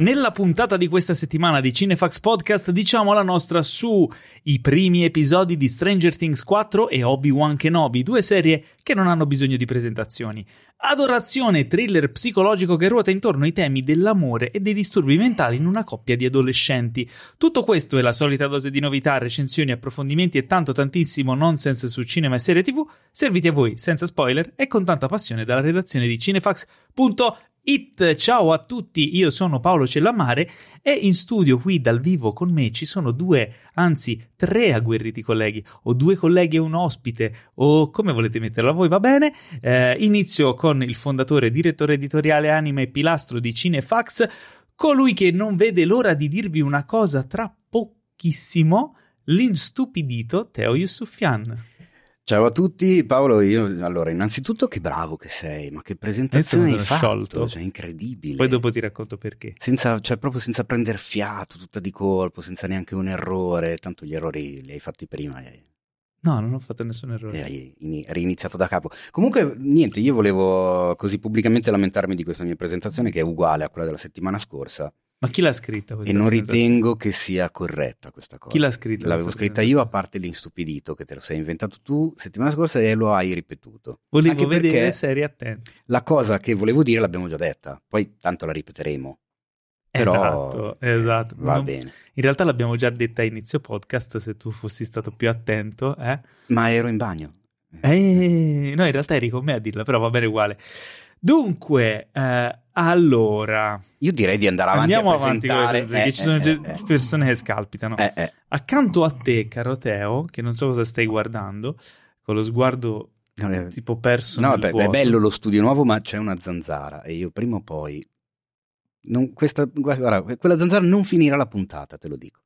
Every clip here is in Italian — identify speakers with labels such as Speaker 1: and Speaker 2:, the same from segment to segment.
Speaker 1: Nella puntata di questa settimana di Cinefax Podcast diciamo la nostra su i primi episodi di Stranger Things 4 e Obi-Wan Kenobi, due serie che non hanno bisogno di presentazioni. Adorazione, thriller psicologico che ruota intorno ai temi dell'amore e dei disturbi mentali in una coppia di adolescenti. Tutto questo e la solita dose di novità, recensioni, approfondimenti e tanto tantissimo nonsense su cinema e serie tv, serviti a voi senza spoiler e con tanta passione dalla redazione di cinefax.it. It, ciao a tutti, io sono Paolo Cellamare e in studio qui dal vivo con me ci sono due, anzi tre agguerriti colleghi, o due colleghi e un ospite, o come volete metterla voi, va bene. Eh, inizio con il fondatore, direttore editoriale, anima e pilastro di Cinefax, colui che non vede l'ora di dirvi una cosa tra pochissimo, l'instupidito Teo Yusufian.
Speaker 2: Ciao a tutti, Paolo. Io, allora, innanzitutto, che bravo che sei, ma che presentazione hai fatto! Sciolto. Cioè, incredibile.
Speaker 1: Poi dopo ti racconto perché.
Speaker 2: Senza, cioè, proprio senza prendere fiato, tutta di colpo, senza neanche un errore. Tanto gli errori li hai fatti prima. E...
Speaker 1: No, non ho fatto nessun errore.
Speaker 2: E hai in, riniziato da capo. Comunque, niente, io volevo così pubblicamente lamentarmi di questa mia presentazione, che è uguale a quella della settimana scorsa.
Speaker 1: Ma chi l'ha scritta questa
Speaker 2: E non ritengo che sia corretta questa cosa.
Speaker 1: Chi l'ha scritta?
Speaker 2: L'avevo scritta io, a parte l'instupidito che te lo sei inventato tu settimana scorsa e lo hai ripetuto.
Speaker 1: Volevo Anche vedere se eri attento.
Speaker 2: La cosa che volevo dire l'abbiamo già detta, poi tanto la ripeteremo. Però
Speaker 1: esatto, esatto.
Speaker 2: Va non, bene.
Speaker 1: In realtà l'abbiamo già detta a inizio podcast, se tu fossi stato più attento. Eh?
Speaker 2: Ma ero in bagno.
Speaker 1: Eh, no, in realtà eri con me a dirla, però va bene uguale. Dunque, eh, allora...
Speaker 2: Io direi di andare avanti
Speaker 1: Andiamo
Speaker 2: avanti
Speaker 1: perché eh, ci sono eh, eh, persone che scalpitano.
Speaker 2: Eh, eh.
Speaker 1: Accanto a te, caro Teo, che non so cosa stai guardando, con lo sguardo tipo perso
Speaker 2: No, beh, è bello lo studio nuovo, ma c'è una zanzara e io prima o poi... Non, questa, guarda, quella zanzara non finirà la puntata, te lo dico.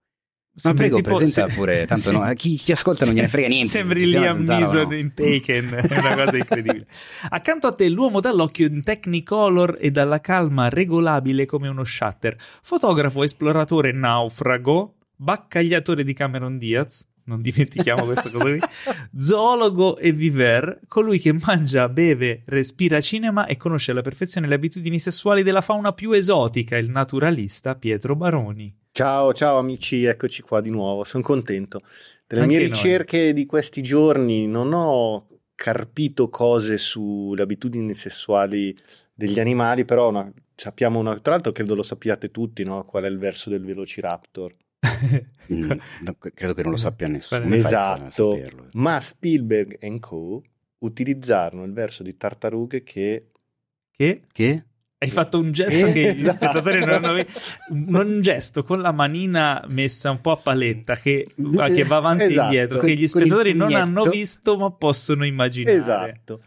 Speaker 2: Ma prego, tipo, presenta se... pure, tanto sì. no, chi, chi, ascolta non gliene frega niente.
Speaker 1: Sembri Liam Neeson no. in Taken, è una cosa incredibile. Accanto a te l'uomo dall'occhio in Technicolor e dalla calma regolabile come uno shutter, fotografo, esploratore, naufrago, baccagliatore di Cameron Diaz, non dimentichiamo questa cosa qui, zoologo e viver, colui che mangia, beve, respira cinema e conosce alla perfezione le abitudini sessuali della fauna più esotica, il naturalista Pietro Baroni.
Speaker 3: Ciao, ciao amici, eccoci qua di nuovo, sono contento. Delle Anche mie ricerche noi. di questi giorni non ho carpito cose sulle abitudini sessuali degli animali, però una, sappiamo una, tra l'altro credo lo sappiate tutti, no? Qual è il verso del Velociraptor?
Speaker 2: mm, no, credo che non lo sappia nessuno.
Speaker 3: Esatto, ma Spielberg e Co. utilizzarono il verso di tartarughe che...
Speaker 1: Che?
Speaker 2: Che?
Speaker 1: Hai fatto un gesto che gli esatto. spettatori non hanno visto. Un gesto con la manina messa un po' a paletta che, che va avanti esatto. e indietro, che gli spettatori non hanno visto ma possono immaginare.
Speaker 3: Esatto.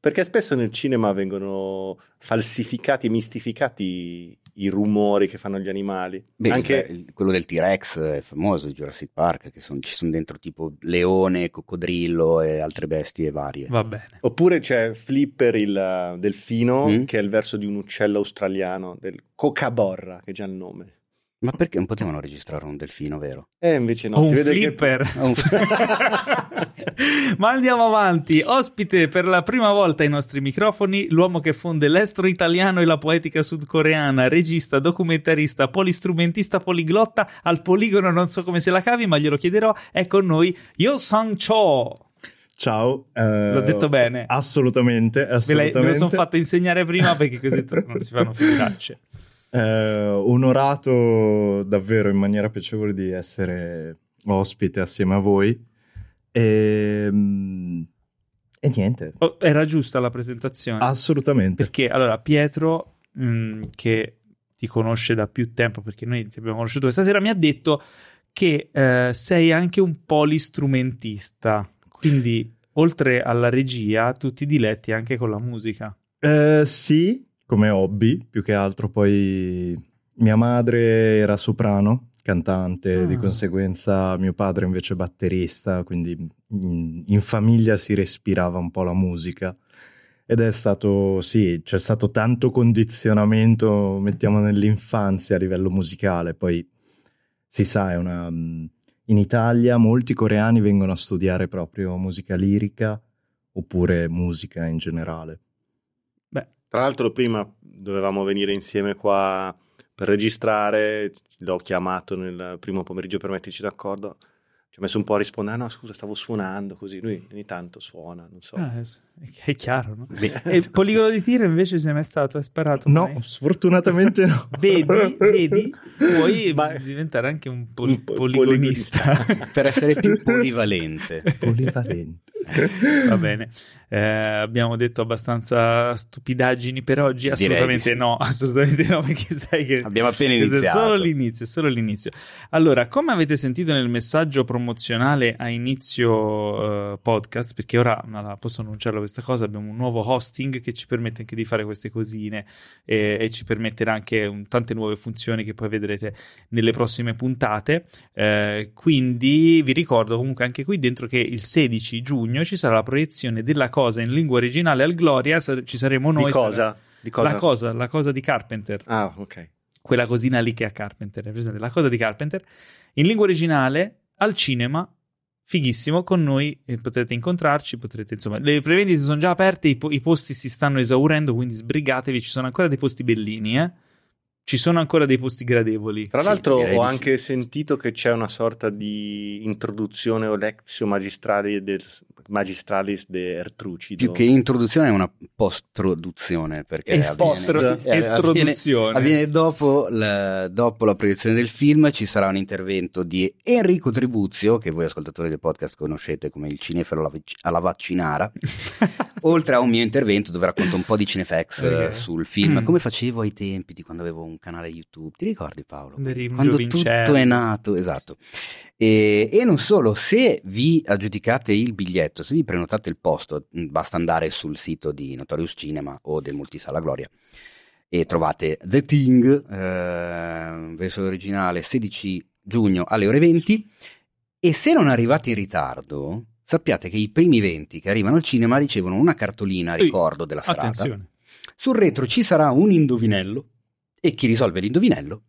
Speaker 3: Perché spesso nel cinema vengono falsificati mistificati i rumori che fanno gli animali.
Speaker 2: Beh, Anche... quello del T-Rex è famoso di Jurassic Park, che son, ci sono dentro tipo leone, coccodrillo e altre bestie varie.
Speaker 1: Va bene.
Speaker 3: Oppure c'è Flipper il delfino, mm? che è il verso di un uccello australiano, del cocaborra, che è già il nome.
Speaker 2: Ma perché non potevano registrare un delfino, vero?
Speaker 3: Eh, invece no.
Speaker 1: O un flipper. Che... Ma andiamo avanti. Ospite per la prima volta ai nostri microfoni, l'uomo che fonde l'estro italiano e la poetica sudcoreana, regista, documentarista, polistrumentista, poliglotta, al poligono non so come se la cavi, ma glielo chiederò, è con noi Yo Sang Cho.
Speaker 4: Ciao.
Speaker 1: Eh, L'ho detto bene?
Speaker 4: Assolutamente, assolutamente.
Speaker 1: Me, lo sono fatto insegnare prima perché così non si fanno figuracce.
Speaker 4: Eh, onorato davvero in maniera piacevole di essere ospite assieme a voi. E, ehm, e niente.
Speaker 1: Oh, era giusta la presentazione?
Speaker 4: Assolutamente.
Speaker 1: Perché allora Pietro, mh, mm, che ti conosce da più tempo, perché noi ti abbiamo conosciuto questa sera, mi ha detto che eh, sei anche un polistrumentista. Quindi, oltre alla regia, tu ti diletti anche con la musica.
Speaker 4: Eh, sì, come hobby, più che altro poi mia madre era soprano, cantante, ah. di conseguenza mio padre invece batterista, quindi in, in, famiglia si respirava un po' la musica. Ed è stato, sì, c'è stato tanto condizionamento, mettiamo nell'infanzia a livello musicale, poi si sa, è una... In Italia molti coreani vengono a studiare proprio musica lirica oppure musica in generale.
Speaker 3: Tra l'altro prima dovevamo venire insieme qua per registrare, l'ho chiamato nel primo pomeriggio per metterci d'accordo. Ci ho messo un po' a rispondere, ah, no scusa stavo suonando così, lui ogni tanto suona, non so.
Speaker 1: Ah, è chiaro, no? e il poligono di tiro invece sei mai stato, hai sparato
Speaker 4: No, mai? sfortunatamente no.
Speaker 1: vedi, vedi, puoi Ma... diventare anche un, pol- un po- poligonista.
Speaker 2: per essere più polivalente.
Speaker 4: Polivalente.
Speaker 1: Va bene. Eh, abbiamo detto abbastanza stupidaggini per oggi? Assolutamente sì. no, assolutamente no, perché sai che
Speaker 2: abbiamo appena iniziato.
Speaker 1: È solo l'inizio, è solo l'inizio. Allora, come avete sentito nel messaggio promozionale a inizio uh, podcast, perché ora no, posso annunciarlo questa cosa, abbiamo un nuovo hosting che ci permette anche di fare queste cosine e, e ci permetterà anche un, tante nuove funzioni che poi vedrete nelle prossime puntate. Eh, quindi vi ricordo comunque anche qui dentro che il 16 giugno ci sarà la proiezione della cosa in lingua originale al Gloria, ci saremo noi.
Speaker 3: Di cosa? Sarà...
Speaker 1: Di cosa? La cosa, la cosa di Carpenter.
Speaker 3: Ah, ok.
Speaker 1: Quella cosina lì che ha Carpenter, è presente? La cosa di Carpenter. In lingua originale, al cinema, fighissimo, con noi potrete incontrarci, potrete, insomma, le prevendite sono già aperte, i, po- i, posti si stanno esaurendo, quindi sbrigatevi, ci sono ancora dei posti bellini, eh? Ci sono ancora dei posti gradevoli.
Speaker 3: Tra l'altro sì, ho anche sì. sentito che c'è una sorta di introduzione o lectio magistrale del, magistralis de Ertrucido.
Speaker 2: Più che introduzione è una post-produzione, perché
Speaker 1: avviene, eh,
Speaker 2: avviene, avviene dopo, la, dopo, la, proiezione del film, ci sarà un intervento di Enrico Tribuzio, che voi ascoltatori del podcast conoscete come il cinefero alla, alla vaccinara, oltre a un mio intervento dove racconto un po' di cinefax okay. sul film, mm. come facevo ai tempi di quando avevo un canale YouTube. Ti ricordi Paolo? Quando tutto è nato, esatto. E, e, non solo, se vi aggiudicate il biglietto, se vi prenotate il posto, mm, basta andare sul sito di Notorious Cinema o del Multisala Gloria e trovate The Thing, eh, versione originale 16 giugno alle ore 20 e se non arrivate in ritardo, sappiate che i primi 20 che arrivano al cinema ricevono una cartolina a ricordo della serata. Attenzione. Sul retro ci sarà un indovinello e chi risolve l'indovinello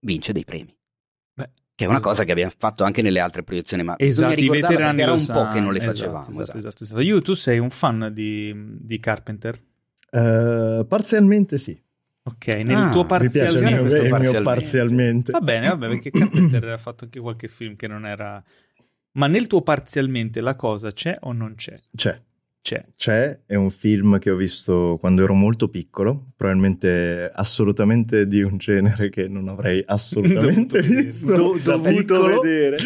Speaker 2: vince dei premi. Beh, che è una cosa che abbiamo fatto anche nelle altre proiezioni, ma
Speaker 1: esatto, i veterani
Speaker 2: era un
Speaker 1: po'
Speaker 2: che non le
Speaker 1: esatto,
Speaker 2: facevamo.
Speaker 1: Esatto, esatto. esatto, esatto. Io, tu sei un fan di, di Carpenter?
Speaker 4: Uh, parzialmente sì.
Speaker 1: Ok, nel ah, tuo parzialmente.
Speaker 4: Mi piace il mio, parzialmente.
Speaker 1: Va bene, vabbè, perché Carpenter ha fatto anche qualche film che non era... Ma nel tuo parzialmente la cosa c'è o non c'è?
Speaker 4: C'è.
Speaker 1: C'è.
Speaker 4: C'è, è un film che ho visto quando ero molto piccolo, probabilmente assolutamente di un genere che non avrei assolutamente visto.
Speaker 3: Do, dovuto vedere.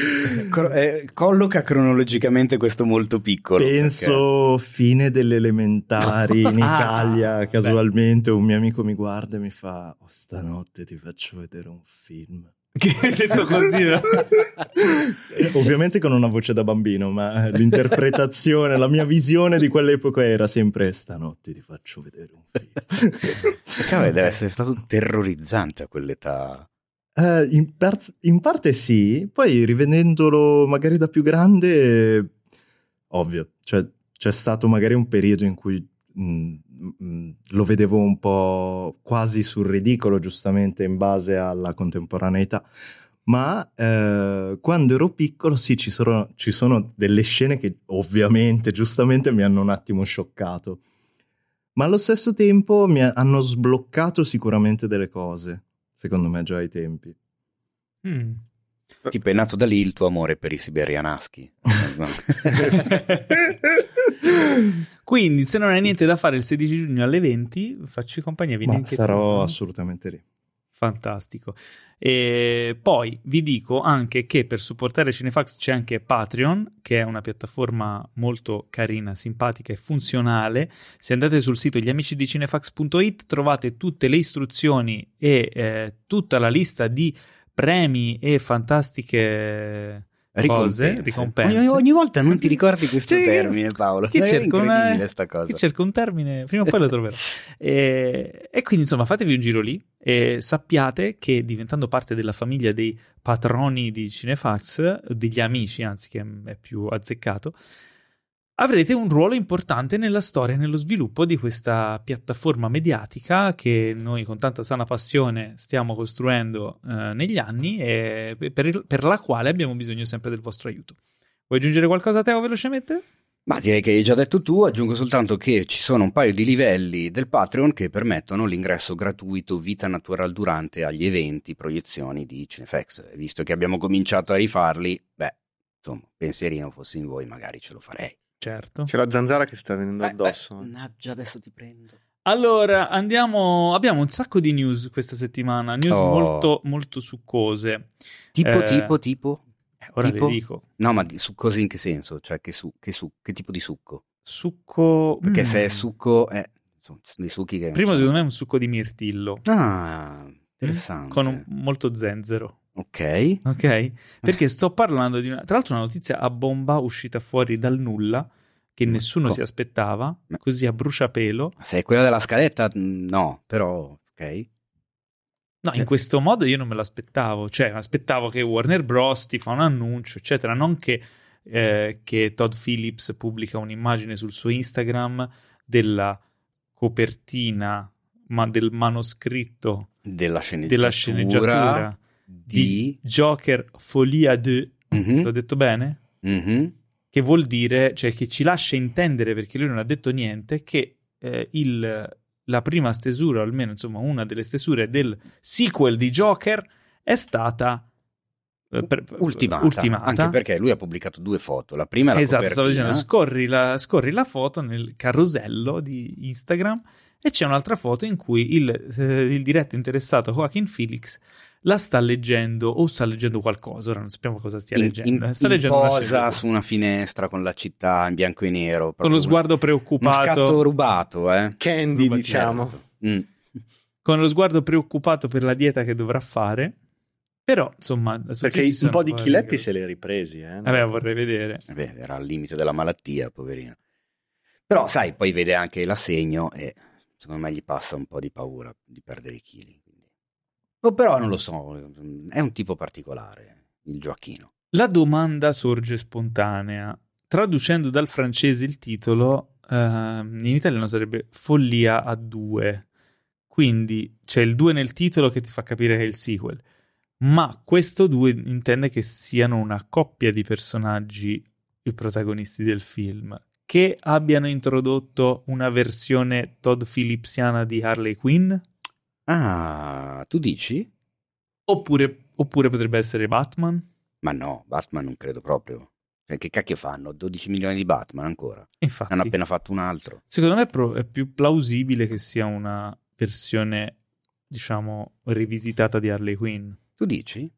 Speaker 2: Eh, colloca cronologicamente questo molto piccolo.
Speaker 4: Penso perché... fine delle elementari in ah, Italia, ah, casualmente beh. un mio amico mi guarda e mi fa, oh, stanotte ti faccio vedere un film.
Speaker 1: Che hai detto così, no?
Speaker 4: Ovviamente con una voce da bambino, ma l'interpretazione, la mia visione di quell'epoca era sempre stanotte ti faccio vedere un film.
Speaker 2: Cavolo, deve essere stato terrorizzante a quell'età.
Speaker 4: Uh, in, par- in, parte sì, poi rivedendolo magari da più grande, ovvio, cioè c'è stato magari un periodo in cui mh, mh, lo vedevo un po' quasi sul ridicolo, giustamente in base alla contemporaneità. Ma eh, quando ero piccolo, sì, ci sono, ci sono delle scene che ovviamente, giustamente, mi hanno un attimo scioccato. Ma allo stesso tempo mi hanno sbloccato sicuramente delle cose, secondo me, già ai tempi.
Speaker 2: Mm. Tipo è nato da lì il tuo amore per i siberianaschi.
Speaker 1: Quindi, se non hai niente da fare il 16 giugno alle 20, facci compagnia. Vieni
Speaker 4: Ma
Speaker 1: anche
Speaker 4: sarò
Speaker 1: tu.
Speaker 4: assolutamente lì.
Speaker 1: Fantastico. E poi vi dico anche che per supportare Cinefax c'è anche Patreon, che è una piattaforma molto carina, simpatica e funzionale. Se andate sul sito gliamicidicinefax.it trovate tutte le istruzioni e eh, tutta la lista di premi e fantastiche cose, ricompense.
Speaker 2: Ogni, ogni, volta non ti ricordi questo cioè, termine, Paolo.
Speaker 1: Chi cerca, una, chi cerca, un termine, prima o poi lo troverò. e, e, quindi, insomma, fatevi un giro lì e sappiate che diventando parte della famiglia dei patroni di Cinefax, degli amici, anzi, che è più azzeccato, avrete un ruolo importante nella storia e nello sviluppo di questa piattaforma mediatica che noi con tanta sana passione stiamo costruendo eh, negli anni e per, per, la quale abbiamo bisogno sempre del vostro aiuto. Vuoi aggiungere qualcosa Teo velocemente?
Speaker 2: Ma direi che hai già detto tu, aggiungo soltanto che ci sono un paio di livelli del Patreon che permettono l'ingresso gratuito vita natural durante agli eventi, proiezioni di Cinefax. Visto che abbiamo cominciato a rifarli, beh, insomma, pensierino fossi in voi, magari ce lo farei.
Speaker 1: Certo.
Speaker 3: C'è la zanzara che sta venendo beh, addosso.
Speaker 2: Beh, già adesso ti prendo.
Speaker 1: Allora, andiamo. Abbiamo un sacco di news questa settimana, news oh. molto, molto succose.
Speaker 2: Tipo, eh, tipo, tipo.
Speaker 1: Ora
Speaker 2: tipo?
Speaker 1: le dico.
Speaker 2: No, ma di, succosi in che senso? Cioè, che, su, che, su, che tipo di succo?
Speaker 1: Succo.
Speaker 2: Perché
Speaker 1: mm.
Speaker 2: se è succo, eh, sono dei succhi che.
Speaker 1: Primo, secondo me, è un succo di mirtillo.
Speaker 2: Ah, interessante.
Speaker 1: Con un, molto zenzero.
Speaker 2: Ok.
Speaker 1: Ok. Perché sto parlando di una. Tra l'altro, una notizia a bomba uscita fuori dal nulla che nessuno Co- si aspettava, così a bruciapelo.
Speaker 2: Se è quella della scaletta, no, però ok.
Speaker 1: No, in questo modo io non me l'aspettavo, cioè aspettavo che Warner Bros. ti fa un annuncio, eccetera, non che, eh, che Todd Phillips pubblica un'immagine sul suo Instagram della copertina, ma del manoscritto
Speaker 2: della sceneggiatura,
Speaker 1: della sceneggiatura di... di... Joker Folia 2, mm-hmm. l'ho detto bene?
Speaker 2: Mm-hmm.
Speaker 1: Che vuol dire, cioè che ci lascia intendere, perché lui non ha detto niente, che eh, il la prima stesura, o almeno insomma una delle stesure del sequel di Joker, è stata
Speaker 2: eh, per, ultimata, ultimata, Anche perché lui ha pubblicato due foto. La prima è la
Speaker 1: esatto,
Speaker 2: stavo
Speaker 1: dicendo, scorri la, scorri la, foto nel carosello di Instagram e c'è un'altra foto in cui il, eh, il diretto interessato Joaquin Felix la sta leggendo o sta leggendo qualcosa, ora non sappiamo cosa stia
Speaker 2: in,
Speaker 1: leggendo.
Speaker 2: In,
Speaker 1: sta
Speaker 2: leggendo posa su una finestra con la città in bianco e nero.
Speaker 1: Con lo sguardo preoccupato.
Speaker 2: Uno scatto rubato, eh.
Speaker 3: Candy, diciamo.
Speaker 2: Mm.
Speaker 1: Con lo sguardo preoccupato per la dieta che dovrà fare. Però, insomma,
Speaker 3: perché un po' di chiletti se li ha ripresi, eh.
Speaker 1: Vabbè, vorrei vedere.
Speaker 2: Vabbè, era al limite della malattia, poverino. Però, sai, poi vede anche l'assegno e secondo me gli passa un po' di paura di perdere i chili. O però non lo so, è un tipo particolare, il Gioacchino.
Speaker 1: La domanda sorge spontanea. Traducendo dal francese il titolo, uh, in italiano sarebbe Follia a due. Quindi c'è il 2 nel titolo che ti fa capire che è il sequel. Ma questo 2 intende che siano una coppia di personaggi i protagonisti del film che abbiano introdotto una versione Todd Phillipsiana di Harley Quinn
Speaker 2: Ah, tu dici?
Speaker 1: Oppure, oppure potrebbe essere Batman?
Speaker 2: Ma no, Batman non credo proprio. Cioè, che cacchio fanno? 12 milioni di Batman ancora?
Speaker 1: Infatti.
Speaker 2: Hanno appena fatto un altro.
Speaker 1: Secondo me è più plausibile che sia una versione, diciamo, rivisitata di Harley Quinn.
Speaker 2: Tu dici?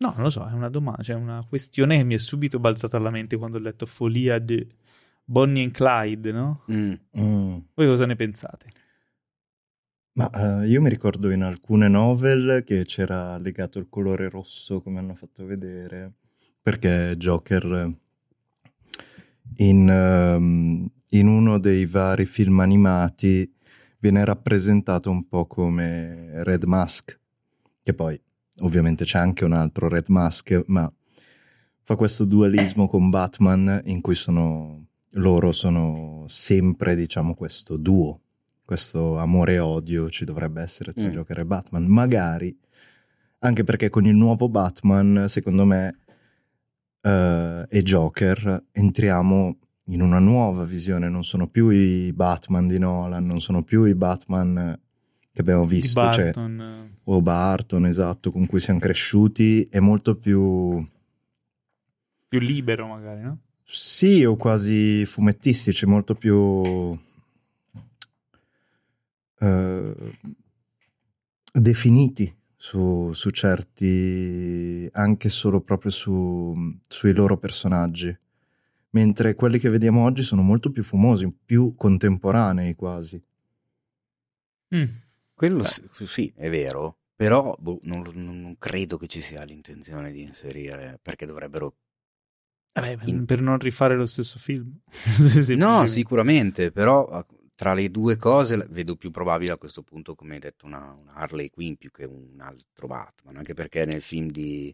Speaker 1: No, non lo so, è una domanda, cioè una questione che mi è subito balzata alla mente quando ho letto Folia di Bonnie and Clyde, no?
Speaker 2: Mm.
Speaker 4: Mm.
Speaker 1: Voi cosa ne pensate?
Speaker 4: Ma uh, io mi ricordo in alcune novel che c'era legato il colore rosso, come hanno fatto vedere, perché Joker in, um, in uno dei vari film animati viene rappresentato un po' come Red Mask, che poi ovviamente c'è anche un altro Red Mask, ma fa questo dualismo con Batman in cui sono, loro sono sempre, diciamo, questo duo questo amore e odio ci dovrebbe essere tra mm. Joker e Batman. Magari, anche perché con il nuovo Batman, secondo me, uh, e Joker entriamo in una nuova visione. Non sono più i Batman di Nolan, non sono più i Batman che abbiamo visto.
Speaker 1: Di cioè Barton. Cioè,
Speaker 4: o Barton, esatto, con cui siamo cresciuti. È molto più...
Speaker 1: Più libero magari, no?
Speaker 4: Sì, o quasi fumettistici, molto più eh, definiti su, su, certi, anche solo proprio su, sui loro personaggi, mentre quelli che vediamo oggi sono molto più fumosi, più contemporanei quasi.
Speaker 2: Mm. Quello sì, sì, è vero, però boh, non, non, credo che ci sia l'intenzione di inserire, perché dovrebbero
Speaker 1: Vabbè, in... per non rifare lo stesso film.
Speaker 2: no, sicuramente, però tra le due cose vedo più probabile a questo punto, come hai detto, una, una, Harley Quinn più che un altro Batman, anche perché nel film di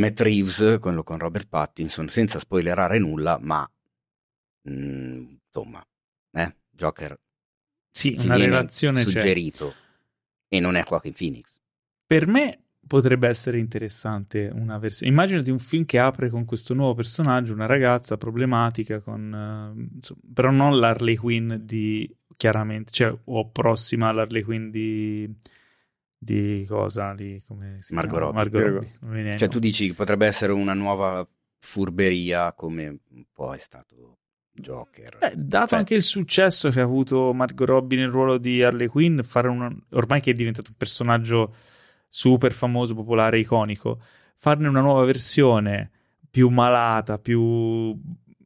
Speaker 2: Matt Reeves, quello con Robert Pattinson, senza spoilerare nulla, ma mh, mm, insomma, eh, Joker
Speaker 1: sì, una relazione
Speaker 2: suggerito
Speaker 1: c'è.
Speaker 2: e non è Joaquin Phoenix.
Speaker 1: Per me potrebbe essere interessante una versione. Immaginati un film che apre con questo nuovo personaggio, una ragazza problematica, con, uh, insomma, però non l'Harley Quinn di chiaramente, cioè, o prossima all'Harley Quinn di, di cosa? Di, come si
Speaker 2: Margot
Speaker 1: chiama?
Speaker 2: Robbie.
Speaker 1: Margot Robbie.
Speaker 2: Cioè, tu dici che potrebbe essere una nuova furberia come un po' è stato Joker.
Speaker 1: Eh, dato cioè, anche il successo che ha avuto Margot Robbie nel ruolo di Harley Quinn, fare una, ormai che è diventato un personaggio super famoso, popolare, iconico, farne una nuova versione più malata, più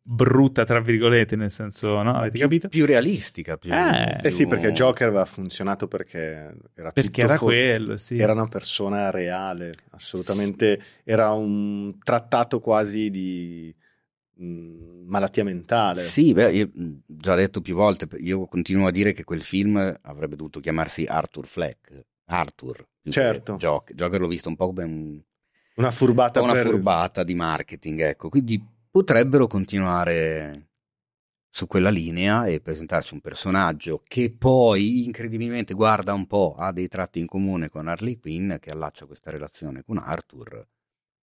Speaker 1: brutta, tra virgolette, nel senso, no? Avete
Speaker 2: più,
Speaker 1: capito?
Speaker 2: Più realistica. Più,
Speaker 1: eh,
Speaker 3: eh sì, perché Joker aveva funzionato perché era
Speaker 1: Perché era fu- quello, sì.
Speaker 3: Era una persona reale, assolutamente. Era un trattato quasi di mh, mm, malattia mentale.
Speaker 2: Sì, beh, io già detto più volte, io continuo a dire che quel film avrebbe dovuto chiamarsi Arthur Fleck. Arthur.
Speaker 3: Certo.
Speaker 2: Joker. Joker l'ho visto un po' come un,
Speaker 3: una furbata,
Speaker 2: una
Speaker 3: per...
Speaker 2: furbata di marketing, ecco. Quindi potrebbero continuare su quella linea e presentarci un personaggio che poi incredibilmente guarda un po', ha dei tratti in comune con Harley Quinn che allaccia questa relazione con Arthur.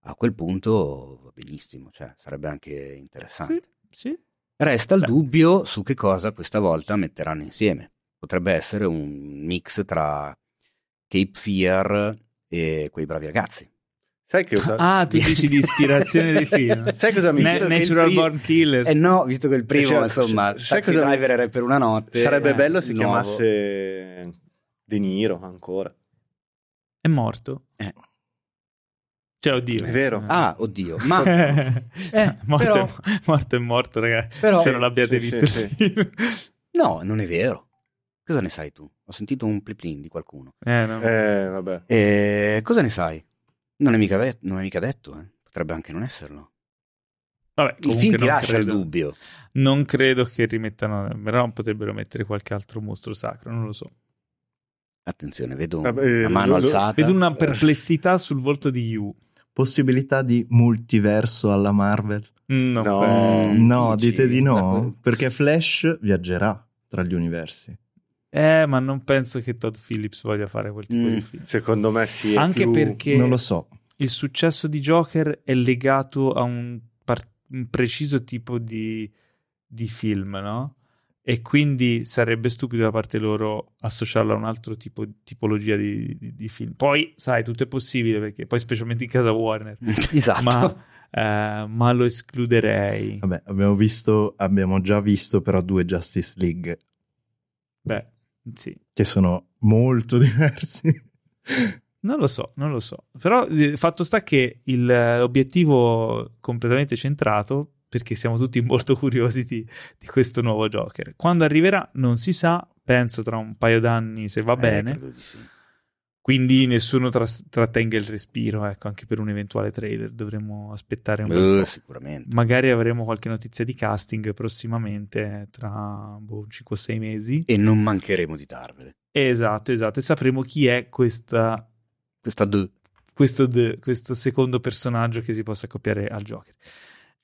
Speaker 2: A quel punto va benissimo, cioè sarebbe anche interessante.
Speaker 1: Sì, sì.
Speaker 2: Resta il Beh. dubbio su che cosa questa volta metteranno insieme. Potrebbe essere un mix tra Cape Fear e quei bravi ragazzi.
Speaker 3: Sai che cosa...
Speaker 1: Ah, tu dici di ispirazione dei film.
Speaker 3: sai cosa mi...
Speaker 1: Na- Natural primo... Born Killers.
Speaker 2: Eh no, visto che il primo, cioè, insomma, sai Taxi cosa Driver era per una notte.
Speaker 3: Sarebbe eh, bello se nuovo. chiamasse De Niro ancora.
Speaker 1: È morto.
Speaker 2: Eh.
Speaker 1: Cioè, oddio.
Speaker 3: È vero.
Speaker 2: Ah, oddio. Ma...
Speaker 1: eh, morto, però... è, morto è morto, ragazzi. Però... Se non l'abbiate
Speaker 3: sì,
Speaker 1: visto
Speaker 3: sì,
Speaker 1: il film.
Speaker 2: No, non è vero. Cosa ne sai tu? Ho sentito un pliplin di qualcuno.
Speaker 1: Eh, no.
Speaker 3: eh vabbè.
Speaker 2: E cosa ne sai? Non è mica, ve- non è mica detto, eh. potrebbe anche non esserlo.
Speaker 1: Vabbè,
Speaker 2: il film ti lascia
Speaker 1: credo,
Speaker 2: il dubbio.
Speaker 1: Non credo che rimettano, però potrebbero mettere qualche altro mostro sacro, non lo so.
Speaker 2: Attenzione, vedo Vabbè, una mano lo, alzata.
Speaker 1: Vedo una perplessità sul volto di Yu.
Speaker 4: Possibilità di multiverso alla Marvel?
Speaker 1: No,
Speaker 4: no, no dite di no, perché Flash viaggerà tra gli universi.
Speaker 1: Eh, ma non penso che Todd Phillips voglia fare quel tipo
Speaker 3: mm,
Speaker 1: di film.
Speaker 3: Secondo me sì.
Speaker 1: Anche
Speaker 3: più...
Speaker 1: perché
Speaker 4: non lo so.
Speaker 1: il successo di Joker è legato a un, par- un preciso tipo di, di, film, no? E quindi sarebbe stupido da parte loro associarlo a un altro tipo tipologia di, di, di, film. Poi, sai, tutto è possibile perché poi, specialmente in casa Warner,
Speaker 2: esatto.
Speaker 1: ma, eh, ma lo escluderei.
Speaker 4: Vabbè, abbiamo visto, abbiamo già visto però due Justice League.
Speaker 1: Beh, sì.
Speaker 4: Che sono molto diversi.
Speaker 1: Non lo so, non lo so. Però il fatto sta che il, l'obiettivo completamente centrato, perché siamo tutti molto curiosi di, di, questo nuovo Joker. Quando arriverà non si sa, penso tra un paio d'anni se va
Speaker 2: eh,
Speaker 1: bene.
Speaker 2: Sì.
Speaker 1: Quindi nessuno tras- trattenga il respiro, ecco, anche per un eventuale trailer dovremmo aspettare un
Speaker 2: uh,
Speaker 1: po'.
Speaker 2: Sicuramente.
Speaker 1: Magari avremo qualche notizia di casting prossimamente, tra boh, 5 o 6 mesi.
Speaker 2: E non mancheremo di darvele.
Speaker 1: Esatto, esatto, e sapremo chi è questa...
Speaker 2: Questa D.
Speaker 1: Questo, D, questo secondo personaggio che si possa accoppiare al Joker.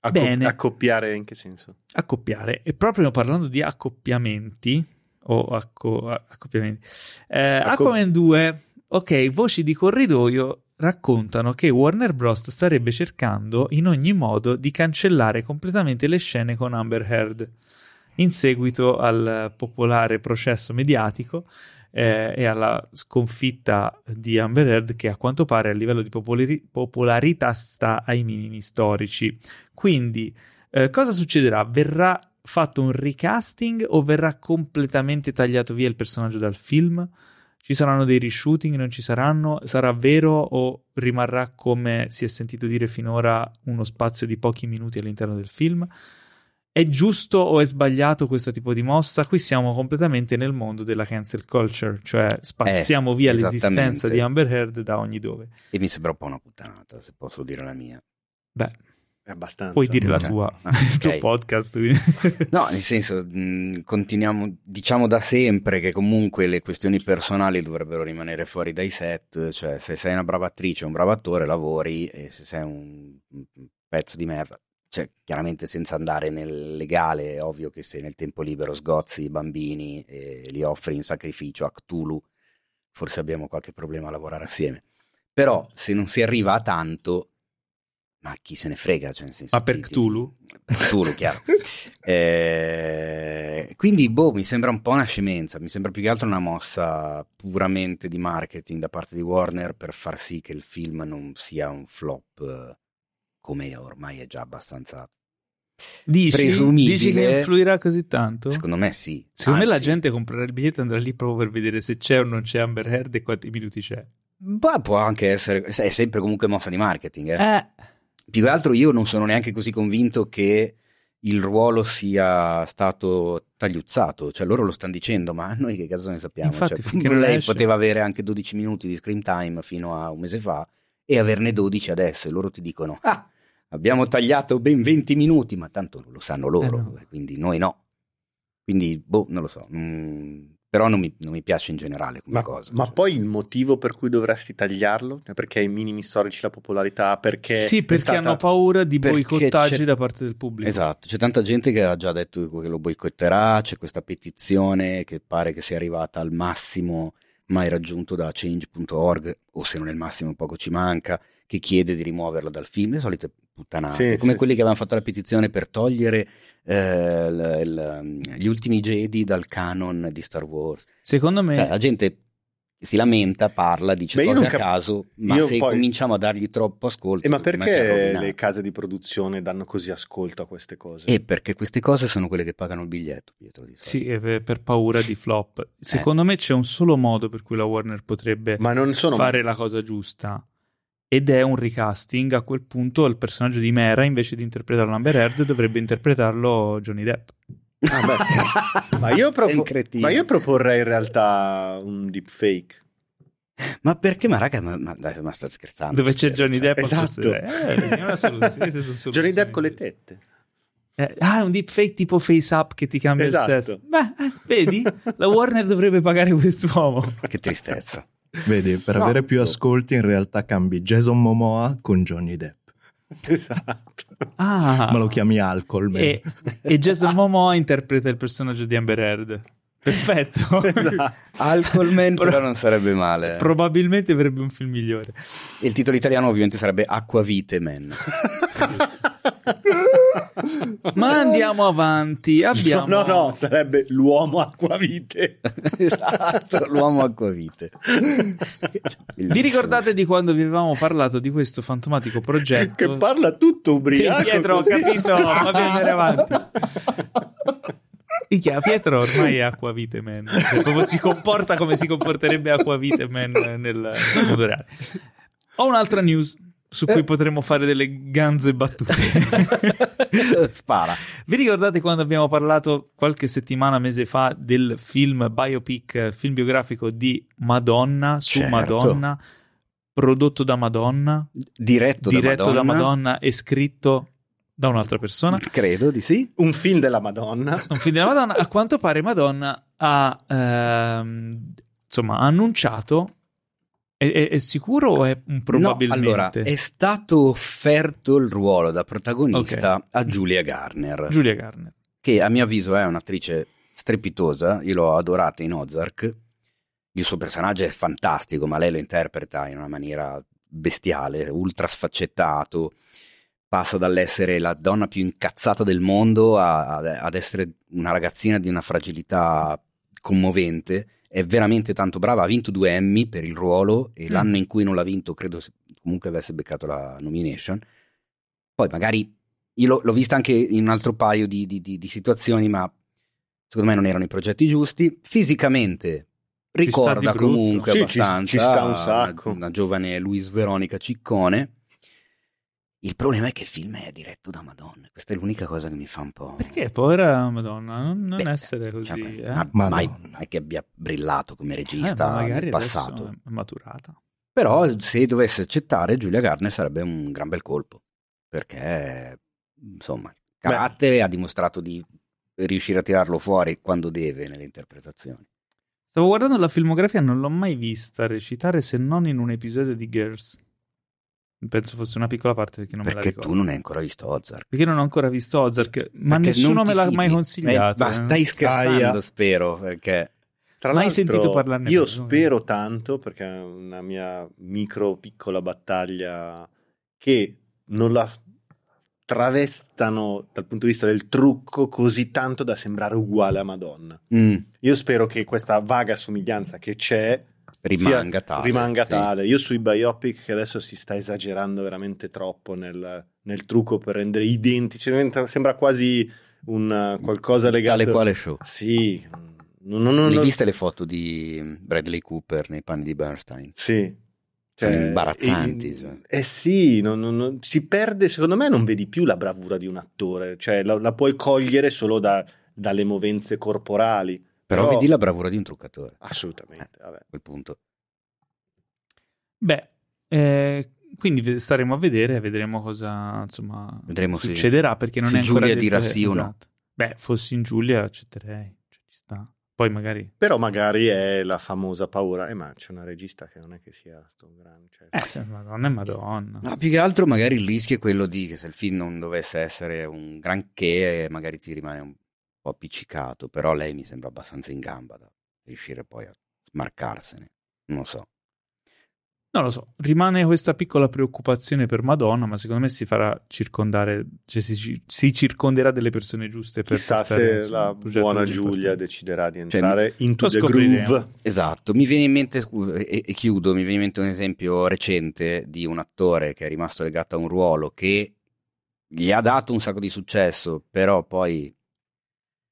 Speaker 3: Acco-
Speaker 1: Bene.
Speaker 3: Accoppiare in che senso?
Speaker 1: Accoppiare. E proprio parlando di accoppiamenti, o acco- accoppiamenti, eh, Acco- Aquaman 2 Ok, voci di corridoio raccontano che Warner Bros. starebbe cercando in ogni modo di cancellare completamente le scene con Amber Heard in seguito al popolare processo mediatico eh, e alla sconfitta di Amber Heard che a quanto pare a livello di popolari- popolarità sta ai minimi storici. Quindi eh, cosa succederà? Verrà fatto un recasting o verrà completamente tagliato via il personaggio dal film? Ci saranno dei reshooting, non ci saranno? Sarà vero o rimarrà come si è sentito dire finora uno spazio di pochi minuti all'interno del film? È giusto o è sbagliato questo tipo di mossa? Qui siamo completamente nel mondo della cancel culture, cioè spazziamo
Speaker 2: eh,
Speaker 1: via l'esistenza di Amber Heard da ogni dove.
Speaker 2: E mi sembra un po' una puttanata, se posso dire la mia.
Speaker 1: Beh,
Speaker 3: abbastanza.
Speaker 1: Puoi dire la tua, ah, okay. il tuo podcast.
Speaker 2: no, nel senso, mh, continuiamo, diciamo da sempre che comunque le questioni personali dovrebbero rimanere fuori dai set, cioè se sei una brava attrice o un bravo attore lavori e se sei un, un pezzo di merda, cioè chiaramente senza andare nel legale, è ovvio che se nel tempo libero sgozzi i bambini e li offri in sacrificio a Cthulhu, forse abbiamo qualche problema a lavorare assieme. Però se non si arriva a tanto, ma chi se ne frega? Cioè, senso,
Speaker 1: ma per Cthulhu?
Speaker 2: Per Cthulhu, chiaro. eh, quindi, boh, mi sembra un po' una scemenza, mi sembra più che altro una mossa puramente di marketing da parte di Warner per far sì che il film non sia un flop come ormai è già abbastanza
Speaker 1: Dici,
Speaker 2: presumibile.
Speaker 1: Dici che influirà così tanto?
Speaker 2: Secondo me sì.
Speaker 1: Secondo Anzi, me la gente comprerà il biglietto e andrà lì proprio per vedere se c'è o non c'è Amber Heard e quanti minuti c'è.
Speaker 2: Beh, può anche essere, è sempre comunque mossa di marketing. Eh.
Speaker 1: eh.
Speaker 2: Più che altro io non sono neanche così convinto che il ruolo sia stato tagliuzzato, cioè loro lo stanno dicendo, ma noi che cazzo ne sappiamo?
Speaker 1: Infatti,
Speaker 2: cioè, lei esce... poteva avere anche 12 minuti di screen time fino a un mese fa e averne 12 adesso e loro ti dicono, ah, abbiamo tagliato ben 20 minuti, ma tanto lo sanno loro, eh no. quindi noi no. Quindi, boh, non lo so. Mm, però non mi, non mi, piace in generale come
Speaker 3: ma,
Speaker 2: cosa.
Speaker 3: Ma cioè. poi il motivo per cui dovresti tagliarlo? Perché ai minimi storici la popolarità? Perché
Speaker 1: sì, perché stata... hanno paura di boicottaggi da parte del pubblico.
Speaker 2: Esatto, c'è tanta gente che ha già detto che lo boicotterà, c'è questa petizione che pare che sia arrivata al massimo mai raggiunto da change.org, o se non è il massimo poco ci manca, che chiede di rimuoverlo dal film, le solite puttanate, sì, come sì, quelli sì. che avevano fatto la petizione per togliere eh, l, l, gli ultimi Jedi dal canon di Star Wars.
Speaker 1: Secondo me...
Speaker 2: Cioè, la gente si lamenta, parla, dice Beh, cose cap- a caso, ma se poi... cominciamo a dargli troppo ascolto...
Speaker 3: E ma perché le case di produzione danno così ascolto a queste cose?
Speaker 2: E perché queste cose sono quelle che pagano il biglietto, Pietro. Di
Speaker 1: sì, per paura di flop. Secondo eh. me c'è un solo modo per cui la Warner potrebbe sono... fare la cosa giusta ed è un recasting. A quel punto il personaggio di Mera, invece di interpretarlo Amber Heard, dovrebbe interpretarlo Johnny Depp.
Speaker 3: Ah, ma, io propo- ma, io proporrei in realtà un deepfake.
Speaker 2: Ma perché? Ma raga, ma, ma, dai, ma sta scherzando.
Speaker 1: Dove c'è Johnny
Speaker 3: cioè,
Speaker 1: Depp?
Speaker 3: Esatto.
Speaker 1: Eh, una soluzione,
Speaker 3: Johnny Depp con le tette.
Speaker 1: Eh, ah, un deepfake tipo face up che ti cambia esatto. il sesso. Beh, eh, vedi? La Warner dovrebbe pagare quest'uomo.
Speaker 2: Che tristezza.
Speaker 4: Vedi, per no. avere più ascolti in realtà cambi Jason Momoa con Johnny Depp.
Speaker 3: Esatto.
Speaker 1: Ah,
Speaker 4: Ma lo chiami alcol.
Speaker 1: E, e, Jason Momoa interpreta il personaggio di Amber Heard. Perfetto.
Speaker 2: Esatto. Alcolman però non sarebbe male.
Speaker 1: Probabilmente avrebbe un film migliore.
Speaker 2: Il titolo italiano ovviamente sarebbe Acquavite Man.
Speaker 1: Ma andiamo avanti. Abbiamo...
Speaker 3: No, no, sarebbe l'uomo acquavite.
Speaker 2: esatto, l'uomo acquavite.
Speaker 1: vi ricordate di quando vi avevamo parlato di questo fantomatico progetto?
Speaker 3: Che parla tutto ubriaco.
Speaker 1: Sì, Pietro, ho capito, fammi andare avanti. Minchia, Pietro ormai è Acquavite Man. Come si comporta come si comporterebbe Acquavite Man nel mondo reale. Ho un'altra news su cui eh. potremmo fare delle ganze battute.
Speaker 2: Spara.
Speaker 1: Vi ricordate quando abbiamo parlato qualche settimana, mese fa, del film biopic, film biografico di Madonna su
Speaker 2: certo.
Speaker 1: Madonna, prodotto da Madonna,
Speaker 2: diretto,
Speaker 1: diretto
Speaker 2: da, Madonna.
Speaker 1: da Madonna e scritto da un'altra persona.
Speaker 2: Credo di sì.
Speaker 3: Un film della Madonna.
Speaker 1: Un film della Madonna. A quanto pare Madonna ha ehm, insomma annunciato è, è, sicuro o è un probabilmente?
Speaker 2: No, allora, è stato offerto il ruolo da protagonista okay. a Julia Garner.
Speaker 1: Julia Garner.
Speaker 2: Che a mio avviso è un'attrice strepitosa, io l'ho adorata in Ozark. Il suo personaggio è fantastico, ma lei lo interpreta in una maniera bestiale, ultra sfaccettato. Passa dall'essere la donna più incazzata del mondo a, a, ad essere una ragazzina di una fragilità commovente è veramente tanto brava, ha vinto due Emmy per il ruolo e mm. l'anno in cui non l'ha vinto credo comunque avesse beccato la nomination. Poi magari io l'ho, l'ho vista anche in un altro paio di, di, di, di, situazioni, ma secondo me non erano i progetti giusti. Fisicamente ricorda comunque
Speaker 3: sì,
Speaker 2: abbastanza
Speaker 3: ci, ci sta un sacco.
Speaker 2: Una, una giovane Luis Veronica Ciccone il problema è che il film è diretto da Madonna. Questa è l'unica cosa che mi fa un po'.
Speaker 1: Perché povera Madonna? Non, non Beh, essere così. Cioè, eh?
Speaker 2: ma mai è che abbia brillato come regista eh, nel passato.
Speaker 1: È maturata.
Speaker 2: Però se dovesse accettare, Giulia Garner sarebbe un gran bel colpo. Perché, insomma, il carattere Beh. ha dimostrato di riuscire a tirarlo fuori quando deve nelle interpretazioni.
Speaker 1: Stavo guardando la filmografia, non l'ho mai vista recitare se non in un episodio di Girls. Penso fosse una piccola parte perché non
Speaker 2: perché
Speaker 1: me la ricordo.
Speaker 2: tu non hai ancora visto Ozark.
Speaker 1: Perché non ho ancora visto Ozark, ma perché nessuno me l'ha
Speaker 2: fidi.
Speaker 1: mai consigliato.
Speaker 2: Eh, ma stai scherzando, Aia. spero, perché...
Speaker 3: Tra
Speaker 1: mai sentito parlarne.
Speaker 3: Io spero tanto, perché è una mia micro piccola battaglia, che non la travestano dal punto di vista del trucco così tanto da sembrare uguale a Madonna. Mm. Io spero che questa vaga somiglianza che c'è
Speaker 2: rimanga sia, tale.
Speaker 3: Rimanga sì. tale. Io sui biopic che adesso si sta esagerando veramente troppo nel, nel trucco per rendere identici, sembra quasi un qualcosa legato...
Speaker 2: Tale quale show.
Speaker 3: Sì.
Speaker 2: Non, non, non, Hai viste le foto di Bradley Cooper nei panni di Bernstein?
Speaker 3: Sì.
Speaker 2: Cioè, imbarazzanti.
Speaker 3: Eh,
Speaker 2: cioè.
Speaker 3: eh sì, non, non, si perde, secondo me non vedi più la bravura di un attore, cioè la, la puoi cogliere solo da, dalle movenze corporali.
Speaker 2: Però, però, vedi la bravura di un truccatore.
Speaker 3: Assolutamente, eh,
Speaker 2: vabbè. quel punto.
Speaker 1: Beh, eh, quindi staremo a vedere, vedremo cosa insomma,
Speaker 2: vedremo
Speaker 1: succederà
Speaker 2: se,
Speaker 1: perché non
Speaker 2: se
Speaker 1: è ancora
Speaker 2: Giulia
Speaker 1: detto,
Speaker 2: dirà sì o no.
Speaker 1: Esatto. Beh, fossi in Giulia accetterei, cioè, ci sta. Poi magari...
Speaker 3: Però magari è la famosa paura, eh ma c'è una regista che non è che sia sto grande... Cioè...
Speaker 1: Eh, se madonna è madonna.
Speaker 2: No, più che altro magari il rischio è quello di che se il film non dovesse essere un granché, magari ti rimane un po' appiccicato, però lei mi sembra abbastanza in gamba da riuscire poi a smarcarsene, non lo so.
Speaker 1: Non lo so, rimane questa piccola preoccupazione per Madonna, ma secondo me si farà circondare, cioè si, si circonderà delle persone giuste per
Speaker 3: Chissà se la buona Giulia deciderà di cioè, entrare cioè, into the groove.
Speaker 2: Esatto, mi viene in mente, e, e, chiudo, mi viene in mente un esempio recente di un attore che è rimasto legato a un ruolo che gli ha dato un sacco di successo, però poi...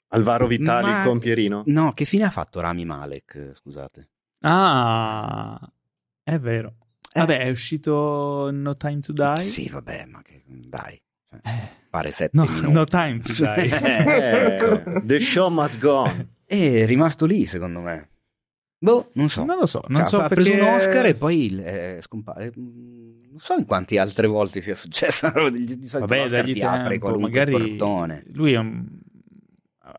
Speaker 3: Alvaro Vitali ma... con Pierino?
Speaker 2: No, che fine ha fatto Rami Malek, scusate?
Speaker 1: Ah... È vero. Eh. Vabbè, è uscito No Time to Die.
Speaker 2: Sì, vabbè, ma che dai. Cioè, eh. Pare sette
Speaker 1: no,
Speaker 2: minuti.
Speaker 1: No Time to Die.
Speaker 3: eh, the show must go on.
Speaker 2: È rimasto lì, secondo me. Boh, non so.
Speaker 1: Non lo so. Non cioè, so
Speaker 2: ha
Speaker 1: perché...
Speaker 2: preso un Oscar e poi è scompare. Non so in quante altre volte sia successo. Di, solito
Speaker 1: Vabbè, dagli ti apre magari portone. Lui, un...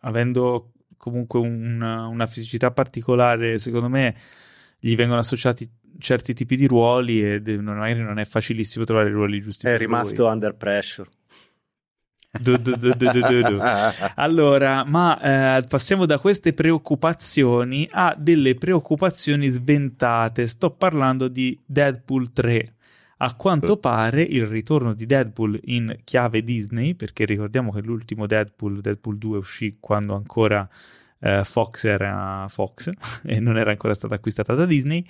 Speaker 1: avendo comunque un, una fisicità particolare, secondo me gli vengono associati certi tipi di ruoli e magari non è facilissimo trovare i ruoli giusti.
Speaker 3: È rimasto lui. under pressure.
Speaker 1: Du, du, du, allora, ma eh, passiamo da queste preoccupazioni a delle preoccupazioni sventate. Sto parlando di Deadpool 3. A quanto pare il ritorno di Deadpool in chiave Disney, perché ricordiamo che l'ultimo Deadpool, Deadpool 2, uscì quando ancora eh, Fox era Fox e non era ancora stata acquistata da Disney.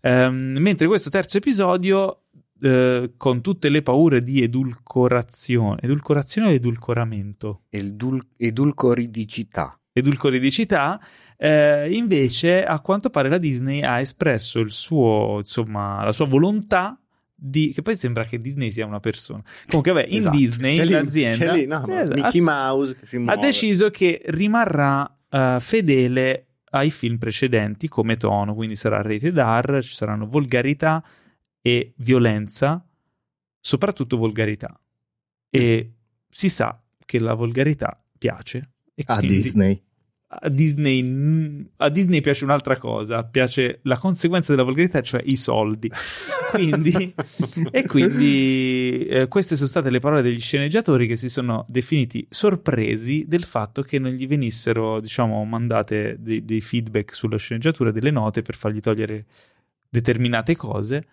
Speaker 1: Um, mentre questo terzo episodio, uh, con tutte le paure di edulcorazione, edulcorazione o edulcoramento?
Speaker 2: Edul- edulcoridicità.
Speaker 1: Edulcoridicità, uh, invece, a quanto pare la Disney ha espresso il suo, insomma, la sua volontà di, che poi sembra che Disney sia una persona. Comunque, vabbè, in esatto. Disney c'è l'azienda
Speaker 3: lì, no, eh, Mickey Mouse
Speaker 1: ha deciso che rimarrà uh, fedele ai film precedenti come tono, quindi sarà rated R, ci saranno volgarità e violenza, soprattutto volgarità. E si sa che la volgarità piace.
Speaker 4: a Disney.
Speaker 1: A Disney, a Disney piace un'altra cosa, piace la conseguenza della volgarità, cioè i soldi. Quindi, e quindi eh, queste sono state le parole degli sceneggiatori che si sono definiti sorpresi del fatto che non gli venissero, diciamo, mandate dei, dei feedback sulla sceneggiatura, delle note per fargli togliere determinate cose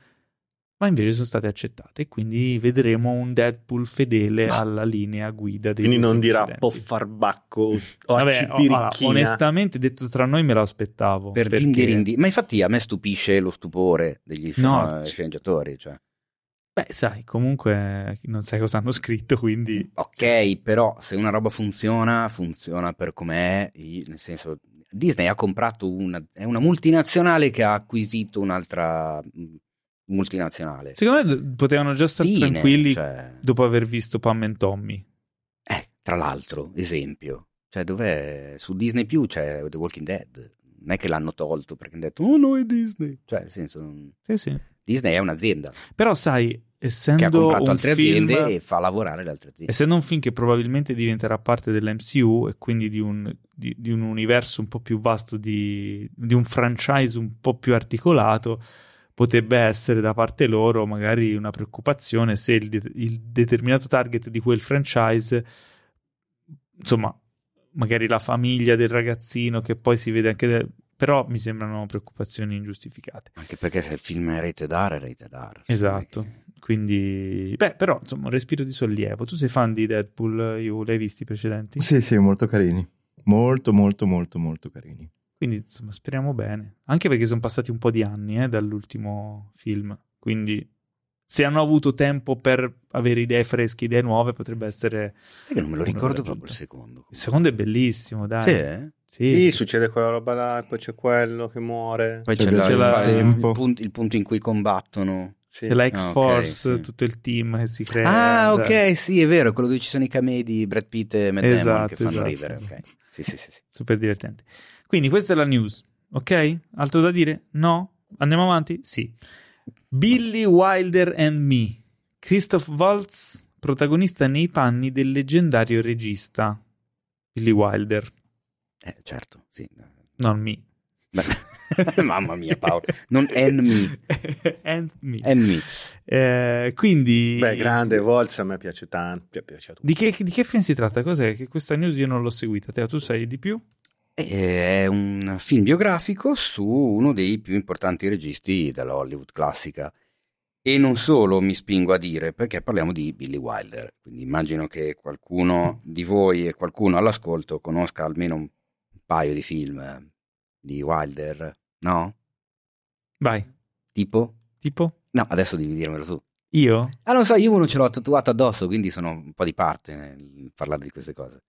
Speaker 1: ma invece sono state accettate. Quindi vedremo un Deadpool fedele ma... alla linea guida dei
Speaker 3: Quindi non dirà po' farbacco o Vabbè, oh,
Speaker 1: onestamente, detto tra noi, me lo aspettavo.
Speaker 2: Per perché... Dindirindi. Ma infatti a me stupisce lo stupore degli no, sceneggiatori. Cioè.
Speaker 1: Beh, sai, comunque non sai cosa hanno scritto, quindi...
Speaker 2: Ok, però se una roba funziona, funziona per com'è, nel senso... Disney ha comprato una, è una multinazionale che ha acquisito un'altra multinazionale.
Speaker 1: Secondo me potevano già stare Fine, tranquilli cioè... dopo aver visto Pam e Tommy.
Speaker 2: Eh, tra l'altro, esempio. Cioè, dov'è? Su Disney Più c'è The Walking Dead. Non è che l'hanno tolto perché hanno detto, oh no, è Disney. Cioè, nel senso...
Speaker 1: Sì, sì.
Speaker 2: Disney è un'azienda.
Speaker 1: Però sai, essendo che
Speaker 2: ha comprato altre
Speaker 1: film,
Speaker 2: aziende e fa lavorare le altre aziende.
Speaker 1: Essendo un film che probabilmente diventerà parte dell'MCU e quindi di un, di, di un universo un po' più vasto, di, di un franchise un po' più articolato potrebbe essere da parte loro magari una preoccupazione se il, de- il determinato target di quel franchise, insomma, magari la famiglia del ragazzino che poi si vede anche de- però mi sembrano preoccupazioni ingiustificate.
Speaker 2: Anche perché se il film è rete d'are, è rete d'are.
Speaker 1: Esatto, quindi... Beh, però, insomma, un respiro di sollievo. Tu sei fan di Deadpool, io l'hai visti i precedenti?
Speaker 4: Sì, sì, molto carini. Molto, molto, molto, molto carini.
Speaker 1: Quindi, insomma, speriamo bene. Anche perché sono passati un po' di anni eh, dall'ultimo film, quindi se hanno avuto tempo per avere idee fresche, idee nuove, potrebbe essere.
Speaker 2: È che non me lo ricordo proprio il secondo.
Speaker 1: Il secondo è bellissimo, dai.
Speaker 2: Sì, eh?
Speaker 3: sì. sì, succede quella roba là, e poi c'è quello che muore.
Speaker 2: Poi c'è, c'è, la, c'è la, il, il, punto, il, punto, in cui combattono.
Speaker 1: Sì. C'è la X-Force, ah, okay, sì. tutto il team che si crea.
Speaker 2: Ah, ok, sì, è vero, quello dove ci sono i camei di Brad Pitt e Matt esatto, Damon che fanno esatto. ridere. Okay. Sì, sì, sì,
Speaker 1: Super divertente. Quindi questa è la news, ok? Altro da dire? No? Andiamo avanti? Sì. Billy Wilder and Me Christoph Waltz, protagonista nei panni del leggendario regista Billy Wilder.
Speaker 2: Eh, certo, sì.
Speaker 1: Non me.
Speaker 2: Mamma mia, Paolo. Non and me.
Speaker 1: and me.
Speaker 2: And me.
Speaker 1: Eh, quindi...
Speaker 3: Beh, grande Waltz a me piace tanto. Piace
Speaker 1: di, che, di che film si tratta? Cos'è? Che questa news io non l'ho seguita. Te, tu sai di più?
Speaker 2: È un film biografico su uno dei più importanti registi della Hollywood classica. E non solo mi spingo a dire, perché parliamo di Billy Wilder, quindi immagino che qualcuno di voi e qualcuno all'ascolto conosca almeno un paio di film di Wilder, no?
Speaker 1: Vai.
Speaker 2: Tipo?
Speaker 1: Tipo?
Speaker 2: No, adesso devi dirmelo tu.
Speaker 1: Io?
Speaker 2: Ah, non so, io uno ce l'ho tatuato addosso, quindi sono un po' di parte nel parlare di queste cose.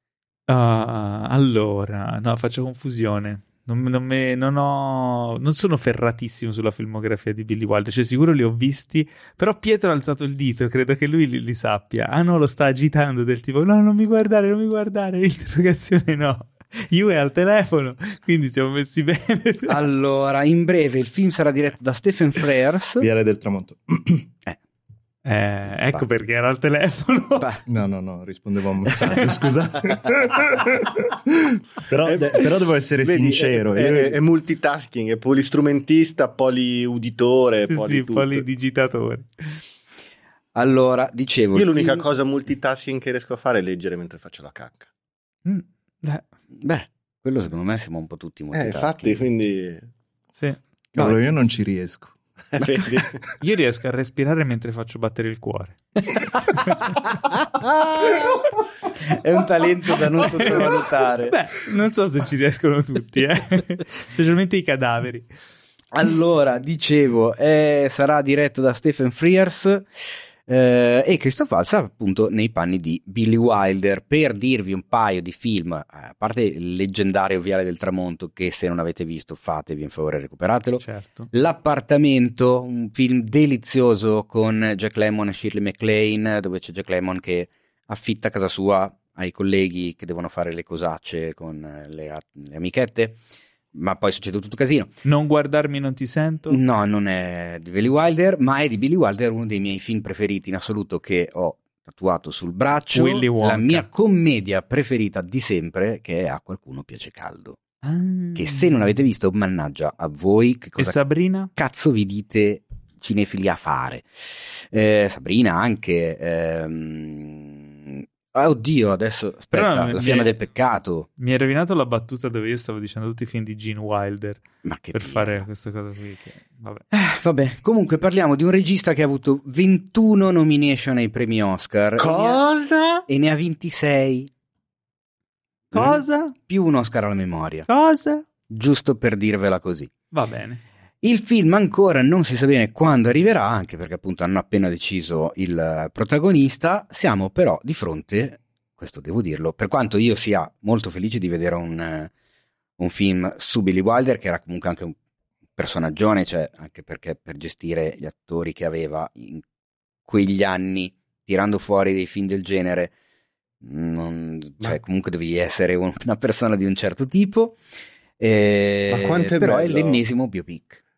Speaker 1: Uh, allora, no, faccio confusione. Non, non, me, non, ho, non, sono ferratissimo sulla filmografia di Billy Wilder, cioè sicuro li ho visti, però Pietro ha alzato il dito, credo che lui li, li sappia. Ah no, lo sta agitando del tipo no, non mi guardare, non mi guardare, l'interrogazione no. Io è al telefono, quindi siamo messi bene.
Speaker 2: allora, in breve, il film sarà diretto da Stephen Frears.
Speaker 4: Viale del Tramonto.
Speaker 1: eh. Eh, ecco bah. perché era al telefono.
Speaker 4: Bah. No, no, no, rispondevo a un messaggio, scusa. però, de- però, devo essere Vedi, sincero.
Speaker 3: È, è, è, multitasking, è polistrumentista, poliuditore,
Speaker 1: sì,
Speaker 3: poli
Speaker 1: sì, polidigitatore.
Speaker 2: Allora, dicevo...
Speaker 3: Io l'unica film... cosa multitasking che riesco a fare è leggere mentre faccio la cacca.
Speaker 2: Mm, beh. beh, quello secondo me siamo un po' tutti multitasking.
Speaker 3: Eh, infatti, quindi...
Speaker 1: Sì.
Speaker 4: Cavolo, io non ci riesco.
Speaker 1: Io riesco a respirare mentre faccio battere il cuore.
Speaker 2: È un talento da non sottovalutare.
Speaker 1: Beh, non so se ci riescono tutti, eh? specialmente i cadaveri.
Speaker 2: Allora, dicevo, eh, sarà diretto da Stephen Frears eh, e Christoph Waltz appunto nei panni di Billy Wilder. Per dirvi un paio di film eh, a parte il leggendario Viale del Tramonto che se non avete visto fatevi in favore recuperatelo.
Speaker 1: Certo.
Speaker 2: L'appartamento un film delizioso con Jack Lemmon e Shirley MacLaine dove c'è Jack Lemmon che affitta casa sua ai colleghi che devono fare le cosacce con le, le amichette ma poi succede tutto casino.
Speaker 1: Non guardarmi non ti sento?
Speaker 2: No, non è di Billy Wilder, ma è di Billy Wilder uno dei miei film preferiti in assoluto che ho tatuato sul braccio.
Speaker 1: Willy
Speaker 2: La mia commedia preferita di sempre che è A qualcuno piace caldo. Ah. Che se non avete visto, mannaggia a voi. Che cosa
Speaker 1: e Sabrina?
Speaker 2: Cazzo vi dite cinefili a fare? Eh, Sabrina anche. Ehm, Ah, oddio, adesso aspetta, no, la fiamma è, del peccato.
Speaker 1: Mi hai rovinato la battuta dove io stavo dicendo tutti i film di Gene Wilder
Speaker 2: Ma che
Speaker 1: per
Speaker 2: via.
Speaker 1: fare questa cosa qui. Che, vabbè.
Speaker 2: Eh, vabbè. comunque parliamo di un regista che ha avuto 21 nomination ai premi Oscar.
Speaker 3: Cosa?
Speaker 2: E ne ha 26.
Speaker 1: Cosa? Mm?
Speaker 2: Più un Oscar alla memoria.
Speaker 1: Cosa?
Speaker 2: Giusto per dirvela così.
Speaker 1: Va bene.
Speaker 2: Il film ancora non si sa bene quando arriverà, anche perché appunto hanno appena deciso il protagonista. Siamo però di fronte, questo devo dirlo, per quanto io sia molto felice di vedere un, un film su Billy Wilder, che era comunque anche un personaggione, cioè anche perché per gestire gli attori che aveva in quegli anni, tirando fuori dei film del genere, non, cioè, comunque devi essere una persona di un certo tipo. Eh, Ma quanto è però bello. è l'ennesimo biopic.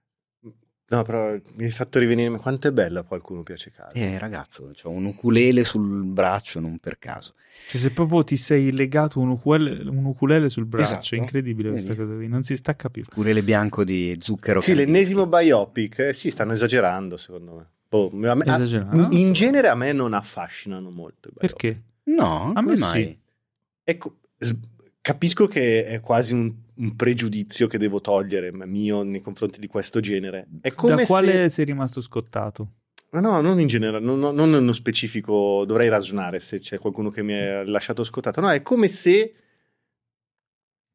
Speaker 3: No, però mi hai fatto rivenire quanto è bella qualcuno piace caldo.
Speaker 2: Eh, ragazzo, ho un ukulele sul braccio, non per caso.
Speaker 1: Cioè, se proprio ti sei legato un ukulele, un ukulele sul braccio, esatto. è incredibile Vedi. questa cosa qui, non si stacca più.
Speaker 2: Ukulele bianco di zucchero.
Speaker 3: Sì, l'ennesimo biopic, eh, sì, stanno esagerando secondo me. Boh, a me a, in genere a me non affascinano molto.
Speaker 1: Perché?
Speaker 2: No,
Speaker 1: a me mai. Sì.
Speaker 3: Ecco, capisco che è quasi un un pregiudizio che devo togliere mio nei confronti di questo genere. È come
Speaker 1: da quale
Speaker 3: se...
Speaker 1: sei rimasto scottato?
Speaker 3: No, no, non in generale, non, non nello specifico, dovrei ragionare se c'è qualcuno che mi ha lasciato scottato. No, è come se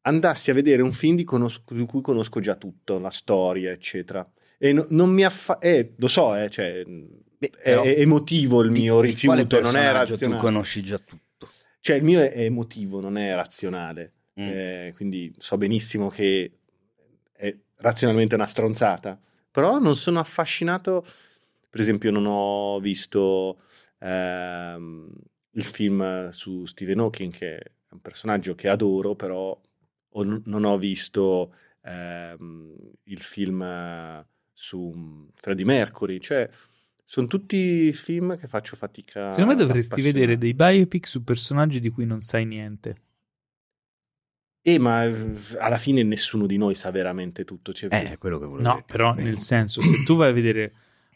Speaker 3: andassi a vedere un film di, conosco, di cui conosco già tutto, la storia, eccetera. E no, non mi affa... Eh, lo so, eh, cioè, Beh, è, è, emotivo il mio di, rifiuto, non è razionale.
Speaker 2: Tu conosci già tutto.
Speaker 3: Cioè, il mio è emotivo, non è razionale. Mm. Eh, quindi so benissimo che è razionalmente una stronzata, però non sono affascinato. Per esempio, non ho visto ehm, il film su Stephen Hawking, che è un personaggio che adoro, però ho, non ho visto ehm, il film su Freddie Mercury, cioè sono tutti film che faccio fatica.
Speaker 1: Secondo me dovresti vedere dei biopic su personaggi di cui non sai niente.
Speaker 3: Eh, ma alla fine nessuno di noi sa veramente tutto. Cioè,
Speaker 2: eh, quello che volevo
Speaker 1: No,
Speaker 2: dire.
Speaker 1: però
Speaker 2: Beh.
Speaker 1: nel senso, se tu vai a vedere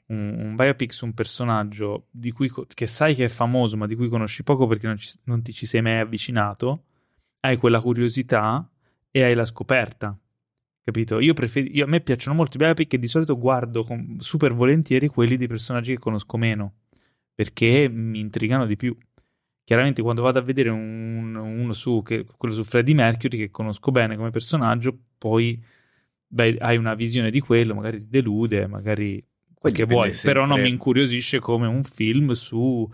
Speaker 1: un, un biopic su un personaggio cui, che sai che è famoso, ma di cui conosci poco perché non, ci, non ti ci sei mai avvicinato, hai quella curiosità e hai la scoperta. Capito? Io prefer- io, a me piacciono molto i biopic e di solito guardo con, super volentieri quelli di personaggi che conosco meno perché mi intrigano di più. Chiaramente, quando vado a vedere un, uno su che, quello su Freddie Mercury, che conosco bene come personaggio, poi beh, hai una visione di quello, magari ti delude, magari quel che vuoi, sempre. però non mi incuriosisce come un film su,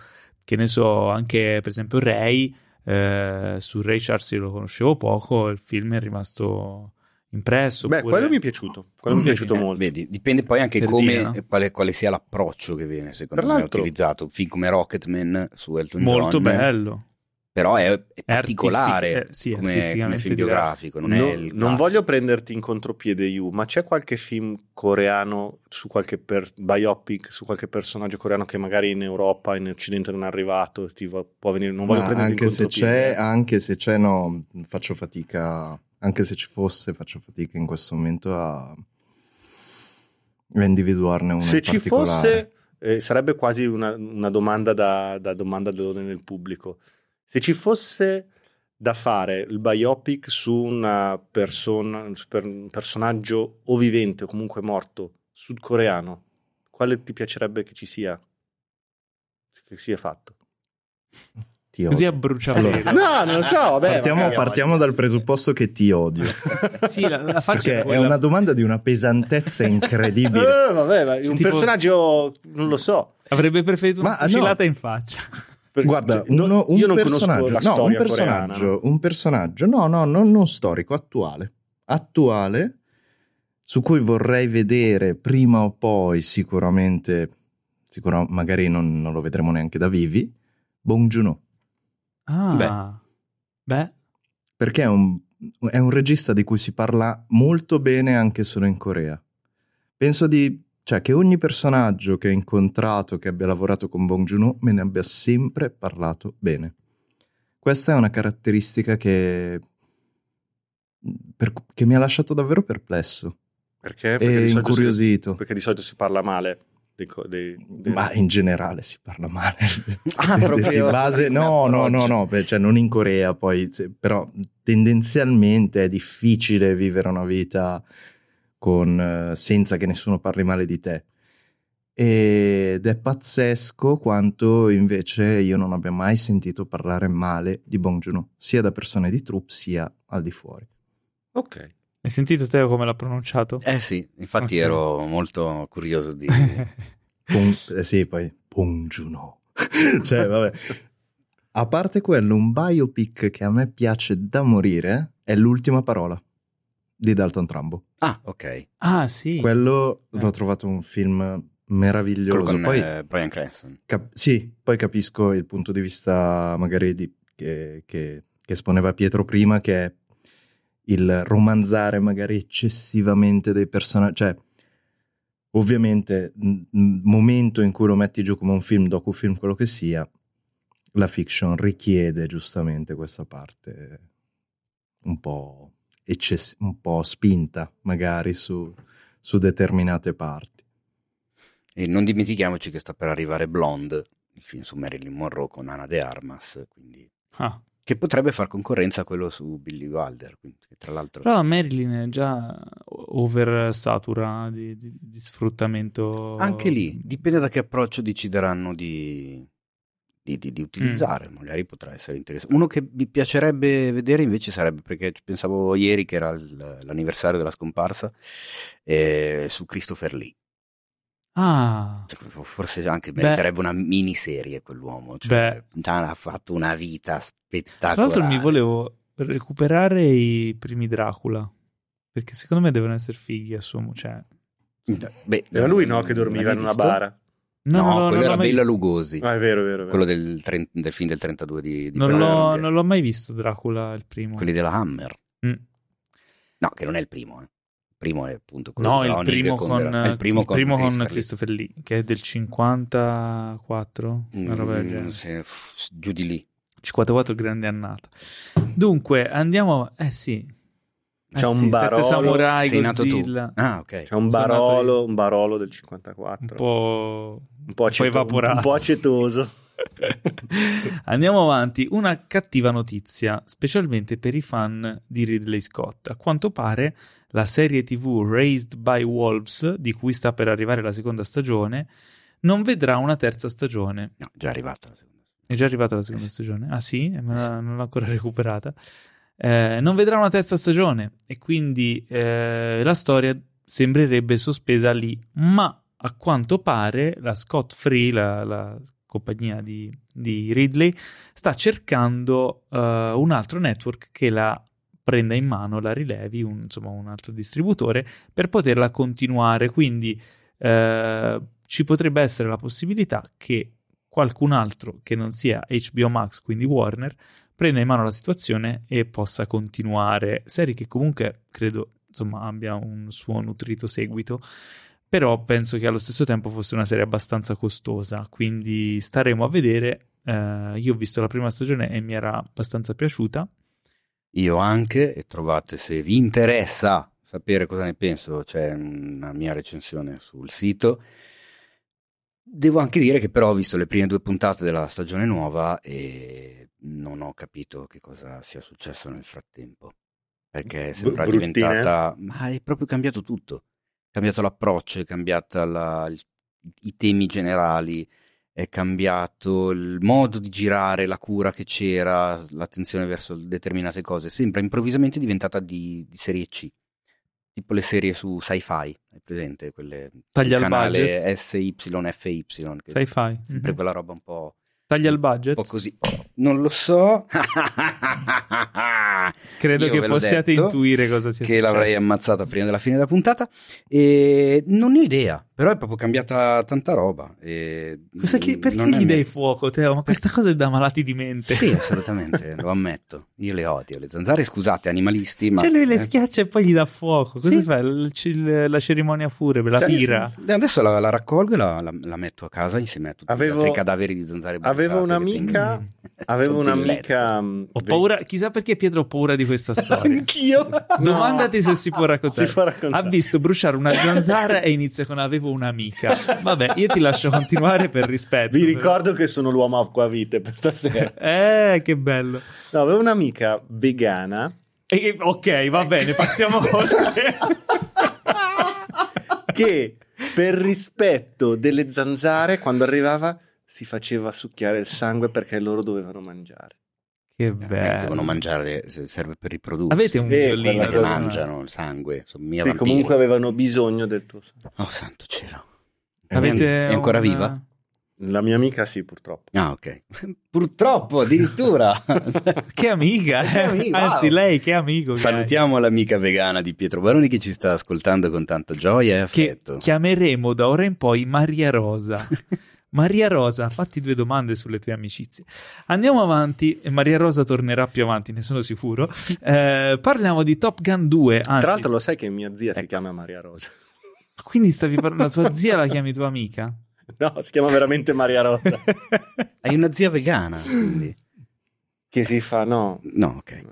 Speaker 1: che ne so, anche per esempio Ray. Eh, su Ray Charles io lo conoscevo poco, il film è rimasto impresso.
Speaker 3: Beh, quello mi è piaciuto, quello mi è piaciuto
Speaker 2: Eh,
Speaker 3: molto.
Speaker 2: Vedi, dipende poi anche
Speaker 1: Per
Speaker 2: come,
Speaker 1: dire, no?
Speaker 2: quale, quale sia l'approccio che viene, secondo me,
Speaker 3: l'altro-
Speaker 2: utilizzato. Film come Rocketman su Elton
Speaker 1: Molto
Speaker 2: John,
Speaker 1: bello.
Speaker 2: però è, è
Speaker 1: È
Speaker 2: particolare
Speaker 1: artistic- eh, sì,
Speaker 2: come, film biografico. Non,
Speaker 3: Non,
Speaker 2: è il
Speaker 3: non voglio prenderti in contropiede, Yu, ma c'è qualche film coreano su qualche per- biopic su qualche personaggio coreano che magari in Europa, in Occidente non è arrivato? Ti va- può venire, non voglio
Speaker 4: Ma
Speaker 3: prenderti
Speaker 4: anche
Speaker 3: in
Speaker 4: se
Speaker 3: contropiede.
Speaker 4: c'è,
Speaker 3: eh.
Speaker 4: anche se c'è, no, faccio fatica, anche se ci fosse, faccio fatica in questo momento a, a individuarne uno
Speaker 3: Se
Speaker 4: in
Speaker 3: ci fosse, eh, sarebbe quasi una, una domanda da, da domanda d'ordine nel pubblico. Se ci fosse da fare il biopic su una persona, su per- un personaggio o vivente o comunque morto sudcoreano, quale ti piacerebbe che ci sia? Che sia fatto?
Speaker 4: Ti
Speaker 1: Così
Speaker 4: odio.
Speaker 1: a bruciapelo.
Speaker 3: No, non lo so, vabbè.
Speaker 4: partiamo, partiamo dal presupposto che ti odio,
Speaker 1: sì, la, la
Speaker 4: perché è una domanda di una pesantezza incredibile.
Speaker 3: Eh, vabbè, ma un
Speaker 1: Tipo-
Speaker 3: personaggio non lo so.
Speaker 1: Avrebbe preferito una
Speaker 4: Ma,
Speaker 1: fucilata
Speaker 4: no.
Speaker 1: in faccia.
Speaker 4: Guarda,
Speaker 3: cioè, no-
Speaker 4: uno- un
Speaker 3: io non
Speaker 4: personaggio, no, un personaggio,
Speaker 3: coreana.
Speaker 4: un personaggio, no, no, non, non storico, attuale, attuale, su cui vorrei vedere prima o poi, sicuramente, sicuro, magari non, non lo vedremo neanche da vivi, Bong Joon-ho,
Speaker 1: Ah, beh,
Speaker 4: perché è un, è un regista di cui si parla molto bene anche solo in Corea. Penso di, cioè, che ogni personaggio che ho incontrato, che abbia lavorato con Bong Joon-ho, me ne abbia sempre parlato bene. Questa è una caratteristica che, per- che mi ha lasciato davvero perplesso
Speaker 3: Perché? Perché
Speaker 4: e
Speaker 3: di, solito si,
Speaker 4: incuriosito.
Speaker 3: perché di solito si parla male dei, dei- dei-
Speaker 4: Ma in generale si parla male.
Speaker 2: Ah,
Speaker 4: Di
Speaker 2: proprio
Speaker 4: base, no, no, no, no, beh, cioè non in Corea poi, se- però tendenzialmente è difficile vivere una vita con, eh, senza che nessuno parli male di te. Ed è pazzesco quanto invece io non abbia mai sentito parlare male di Bong Joon-ho, sia da persone di troupe sia al di fuori.
Speaker 3: Ok.
Speaker 1: Hai sentito Teo come l'ha pronunciato?
Speaker 2: Eh sì, infatti
Speaker 1: Ok.
Speaker 2: ero molto curioso di...
Speaker 4: Bong- eh sì, poi Bong Joon-ho. cioè, vabbè. A parte quello, un biopic che a me piace da morire è L'ultima parola di Dalton Trumbo.
Speaker 2: Ah, ok.
Speaker 1: ah, sì.
Speaker 4: Quello
Speaker 1: Eh.
Speaker 4: l'ho trovato un film
Speaker 2: Quello
Speaker 4: meraviglioso.
Speaker 2: con
Speaker 4: Poi,
Speaker 2: eh, Brian Cranston.
Speaker 4: cap- sì, poi capisco il punto di vista magari di- che, che- che esponeva Pietro prima, che è il romanzare magari eccessivamente dei personaggi. Cioè, ovviamente, n- n- momento in cui lo metti giù come un film, docufilm, quello che sia, la fiction richiede giustamente questa parte un po', eccess- un po' spinta, magari su, su determinate parti.
Speaker 2: E non dimentichiamoci che sta per arrivare Blonde, il film su Marilyn Monroe con Ana de Armas, quindi
Speaker 1: Ah,
Speaker 2: che potrebbe far concorrenza a quello su Billy Wilder. Quindi, tra l'altro...
Speaker 1: Però Marilyn è già oversatura di, di, di, sfruttamento.
Speaker 2: Anche lì, dipende da che approccio decideranno di, di utilizzare. Mm. Magari potrà essere interessante. Uno che mi piacerebbe vedere invece sarebbe, perché pensavo ieri che era l'anniversario della scomparsa, eh, su Christopher Lee.
Speaker 1: Ah.
Speaker 2: Forse anche meriterebbe Beh. una miniserie quell'uomo. Cioè, ha fatto una vita spettacolare.
Speaker 1: Tra l'altro mi volevo recuperare i primi Dracula. Perché secondo me devono essere fighi, assumo. Cioè...
Speaker 3: Beh, era lui no che dormiva in una bara.
Speaker 2: No, no, no quello era Bella visto. Lugosi.
Speaker 3: Ah, è vero, è vero. È vero.
Speaker 2: Quello del, tre... del, film del 32 di, di
Speaker 1: non, l'ho, non, l'ho, mai visto Dracula, il primo.
Speaker 2: Quelli della Hammer. Mm. No, che non è il primo, eh primo è appunto quello
Speaker 1: no, il primo con, con, il primo il con, primo con Christopher, Lee. Lee. che è del 54 una roba del mm, genere
Speaker 2: se, f, giù di lì
Speaker 1: 54 grande annata dunque andiamo eh sì
Speaker 3: c'è eh un sì, barolo
Speaker 1: samurai sei nato Godzilla.
Speaker 2: tu ah ok
Speaker 3: c'è un barolo un barolo del 54
Speaker 1: un po',
Speaker 3: un po', aceto, evaporato un po' acetoso
Speaker 1: Andiamo avanti. Una cattiva notizia, specialmente per i fan di Ridley Scott. A quanto pare la serie TV Raised by Wolves, di cui sta per arrivare la seconda stagione, non vedrà una terza stagione.
Speaker 2: No, è già arrivata la seconda stagione.
Speaker 1: È già arrivata la seconda stagione? Ah sì? Eh, ma non l'ho ancora recuperata. Eh, non vedrà una terza stagione e quindi eh, la storia sembrerebbe sospesa lì, ma a quanto pare la Scott Free, la, la compagnia di, di, Ridley, sta cercando uh, un altro network che la prenda in mano, la rilevi, un, insomma un altro distributore, per poterla continuare. Quindi uh, ci potrebbe essere la possibilità che qualcun altro che non sia HBO Max, quindi Warner, prenda in mano la situazione e possa continuare. Serie che comunque credo insomma abbia un suo nutrito seguito però penso che allo stesso tempo fosse una serie abbastanza costosa, quindi staremo a vedere. Uh, io ho visto la prima stagione e mi era abbastanza piaciuta.
Speaker 2: Io anche, e trovate se vi interessa sapere cosa ne penso, c'è una mia recensione sul sito. Devo anche dire che però ho visto le prime due puntate della stagione nuova e non ho capito che cosa sia successo nel frattempo. Perché sembra B- diventata... Ma è proprio cambiato tutto cambiato l'approccio, è cambiata la, i temi generali, è cambiato il modo di girare, la cura che c'era, l'attenzione verso determinate cose. Sembra improvvisamente diventata di, di serie C. Tipo le serie su sci-fi, hai presente? Quelle
Speaker 1: Taglia
Speaker 2: canale SYFY. Sci-fi.
Speaker 1: Sempre
Speaker 2: mm-hmm. quella roba un po'
Speaker 1: Taglia il budget?
Speaker 2: Un po' così. Non lo so.
Speaker 1: Credo Io che possiate intuire cosa sia
Speaker 2: che
Speaker 1: successo.
Speaker 2: l'avrei ammazzata prima della fine della puntata. E non ne ho idea, però è proprio cambiata tanta roba. E
Speaker 1: che, perché gli dai fuoco, Teo? Ma questa cosa è da malati di mente.
Speaker 2: Sì, assolutamente, lo ammetto. Io le odio. Le zanzare, scusate, animalisti. Ma...
Speaker 1: Cioè, lui le eh. schiaccia e poi gli dà fuoco. Cosa sì. fa? La cerimonia furebre, la pira.
Speaker 2: Adesso la, la raccolgo e la, la, la, metto a casa insieme a tutti Avevo... gli altri cadaveri di zanzare.
Speaker 3: Avevo un'amica. Avevo un'amica.
Speaker 1: Mm, ho paura, chissà perché Pietro ha paura di questa storia.
Speaker 3: Anch'io.
Speaker 1: Domandati no. se si può raccontare. Si può raccontare. Ha visto bruciare una zanzara e inizia con avevo un'amica. Vabbè, io ti lascio continuare per rispetto.
Speaker 3: Vi ricordo che sono l'uomo acquavite per stasera.
Speaker 1: eh, che bello.
Speaker 3: No, avevo un'amica vegana.
Speaker 1: E, ok, va bene, passiamo oltre.
Speaker 3: che per rispetto delle zanzare, quando arrivava si faceva succhiare il sangue perché loro dovevano mangiare.
Speaker 1: Che eh, bello.
Speaker 2: devono mangiare, serve per riprodurre.
Speaker 1: Avete un eh, violino
Speaker 2: che mangiano il sangue. Sono
Speaker 3: sì, comunque avevano bisogno del tuo sangue.
Speaker 2: Oh, santo cielo.
Speaker 1: Avete
Speaker 2: è ancora una... viva?
Speaker 3: La mia amica sì, purtroppo.
Speaker 2: Ah, ok. purtroppo, addirittura.
Speaker 1: che amica. Che amica. Anzi, lei che amico.
Speaker 2: Salutiamo che l'amica vegana di Pietro Baroni che ci sta ascoltando con tanta gioia e affetto.
Speaker 1: Che chiameremo da ora in poi Maria Rosa. Maria Rosa, fatti due domande sulle tue amicizie. Andiamo avanti, e Maria Rosa tornerà più avanti, ne sono sicuro. Eh, parliamo di Top Gun 2. Anzi...
Speaker 3: Tra l'altro, lo sai che mia zia ecco. si chiama Maria Rosa.
Speaker 1: Quindi stavi parlando, la tua zia la chiami tua amica?
Speaker 3: No, si chiama veramente Maria Rosa.
Speaker 2: Hai una zia vegana, quindi.
Speaker 3: Che si fa, no?
Speaker 2: No, ok.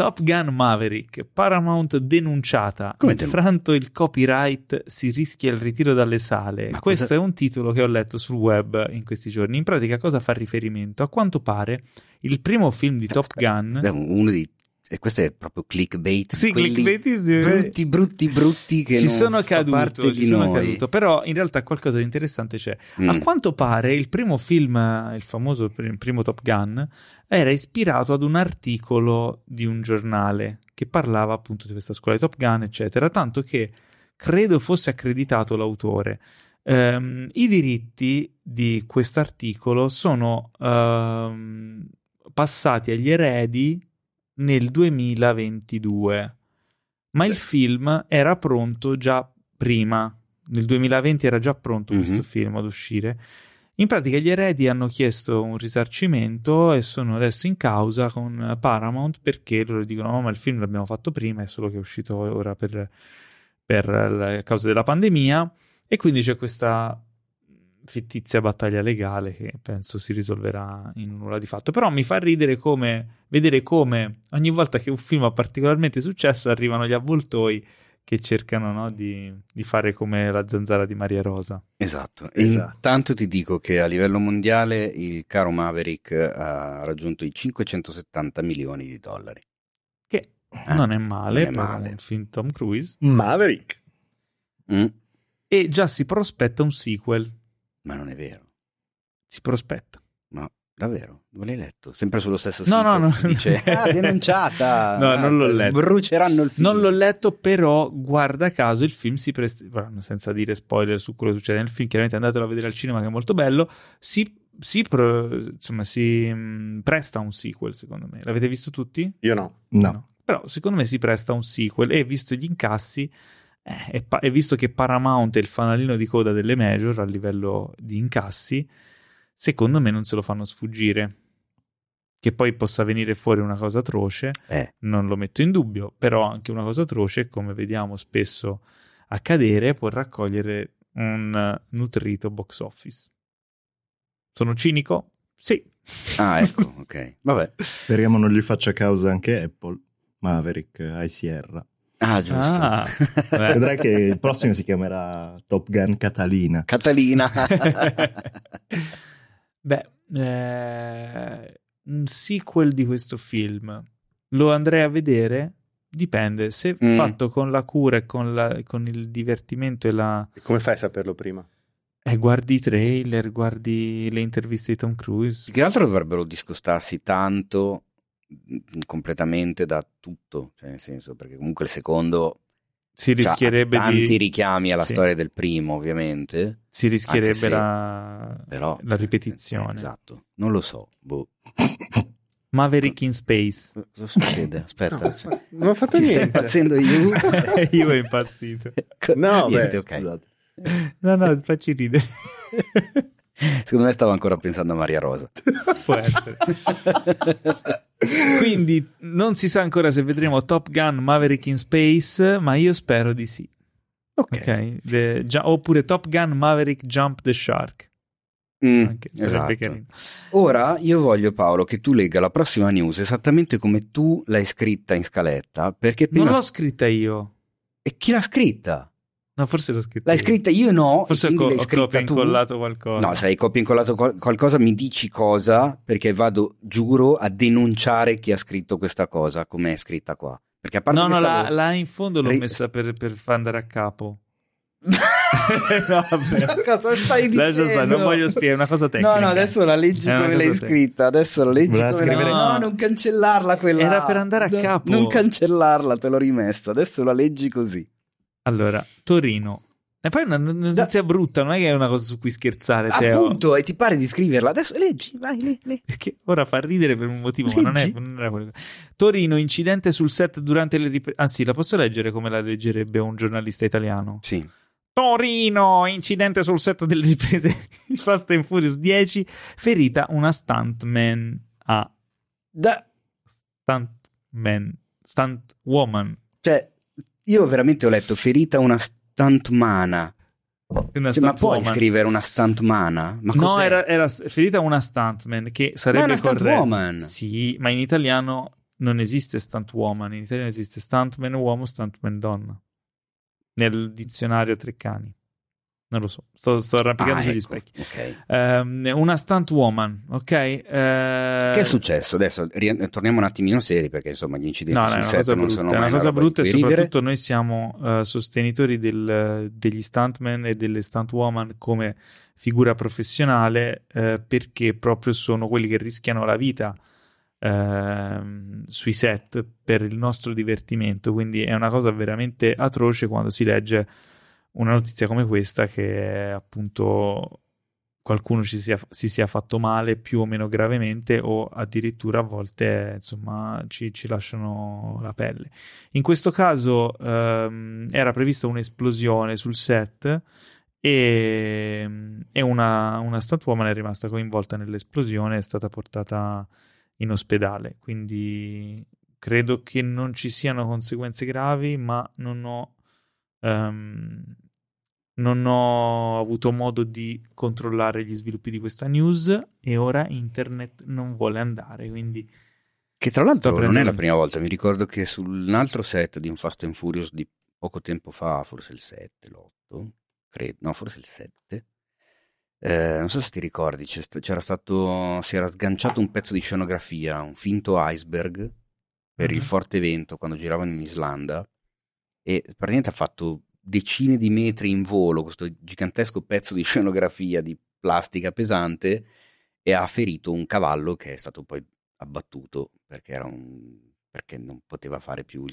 Speaker 1: Top Gun Maverick, Paramount denunciata, Come infranto il copyright, si rischia il ritiro dalle sale. Ma Questo cosa... è un titolo che ho letto sul web in questi giorni. In pratica cosa fa riferimento? A quanto pare il primo film di Top Gun...
Speaker 2: Uno dei e questo è proprio clickbait.
Speaker 1: Sì, clickbaitismo.
Speaker 2: Brutti, brutti, brutti che ci sono caduto, ci sono noi. caduto.
Speaker 1: Però in realtà qualcosa di interessante c'è. Mm. A quanto pare il primo film, il famoso primo Top Gun, era ispirato ad un articolo di un giornale che parlava appunto di questa scuola di Top Gun, eccetera. Tanto che credo fosse accreditato l'autore. Um, I diritti di questo articolo sono um, passati agli eredi nel 2022, ma il film era pronto già prima, nel 2020 era già pronto mm-hmm. questo film ad uscire. In pratica gli eredi hanno chiesto un risarcimento e sono adesso in causa con Paramount perché loro dicono oh, ma il film l'abbiamo fatto prima, è solo che è uscito ora per, per la causa della pandemia e quindi c'è questa fittizia battaglia legale che penso si risolverà in nulla di fatto. Però mi fa ridere come vedere come ogni volta che un film ha particolarmente successo arrivano gli avvoltoi che cercano no, di, di, fare come la zanzara di Maria Rosa.
Speaker 2: Esatto. esatto. Intanto ti dico che a livello mondiale il caro Maverick ha raggiunto i 570 milioni di dollari.
Speaker 1: Che eh, non è male non è male. un film Tom Cruise.
Speaker 3: Maverick.
Speaker 1: Mm. E già si prospetta un sequel
Speaker 2: ma non è vero.
Speaker 1: Si prospetta.
Speaker 2: Ma davvero? Dove l'hai letto? Sempre sullo stesso sito?
Speaker 1: No, no, no.
Speaker 2: Dice, ah, denunciata.
Speaker 1: no, non l'ho letto.
Speaker 2: Bruceranno il film.
Speaker 1: Non l'ho letto, però guarda caso il film si presta, senza dire spoiler su quello che succede nel film, chiaramente andatelo a vedere al cinema che è molto bello, si, si, insomma, si mh, mm, presta a un sequel secondo me. L'avete visto tutti?
Speaker 3: Io no.
Speaker 4: No. no.
Speaker 1: Però secondo me si presta a un sequel e visto gli incassi eh, e, pa- e, visto che Paramount è il fanalino di coda delle major a livello di incassi, secondo me non se lo fanno sfuggire. Che poi possa venire fuori una cosa atroce, eh. non lo metto in dubbio, però anche una cosa atroce, come vediamo spesso accadere, può raccogliere un nutrito box office. Sono cinico? Sì.
Speaker 2: Ah, ecco, ok. Vabbè.
Speaker 4: Speriamo non gli faccia causa anche Apple, Maverick, iSierra.
Speaker 2: Ah, giusto. Ah,
Speaker 4: Vedrai che il prossimo si chiamerà Top Gun Catalina.
Speaker 2: Catalina.
Speaker 1: Beh, eh, un sequel di questo film lo andrei a vedere? Dipende, se mm. fatto con la cura e con, la, con il divertimento e la...
Speaker 3: E come fai a saperlo prima?
Speaker 1: Eh, guardi i trailer, guardi le interviste di Tom Cruise.
Speaker 2: Che altro dovrebbero discostarsi tanto completamente da tutto, cioè nel senso perché comunque il secondo
Speaker 1: si rischierebbe
Speaker 2: ha tanti
Speaker 1: di...
Speaker 2: richiami alla sì. storia del primo, ovviamente.
Speaker 1: Si rischierebbe se... la... Però, la ripetizione.
Speaker 2: Eh, esatto, non lo so. Boh.
Speaker 1: Maverick in Space.
Speaker 2: Cosa succede? Aspetta,
Speaker 3: no, non ho fatto niente. Sta
Speaker 2: impazzendo io.
Speaker 1: io ho impazzito.
Speaker 3: No,
Speaker 2: niente,
Speaker 3: beh,
Speaker 2: ok.
Speaker 3: Scusate.
Speaker 1: No, no, facci ridere.
Speaker 2: Secondo me stavo ancora pensando a Maria Rosa.
Speaker 1: Può essere. Quindi non si sa ancora se vedremo Top Gun Maverick in Space, ma io spero di sì.
Speaker 2: Ok. okay.
Speaker 1: The, gi- oppure Top Gun Maverick Jump the Shark.
Speaker 2: Mm, esatto. Ora io voglio Paolo che tu legga la prossima news esattamente come tu l'hai scritta in scaletta perché prima...
Speaker 1: Non l'ho scritta io.
Speaker 2: E chi l'ha scritta?
Speaker 1: No, forse l'ho scritta.
Speaker 2: L'hai io. scritta io no.
Speaker 1: Forse ho, co- ho copia incollato qualcosa.
Speaker 2: No, se hai copia incollato qual- qualcosa mi dici cosa perché vado, giuro, a denunciare chi ha scritto questa cosa, come è scritta qua. Perché a parte
Speaker 1: no, no,
Speaker 2: stavo...
Speaker 1: la, la, in fondo l'ho Ri- messa per, per far andare a capo. no,
Speaker 2: cosa stai dicendo?
Speaker 1: Sta, non voglio spiegare, è una cosa tecnica.
Speaker 2: No, no, adesso la leggi come l'hai scritta. Adesso la leggi come scrivere... No, non cancellarla quella.
Speaker 1: Era per andare a capo.
Speaker 2: Non cancellarla, te l'ho rimessa. Adesso la leggi così.
Speaker 1: Allora, Torino. E poi è una notizia da... brutta, non è che è una cosa su cui scherzare. Teo.
Speaker 2: Appunto, e ti pare di scriverla. Adesso leggi, vai, leggi.
Speaker 1: Perché ora fa ridere per un motivo, leggi. ma non, è, non era quello. Torino, incidente sul set durante le riprese. Anzi, la posso leggere come la leggerebbe un giornalista italiano?
Speaker 2: Sì.
Speaker 1: Torino, incidente sul set delle riprese di Fast and Furious 10, ferita una stuntman a...
Speaker 2: Da...
Speaker 1: Stuntman, stuntwoman.
Speaker 2: Cioè, io veramente ho letto ferita una stuntmana. Cioè, ma puoi scrivere una stuntmana? Ma
Speaker 1: no, era, era, ferita una stuntman che sarebbe
Speaker 2: ma una
Speaker 1: corretto.
Speaker 2: woman.
Speaker 1: Sì, ma in italiano non esiste stunt woman, in italiano esiste stuntman uomo, stuntman donna. Nel dizionario Treccani. Non lo so, sto, sto arrampicando ah, sugli ecco, specchi. Okay. Um, una stunt woman, ok? Uh...
Speaker 2: Che è successo? Adesso ri- torniamo un attimino seri perché insomma gli incidenti no, sul set non brutta, sono
Speaker 1: È una cosa brutta e soprattutto noi siamo uh, sostenitori del, degli stuntman e delle stunt woman come figura professionale uh, perché proprio sono quelli che rischiano la vita ehm, sui set per il nostro divertimento. Quindi è una cosa veramente atroce quando si legge una notizia come questa che appunto qualcuno ci sia, si sia fatto male più o meno gravemente o addirittura a volte insomma ci, ci lasciano la pelle. In questo caso ehm, era prevista un'esplosione sul set e, e una, una statuoman è rimasta coinvolta nell'esplosione, è stata portata in ospedale, quindi credo che non ci siano conseguenze gravi, ma non ho Um, non ho avuto modo di controllare gli sviluppi di questa news e ora internet non vuole andare, quindi...
Speaker 2: Che tra l'altro non è la prima volta, mi ricordo che su un altro set di un Fast and Furious di poco tempo fa, forse il 7, l'8, credo, no, forse il 7, eh, non so se ti ricordi, c'era stato, si era sganciato un pezzo di scenografia, un finto iceberg per mm-hmm. il forte vento quando giravano in Islanda e praticamente ha fatto decine di metri in volo questo gigantesco pezzo di scenografia di plastica pesante e ha ferito un cavallo che è stato poi abbattuto perché, un, perché non poteva fare più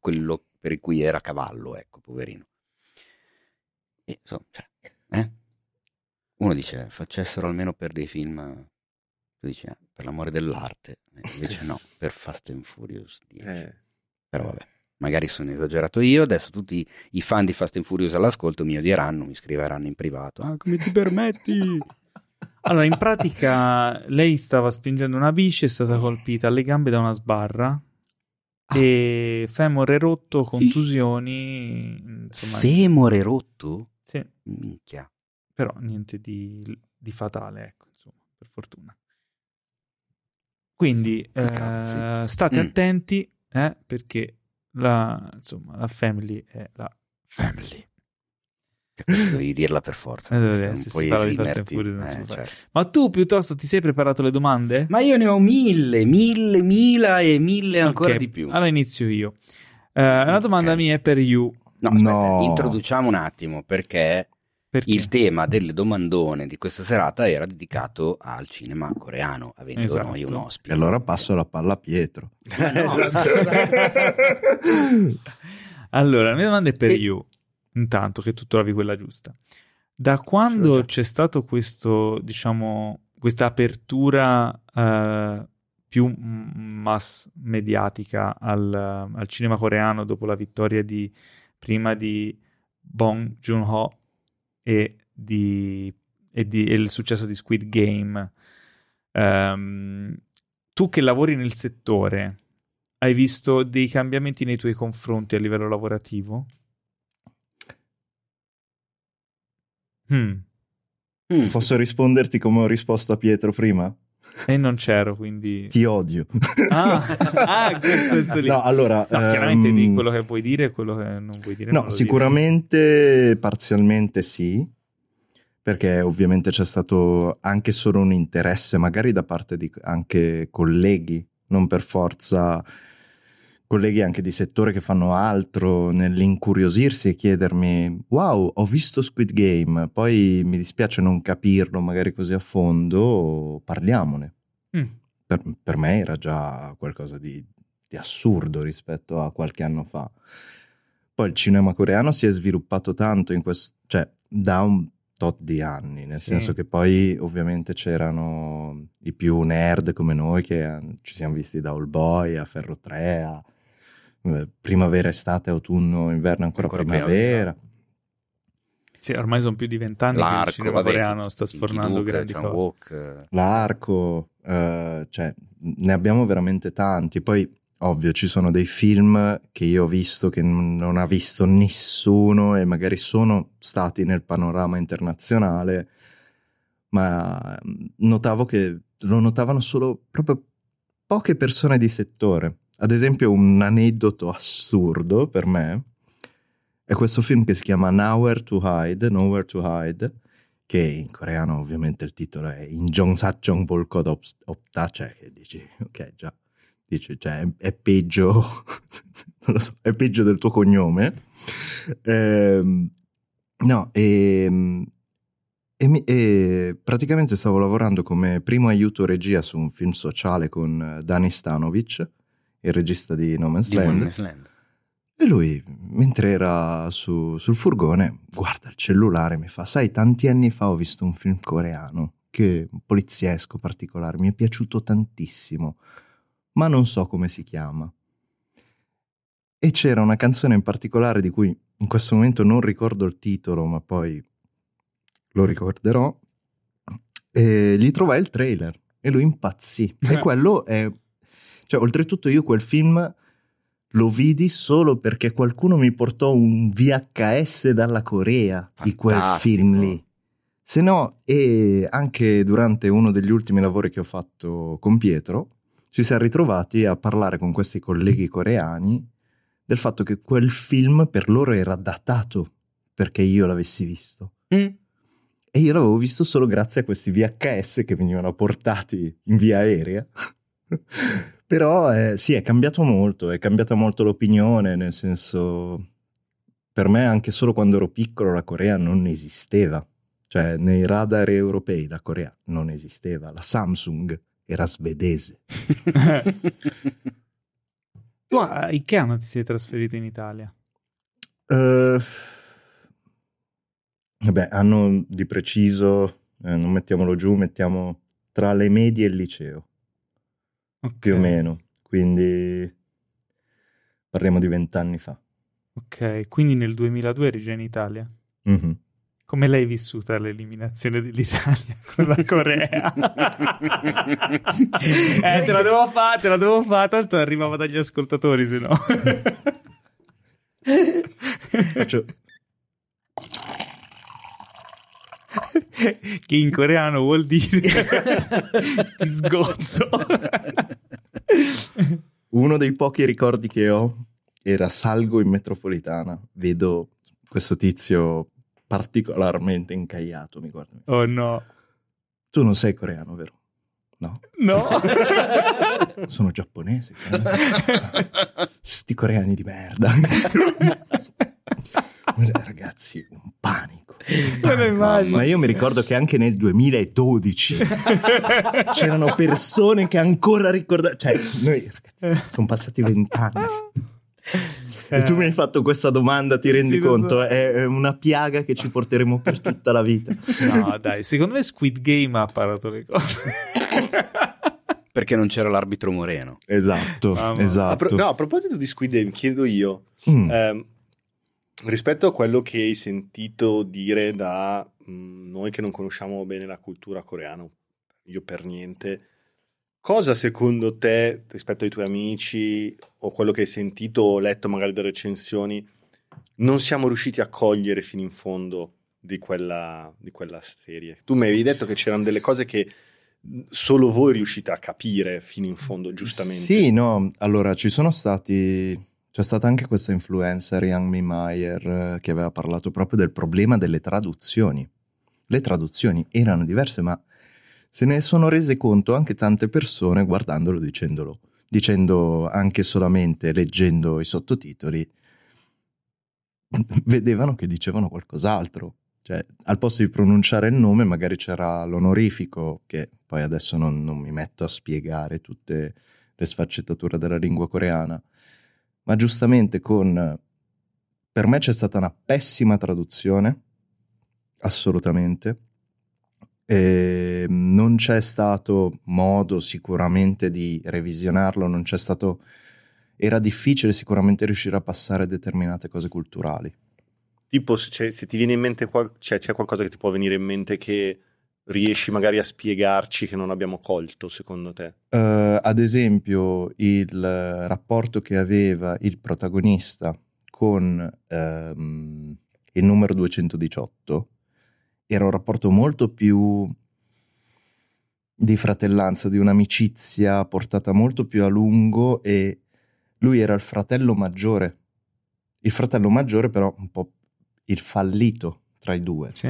Speaker 2: quello per cui era cavallo, ecco, poverino. E, so, cioè, eh? Uno dice facessero almeno per dei film, tu dici eh, per l'amore dell'arte, invece no, per Fast and Furious 10. Eh. Però vabbè magari sono esagerato io, adesso tutti i fan di Fast and Furious all'ascolto mi odieranno, mi scriveranno in privato. Ah, come ti permetti?
Speaker 1: allora, in pratica, lei stava spingendo una bici, è stata colpita alle gambe da una sbarra. Ah. E femore rotto, contusioni.
Speaker 2: Insomma, femore rotto?
Speaker 1: Sì.
Speaker 2: Minchia.
Speaker 1: Però niente di, di fatale, ecco, insomma, per fortuna. Quindi eh, state mm. attenti eh, perché la, insomma, la family è la family.
Speaker 2: Devi dirla per forza. Eh,
Speaker 1: di Fast Furious, eh, certo. Ma tu piuttosto ti sei preparato le domande?
Speaker 2: Ma io ne ho mille, mille, mila e mille ancora okay. di più.
Speaker 1: Allora inizio io. Uh, una domanda okay. mia è per you.
Speaker 2: No, aspetta, no. introduciamo un attimo perché perché? Il tema delle domandone di questa serata era dedicato al cinema coreano, avendo esatto. noi un ospite.
Speaker 4: E allora passo la palla a Pietro. No,
Speaker 1: allora, la mia domanda è per e... you, intanto che tu trovi quella giusta. Da quando c'è stato questo, diciamo, questa apertura uh, più mass mediatica al, al cinema coreano dopo la vittoria di prima di Bong Joon-ho e, di, e, di, e il successo di Squid Game. Um, tu che lavori nel settore, hai visto dei cambiamenti nei tuoi confronti a livello lavorativo?
Speaker 4: Hmm. Mm. Posso risponderti come ho risposto a Pietro prima?
Speaker 1: E non c'ero, quindi...
Speaker 4: Ti odio.
Speaker 1: Ah, ah quel senso lì.
Speaker 4: No, allora...
Speaker 1: No, chiaramente um... di quello che vuoi dire e quello che non vuoi dire.
Speaker 4: No, sicuramente dire. parzialmente sì, perché ovviamente c'è stato anche solo un interesse, magari da parte di anche colleghi, non per forza colleghi anche di settore che fanno altro nell'incuriosirsi e chiedermi wow ho visto Squid Game poi mi dispiace non capirlo magari così a fondo parliamone mm. per, per, me era già qualcosa di, di assurdo rispetto a qualche anno fa poi il cinema coreano si è sviluppato tanto in questo cioè da un tot di anni, nel sì. senso che poi ovviamente c'erano i più nerd come noi che ci siamo visti da All Boy a Ferro 3 a eh, primavera, estate, autunno, inverno, ancora, ancora primavera.
Speaker 1: Sì, ormai sono più di vent'anni L'arco, che il cinema vabbè, coreano sta sfornando Duke, grandi cose. Walk.
Speaker 4: L'arco, uh, cioè, ne abbiamo veramente tanti. Poi, ovvio, ci sono dei film che io ho visto che non ha visto nessuno e magari sono stati nel panorama internazionale, ma notavo che lo notavano solo proprio poche persone di settore. Ad esempio, un aneddoto assurdo per me è questo film che si chiama Nowhere to Hide, Nowhere to Hide, che in coreano ovviamente il titolo è In Jong Sachong Bolkot Opta, cioè che dici, ok, già, dici, cioè, è, peggio, non lo so, è peggio del tuo cognome. Eh, no, e, e, e, praticamente stavo lavorando come primo aiuto regia su un film sociale con Dani Stanovic, il regista di No Man's Land. No Man's Land. E lui, mentre era su, sul furgone, guarda il cellulare e mi fa: Sai, tanti anni fa ho visto un film coreano, che poliziesco particolare, mi è piaciuto tantissimo, ma non so come si chiama. E c'era una canzone in particolare di cui in questo momento non ricordo il titolo, ma poi lo ricorderò. E gli trovai il trailer e lui impazzì. e quello è. Cioè, oltretutto, io quel film lo vidi solo perché qualcuno mi portò un VHS dalla Corea Fantastico. di quel film lì. Se no, e anche durante uno degli ultimi lavori che ho fatto con Pietro, ci siamo ritrovati a parlare con questi colleghi coreani del fatto che quel film per loro era datato perché io l'avessi visto. Mm. E io l'avevo visto solo grazie a questi VHS che venivano portati in via aerea Però eh, sì, è cambiato molto, è cambiata molto l'opinione, nel senso, per me anche solo quando ero piccolo la Corea non esisteva. Cioè, nei radar europei la Corea non esisteva, la Samsung era svedese.
Speaker 1: tu a che anno ti sei trasferito in Italia?
Speaker 4: Uh, vabbè, anno di preciso, eh, non mettiamolo giù, mettiamo tra le medie e il liceo okay. più o meno, quindi parliamo di vent'anni fa.
Speaker 1: Ok, quindi nel 2002 eri già in Italia?
Speaker 4: Mm-hmm.
Speaker 1: Come l'hai vissuta l'eliminazione dell'Italia con la Corea? eh, te la devo fare, te la devo fare, tanto arrivava dagli ascoltatori, se no.
Speaker 4: Faccio...
Speaker 1: che in coreano vuol dire ti sgozzo.
Speaker 4: Uno dei pochi ricordi che ho era salgo in metropolitana, vedo questo tizio particolarmente incaiato, mi guarda.
Speaker 1: Oh no.
Speaker 4: Tu non sei coreano, vero? No.
Speaker 1: No.
Speaker 4: Sono giapponese. Sti coreani di merda. Ragazzi, un panico.
Speaker 1: panico.
Speaker 4: Ma io mi ricordo che anche nel 2012 c'erano persone che ancora ricordavano. Cioè, noi ragazzi, sono passati vent'anni. E tu mi hai fatto questa domanda, ti rendi sì, conto? So. È una piaga che ci porteremo per tutta la vita.
Speaker 1: No, dai, secondo me Squid Game ha parato le cose.
Speaker 2: Perché non c'era l'arbitro Moreno.
Speaker 4: Esatto, esatto.
Speaker 3: A pro- no, a proposito di Squid Game, chiedo io, mm. ehm, rispetto a quello che hai sentito dire da mh, mm, noi che non conosciamo bene la cultura coreana, io per niente, cosa secondo te rispetto ai tuoi amici o quello che hai sentito o letto magari da recensioni non siamo riusciti a cogliere fino in fondo di quella, di quella serie? Tu mi avevi detto che c'erano delle cose che solo voi riuscite a capire fino in fondo, giustamente.
Speaker 4: Sì, no, allora ci sono stati c'è stata anche questa influencer, Young Mi Meyer, eh, che aveva parlato proprio del problema delle traduzioni. Le traduzioni erano diverse, ma se ne sono rese conto anche tante persone guardandolo, dicendolo, dicendo anche solamente leggendo i sottotitoli, vedevano che dicevano qualcos'altro. Cioè, al posto di pronunciare il nome, magari c'era l'onorifico, che poi adesso non, non mi metto a spiegare tutte le sfaccettature della lingua coreana ma giustamente con... Per me c'è stata una pessima traduzione, assolutamente. E non c'è stato modo sicuramente di revisionarlo, non c'è stato... Era difficile sicuramente riuscire a passare determinate cose culturali.
Speaker 3: Tipo, se, se ti viene in mente, qual- cioè, c'è qualcosa che ti può venire in mente che riesci magari a spiegarci che non abbiamo colto, secondo te?
Speaker 4: Uh, ad esempio, il rapporto che aveva il protagonista con um, il numero 218 era un rapporto molto più di fratellanza, di un'amicizia portata molto più a lungo e lui era il fratello maggiore. Il fratello maggiore però un po' il fallito tra i due.
Speaker 1: Sì.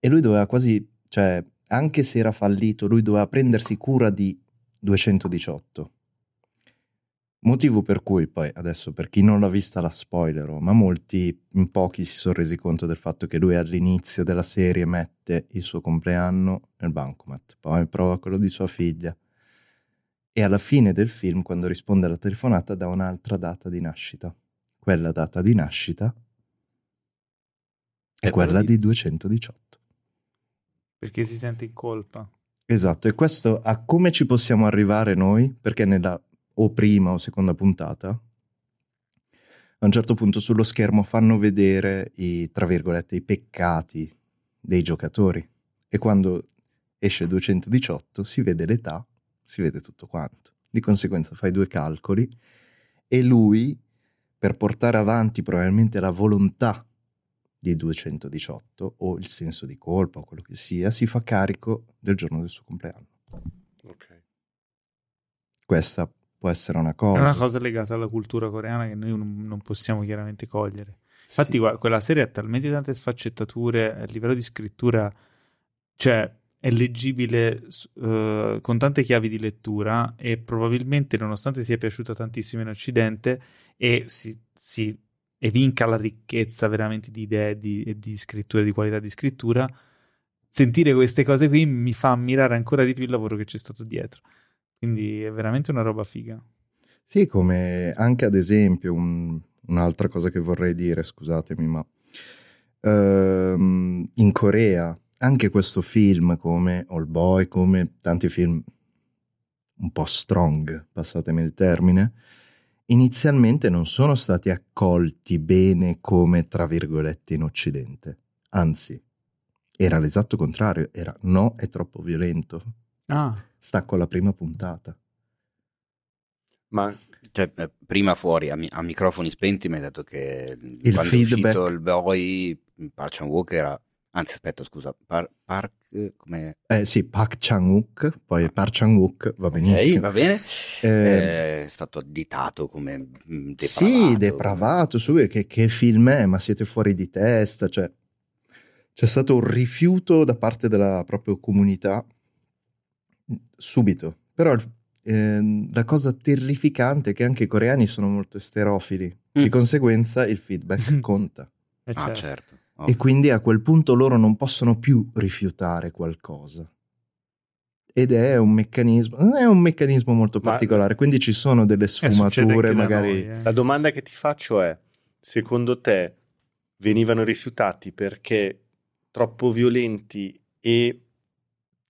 Speaker 4: E lui doveva quasi, cioè, anche se era fallito, lui doveva prendersi cura di 218. Motivo per cui poi, adesso per chi non l'ha vista la spoilerò, ma molti, in pochi si sono resi conto del fatto che lui all'inizio della serie mette il suo compleanno nel bancomat, poi prova quello di sua figlia e alla fine del film, quando risponde alla telefonata, dà un'altra data di nascita. Quella data di nascita è, è quella di 218.
Speaker 1: Perché si sente in colpa.
Speaker 4: Esatto, e questo a come ci possiamo arrivare noi, perché nella o prima o seconda puntata, a un certo punto sullo schermo fanno vedere i, tra virgolette, i peccati dei giocatori. E quando esce 218 si vede l'età, si vede tutto quanto. Di conseguenza fai due calcoli e lui, per portare avanti probabilmente la volontà di 218 o il senso di colpa o quello che sia, si fa carico del giorno del suo compleanno.
Speaker 3: Ok.
Speaker 4: Questa può essere una cosa.
Speaker 1: È una cosa legata alla cultura coreana che noi non possiamo chiaramente cogliere. Infatti, sì. guarda, quella serie ha talmente tante sfaccettature a livello di scrittura, cioè è leggibile uh, con tante chiavi di lettura e probabilmente, nonostante sia piaciuta tantissimo in Occidente e si, si evinca la ricchezza veramente di idee e di, di scrittura, di qualità di scrittura, sentire queste cose qui mi fa ammirare ancora di più il lavoro che c'è stato dietro. Quindi è veramente una roba figa.
Speaker 4: Sì, come anche ad esempio un, un'altra cosa che vorrei dire, scusatemi, ma uh, in Corea anche questo film come All Boy, come tanti film un po' strong, passatemi il termine, inizialmente non sono stati accolti bene come tra virgolette in Occidente. Anzi, era l'esatto contrario, era no, è troppo violento.
Speaker 1: Ah
Speaker 4: stacco la prima puntata.
Speaker 2: Ma cioè, eh, prima fuori a, mi- a, microfoni spenti mi hai detto che
Speaker 4: il
Speaker 2: quando
Speaker 4: feedback...
Speaker 2: è uscito il boy Park Chan-wook era anzi aspetta scusa Par- Park come
Speaker 4: eh sì Park Chan-wook poi ah. Park Chan-wook va benissimo
Speaker 2: okay, va bene eh... è stato additato come mm, depravato
Speaker 4: sì depravato su che, che film è ma siete fuori di testa cioè c'è stato un rifiuto da parte della propria comunità subito. Però eh, la cosa terrificante è che anche i coreani sono molto esterofili, mm. di conseguenza il feedback conta.
Speaker 2: Eh ah, certo. certo.
Speaker 4: E quindi a quel punto loro non possono più rifiutare qualcosa. Ed è un meccanismo, è un meccanismo molto particolare, Ma, quindi ci sono delle eh, sfumature magari. Noi,
Speaker 3: eh. La domanda che ti faccio è: secondo te venivano rifiutati perché troppo violenti e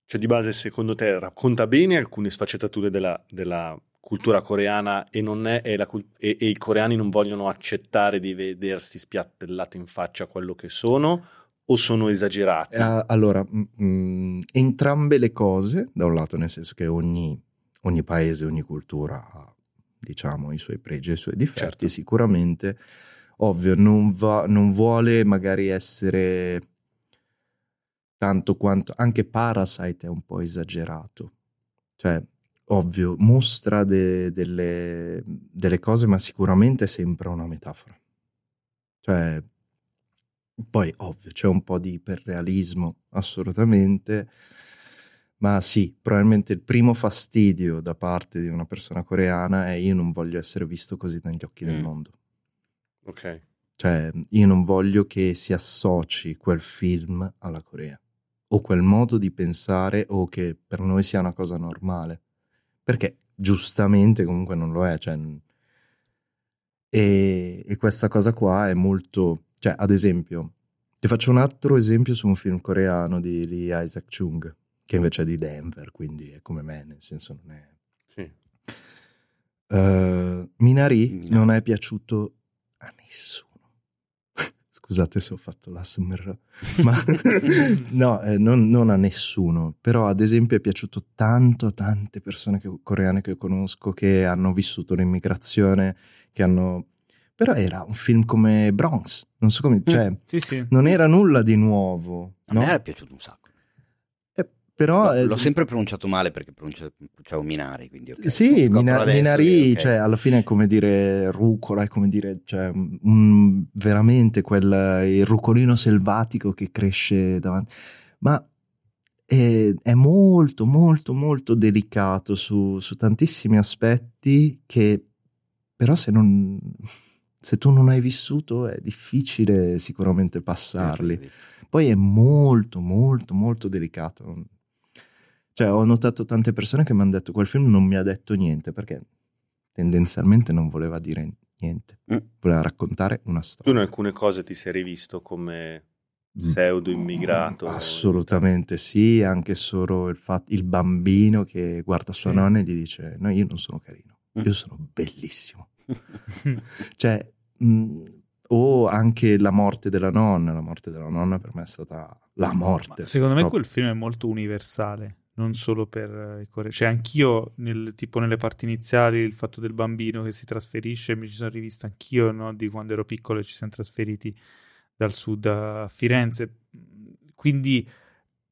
Speaker 3: cioè di base secondo te racconta bene alcune sfaccettature della, della cultura coreana e, è, è la, e, e, i coreani non vogliono accettare di vedersi spiattellato in faccia quello che sono o sono esagerati?
Speaker 4: Uh, allora, mh, entrambe le cose, da un lato nel senso che ogni, ogni paese, ogni cultura ha diciamo i suoi pregi e i suoi difetti, certo. sicuramente ovvio non, va, non vuole magari essere tanto quanto anche Parasite è un po' esagerato. Cioè, ovvio, mostra de, delle, delle, cose, ma sicuramente sembra una metafora. Cioè, poi, ovvio, c'è un po' di iperrealismo, assolutamente. Ma sì, probabilmente il primo fastidio da parte di una persona coreana è io non voglio essere visto così negli occhi mm. del mondo.
Speaker 3: Ok.
Speaker 4: Cioè, io non voglio che si associ quel film alla Corea o quel modo di pensare o che per noi sia una cosa normale. Perché giustamente comunque non lo è. Cioè, e, e, questa cosa qua è molto... Cioè, ad esempio, ti faccio un altro esempio su un film coreano di Lee Isaac Chung, che invece è di Denver, quindi è come me, nel senso non è...
Speaker 3: Sì.
Speaker 4: Uh, Minari no. non è piaciuto a nessuno scusate se ho fatto l'asmer, ma no, eh, non, non, a nessuno, però ad esempio è piaciuto tanto a tante persone che, coreane che conosco che hanno vissuto l'immigrazione, che hanno... Però era un film come Bronx, non so come... Mm, cioè,
Speaker 1: sì, sì.
Speaker 4: non era nulla di nuovo.
Speaker 2: A
Speaker 4: no?
Speaker 2: me era piaciuto un sacco.
Speaker 4: Eh, però,
Speaker 2: l'ho, l'ho sempre pronunciato male perché pronunciavo Minari. Quindi okay,
Speaker 4: sì, mina, adesso, Minari, okay. cioè, alla fine è come dire rucola, è come dire cioè, un, veramente quel, il rucolino selvatico che cresce davanti. Ma è, è molto, molto, molto delicato su, su tantissimi aspetti che però se non se tu non hai vissuto è difficile sicuramente passarli. Poi è molto, molto, molto delicato. Cioè, ho notato tante persone che mi hanno detto quel film non mi ha detto niente perché tendenzialmente non voleva dire niente, mm. voleva raccontare una storia.
Speaker 3: Tu in alcune cose ti sei rivisto come mm. pseudo immigrato?
Speaker 4: Assolutamente sì, anche solo il, fatto, il bambino che guarda sua mm. nonna e gli dice no, io non sono carino, io sono bellissimo. cioè, mh, mm, o anche la morte della nonna. La morte della nonna per me è stata la morte.
Speaker 1: Ma secondo me quel film è molto universale, non solo per i coreani. Cioè, anch'io, nel, tipo nelle parti iniziali, il fatto del bambino che si trasferisce, mi ci sono rivisto anch'io, no? di quando ero piccolo e ci siamo trasferiti dal sud a Firenze. Quindi,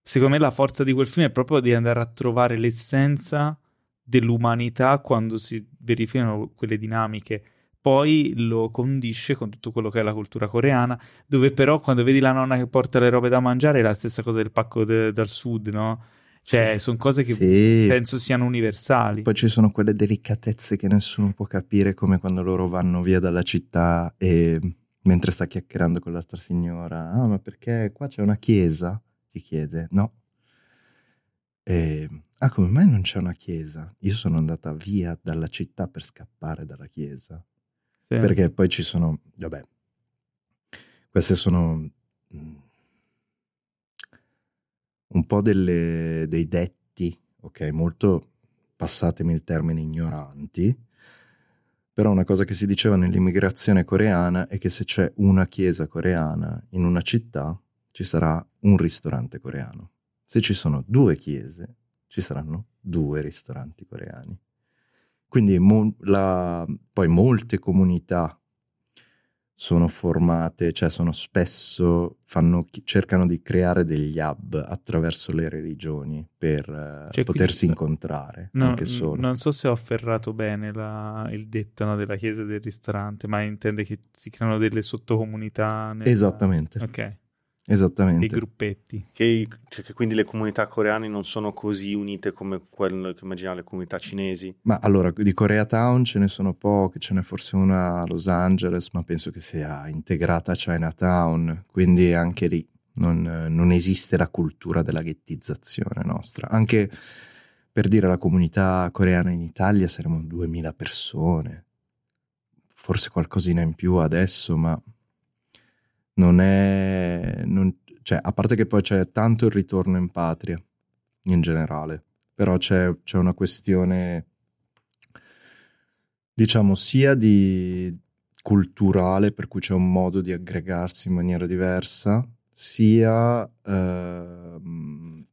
Speaker 1: secondo me, la forza di quel film è proprio di andare a trovare l'essenza dell'umanità quando si verificano quelle dinamiche poi lo condisce con tutto quello che è la cultura coreana, dove però quando vedi la nonna che porta le robe da mangiare è la stessa cosa del pacco de- dal sud, no? Cioè, sì, sono cose che sì. penso siano universali.
Speaker 4: Poi ci sono quelle delicatezze che nessuno può capire, come quando loro vanno via dalla città e mentre sta chiacchierando con l'altra signora, ah, ma perché qua c'è una chiesa? Ti chiede, no. E, ah, come mai non c'è una chiesa? Io sono andata via dalla città per scappare dalla chiesa. Sì. Perché poi ci sono, vabbè, queste sono un po' delle, dei detti, ok, molto, passatemi il termine, ignoranti, però una cosa che si diceva nell'immigrazione coreana è che se c'è una chiesa coreana in una città, ci sarà un ristorante coreano. Se ci sono due chiese, ci saranno due ristoranti coreani. Quindi mo- la, poi molte comunità sono formate, cioè sono spesso, fanno, cercano di creare degli hub attraverso le religioni per uh, cioè, potersi quindi, incontrare.
Speaker 1: No,
Speaker 4: anche solo.
Speaker 1: Non so se ho afferrato bene la, il detto no, della chiesa e del ristorante, ma intende che si creano delle sottocomunità. Nella...
Speaker 4: Esattamente.
Speaker 1: Ok.
Speaker 4: Esattamente.
Speaker 1: Dei gruppetti.
Speaker 3: Che, cioè che, quindi le comunità coreane non sono così unite come quello che immaginano le comunità cinesi?
Speaker 4: Ma allora, di Koreatown ce ne sono poche, ce n'è forse una a Los Angeles, ma penso che sia integrata a Chinatown, quindi anche lì non, non esiste la cultura della ghettizzazione nostra. Anche per dire la comunità coreana in Italia saremo 2000 persone, forse qualcosina in più adesso, ma non è... Non, cioè, a parte che poi c'è tanto il ritorno in patria, in generale, però c'è, c'è una questione, diciamo, sia di culturale, per cui c'è un modo di aggregarsi in maniera diversa, sia... Ehm,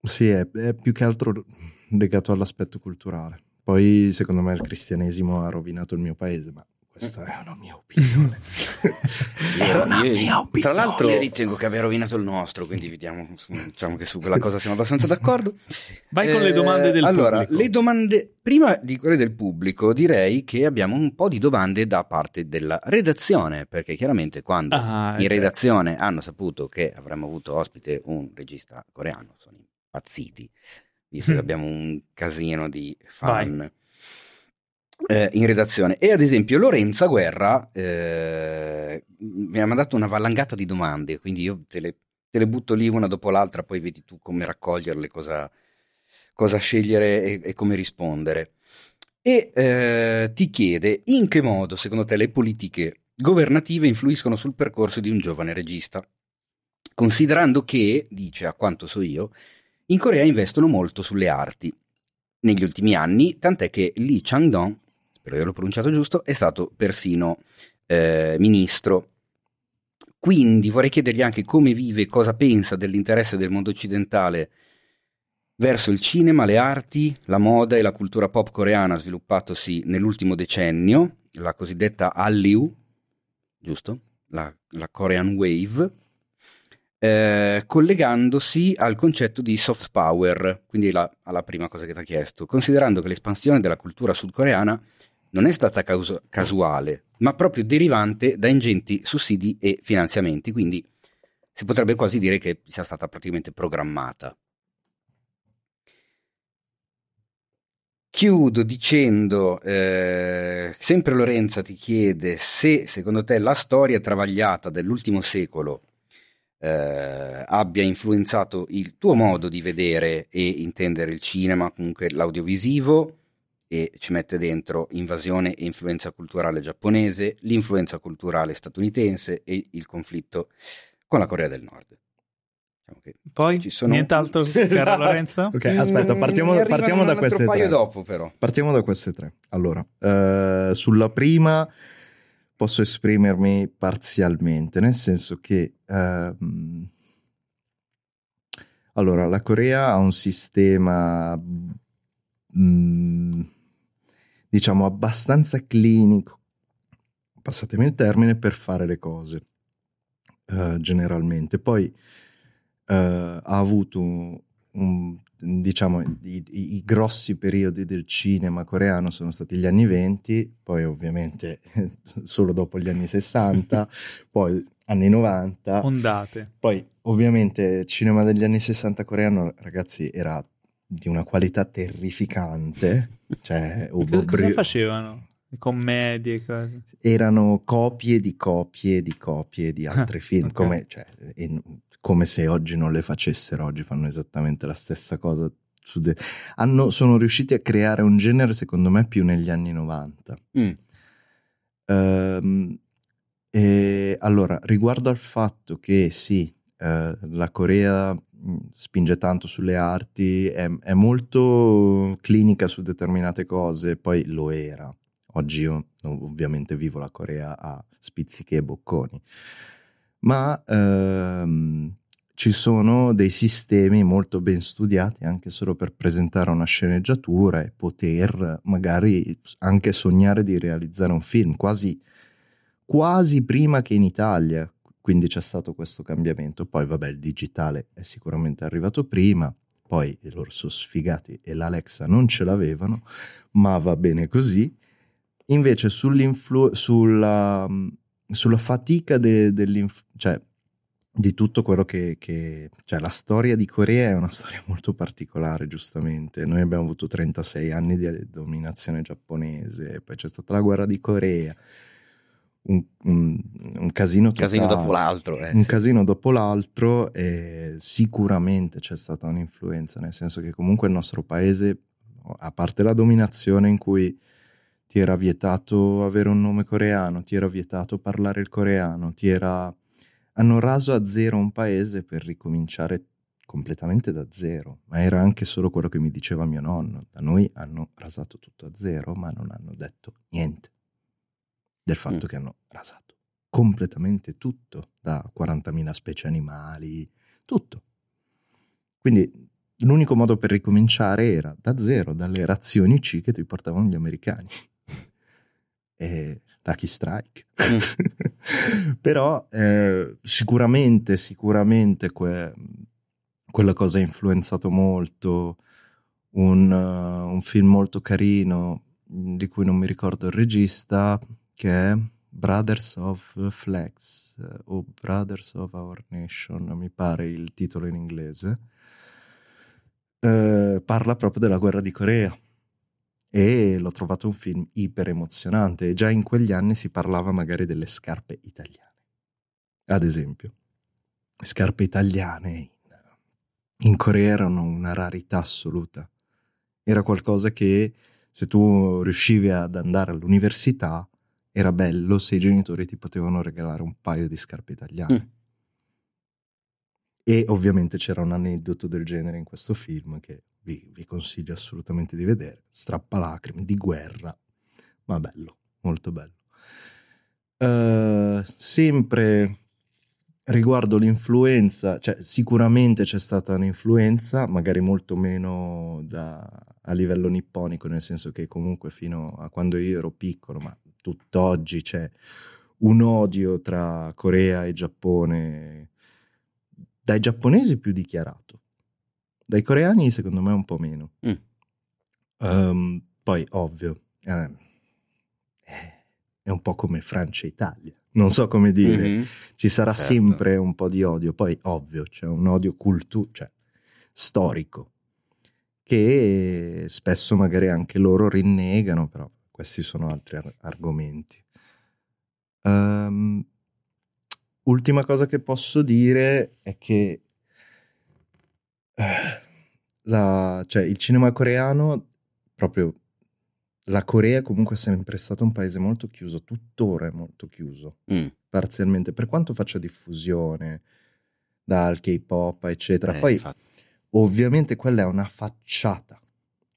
Speaker 4: sì, è, è più che altro legato all'aspetto culturale. Poi, secondo me, il cristianesimo ha rovinato il mio paese, ma questa è una mia opinione.
Speaker 2: io, una io, mia opinione. Tra l'altro, io ritengo che abbia rovinato il nostro, quindi vediamo, diciamo che su quella cosa siamo abbastanza d'accordo.
Speaker 1: Vai eh, con le domande del
Speaker 2: allora,
Speaker 1: pubblico.
Speaker 2: le domande, prima di quelle del pubblico, direi che abbiamo un po' di domande da parte della redazione, perché chiaramente quando ah, in redazione hanno saputo che avremmo avuto ospite un regista coreano, sono impazziti, visto mm. che abbiamo un casino di fan. Vai eh, in redazione. E ad esempio Lorenza Guerra eh, mi ha mandato una valangata di domande, quindi io te le, te le, butto lì una dopo l'altra, poi vedi tu come raccoglierle, cosa, cosa scegliere e, e, come rispondere. E eh, ti chiede in che modo secondo te le politiche governative influiscono sul percorso di un giovane regista, considerando che, dice a quanto so io, in Corea investono molto sulle arti negli ultimi anni, tant'è che Lee Chang-dong spero di averlo pronunciato giusto, è stato persino eh, ministro. Quindi vorrei chiedergli anche come vive e cosa pensa dell'interesse del mondo occidentale verso il cinema, le arti, la moda e la cultura pop coreana sviluppatosi nell'ultimo decennio, la cosiddetta Hallyu, giusto? La, la Korean Wave. eh, collegandosi al concetto di soft power, quindi la, alla prima cosa che ti ha chiesto, considerando che l'espansione della cultura sudcoreana non è stata caus- casuale, ma proprio derivante da ingenti sussidi e finanziamenti, quindi si potrebbe quasi dire che sia stata praticamente programmata. Chiudo dicendo, eh, sempre Lorenza ti chiede se secondo te la storia travagliata dell'ultimo secolo eh, abbia influenzato il tuo modo di vedere e intendere il cinema, comunque l'audiovisivo, e ci mette dentro invasione e influenza culturale giapponese, l'influenza culturale statunitense e il conflitto con la Corea del Nord.
Speaker 1: Diciamo Poi sono... nient'altro, caro Lorenzo?
Speaker 4: ok, aspetta, partiamo, partiamo da queste tre.
Speaker 2: dopo, però.
Speaker 4: Partiamo da queste tre. Allora, eh, sulla prima posso esprimermi parzialmente, nel senso che ehm, allora la Corea ha un sistema mh, mm, diciamo abbastanza clinico, passatemi il termine, per fare le cose eh, generalmente. Poi eh, ha avuto un, un diciamo, i, i, grossi periodi del cinema coreano sono stati gli anni 20, poi ovviamente solo dopo gli anni 60, poi anni 90.
Speaker 1: Ondate.
Speaker 4: Poi ovviamente il cinema degli anni 60 coreano, ragazzi, era di una qualità terrificante. Cioè,
Speaker 1: cosa, cosa facevano? Commedie e cose.
Speaker 4: Erano copie di copie di copie di altri film, okay. come, cioè, come se oggi non le facessero, oggi fanno esattamente la stessa cosa. De- hanno, sono riusciti a creare un genere, secondo me, più negli anni 90. Mm. Um, e allora, riguardo al fatto che sì, eh, la Corea spinge tanto sulle arti, è, è, molto clinica su determinate cose, poi lo era. Oggi io ovviamente vivo la Corea a spizzichi e bocconi ma ehm, ci sono dei sistemi molto ben studiati anche solo per presentare una sceneggiatura e poter magari anche sognare di realizzare un film, quasi, quasi prima che in Italia. Quindi c'è stato questo cambiamento. Poi, vabbè, il digitale è sicuramente arrivato prima, poi loro sono sfigati e l'Alexa non ce l'avevano, ma va bene così. Invece sulla sulla fatica de, cioè, di tutto quello che, che, Cioè, la storia di Corea è una storia molto particolare, giustamente. Noi abbiamo avuto 36 anni di dominazione giapponese, poi c'è stata la guerra di Corea. Un, un, un casino, totale,
Speaker 2: casino dopo l'altro. Eh,
Speaker 4: un sì. casino dopo l'altro e sicuramente c'è stata un'influenza, nel senso che comunque il nostro paese, a parte la dominazione in cui ti era vietato avere un nome coreano, ti era vietato parlare il coreano, ti era... hanno raso a zero un paese per ricominciare completamente da zero, ma era anche solo quello che mi diceva mio nonno. Da noi hanno rasato tutto a zero, ma non hanno detto niente del fatto mm. che hanno rasato completamente tutto, da 40.000 specie animali, tutto. Quindi l'unico modo per ricominciare era da zero, dalle razioni C che ti portavano gli americani e Lucky Strike. Mm. Però eh, sicuramente, sicuramente que- quella cosa ha influenzato molto. Un, uh, un, film molto carino di cui non mi ricordo il regista, che è Brothers of Flex eh, o Brothers of Our Nation, mi pare il titolo in inglese. Eh, parla proprio della guerra di Corea e l'ho trovato un film iper emozionante e già in quegli anni si parlava magari delle scarpe italiane. Ad esempio, scarpe italiane in, in Corea erano una rarità assoluta. Era qualcosa che se tu riuscivi ad andare all'università era bello se i genitori ti potevano regalare un paio di scarpe italiane. Mm. E ovviamente c'era un aneddoto del genere in questo film che vi, vi consiglio assolutamente di vedere. Strappalacrime di guerra, ma bello, molto bello. Uh, sempre riguardo l'influenza, cioè sicuramente c'è stata un'influenza, magari molto meno da, a livello nipponico, nel senso che comunque fino a quando io ero piccolo, ma tutt'oggi c'è un odio tra Corea e Giappone dai giapponesi più dichiarato, dai coreani secondo me un po' meno. Mm. Um, poi, ovvio, eh, è un po' come Francia e Italia. Non so come dire, mm-hmm. ci sarà certo. sempre un po' di odio. Poi, ovvio, c'è un odio cultu- cioè, storico che spesso magari anche loro rinnegano, però questi sono altri ar- argomenti. Um, ultima cosa che posso dire è che uh, la, cioè, il cinema coreano, proprio la Corea comunque è sempre stato un paese molto chiuso, tuttora è molto chiuso, mm. parzialmente, per quanto faccia diffusione dal K-pop, eccetera. Eh, Poi infatti. ovviamente quella è una facciata,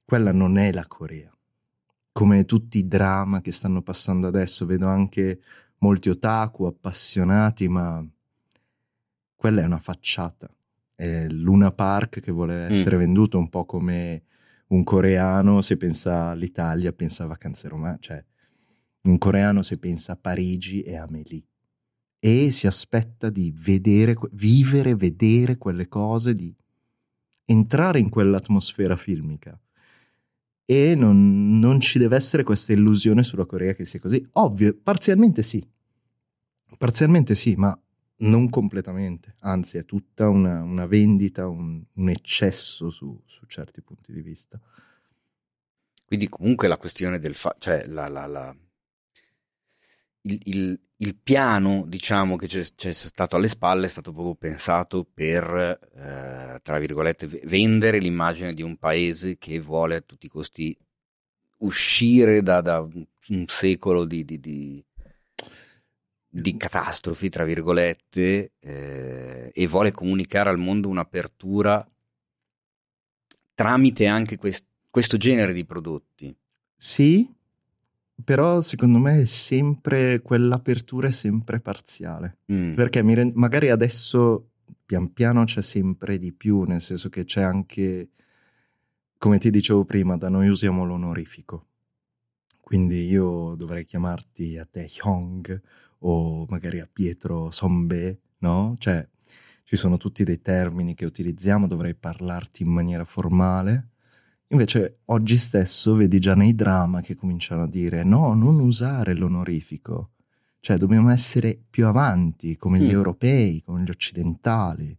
Speaker 4: quella non è la Corea. Come tutti i drama che stanno passando adesso, vedo anche molti otaku appassionati, ma quella è una facciata. È Luna Park che vuole mm. essere mm. venduto un po' come un coreano se pensa all'Italia pensa a vacanze romane, cioè un coreano se pensa a Parigi e a Amélie e si aspetta di vedere, vivere, vedere quelle cose, di entrare in quell'atmosfera filmica. E non, non ci deve essere questa illusione sulla Corea che sia così. Ovvio, parzialmente sì. Parzialmente sì, ma non completamente, anzi è tutta una, una vendita, un, un eccesso su, su, certi punti di vista.
Speaker 2: Quindi comunque la questione del fa- cioè la, la, la, il, il, il, piano diciamo che c'è, c'è, stato alle spalle è stato proprio pensato per, eh, tra virgolette, vendere l'immagine di un paese che vuole a tutti i costi uscire da, da un secolo di, di, di di catastrofi, tra virgolette, eh, e vuole comunicare al mondo un'apertura tramite anche quest- questo genere di prodotti.
Speaker 4: Sì, però secondo me è sempre quell'apertura è sempre parziale. Mm. Perché rend- magari adesso pian piano c'è sempre di più, nel senso che c'è anche, come ti dicevo prima, da noi usiamo l'onorifico. Quindi io dovrei chiamarti a te Hyong o magari a Pietro Sombe, no? Cioè, ci sono tutti dei termini che utilizziamo, dovrei parlarti in maniera formale. Invece oggi stesso vedi già nei drama che cominciano a dire no, non usare l'onorifico, cioè dobbiamo essere più avanti come gli mm. europei, come gli occidentali,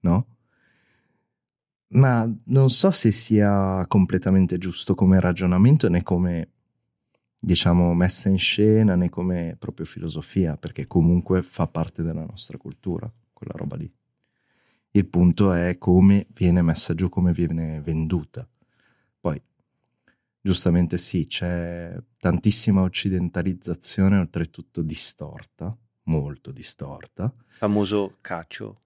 Speaker 4: no? Ma non so se sia completamente giusto come ragionamento né come diciamo, messa in scena né come proprio filosofia, perché comunque fa parte della nostra cultura, quella roba lì. Il punto è come viene messa giù, come viene venduta. Poi, giustamente sì, c'è tantissima occidentalizzazione, oltretutto distorta, molto distorta.
Speaker 3: Famoso caccio.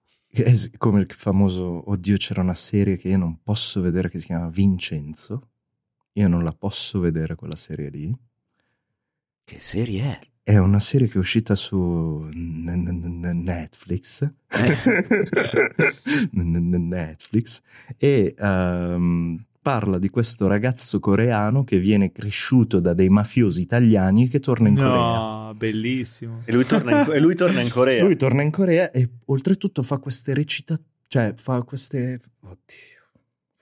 Speaker 4: Come il famoso, oddio c'era una serie che io non posso vedere che si chiama Vincenzo, io non la posso vedere quella serie lì,
Speaker 2: che serie è?
Speaker 4: È una serie che è uscita su Netflix. Netflix. E um, parla di questo ragazzo coreano che viene cresciuto da dei mafiosi italiani che torna in no, Corea.
Speaker 1: No, bellissimo.
Speaker 3: E lui, in, e lui, torna in, Corea.
Speaker 4: Lui torna in Corea e oltretutto fa queste recitazioni, cioè fa queste... Oddio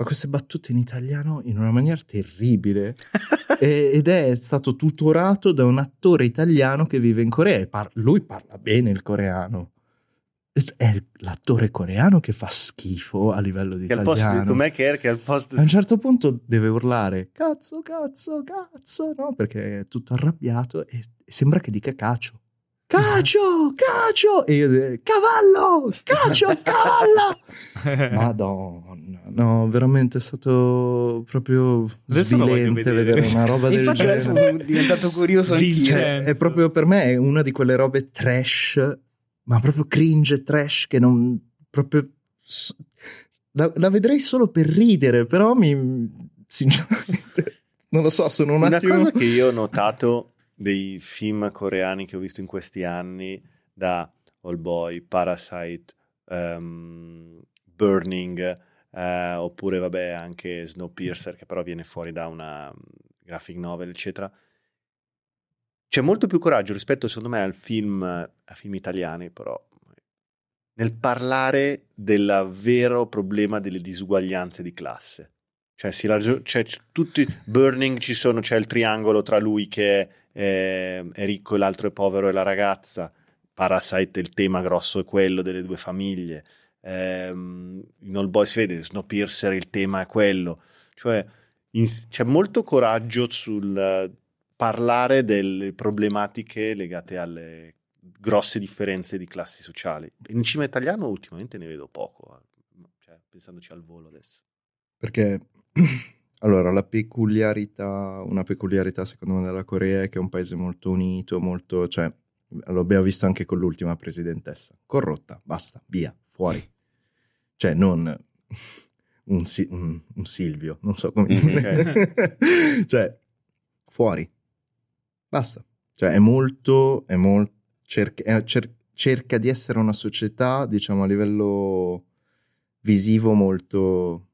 Speaker 4: fa queste battute in italiano in una maniera terribile ed è stato tutorato da un attore italiano che vive in Corea e par- lui parla bene il coreano. È l'attore coreano che fa schifo a livello di che italiano. Posto,
Speaker 3: com'è che, è, che al posto...
Speaker 4: A un certo punto deve urlare cazzo, cazzo, cazzo, no? Perché è tutto arrabbiato e sembra che dica cacio. Cacio, cacio! E io dico, cavallo, cacio, cavallo! Madonna, no, veramente è stato proprio adesso svilente vedere. vedere. una roba del
Speaker 2: Infatti
Speaker 4: genere.
Speaker 2: Infatti adesso sono diventato curioso anch'io.
Speaker 4: È proprio per me è una di quelle robe trash, ma proprio cringe trash che non... proprio... La, la vedrei solo per ridere, però mi... sinceramente... Non lo so, sono un
Speaker 3: una
Speaker 4: attimo...
Speaker 3: Una cosa che io ho notato dei film coreani che ho visto in questi anni, da All Boy, Parasite, um, Burning, uh, oppure vabbè anche Snowpiercer, che però viene fuori da una graphic novel, eccetera. C'è molto più coraggio rispetto, secondo me, al film, a film italiani, però nel parlare del vero problema delle disuguaglianze di classe. Cioè, ragio- cioè, tutti burning ci sono, c'è il triangolo tra lui che è, è ricco e l'altro è povero e la ragazza. Parasite, il tema grosso è quello delle due famiglie. Ehm, in All Boys vede Snowpiercer, il tema è quello. Cioè, in, c'è molto coraggio sul parlare delle problematiche legate alle grosse differenze di classi sociali. In cinema italiano ultimamente ne vedo poco, eh. cioè, pensandoci al volo adesso.
Speaker 4: Perché allora la peculiarità, una peculiarità secondo me della Corea è che è un paese molto unito, molto, cioè lo abbiamo visto anche con l'ultima presidentessa, corrotta, basta, via, fuori. Cioè non un, un, un Silvio, non so come dire. cioè fuori, basta. Cioè è molto, è molto, cerca, cer- cerca di essere una società, diciamo a livello visivo molto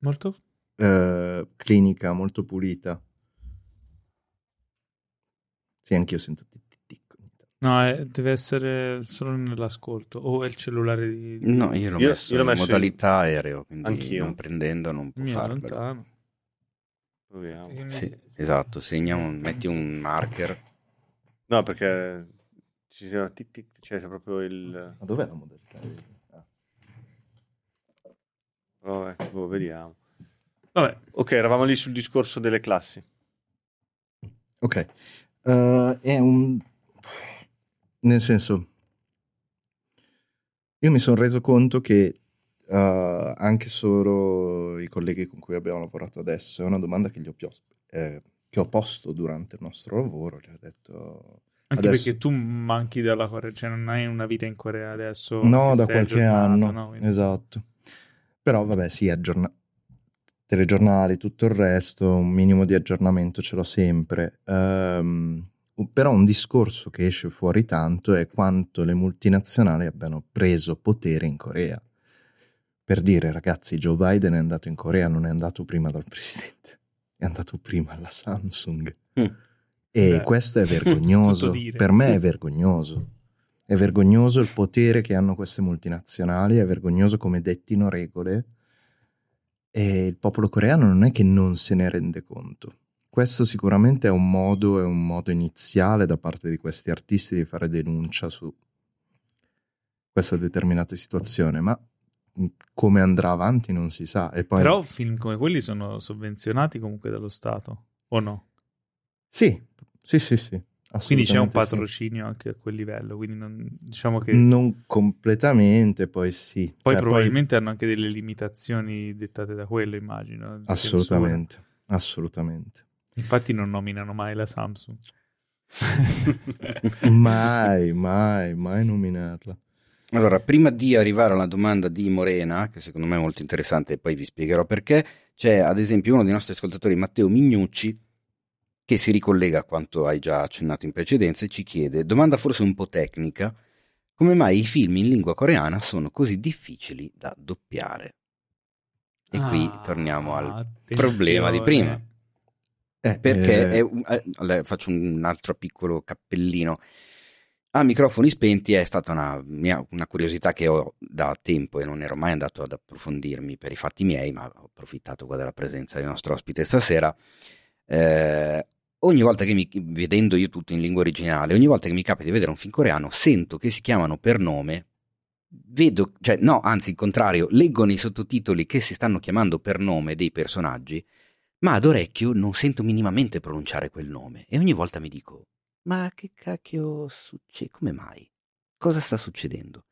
Speaker 1: Molto?
Speaker 4: Uh, clinica, molto pulita. Sì, anch'io sento tic
Speaker 1: No, è, deve essere solo nell'ascolto o è il cellulare di...
Speaker 2: No, io l'ho io, messo io l'ho in messo modalità in... aereo, quindi anch'io. non prendendo non può farlo. lontano.
Speaker 3: Proviamo.
Speaker 2: Sì, esatto, segna un, metti un marker.
Speaker 3: No, perché ci sia tic tic, c'è proprio il...
Speaker 4: Ma dov'è la modalità?
Speaker 3: Vabbè, boh, vediamo.
Speaker 1: Vabbè.
Speaker 3: Ok, eravamo lì sul discorso delle classi.
Speaker 4: Ok. Uh, è un... Nel senso, io mi sono reso conto che uh, anche solo i colleghi con cui abbiamo lavorato adesso, è una domanda che, gli ho, eh, che ho posto durante il nostro lavoro, gli ho detto...
Speaker 1: Anche adesso... perché tu manchi dalla Corea, cioè non hai una vita in Corea adesso.
Speaker 4: No, da qualche anno. No? Quindi... Esatto. Però vabbè, sì, aggiorna- telegiornali, tutto il resto, un minimo di aggiornamento ce l'ho sempre. Um, però un discorso che esce fuori tanto è quanto le multinazionali abbiano preso potere in Corea. Per dire, ragazzi, Joe Biden è andato in Corea, non è andato prima dal presidente, è andato prima alla Samsung. Mm. E Beh, questo è vergognoso. per me è vergognoso. È vergognoso il potere che hanno queste multinazionali, è vergognoso come dettino regole e il popolo coreano non è che non se ne rende conto. Questo sicuramente è un modo, è un modo iniziale da parte di questi artisti di fare denuncia su questa determinata situazione, ma come andrà avanti non si sa. E poi...
Speaker 1: Però film come quelli sono sovvenzionati comunque dallo Stato, o no?
Speaker 4: Sì, sì, sì, sì.
Speaker 1: Quindi c'è un patrocinio sì. anche a quel livello, quindi non, diciamo che...
Speaker 4: Non completamente, poi sì.
Speaker 1: Poi cioè, probabilmente poi... hanno anche delle limitazioni dettate da quello, immagino.
Speaker 4: Assolutamente, censura. assolutamente.
Speaker 1: Infatti non nominano mai la Samsung.
Speaker 4: mai, mai, mai nominarla.
Speaker 2: Allora, prima di arrivare alla domanda di Morena, che secondo me è molto interessante e poi vi spiegherò perché, c'è ad esempio uno dei nostri ascoltatori, Matteo Mignucci, che si ricollega a quanto hai già accennato in precedenza e ci chiede, domanda forse un po' tecnica, come mai i film in lingua coreana sono così difficili da doppiare? E ah, qui torniamo al attenzione. problema di prima. Eh, Perché eh... È, eh, faccio un altro piccolo cappellino. A microfoni spenti è stata una, mia, una curiosità che ho da tempo e non ero mai andato ad approfondirmi per i fatti miei, ma ho approfittato qua della presenza del nostro ospite stasera. Eh, ogni volta che mi, vedendo io tutto in lingua originale, ogni volta che mi capita di vedere un film coreano, sento che si chiamano per nome, vedo, cioè no, anzi il contrario, leggo nei sottotitoli che si stanno chiamando per nome dei personaggi, ma ad orecchio non sento minimamente pronunciare quel nome e ogni volta mi dico, ma che cacchio succede? Come mai? Cosa sta succedendo?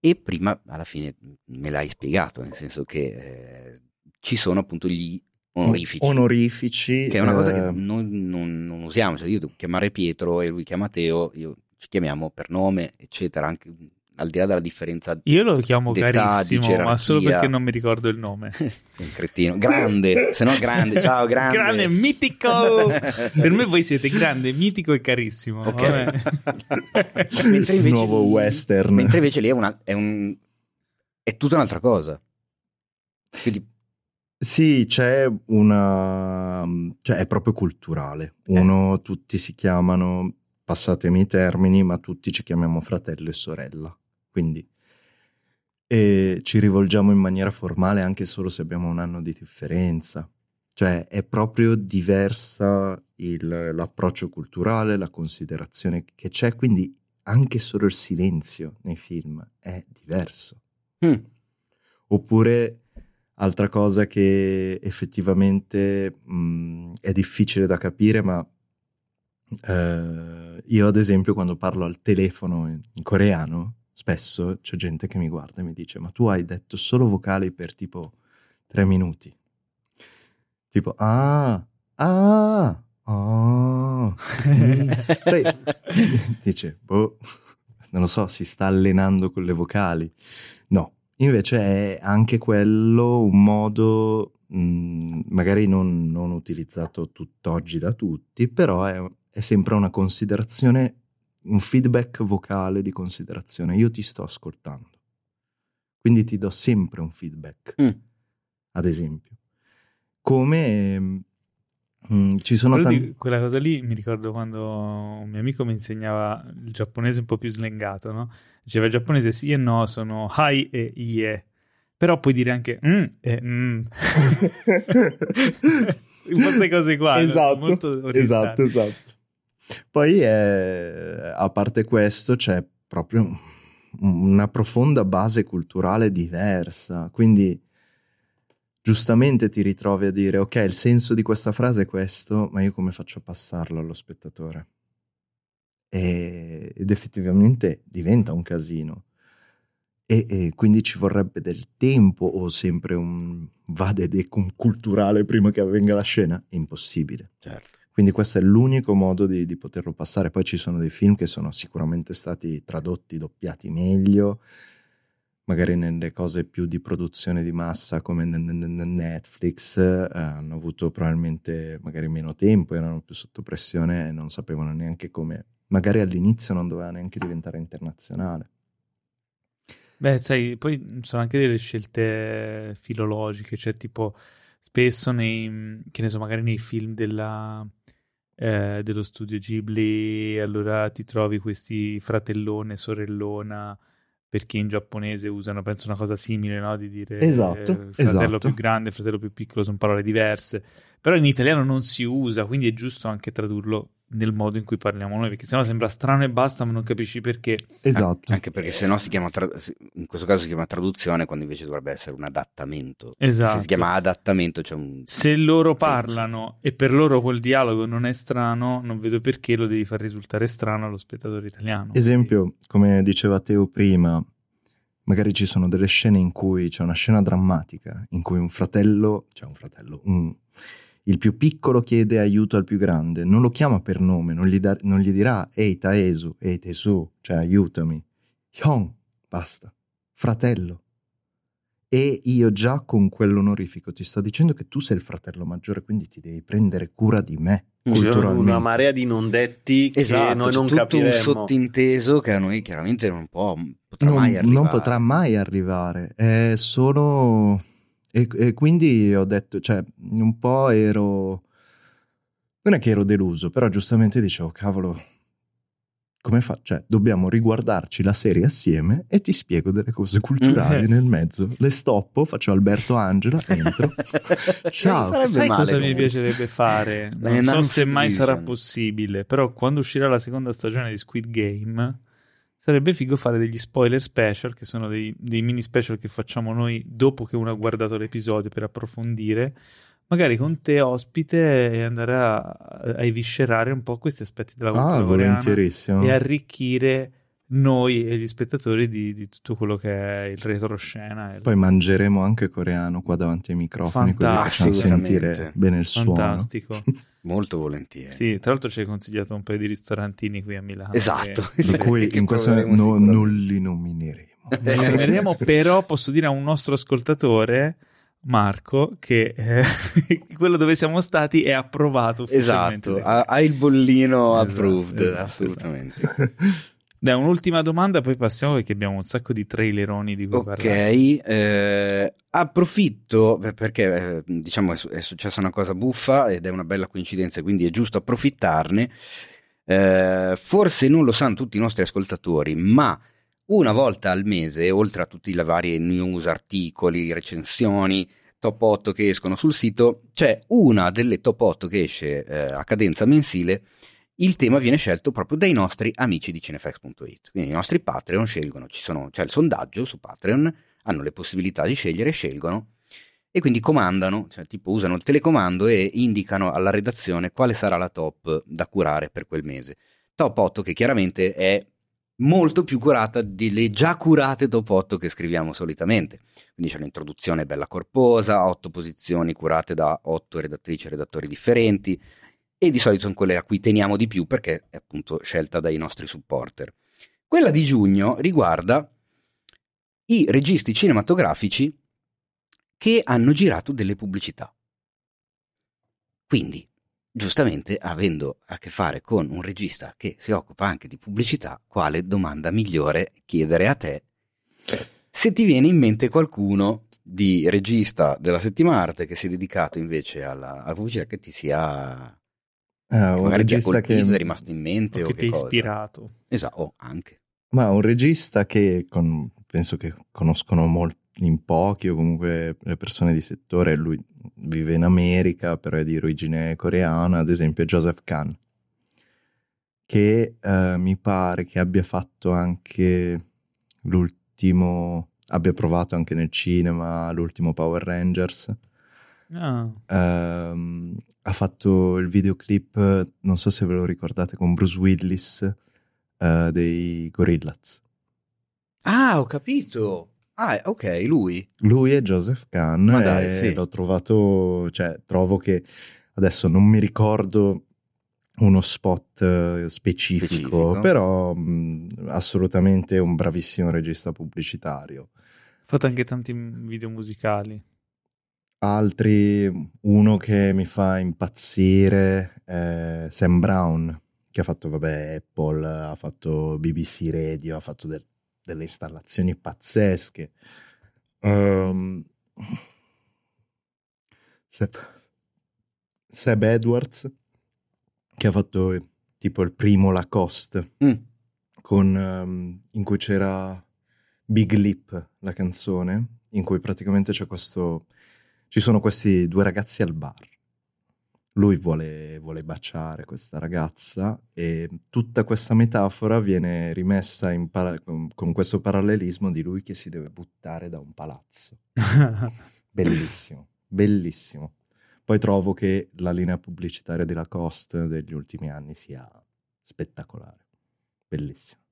Speaker 2: E prima, alla fine, me l'hai spiegato, nel senso che eh, ci sono appunto gli onorifici.
Speaker 4: onorifici
Speaker 2: che è una cosa che eh, noi non, non, usiamo. Cioè io devo chiamare Pietro e lui chiama Teo, io ci chiamiamo per nome, eccetera, anche al di là della differenza.
Speaker 1: Io lo chiamo carissimo, ma solo perché non mi ricordo il nome.
Speaker 2: un cretino, grande, se no grande, ciao, grande.
Speaker 1: grande, mitico. per me voi siete grande, mitico e carissimo.
Speaker 2: Ok. mentre invece,
Speaker 4: Nuovo western.
Speaker 2: Mentre invece lì è, una, è, un, è tutta un'altra cosa. Quindi
Speaker 4: sì, c'è una... cioè è proprio culturale. Uno, eh. tutti si chiamano... passatemi i termini, ma tutti ci chiamiamo fratello e sorella. Quindi e ci rivolgiamo in maniera formale anche solo se abbiamo un anno di differenza. Cioè è proprio diversa il, l'approccio culturale, la considerazione che c'è, quindi anche solo il silenzio nei film è diverso. Mm. Oppure altra cosa che effettivamente mh, mm, è difficile da capire, ma eh, io ad esempio quando parlo al telefono in, in coreano, spesso c'è gente che mi guarda e mi dice ma tu hai detto solo vocali per tipo tre minuti. Tipo ah, ah, oh. Mm. dice boh, non lo so, si sta allenando con le vocali. No, invece è anche quello un modo mh, mm, magari non, non, utilizzato tutt'oggi da tutti, però è è sempre una considerazione, un feedback vocale di considerazione. Io ti sto ascoltando. Quindi ti do sempre un feedback, mm. ad esempio. Come mh, mm, ci sono tanti...
Speaker 1: Quella cosa lì mi ricordo quando un mio amico mi insegnava il giapponese un po' più slengato, no? Diceva il giapponese sì e no sono hai e ie. Però puoi dire anche mm e mm. queste cose qua.
Speaker 4: Esatto, esatto, esatto. Poi, eh, a parte questo, c'è proprio una profonda base culturale diversa, quindi giustamente ti ritrovi a dire, ok, il senso di questa frase è questo, ma io come faccio a passarlo allo spettatore? E, ed effettivamente diventa un casino. E, e, quindi ci vorrebbe del tempo o sempre un vade decum culturale prima che avvenga la scena? Impossibile.
Speaker 2: Certo.
Speaker 4: Quindi questo è l'unico modo di, di, poterlo passare. Poi ci sono dei film che sono sicuramente stati tradotti, doppiati meglio, magari nelle cose più di produzione di massa come Netflix, eh, hanno avuto probabilmente magari meno tempo, erano più sotto pressione e non sapevano neanche come. Magari all'inizio non doveva neanche diventare internazionale.
Speaker 1: Beh, sai, poi sono anche delle scelte filologiche, cioè tipo spesso nei, che ne so, magari nei film della eh, dello studio Ghibli, allora ti trovi questi fratellone, sorellona, perché in giapponese usano, penso, una cosa simile, no? Di dire
Speaker 4: esatto,
Speaker 1: eh, fratello
Speaker 4: esatto.
Speaker 1: più grande, fratello più piccolo, sono parole diverse. Però in italiano non si usa, quindi è giusto anche tradurlo nel modo in cui parliamo noi, perché sennò sembra strano e basta, ma non capisci perché.
Speaker 4: Esatto.
Speaker 2: Anche perché sennò si chiama, tra- in questo caso si chiama traduzione, quando invece dovrebbe essere un adattamento.
Speaker 1: Esatto.
Speaker 2: Se si chiama adattamento, c'è un.
Speaker 1: Se loro parlano e per loro quel dialogo non è strano, non vedo perché lo devi far risultare strano allo spettatore italiano.
Speaker 4: Esempio, come diceva Teo prima, magari ci sono delle scene in cui c'è una scena drammatica, in cui un fratello, cioè un fratello, un il più piccolo chiede aiuto al più grande, non lo chiama per nome, non gli, da, non gli dirà Ehi Taesu, Ehi Tesu, cioè aiutami. Hyun, basta, fratello. E io già con quell'onorifico ti sto dicendo che tu sei il fratello maggiore, quindi ti devi prendere cura di me. Culturalmente.
Speaker 3: Una marea di non detti esatto, che noi non
Speaker 2: tutto
Speaker 3: capiremo.
Speaker 2: un sottinteso che a noi chiaramente non può, potrà
Speaker 4: non,
Speaker 2: mai arrivare.
Speaker 4: Non potrà mai arrivare. È solo e, e, quindi ho detto, cioè, un po' ero... Non è che ero deluso, però giustamente dicevo, cavolo, come fa? Cioè, dobbiamo riguardarci la serie assieme e ti spiego delle cose culturali nel mezzo. Le stoppo, faccio Alberto Angela, entro. Ciao.
Speaker 1: Sai, sai cosa comunque. mi piacerebbe fare? Non so se mai sarà possibile, però quando uscirà la seconda stagione di Squid Game Sarebbe figo fare degli spoiler special, che sono dei, dei, mini special che facciamo noi dopo che uno ha guardato l'episodio per approfondire, magari con te ospite e andare a, a eviscerare un po' questi aspetti della
Speaker 4: cultura
Speaker 1: ah, e arricchire noi e gli spettatori di, di, tutto quello che è il retroscena. Il...
Speaker 4: Poi mangeremo anche coreano qua davanti ai microfoni, Fantastico. così facciamo sentire bene il suono.
Speaker 1: Fantastico.
Speaker 2: Molto volentieri.
Speaker 1: Sì, tra l'altro ci hai consigliato un paio di ristorantini qui a Milano.
Speaker 2: Esatto.
Speaker 4: Che, per cui in questo no, non li nomineremo.
Speaker 1: Non li nomineremo, però posso dire a un nostro ascoltatore... Marco, che eh, quello dove siamo stati è approvato
Speaker 2: Esatto, ha, ha, il bollino esatto, approved, esatto, assolutamente. Esatto.
Speaker 1: Dai, un'ultima domanda, poi passiamo perché abbiamo un sacco di traileroni di cui.
Speaker 2: Ok, eh, approfitto perché eh, diciamo è, è, successa una cosa buffa ed è una bella coincidenza, quindi è giusto approfittarne. Eh, forse non lo sanno tutti i nostri ascoltatori, ma una volta al mese, oltre a tutti le varie news, articoli, recensioni, top 8 che escono sul sito, c'è una delle top 8 che esce eh, a cadenza mensile. Il tema viene scelto proprio dai nostri amici di cinefax.it. Quindi i nostri Patreon scelgono, sono, c'è il sondaggio su Patreon, hanno le possibilità di scegliere, scelgono e quindi comandano, cioè tipo usano il telecomando e indicano alla redazione quale sarà la top da curare per quel mese. Top 8 che chiaramente è molto più curata delle già curate top 8 che scriviamo solitamente. Quindi c'è un'introduzione bella corposa, 8 posizioni curate da 8 redattrici e redattori differenti e di solito sono quelle a cui teniamo di più perché è appunto scelta dai nostri supporter. Quella di giugno riguarda i registi cinematografici che hanno girato delle pubblicità. Quindi, giustamente, avendo a che fare con un regista che si occupa anche di pubblicità, quale domanda migliore chiedere a te se ti viene in mente qualcuno di regista della settima arte che si è dedicato invece alla, alla pubblicità che ti sia
Speaker 4: ah, un
Speaker 2: magari
Speaker 4: regista
Speaker 2: ti ha colpito,
Speaker 4: che
Speaker 2: è rimasto in mente
Speaker 1: o,
Speaker 2: o
Speaker 1: che
Speaker 2: che
Speaker 1: ti ha ispirato.
Speaker 2: Esatto, o anche.
Speaker 4: Ma un regista che con- penso che conoscono molti in pochi o comunque le persone di settore, lui vive in America, però è di origine coreana, ad esempio Joseph Kahn, che eh, mi pare che abbia fatto anche l'ultimo, abbia provato anche nel cinema l'ultimo Power Rangers.
Speaker 1: Ah,
Speaker 4: Ehm, ha fatto il videoclip, non so se ve lo ricordate, con Bruce Willis eh, dei Gorillaz.
Speaker 2: Ah, ho capito. Ah, ok, lui.
Speaker 4: Lui è Joseph Kahn
Speaker 2: Ma dai,
Speaker 4: e
Speaker 2: sì.
Speaker 4: l'ho trovato, cioè trovo che adesso non mi ricordo uno spot eh, specifico,
Speaker 2: Specifico.
Speaker 4: però mh, assolutamente un bravissimo regista pubblicitario.
Speaker 1: ha fatto anche tanti video musicali.
Speaker 4: Altri, uno che mi fa impazzire è Sam Brown, che ha fatto, vabbè, Apple, ha fatto BBC Radio, ha fatto del- delle installazioni pazzesche. Ehm, Seb, Seb Edwards, che ha fatto eh, tipo il primo Lacoste,
Speaker 2: Mm.
Speaker 4: con, ehm, in cui c'era Big Lip, la canzone, in cui praticamente c'è questo... Ci sono questi due ragazzi al bar. Lui vuole, vuole baciare questa ragazza e tutta questa metafora viene rimessa para- con, con questo parallelismo di lui che si deve buttare da un palazzo. Bellissimo, bellissimo. Poi trovo che la linea pubblicitaria di Lacoste degli ultimi anni sia spettacolare. Bellissimo.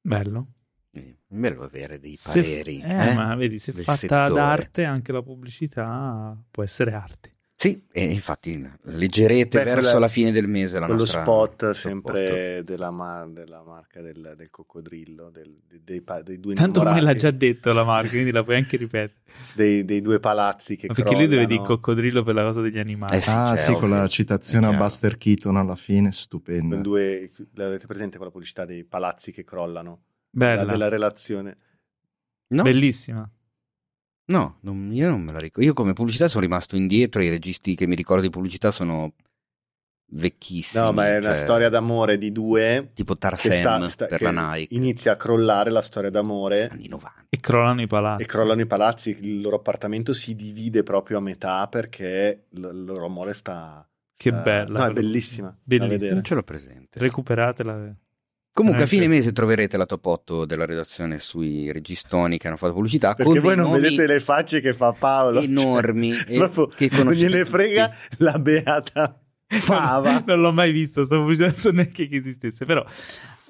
Speaker 1: Bello.
Speaker 2: È bello avere dei
Speaker 1: Se-
Speaker 2: pareri.
Speaker 1: eh,
Speaker 2: eh,
Speaker 1: ma vedi, se
Speaker 2: del
Speaker 1: fatta
Speaker 2: settore.
Speaker 1: d'arte anche la pubblicità può essere arte.
Speaker 2: Sì, e infatti leggerete
Speaker 3: Beh,
Speaker 2: verso
Speaker 3: quella-
Speaker 2: la fine del mese la
Speaker 3: Quello
Speaker 2: nostra
Speaker 3: spot
Speaker 2: top
Speaker 3: sempre della, ma- della marca del, del coccodrillo, del- dei, dei dei due
Speaker 1: Tanto ormai l'ha già detto la marca, quindi la puoi anche ripetere.
Speaker 3: dei, dei due palazzi che
Speaker 1: Ma perché lui deve
Speaker 3: crollano.
Speaker 1: dire coccodrillo per la cosa degli animali.
Speaker 2: Eh sì,
Speaker 4: ah,
Speaker 2: cioè,
Speaker 4: sì, con la citazione
Speaker 2: È
Speaker 4: a. Buster Keaton alla fine, stupenda.
Speaker 3: Con due, l'avete presente quella pubblicità dei palazzi che crollano?
Speaker 1: Bella,
Speaker 3: La della relazione.
Speaker 2: No,
Speaker 1: bellissima.
Speaker 2: no, non- io non me la ricordo. Io come pubblicità sono rimasto indietro, i registi che mi ricordo di pubblicità sono vecchissimi.
Speaker 3: No, ma è una
Speaker 2: cioè,
Speaker 3: storia d'amore di due
Speaker 2: tipo Tarsem
Speaker 3: sta- sta-
Speaker 2: per la Nike,
Speaker 3: inizia a crollare la storia d'amore
Speaker 2: anni 90.
Speaker 1: E crollano i palazzi.
Speaker 3: e crollano i palazzi. Il loro appartamento si divide proprio a metà perché il loro amore sta.
Speaker 1: Che
Speaker 3: sta-
Speaker 1: bella.
Speaker 3: No, è bellissima.
Speaker 1: Bellissima.
Speaker 2: Non ce l'ho presente.
Speaker 1: Recuperatela.
Speaker 2: Comunque a fine mese troverete la top 8 della redazione sui registoni che hanno fatto pubblicità
Speaker 3: Perché
Speaker 2: con
Speaker 3: voi non vedete le facce che fa Paolo.
Speaker 2: enormi
Speaker 3: Cioè,
Speaker 2: e che
Speaker 3: non gliene
Speaker 2: tutti.
Speaker 3: frega la beata fava.
Speaker 1: non l'ho mai visto, sto pubblicità, non neanche che esistesse, però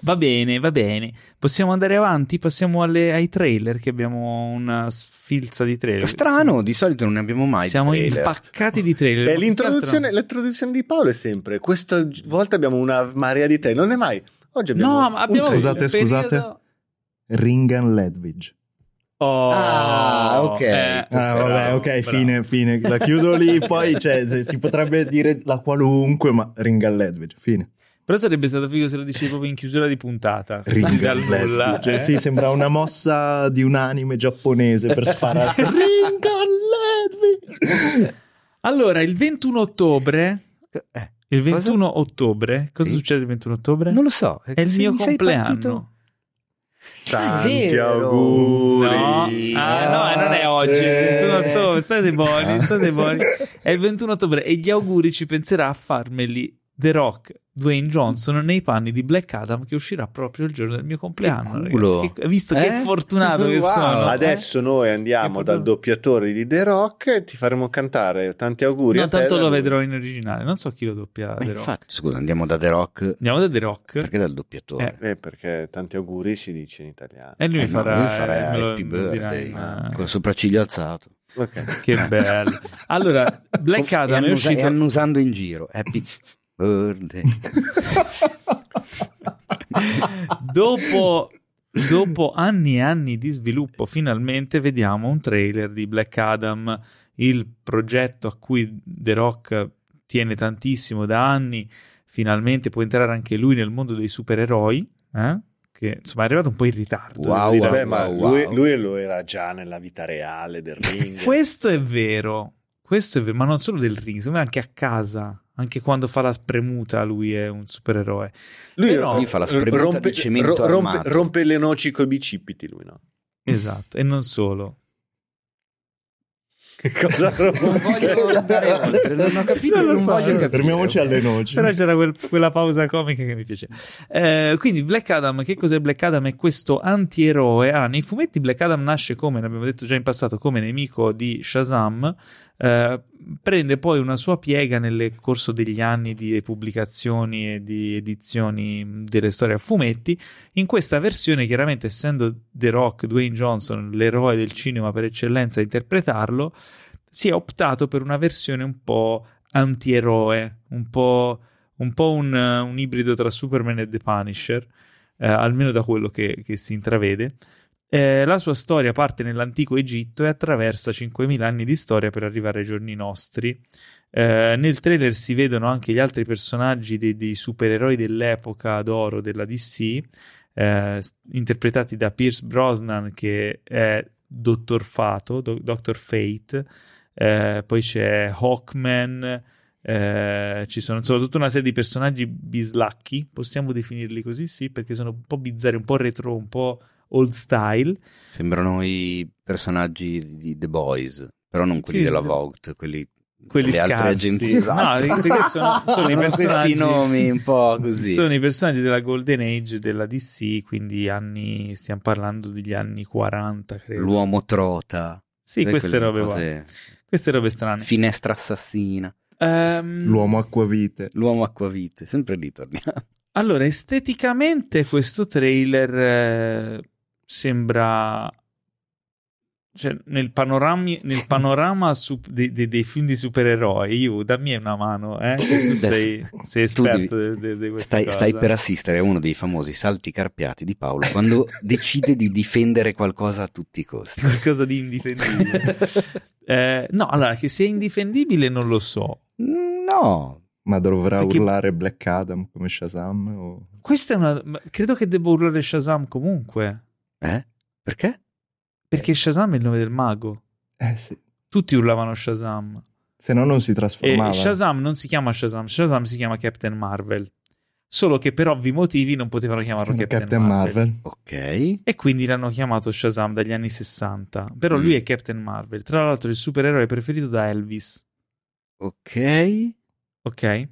Speaker 1: va bene, va bene. Possiamo andare avanti, passiamo alle- ai trailer, che abbiamo una sfilza di trailer.
Speaker 2: Strano, di solito non ne abbiamo mai di
Speaker 1: Siamo
Speaker 2: trailer.
Speaker 1: impaccati di trailer. Che
Speaker 3: l'introduzione, l'introduzione di Paolo è sempre questa volta abbiamo una marea di te, non è mai. Oggi abbiamo
Speaker 1: No, ma abbiamo
Speaker 3: un
Speaker 4: Scusate,
Speaker 1: periodo-
Speaker 4: scusate. Ringan Ledwidge.
Speaker 1: Oh,
Speaker 2: Ah, ok.
Speaker 1: eh,
Speaker 4: Ah, vabbè, ok,
Speaker 1: bravo.
Speaker 4: fine, fine. La chiudo lì, poi cioè, se- si potrebbe dire la qualunque, ma Ringan Ledwidge, fine.
Speaker 1: Però sarebbe stato figo se lo dicevi proprio in chiusura di puntata.
Speaker 4: Ringan. Ledwidge.
Speaker 1: eh.
Speaker 4: Sì, sembra una mossa di un anime giapponese per sparare. Ringan Ledwidge!
Speaker 1: Allora, il 21 ottobre
Speaker 2: Eh,
Speaker 1: Il 21 cosa? ottobre? Cosa sì. succede il 21 ottobre?
Speaker 2: Non lo so.
Speaker 1: È il mio compleanno.
Speaker 3: Tanti auguri.
Speaker 1: No, ah, no, non è oggi, il 21 ottobre. State buoni, state buoni. È il 21 ottobre e gli auguri ci penserà a farmeli The Rock Dwayne Johnson nei panni di Black Adam che uscirà proprio il giorno del mio compleanno. Che che, visto eh? che fortunato che wow. sono.
Speaker 3: Adesso eh? noi andiamo dal doppiatore di The Rock e ti faremo cantare tanti auguri.
Speaker 1: No, tanto lo vedrò in originale, non so chi lo doppia.
Speaker 2: The infatti, scusa, andiamo da The Rock.
Speaker 1: Andiamo da The Rock.
Speaker 2: Perché dal doppiatore?
Speaker 3: Eh. eh perché tanti auguri si dice in italiano.
Speaker 1: E lui
Speaker 3: eh
Speaker 1: mi farà,
Speaker 2: no, lui farà eh, Happy Birthday ma... con il sopracciglio alzato.
Speaker 1: Okay. Che bello. Allora, Black Adam è uscito...
Speaker 2: E annusando in giro. Happy.
Speaker 1: dopo, dopo anni e anni di sviluppo, finalmente vediamo un trailer di Black Adam, il progetto a cui The Rock tiene tantissimo da anni. Finalmente può entrare anche lui nel mondo dei supereroi. Eh? Che insomma è arrivato un po' in ritardo.
Speaker 3: Wow, wow, ma wow. Lui, lui, lo era già nella vita reale del ring.
Speaker 1: Questo è vero, questo è vero, ma non solo del ring, ma anche a casa. Anche quando fa la spremuta, lui è un supereroe.
Speaker 2: Lui, Però, lui fa la spremuta rompe, di cemento
Speaker 3: rompe, rompe, le noci con i bicipiti, lui no?
Speaker 1: Esatto, e non solo.
Speaker 3: Che cosa non
Speaker 2: voglio andare oltre, non ho capito, non, non so, voglio capire.
Speaker 3: Fermiamoci alle noci.
Speaker 1: Però c'era quel, quella pausa comica che mi piace. Eh, quindi Black Adam, che cos'è Black Adam? È questo antieroe. Ah, nei fumetti Black Adam nasce come, ne abbiamo detto già in passato, come nemico di Shazam, eh, prende poi una sua piega nel corso degli anni di pubblicazioni e di edizioni delle storie a fumetti. In questa versione, chiaramente, essendo The Rock, Dwayne Johnson, l'eroe del cinema per eccellenza a interpretarlo, si è optato per una versione un po' antieroe, un po', un, po un, un ibrido tra Superman e The Punisher, eh, almeno da quello che, che si intravede. Eh, la sua storia parte nell'antico Egitto e attraversa 5.000 anni di storia per arrivare ai giorni nostri. Eh, nel trailer si vedono anche gli altri personaggi dei, dei supereroi dell'epoca d'oro della DC, eh, interpretati da Pierce Brosnan, che è Dottor Fato, Do- Dr. Fate, eh, poi c'è Hawkman. Eh, ci sono insomma tutta una serie di personaggi bislacchi, possiamo definirli così, sì, perché sono un po' bizzarri, un po' retro, un po' old style.
Speaker 2: Sembrano i personaggi di The Boys, però non quelli sì, della Vogue, quelli
Speaker 1: quelli
Speaker 2: le altre agenzie
Speaker 1: esatto. no perché sono, sono i personaggi
Speaker 2: nomi un po' così.
Speaker 1: Sono i personaggi della Golden Age della DC quindi anni stiamo parlando degli anni 40 credo.
Speaker 2: L'uomo trota.
Speaker 1: Sì Sai queste robe cose... queste robe strane.
Speaker 2: Finestra assassina.
Speaker 3: Um... l'uomo acquavite.
Speaker 2: L'uomo acquavite sempre lì torniamo.
Speaker 1: Allora esteticamente questo trailer eh, sembra cioè, nel, panorama, nel panorama su, de, de, dei film di supereroi, io dammi una mano, eh? tu sei, sei esperto di de,
Speaker 2: stai, stai, per assistere a uno dei famosi salti carpiati di Paolo quando decide di difendere qualcosa a tutti i costi.
Speaker 1: Qualcosa di indifendibile. eh, no, allora, che sia indifendibile non lo so.
Speaker 2: No.
Speaker 3: Ma dovrà Perché... urlare Black Adam come Shazam? O...
Speaker 1: Questa è una... Credo che debba urlare Shazam comunque.
Speaker 2: Eh? Perché?
Speaker 1: Perché Shazam è il nome del mago.
Speaker 3: Eh sì.
Speaker 1: Tutti urlavano Shazam.
Speaker 3: Se no non si trasformava.
Speaker 1: E Shazam non si chiama Shazam, Shazam si chiama Captain Marvel. Solo che per ovvi motivi non potevano chiamarlo Captain, Captain Marvel. Marvel.
Speaker 2: Ok.
Speaker 1: E quindi l'hanno chiamato Shazam dagli anni 60. Però mm. lui è Captain Marvel. Tra l'altro il supereroe preferito da Elvis.
Speaker 2: Ok.
Speaker 1: Ok?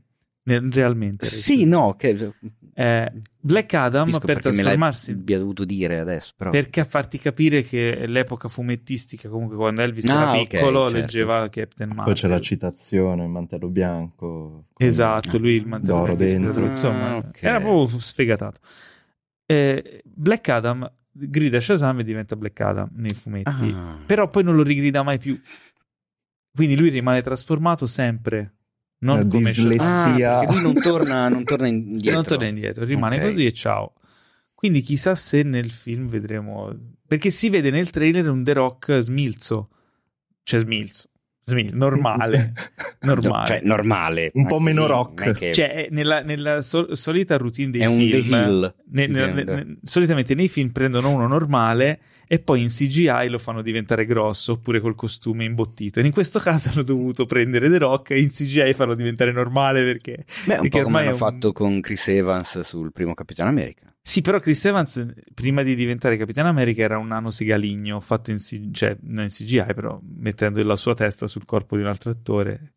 Speaker 1: Realmente.
Speaker 2: Sì, no, che...
Speaker 1: Eh, Black Adam per trasformarsi.
Speaker 2: Mi dovuto dire adesso. Però.
Speaker 1: Perché farti capire che l'epoca fumettistica, comunque quando Elvis ah, era piccolo, okay, certo. leggeva Captain Marvel.
Speaker 3: Poi c'è la citazione, il mantello bianco.
Speaker 1: Esatto, lui il mantello
Speaker 3: d'oro dentro.
Speaker 1: Insomma, ah, okay. era proprio sfegatato. Eh, Black Adam grida Shazam e diventa Black Adam nei fumetti. Ah. Però poi non lo rigrida mai più. Quindi lui rimane trasformato sempre non
Speaker 3: come dislessia.
Speaker 2: Ah, lui non torna, non torna indietro.
Speaker 1: Non torna indietro, rimane okay. così e ciao. Quindi chissà se nel film vedremo... Perché si vede nel trailer un The Rock smilzo. Cioè smilzo. Normale, normale.
Speaker 2: cioè, normale.
Speaker 4: Un po' meno rock.
Speaker 1: Che... Cioè, nella, nella sol- solita routine dei
Speaker 2: è
Speaker 1: film,
Speaker 2: un
Speaker 1: ne, ne, ne, solitamente nei film prendono uno normale e poi in CGI lo fanno diventare grosso oppure col costume imbottito. in questo caso hanno dovuto prendere The Rock e in CGI farlo diventare normale perché.
Speaker 2: Beh, un
Speaker 1: perché
Speaker 2: po' come hanno
Speaker 1: un...
Speaker 2: fatto con Chris Evans sul primo Capitano America.
Speaker 1: Sì, però Chris Evans, prima di diventare Capitano America, era un nano segaligno fatto in, cioè, non in CGI, però mettendo la sua testa sul corpo di un altro attore.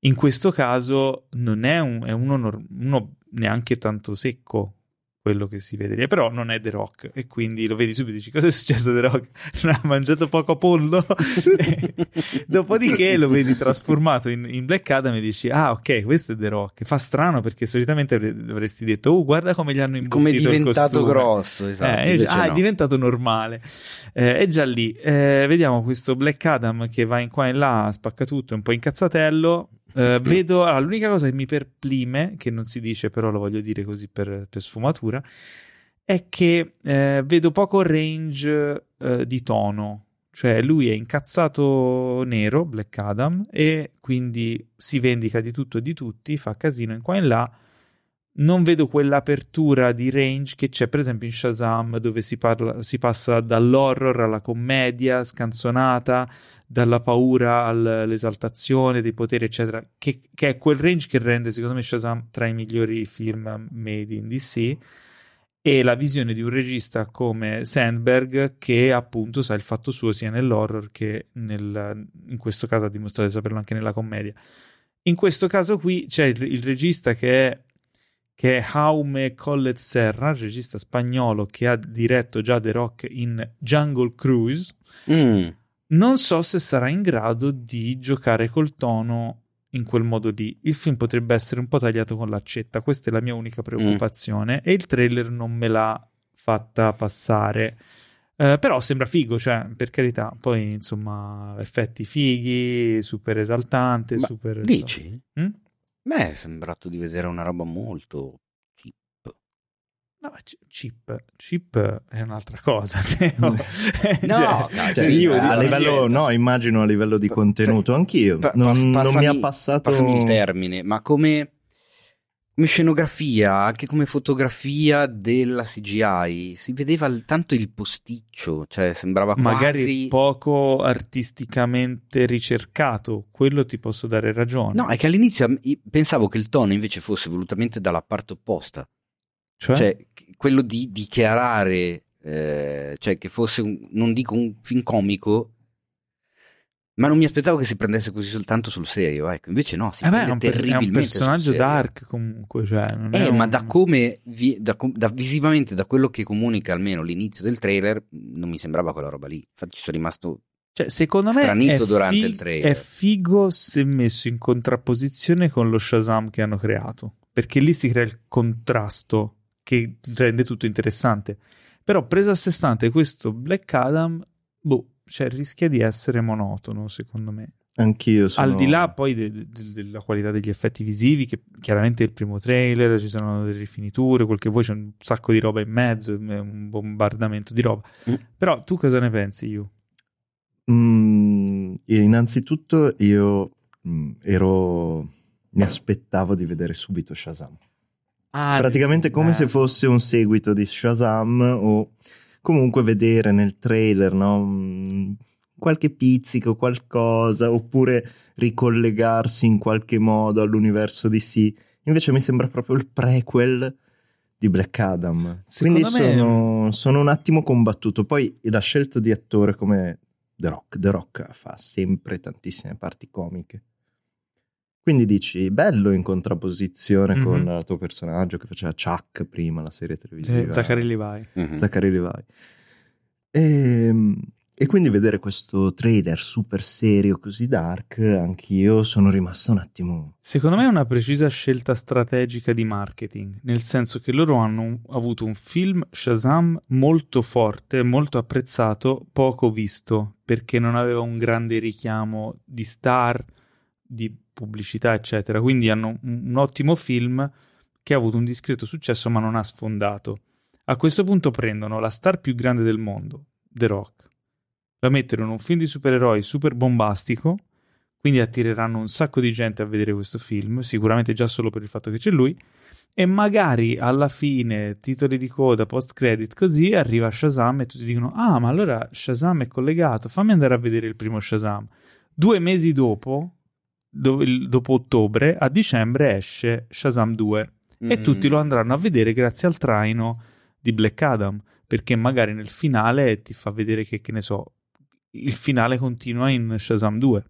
Speaker 1: In questo caso non è, un, è uno, uno neanche tanto secco, quello che si vede lì, però non è The Rock e quindi lo vedi subito e dici cosa è successo a The Rock? Non ha mangiato poco pollo? Dopodiché lo vedi trasformato in, in, Black Adam e dici ah ok questo è The Rock, fa strano perché solitamente avresti detto oh guarda come gli hanno imbottito
Speaker 2: come è diventato grosso esatto,
Speaker 1: eh, ah
Speaker 2: no.
Speaker 1: è diventato normale eh, è già lì, eh, vediamo questo Black Adam che va in qua e là spacca tutto, è un po' incazzatello Uh, vedo allora, l'unica cosa che mi perplime, che non si dice, però lo voglio dire così per, per sfumatura, è che uh, vedo poco range uh, di tono. Cioè, lui è incazzato nero, Black Adam, e quindi si vendica di tutto e di tutti, fa casino in qua e in là. Non vedo quell'apertura di range che c'è, per esempio, in Shazam, dove si, parla, si passa dall'horror alla commedia scanzonata dalla paura all'esaltazione dei poteri, eccetera, che, che, è quel range che rende, secondo me, Shazam tra i migliori film made in DC. E la visione di un regista come Sandberg, che appunto sa il fatto suo sia nell'horror che nel, in questo caso ha dimostrato di saperlo anche nella commedia. In questo caso qui c'è il, il regista che è che è Jaume Collet Serra, regista spagnolo che ha diretto già The Rock in Jungle Cruise. Mm non so se sarà in grado di giocare col tono in quel modo lì. Il film potrebbe essere un po' tagliato con l'accetta, questa è la mia unica preoccupazione mm. e il trailer non me l'ha fatta passare. Uh, però sembra figo, cioè, per carità, poi insomma, effetti fighi, super esaltante, Ma super...
Speaker 2: Dici? So. Mm? Beh, è sembrato di vedere una roba molto
Speaker 1: No, chip, chip è un'altra cosa. no,
Speaker 2: no cioè, io,
Speaker 4: a livello, no, immagino a livello di contenuto, anch'io. Pa, non, passami, non mi ha passato.
Speaker 2: Passami il termine, ma come, come, scenografia, anche come fotografia della CGI, si vedeva tanto il posticcio, cioè sembrava
Speaker 1: Magari
Speaker 2: quasi...
Speaker 1: poco artisticamente ricercato, quello ti posso dare ragione.
Speaker 2: No, è che all'inizio pensavo che il tono invece fosse volutamente dalla parte opposta. Cioè? cioè quello di dichiarare, eh, cioè che fosse, un, non dico un film comico, ma non mi aspettavo che si prendesse così soltanto sul serio, ecco. Invece no, si eh beh, è un, per, è un
Speaker 1: personaggio dark comunque, cioè,
Speaker 2: eh,
Speaker 1: un...
Speaker 2: ma da come, vi, da, da, visivamente, da quello che comunica almeno l'inizio del trailer, non mi sembrava quella roba lì. Infatti ci sono rimasto
Speaker 1: cioè, secondo me
Speaker 2: stranito durante
Speaker 1: fig-
Speaker 2: il trailer.
Speaker 1: È figo se messo in contrapposizione con lo Shazam che hanno creato, perché lì si crea il contrasto che rende tutto interessante. Però preso a sé stante questo Black Adam, boh, cioè rischia di essere monotono, secondo me.
Speaker 4: Anch'io sono...
Speaker 1: Al di là poi de- de- della qualità degli effetti visivi, che chiaramente è il primo trailer, ci sono delle rifiniture, quel che vuoi, c'è un sacco di roba in mezzo, un bombardamento di roba. Mm. Però tu cosa ne pensi, io?
Speaker 4: Mm, innanzitutto io mm, ero... mi aspettavo di vedere subito Shazam. Ah, Praticamente come se fosse un seguito di Shazam o comunque vedere nel trailer no? qualche pizzico, qualcosa, oppure ricollegarsi in qualche modo all'universo di sì. Invece mi sembra proprio il prequel di Black Adam. Secondo Quindi me... sono, sono, un attimo combattuto. Poi la scelta di attore come The Rock, The Rock fa sempre tantissime parti comiche. Quindi dici, bello in contrapposizione mm-hmm. con il tuo personaggio che faceva Chuck prima, la serie televisiva.
Speaker 1: Eh, Zachary Levi.
Speaker 4: Mm-hmm. Zachary Levi. E, ehm, e, quindi vedere questo trailer super serio, così dark, anch'io sono rimasto un attimo...
Speaker 1: Secondo me è una precisa scelta strategica di marketing, nel senso che loro hanno avuto un film Shazam molto forte, molto apprezzato, poco visto, perché non aveva un grande richiamo di star, di pubblicità, eccetera. Quindi hanno un, ottimo film che ha avuto un discreto successo ma non ha sfondato. A questo punto prendono la star più grande del mondo, The Rock, la mettono in un film di supereroi super bombastico, quindi attireranno un sacco di gente a vedere questo film, sicuramente già solo per il fatto che c'è lui. E magari alla fine, titoli di coda, post credit, così arriva Shazam e tutti dicono: Ah, ma allora Shazam è collegato, fammi andare a vedere il primo Shazam. Due mesi dopo, do- dopo ottobre, a dicembre esce Shazam 2 mm. e tutti lo andranno a vedere grazie al traino di Black Adam, perché magari nel finale ti fa vedere che, che ne so, il finale continua in Shazam 2.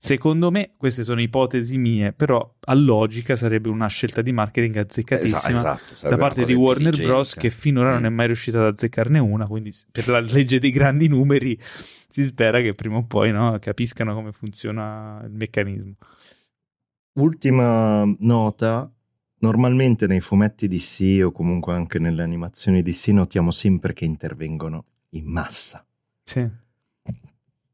Speaker 1: Secondo me, queste sono ipotesi mie, però a logica sarebbe una scelta di marketing azzeccatissima esatto, da parte di Warner Bros. che finora mm. non è mai riuscita ad azzeccarne una. Quindi, per la legge dei grandi numeri, si spera che prima o poi no, capiscano come funziona il meccanismo.
Speaker 4: Ultima nota: normalmente nei fumetti DC o comunque anche nelle animazioni DC notiamo sempre che intervengono in massa.
Speaker 1: Sì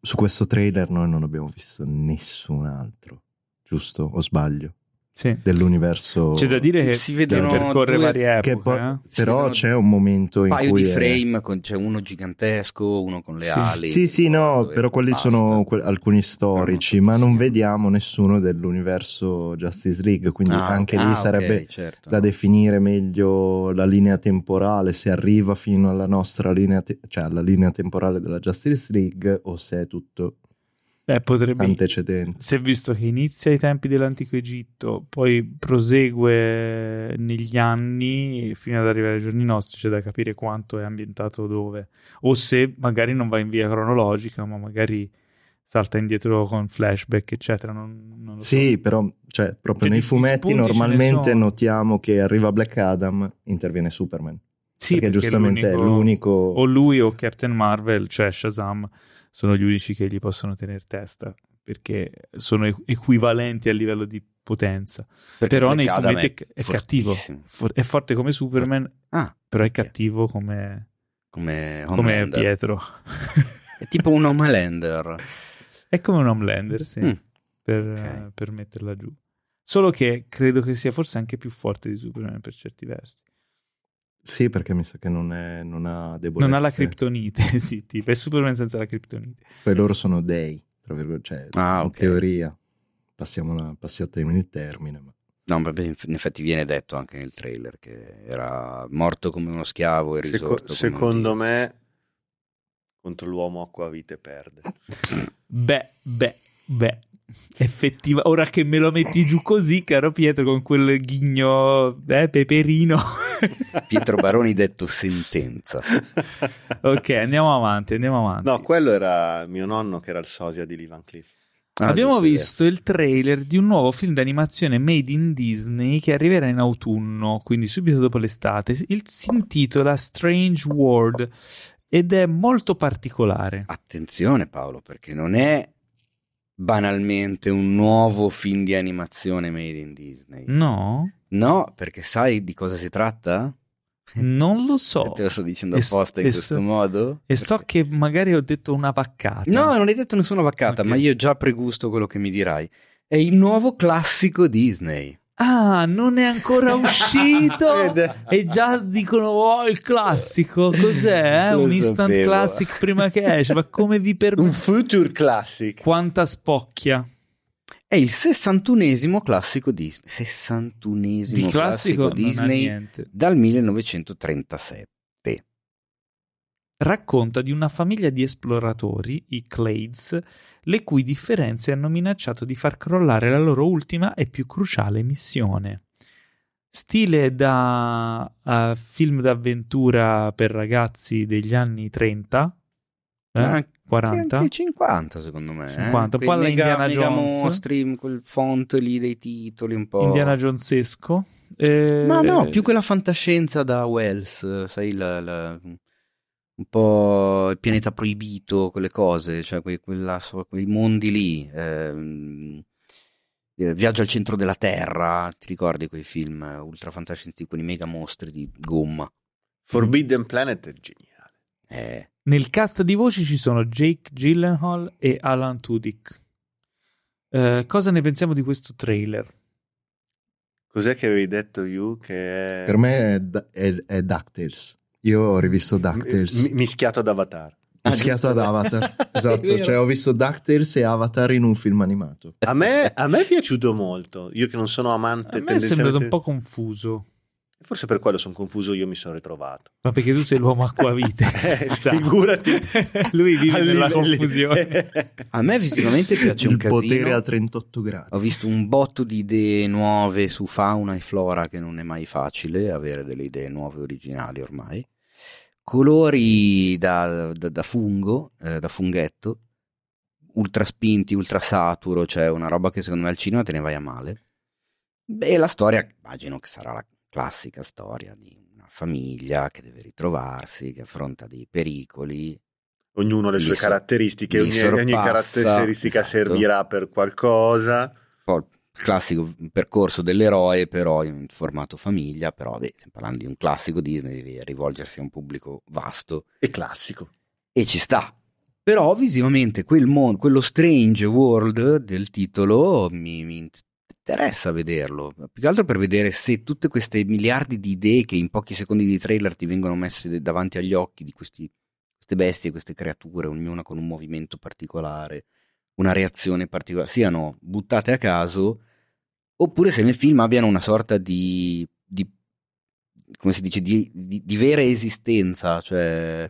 Speaker 4: su questo trailer noi non abbiamo visto nessun altro, giusto? O sbaglio?
Speaker 1: Sì.
Speaker 4: dell'universo.
Speaker 1: C'è da dire che si vedono che percorre due, varie epoche. Po- eh?
Speaker 4: Però c'è un momento in
Speaker 2: cui. Un
Speaker 4: paio
Speaker 2: di frame, è... con, c'è uno gigantesco, uno con le
Speaker 4: sì.
Speaker 2: ali.
Speaker 4: Sì, sì, no, però quelli basta. sono que- alcuni storici, no, ma non vediamo nessuno dell'universo Justice League. Quindi ah, anche lì ah, sarebbe okay, certo. da definire meglio la linea temporale, se arriva fino alla nostra linea, te- cioè alla linea temporale della Justice League o se è tutto
Speaker 1: Beh, potrebbe.
Speaker 4: Antecedenti.
Speaker 1: Si è visto che inizia ai tempi dell'antico Egitto, poi prosegue negli anni fino ad arrivare ai giorni nostri, c'è da capire quanto è ambientato dove. O se magari non va in via cronologica, ma magari salta indietro con flashback, eccetera. Non, non
Speaker 4: sì,
Speaker 1: so.
Speaker 4: però cioè, proprio cioè, nei fumetti normalmente notiamo che arriva Black Adam, interviene Superman.
Speaker 1: Sì,
Speaker 4: perché, perché giustamente è l'unico...
Speaker 1: O lui o Captain Marvel, cioè Shazam sono gli unici che gli possono tenere testa perché sono equivalenti a livello di potenza. Perché però nei fumetti è, è cattivo, è forte come Superman, ah, però è cattivo come,
Speaker 2: come,
Speaker 1: come Pietro.
Speaker 2: è tipo un Homelander.
Speaker 1: È come un Homelander, sì, mm. per, okay. per metterla giù. Solo che credo che sia forse anche più forte di Superman per certi versi.
Speaker 4: Sì, perché mi sa che non, è, non ha debolezze.
Speaker 1: Non ha la criptonite, sì, tipo, è Superman senza la criptonite.
Speaker 4: Poi loro sono dei, tra virgolette, cioè, ah, in okay. teoria. Passiamo una, passiatemi il termine, ma...
Speaker 2: No, ma in effetti viene detto anche nel trailer che era morto come uno schiavo e risorto
Speaker 3: Seco- Secondo me contro l'uomo acquavite perde.
Speaker 1: beh, beh, beh, effettiva. Ora che me lo metti giù così, caro Pietro, con quel ghigno, eh, peperino.
Speaker 2: Pietro Baroni detto sentenza.
Speaker 1: ok, andiamo avanti, andiamo avanti.
Speaker 3: No, quello era mio nonno che era il sosia di Lee Van Cleef.
Speaker 1: Ah, Abbiamo visto il trailer di un nuovo film d'animazione made in Disney che arriverà in autunno, quindi subito dopo l'estate. Il, si intitola Strange World ed è molto particolare.
Speaker 2: Attenzione Paolo, perché non è banalmente un nuovo film di animazione made in Disney.
Speaker 1: No?
Speaker 2: No, perché sai di cosa si tratta?
Speaker 1: Non lo so.
Speaker 2: Te lo sto dicendo apposta in questo so, modo?
Speaker 1: E so che magari ho detto una vaccata.
Speaker 2: No, non hai detto nessuna vaccata, okay. ma io già pregusto quello che mi dirai. È il nuovo classico Disney.
Speaker 1: Ah, non è ancora uscito e già dicono oh il classico, cos'è? Eh? Un instant sapevo. classic prima che esce, ma come vi permette?
Speaker 3: Un future classic.
Speaker 1: Quanta spocchia.
Speaker 2: È il 61esimo classico Disney, 61esimo Di classico, classico Disney dal 1937
Speaker 1: racconta di una famiglia di esploratori, i Clades, le cui differenze hanno minacciato di far crollare la loro ultima e più cruciale missione. Stile da uh, film d'avventura per ragazzi degli anni 30, eh? Ah, 40?
Speaker 2: Anche 50 secondo me.
Speaker 1: 50, eh? un po' alla mega, Indiana mega Jones.
Speaker 2: mostri, quel font lì dei titoli, un po'...
Speaker 1: Indiana Jonesesco. Eh...
Speaker 2: Ma no, più quella fantascienza da Wells, sai, la, la un po' il pianeta proibito, quelle cose, cioè quei, quella, quei mondi lì. Ehm, eh, Viaggio al centro della Terra, ti ricordi quei film ultra fantascienti, quei mega mostri di gomma?
Speaker 3: Forbidden Planet è geniale.
Speaker 2: Eh.
Speaker 1: Nel cast di voci ci sono Jake Gyllenhaal e Alan Tudyk. Eh, cosa ne pensiamo di questo trailer?
Speaker 3: Cos'è che avevi detto you? Che
Speaker 4: è... Per me è, è, è DuckTales. Io ho rivisto DuckTales.
Speaker 3: M- mischiato ad Avatar.
Speaker 4: Mischiato ad Avatar. esatto, cioè ho visto DuckTales e Avatar in un film animato.
Speaker 3: A me, a me è piaciuto molto. Io che non sono amante
Speaker 1: A me è sembrato un po' confuso.
Speaker 3: Forse per quello sono confuso, io mi sono ritrovato.
Speaker 1: Ma perché tu sei l'uomo acquavite.
Speaker 3: eh, figurati.
Speaker 1: Lui vive nella confusione.
Speaker 2: A me visivamente piace
Speaker 4: Il
Speaker 2: un casino.
Speaker 4: potere a 38 gradi.
Speaker 2: Ho visto un botto di idee nuove su fauna e flora che non è mai facile avere delle idee nuove originali ormai. Colori da, da- da fungo, eh, da funghetto, ultra spinti, ultra saturo, cioè una roba che secondo me al cinema te ne vai a male. Beh, la storia, immagino che sarà la classica storia di una famiglia che deve ritrovarsi, che affronta dei pericoli,
Speaker 3: Ognuno ha le sue
Speaker 2: so-
Speaker 3: caratteristiche, ogni, ogni caratteristica
Speaker 2: esatto.
Speaker 3: servirà per qualcosa.
Speaker 2: po' il classico percorso dell'eroe, però in formato famiglia, però beh, stiamo parlando di un classico Disney, devi rivolgersi a un pubblico vasto
Speaker 3: È classico.
Speaker 2: e ci sta. Però visivamente quel mondo, quello strange world del titolo mi, mi interessa vederlo, più che altro per vedere se tutte queste miliardi di idee che in pochi secondi di trailer ti vengono messe davanti agli occhi di questi, queste bestie, queste creature, ognuna con un movimento particolare, una reazione particolare, siano buttate a caso, oppure se nel film abbiano una sorta di, di come si dice, di, di- di vera esistenza, cioè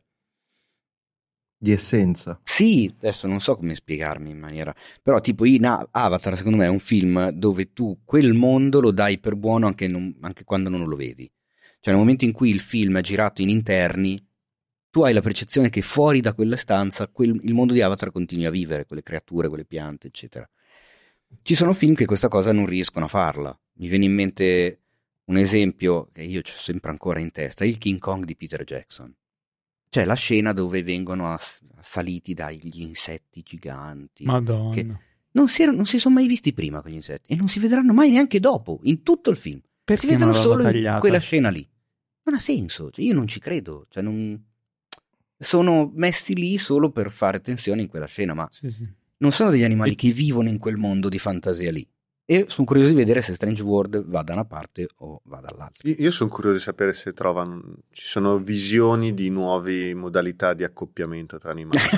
Speaker 4: Di essenza.
Speaker 2: sì, adesso non so come spiegarmi in maniera, però tipo in Avatar secondo me è un film dove tu quel mondo lo dai per buono anche, non- anche quando non lo vedi. Cioè nel momento in cui il film è girato in interni, tu hai la percezione che fuori da quella stanza quel- il mondo di Avatar continui a vivere, quelle creature, quelle piante, eccetera. Ci sono film che questa cosa non riescono a farla. Mi viene in mente un esempio che io ho sempre ancora in testa, il King Kong di Peter Jackson. C'è la scena dove vengono ass- assaliti dagli insetti giganti.
Speaker 1: Madonna.
Speaker 2: Non si, erano- non si sono mai visti prima quegli insetti e non si vedranno mai neanche dopo, in tutto il film.
Speaker 1: Perché
Speaker 2: si vedono solo in
Speaker 1: tagliata?
Speaker 2: quella scena lì. Non ha senso, cioè, io non ci credo. Cioè, non- Sono messi lì solo per fare tensione in quella scena, ma
Speaker 1: Sì, sì.
Speaker 2: non sono degli animali
Speaker 1: E-
Speaker 2: che vivono in quel mondo di fantasia lì. E sono curioso di vedere se Strange World va da una parte o va dall'altra.
Speaker 3: Io, sono curioso di sapere se trovano, ci sono visioni di nuove modalità di accoppiamento tra animali.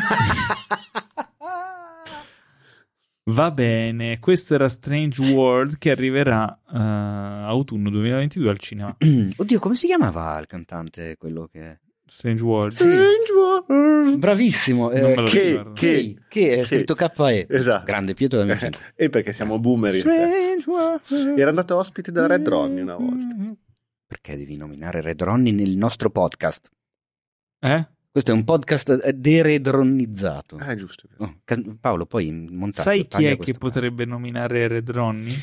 Speaker 1: Va bene, questo era Strange World che arriverà eh, autunno 2022 al cinema.
Speaker 2: Oddio, come si chiamava il cantante quello che...
Speaker 1: Strange World.
Speaker 3: Strange World.
Speaker 2: Bravissimo, eh,
Speaker 3: che-
Speaker 2: che, che è
Speaker 3: Sì.
Speaker 2: scritto KE.
Speaker 3: Esatto.
Speaker 2: Grande Pietro da Amici.
Speaker 3: E perché siamo boomer. te.
Speaker 2: Strange World.
Speaker 3: Era andato ospite da Red Ronnie una volta.
Speaker 2: Perché devi nominare Red Ronnie nel nostro podcast?
Speaker 1: Eh?
Speaker 2: Questo è un podcast eh, deredronnizzato.
Speaker 3: Ah, è giusto.
Speaker 2: Oh, Paolo, poi in montaggio
Speaker 1: Sai chi è che potrebbe nominare Red Ronnie?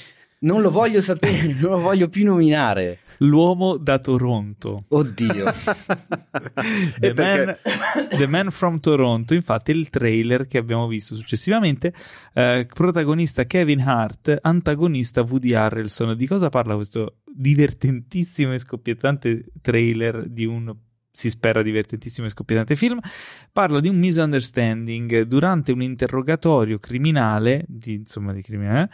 Speaker 2: Non lo voglio sapere, non lo voglio più nominare.
Speaker 1: L'uomo da Toronto.
Speaker 2: Oddio.
Speaker 1: The, Man, The Man from Toronto, infatti, il trailer che abbiamo visto successivamente. eh, protagonista Kevin Hart, antagonista Woody Harrelson. Di cosa parla questo divertentissimo e scoppiettante trailer di un si spera divertentissimo e scoppiettante film, parla di un misunderstanding durante un interrogatorio criminale, di, insomma di criminale,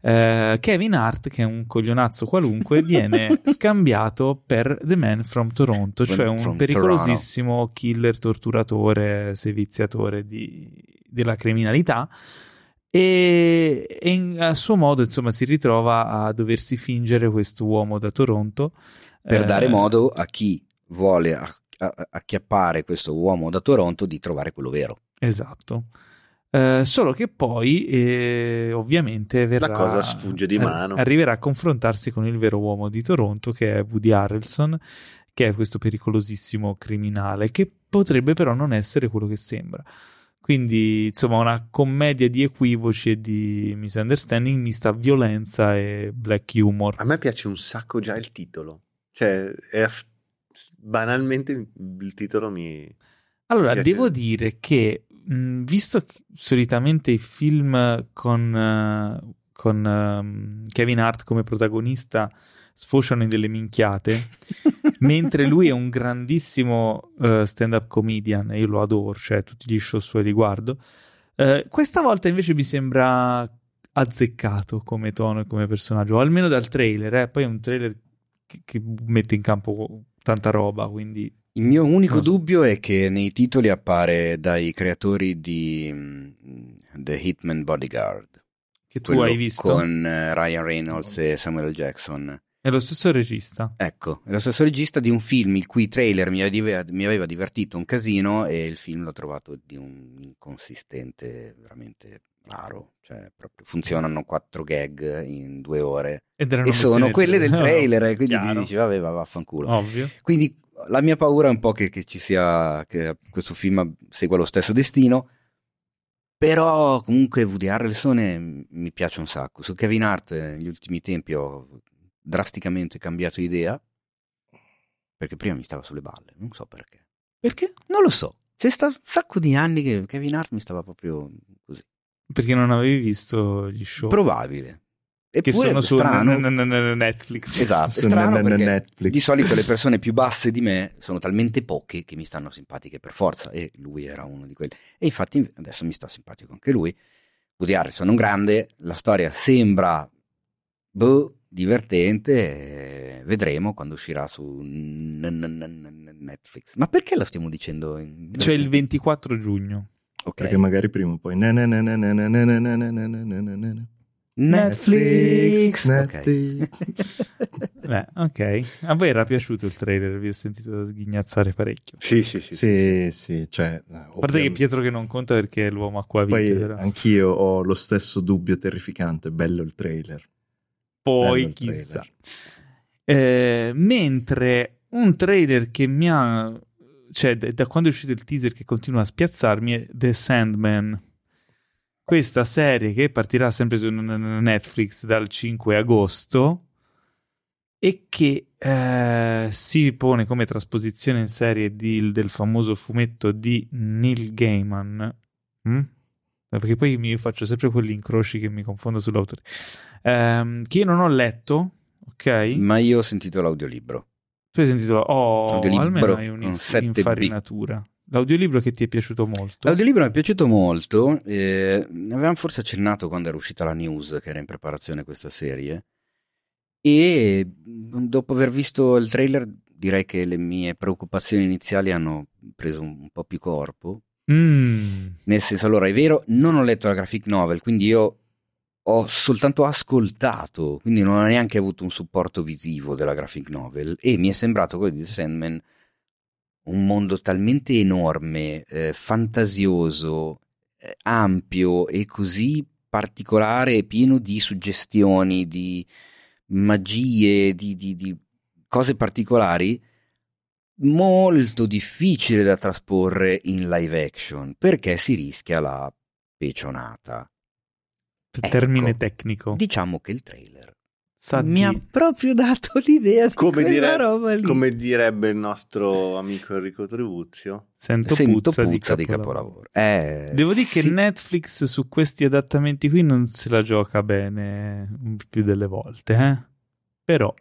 Speaker 1: eh, Kevin Hart, che è un coglionazzo qualunque, viene scambiato per The Man from Toronto, cioè un
Speaker 2: From
Speaker 1: pericolosissimo killer, torturatore, seviziatore di- della criminalità. E, e in- a suo modo, insomma, si ritrova a doversi fingere questo uomo da Toronto
Speaker 2: per
Speaker 1: eh,
Speaker 2: dare modo a chi vuole acchiappare questo uomo da Toronto di trovare quello vero.
Speaker 1: Esatto. Eh, solo che poi, eh, ovviamente, verrà,
Speaker 3: La cosa sfugge di mano.
Speaker 1: arriverà a confrontarsi con il vero uomo di Toronto, che è Woody Harrelson, che è questo pericolosissimo criminale, che potrebbe però non essere quello che sembra. Quindi, insomma, una commedia di equivoci e di misunderstanding mista a violenza e black humor.
Speaker 3: A me piace un sacco già il titolo. Cioè, è banalmente il titolo mi...
Speaker 1: Allora,
Speaker 3: piace.
Speaker 1: devo dire che, mh, visto che solitamente i film con, eh, con ehm, Kevin Hart come protagonista sfociano in delle minchiate, mentre lui è un grandissimo eh, stand-up comedian e io lo adoro, cioè tutti gli show suoi li guardo, eh, questa volta invece mi sembra azzeccato come tono e come personaggio, o almeno dal trailer, eh. poi è un trailer che, che mette in campo tanta roba, quindi
Speaker 2: Il mio unico no. dubbio è che nei titoli appare dai creatori di um, The Hitman Bodyguard.
Speaker 1: Che tu hai visto?
Speaker 2: Con uh, Ryan Reynolds e Samuel Jackson.
Speaker 1: È lo stesso regista.
Speaker 2: Ecco, è lo stesso regista di un film il cui trailer mi aveva, mi aveva divertito un casino e il film l'ho trovato di un inconsistente veramente raro. Cioè, proprio funzionano quattro gag in due ore e sono quelle del trailer. No, quindi chiaro. dici, vabbè, va, vaffanculo.
Speaker 1: Ovvio.
Speaker 2: Quindi la mia paura è un po' che, che ci sia, che questo film segua lo stesso destino. Però comunque Woody Harrelson mi piace un sacco. Su Kevin Hart negli ultimi tempi ho drasticamente cambiato idea. Perché prima mi stava sulle balle, non so perché.
Speaker 1: Perché?
Speaker 2: Non lo so. C'è stato un sacco di anni che Kevin Hart mi stava proprio.
Speaker 1: Perché non avevi visto gli show?
Speaker 2: Probabile.
Speaker 1: Eppure che sono su strano. Netflix.
Speaker 2: Esatto, è strano Netflix. di solito le persone più basse di me sono talmente poche che mi stanno simpatiche per forza e lui era uno di quelli. E infatti adesso mi sta simpatico anche lui. Woody Harrison è un grande, la storia sembra boh, divertente, vedremo quando uscirà su Netflix. Ma perché lo stiamo dicendo? In...
Speaker 1: Cioè il 24 giugno.
Speaker 4: Okay. Perché magari prima o poi
Speaker 2: Netflix.
Speaker 1: Netflix. Beh, ok. A voi era piaciuto il trailer? Vi ho sentito sghignazzare parecchio.
Speaker 3: Sì, sì, sì.
Speaker 4: Sì, sì. Cioè,
Speaker 1: a parte che Pietro che non conta perché è l'uomo acquavite.
Speaker 4: Poi però. anch'io ho lo stesso dubbio terrificante. Bello il trailer.
Speaker 1: Poi Bello chissà. Eh, mentre un trailer che mi ha... Cioè, da quando è uscito il teaser che continua a spiazzarmi è The Sandman questa serie che partirà sempre su Netflix dal 5 agosto e che eh, si pone come trasposizione in serie di, del famoso fumetto di Neil Gaiman. Mm? Perché poi mi faccio sempre quegli incroci che mi confondo sull'autore. Eh, che io non ho letto, ok?
Speaker 2: Ma io ho sentito l'audiolibro.
Speaker 1: Tu hai sentito? Oh, almeno hai un'infarinatura. L'audiolibro che ti è piaciuto molto?
Speaker 2: L'audiolibro mi è piaciuto molto, eh, ne avevamo forse accennato quando era uscita la news che era in preparazione questa serie e dopo aver visto il trailer direi che le mie preoccupazioni iniziali hanno preso un, po' più corpo.
Speaker 1: Mm.
Speaker 2: Nel senso, allora è vero, non ho letto la graphic novel, quindi io ho soltanto ascoltato, quindi non ho neanche avuto un supporto visivo della graphic novel e mi è sembrato quello di The Sandman un mondo talmente enorme, eh, fantasioso, eh, ampio e così particolare pieno di suggestioni, di magie, di, di, di cose particolari, molto difficile da trasporre in live action perché si rischia la pecionata.
Speaker 1: Termine
Speaker 2: ecco,
Speaker 1: tecnico.
Speaker 2: Diciamo che il trailer mi ha proprio dato l'idea di come quella dire, roba lì.
Speaker 3: Come direbbe il nostro amico Enrico Tribuzio.
Speaker 1: Sento,
Speaker 2: Sento
Speaker 1: puzza,
Speaker 2: puzza, di capolavoro. Di capolavoro.
Speaker 1: Eh, Devo dire sì. che Netflix su questi adattamenti qui non se la gioca bene più delle volte, eh? Però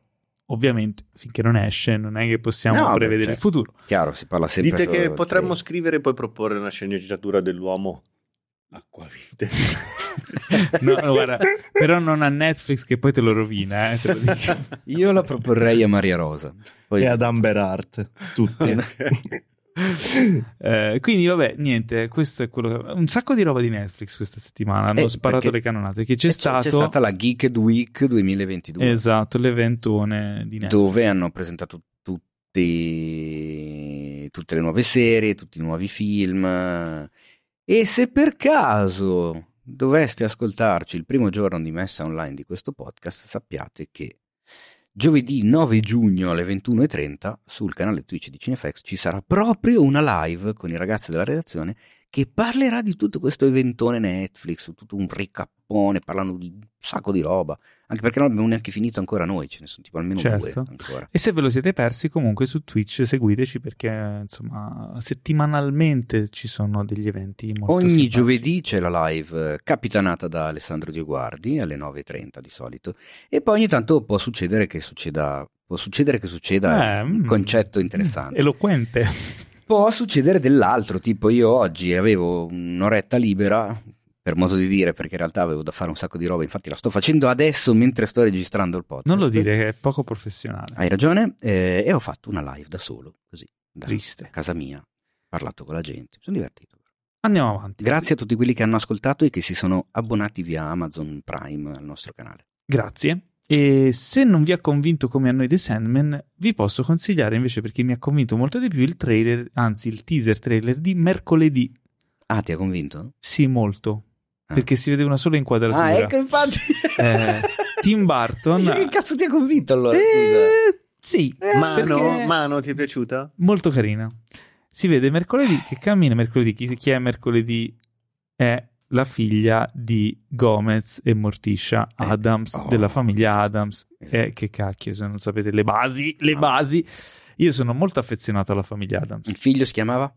Speaker 1: ovviamente finché non esce non è che possiamo no, prevedere il futuro.
Speaker 2: Chiaro, si parla sempre
Speaker 3: Dite che potremmo scrivere e poi proporre una sceneggiatura dell'uomo acquavite.
Speaker 1: no, guarda, però non a Netflix che poi te lo rovina. Eh, te lo
Speaker 2: Io la proporrei a Maria Rosa.
Speaker 4: Poi... E ad Amber Art, tutti.
Speaker 1: eh, quindi vabbè niente questo è quello che... un sacco di roba di Netflix questa settimana hanno eh, sparato le canonate che c'è, stato...
Speaker 2: c'è stata la Geeked Week 2022
Speaker 1: esatto l'eventone di Netflix
Speaker 2: dove hanno presentato tutti... tutte le nuove serie tutti i nuovi film e se per caso doveste ascoltarci il primo giorno di messa online di questo podcast, sappiate che giovedì 9 giugno alle 21.30 sul canale Twitch di Cinefx ci sarà proprio una live con i ragazzi della redazione che parlerà di tutto questo eventone Netflix, tutto un ricappone, parlando di un sacco di roba, anche perché non abbiamo neanche finito ancora noi, ce ne sono tipo almeno
Speaker 1: certo.
Speaker 2: due ancora.
Speaker 1: E se ve lo siete persi comunque su Twitch seguiteci perché insomma settimanalmente ci sono degli eventi molto
Speaker 2: Ogni
Speaker 1: simpatici.
Speaker 2: giovedì c'è la live capitanata da Alessandro Dioguardi alle 9.30 di solito e poi ogni tanto può succedere che succeda, può succedere che succeda eh, un mm, concetto interessante.
Speaker 1: Eloquente
Speaker 2: può succedere dell'altro, tipo io oggi avevo un'oretta libera, per modo di dire, perché in realtà avevo da fare un sacco di roba, infatti la sto facendo adesso mentre sto registrando il podcast.
Speaker 1: Non lo dire, è poco professionale.
Speaker 2: Hai ragione, eh, e ho fatto una live da solo, così. da,
Speaker 1: Triste.
Speaker 2: casa mia, ho parlato con la gente, sono divertito.
Speaker 1: Andiamo avanti.
Speaker 2: Grazie a tutti quelli che hanno ascoltato e che si sono abbonati via Amazon Prime al nostro canale.
Speaker 1: Grazie. E se non vi ha convinto come a noi The Sandman, vi posso consigliare invece perché mi ha convinto molto di più il trailer, anzi il teaser trailer di mercoledì.
Speaker 2: Ah, ti ha convinto?
Speaker 1: Sì, molto.
Speaker 2: Ah.
Speaker 1: Perché si vede una sola inquadratura.
Speaker 2: Ah, ecco infatti.
Speaker 1: Eh, Tim Burton.
Speaker 2: Che cazzo ti ha convinto allora?
Speaker 1: Eh, sì,
Speaker 3: Mano,
Speaker 1: perché-
Speaker 3: Mano, ti è piaciuta?
Speaker 1: molto carina. Si vede mercoledì che cammina mercoledì. Chi, chi è mercoledì è la figlia di Gomez e Morticia
Speaker 2: Eh,
Speaker 1: Adams,
Speaker 2: oh,
Speaker 1: della famiglia Adams. Eh, che cacchio, se non sapete le basi, le
Speaker 2: Ah.
Speaker 1: basi. Io sono molto affezionato alla famiglia Adams.
Speaker 2: Il figlio si chiamava?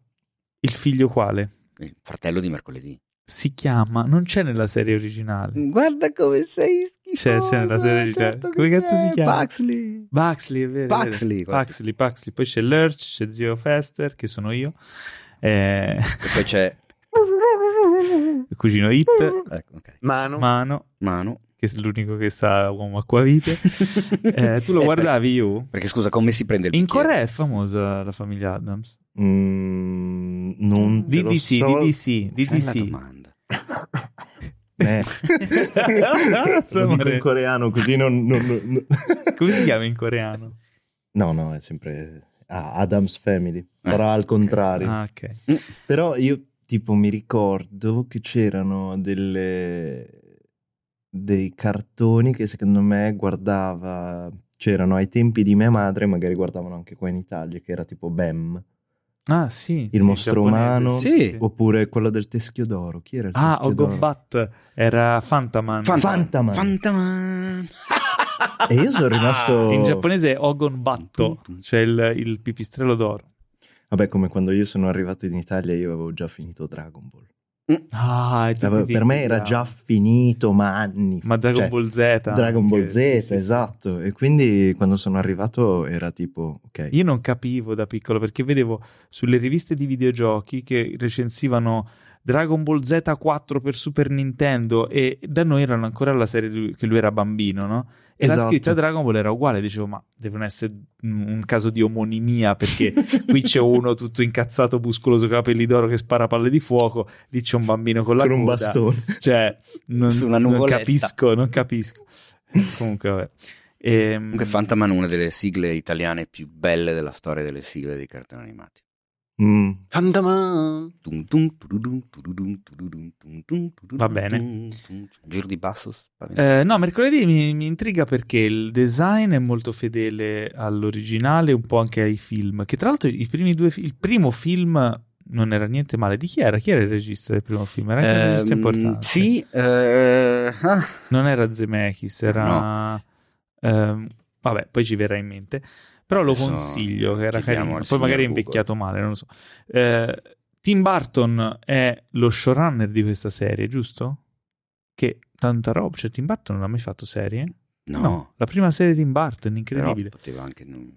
Speaker 1: Il figlio quale?
Speaker 2: Il fratello di mercoledì.
Speaker 1: Si chiama, non c'è nella serie originale.
Speaker 2: Guarda come sei
Speaker 1: C'è-
Speaker 2: schifoso.
Speaker 1: c'è nella serie originale.
Speaker 2: certo
Speaker 1: Come cazzo
Speaker 2: c'è,
Speaker 1: si chiama?
Speaker 2: Buxley.
Speaker 1: Buxley, è vero. è vero.
Speaker 2: Buxley, guarda.
Speaker 1: Buxley, Buxley. Poi c'è Lurch, c'è Zio Fester, che sono io. Eh,
Speaker 2: E poi c'è...
Speaker 1: il cugino Hit,
Speaker 2: Ecco, ok.
Speaker 3: Mano.
Speaker 1: Mano,
Speaker 2: Mano.
Speaker 1: che è l'unico che sa uomo acquavite. Eh, tu lo
Speaker 2: Eh,
Speaker 1: guardavi io?
Speaker 2: Perché scusa, come si prende il
Speaker 1: In
Speaker 2: bicchiere?
Speaker 1: Corea è famosa la famiglia Adams.
Speaker 4: Mm, non
Speaker 1: Di
Speaker 4: lo
Speaker 1: sì,
Speaker 4: so.
Speaker 1: di di sì, di
Speaker 2: la
Speaker 1: sì.
Speaker 2: domanda.
Speaker 4: Eh, lo dico in coreano così non... non- non-
Speaker 1: Come si chiama in coreano?
Speaker 4: No, no, è sempre ah, Adam's Family.
Speaker 2: Eh,
Speaker 4: Sarà al
Speaker 2: ok.
Speaker 4: contrario.
Speaker 1: Ah, ok.
Speaker 4: Però io tipo mi ricordo che c'erano delle dei cartoni che secondo me guardava c'erano ai tempi di mia madre, magari guardavano anche qua in Italia, che era tipo Bam,
Speaker 1: Ah, sì.
Speaker 4: il
Speaker 1: sì,
Speaker 4: mostro umano,
Speaker 2: Sì.
Speaker 4: oppure quello del teschio d'oro. Chi era il
Speaker 1: Ah,
Speaker 4: teschio d'oro?
Speaker 1: Ogobat era Fantaman.
Speaker 4: Fantaman.
Speaker 2: Fantaman.
Speaker 4: E io sono rimasto
Speaker 1: In giapponese è Ogonbatto, cioè il, il pipistrello d'oro.
Speaker 4: Vabbè, come quando io sono arrivato in Italia, io avevo già finito Dragon Ball.
Speaker 1: Ah, e tutti
Speaker 4: Avevo-
Speaker 1: ti
Speaker 4: per me era già finito, ma anni fa.
Speaker 1: Ma Dragon
Speaker 4: Cioè,
Speaker 1: Ball Z.
Speaker 4: Dragon Ball Z,
Speaker 1: sì, sì,
Speaker 4: esatto. E quindi quando sono arrivato era tipo, ok.
Speaker 1: Io non capivo da piccolo perché vedevo sulle riviste di videogiochi che recensivano Dragon Ball Z4 per Super Nintendo e da noi erano ancora la serie che lui era bambino, no? E la
Speaker 4: Esatto.
Speaker 1: scritta Dragon Ball era uguale, dicevo ma devono essere un un caso di omonimia perché qui c'è uno tutto incazzato, muscoloso, capelli d'oro che spara palle di fuoco, lì c'è un bambino con la
Speaker 4: con un
Speaker 1: coda.
Speaker 4: bastone.
Speaker 1: Cioè, non,
Speaker 2: Su una
Speaker 1: non capisco, non capisco. Comunque, vabbè. Ehm,
Speaker 2: Comunque Fantaman è una delle sigle italiane più belle della storia delle sigle dei cartoni animati.
Speaker 4: Mm.
Speaker 1: Va bene.
Speaker 2: Giro di basso.
Speaker 1: Eh, no, mercoledì mi, mi intriga perché il design è molto fedele all'originale, un po' anche ai film. Che tra l'altro i primi due il primo film non era niente male. Di chi era? Chi era il regista del primo film? Era anche un regista
Speaker 2: Ehm,
Speaker 1: importante.
Speaker 2: Sì, eh, ah,
Speaker 1: Non era Zemeckis, era... ehm, vabbè, poi ci verrà in mente. Però lo
Speaker 2: Adesso
Speaker 1: consiglio, che era carino. Poi magari è invecchiato male, non lo so. Eh, Tim Burton è lo showrunner di questa serie, giusto? Che tanta roba, cioè Tim Burton non ha mai fatto serie?
Speaker 2: no,
Speaker 1: la prima serie di Tim Burton,
Speaker 2: però
Speaker 1: incredibile.
Speaker 2: poteva anche non-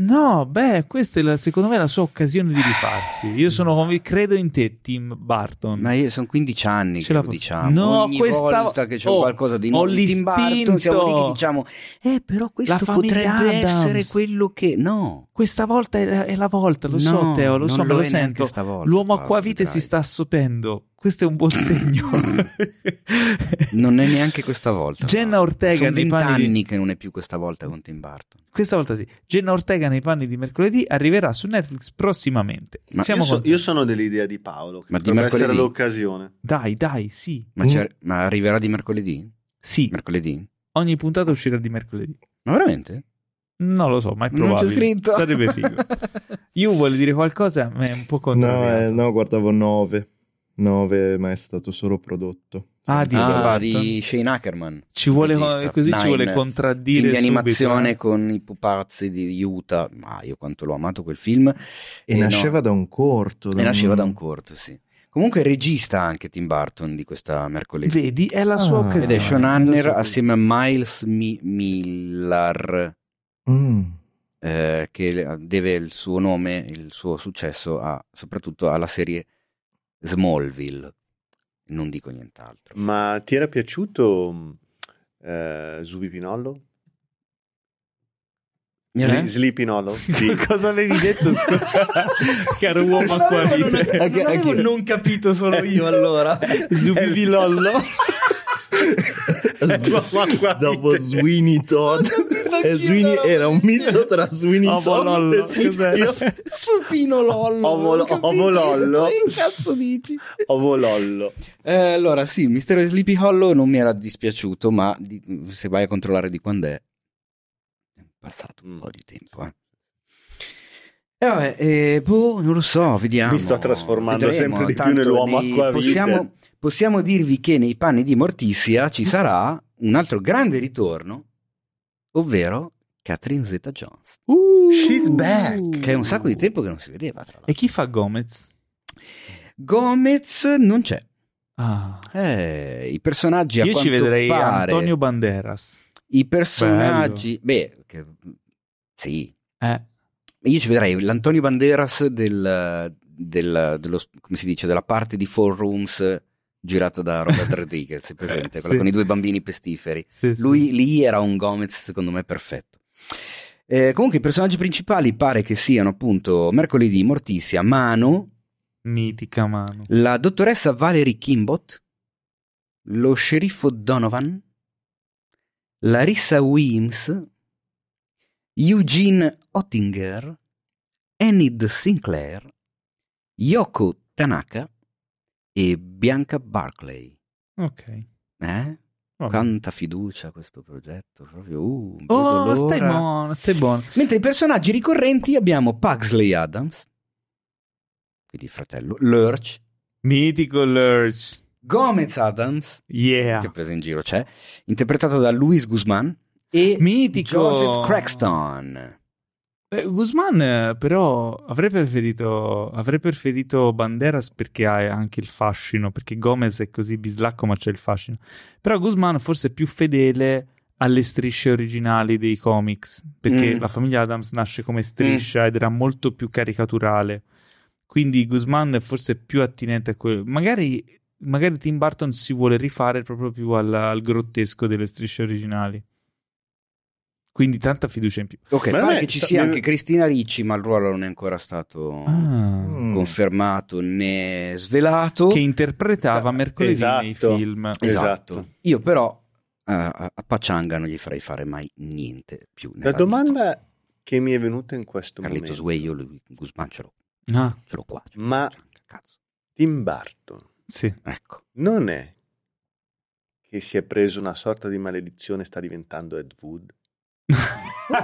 Speaker 1: No, beh, questa è la- secondo me la sua occasione di rifarsi. Io sono conv- credo in te, Tim Burton.
Speaker 2: Ma io sono 15 anni
Speaker 1: Ce
Speaker 2: che
Speaker 1: la
Speaker 2: lo diciamo.
Speaker 1: No,
Speaker 2: Ogni
Speaker 1: questa-
Speaker 2: volta che c'è
Speaker 1: Oh,
Speaker 2: qualcosa di nuovo di Tim Burton siamo lì che diciamo "Eh, però questo
Speaker 1: La
Speaker 2: potrebbe
Speaker 1: Addams.
Speaker 2: essere quello che no".
Speaker 1: Questa volta è, è la volta, lo so,
Speaker 2: No,
Speaker 1: Teo, lo so, me lo sento.
Speaker 2: stavolta,
Speaker 1: L'uomo acquavite si sta assopendo. Questo è un buon segno.
Speaker 2: Non è neanche questa volta.
Speaker 1: Jenna. Ortega
Speaker 2: Sono
Speaker 1: nei panni
Speaker 2: vent'anni
Speaker 1: di-
Speaker 2: che non è più questa volta con Tim Burton.
Speaker 1: Questa volta sì. Jenna Ortega nei panni di mercoledì arriverà su Netflix prossimamente.
Speaker 2: Ma
Speaker 1: Siamo
Speaker 3: Io, so- io sono dell'idea di Paolo, che
Speaker 2: Ma di
Speaker 3: potrebbe essere l'occasione.
Speaker 1: Dai, dai, sì.
Speaker 2: Ma,
Speaker 4: Mm.
Speaker 2: ma arriverà di mercoledì?
Speaker 1: Sì,
Speaker 2: Mercoledì?
Speaker 1: ogni puntata uscirà di mercoledì.
Speaker 2: Ma veramente?
Speaker 1: Non lo so, ma è
Speaker 2: Non c'è
Speaker 1: probabile.
Speaker 2: scritto.
Speaker 1: Sarebbe figo. Io vuole dire qualcosa, ma è un po'
Speaker 4: No,
Speaker 1: contrariato.
Speaker 4: eh, no, guardavo 9. 9, ma è stato solo prodotto.
Speaker 1: Ah, di-
Speaker 2: Ah, di Shane Ackerman.
Speaker 1: Ci vuole, così ci vuole contraddire
Speaker 2: film di
Speaker 1: subito,
Speaker 2: animazione
Speaker 1: eh.
Speaker 2: con i pupazzi di Utah. Ma io quanto l'ho amato quel film.
Speaker 4: E,
Speaker 2: Eh, no.
Speaker 4: nasceva da un corto.
Speaker 2: E nasceva da un corto, sì. Comunque è regista anche Tim Burton di questa mercoledì.
Speaker 1: Vedi, è la sua
Speaker 4: Ah.
Speaker 1: occasione.
Speaker 2: Ed è Sean Hanner
Speaker 1: so-
Speaker 2: assieme a Miles Mi- Millar,
Speaker 4: Mm.
Speaker 2: eh, che deve il suo nome, il suo successo a- soprattutto alla serie Smallville. Non dico nient'altro.
Speaker 3: Ma ti era piaciuto eh, Zubi Pinollo? Eh? Sleeping Hollow.
Speaker 1: Sì. Cosa avevi detto, caro uomo acquavite?
Speaker 2: Non, non avevo non capito solo io allora.
Speaker 1: Zubibi Lollo.
Speaker 4: Dopo Sweeney Todd e Sweeney era un misto tra Sweeney Todd e Supino,
Speaker 2: Supino Lollo
Speaker 3: Ovo, ovo Lollo
Speaker 2: che cazzo dici?
Speaker 3: Ovo Lollo
Speaker 2: eh, allora sì il mistero di Sleepy Hollow non mi era dispiaciuto ma di, se vai a controllare di quando è è passato un mm. po' di tempo eh. E vabbè, eh, boh, non lo so, vediamo.
Speaker 3: Mi sto trasformando Vedremo. sempre di più nell'uomo acquavite.
Speaker 2: Possiamo, possiamo dirvi che nei panni di Morticia ci sarà un altro grande ritorno, ovvero Catherine Zeta-Jones.
Speaker 3: Uh, She's back!
Speaker 2: Che è un sacco di tempo che non si vedeva, tra l'altro.
Speaker 1: E chi fa Gomez?
Speaker 2: Gomez non c'è.
Speaker 1: Ah.
Speaker 2: Eh, I personaggi
Speaker 1: Io
Speaker 2: a
Speaker 1: ci vedrei
Speaker 2: pare,
Speaker 1: Antonio Banderas.
Speaker 2: I personaggi... Bello. Beh, che, sì.
Speaker 1: Eh.
Speaker 2: Io ci vedrei l'Antonio Banderas del, del, dello, come si dice, della parte di Four Rooms girata da Robert Rodriguez, presente, sì. con i due bambini pestiferi.
Speaker 1: Sì,
Speaker 2: Lui
Speaker 1: sì.
Speaker 2: lì era un Gomez, secondo me, perfetto. Eh, comunque i personaggi principali pare che siano appunto mercoledì Morticia, Mano,
Speaker 1: mitica Mano,
Speaker 2: la dottoressa Valerie Kimbot, lo sceriffo Donovan, Larissa Weems, Eugene Ottinger, Enid Sinclair, Yoko Tanaka e Bianca Barclay.
Speaker 1: Ok.
Speaker 2: Eh?
Speaker 1: Vabbè.
Speaker 2: Quanta fiducia a questo progetto, proprio. Uh,
Speaker 1: Oh, stai buono, stai buono.
Speaker 2: Mentre i personaggi ricorrenti abbiamo Pugsley Adams, quindi fratello, Lurch,
Speaker 1: Mitico Lurch.
Speaker 2: Gomez Adams,
Speaker 1: Yeah.
Speaker 2: che presa in giro c'è, interpretato da Luis Guzman, e
Speaker 1: Mitico.
Speaker 2: Joseph Craxton.
Speaker 1: Eh, Guzman però avrei preferito, avrei preferito Banderas perché ha anche il fascino, perché Gomez è così bislacco ma c'è il fascino. Però Guzman forse è più fedele alle strisce originali dei comics, perché
Speaker 2: Mm.
Speaker 1: la famiglia Adams nasce come striscia ed era molto più caricaturale. Quindi Guzman è forse più attinente a quello. Magari, magari Tim Burton si vuole rifare proprio più al, al grottesco delle strisce originali. Quindi tanta fiducia in più.
Speaker 2: Ok,
Speaker 3: Ma
Speaker 2: pare
Speaker 3: non è-
Speaker 2: che ci
Speaker 3: sta-
Speaker 2: sia anche Cristina Ricci, ma il ruolo non è ancora stato
Speaker 1: Ah.
Speaker 2: Confermato né svelato.
Speaker 1: che interpretava mercoledì
Speaker 3: Esatto.
Speaker 1: nei film.
Speaker 2: Esatto.
Speaker 3: Esatto.
Speaker 2: Io però eh, a a Pachanga non gli farei fare mai niente più.
Speaker 3: La domanda che mi è venuta in questo
Speaker 2: vita. Carlitos
Speaker 3: momento.
Speaker 2: Way, io Guzman ce l'ho,
Speaker 1: Ah,
Speaker 2: ce l'ho qua. ce l'ho
Speaker 3: Ma-
Speaker 2: cazzo.
Speaker 3: Tim Burton
Speaker 1: sì.
Speaker 2: Ecco.
Speaker 3: non è che si è preso una sorta di maledizione e sta diventando Ed Wood?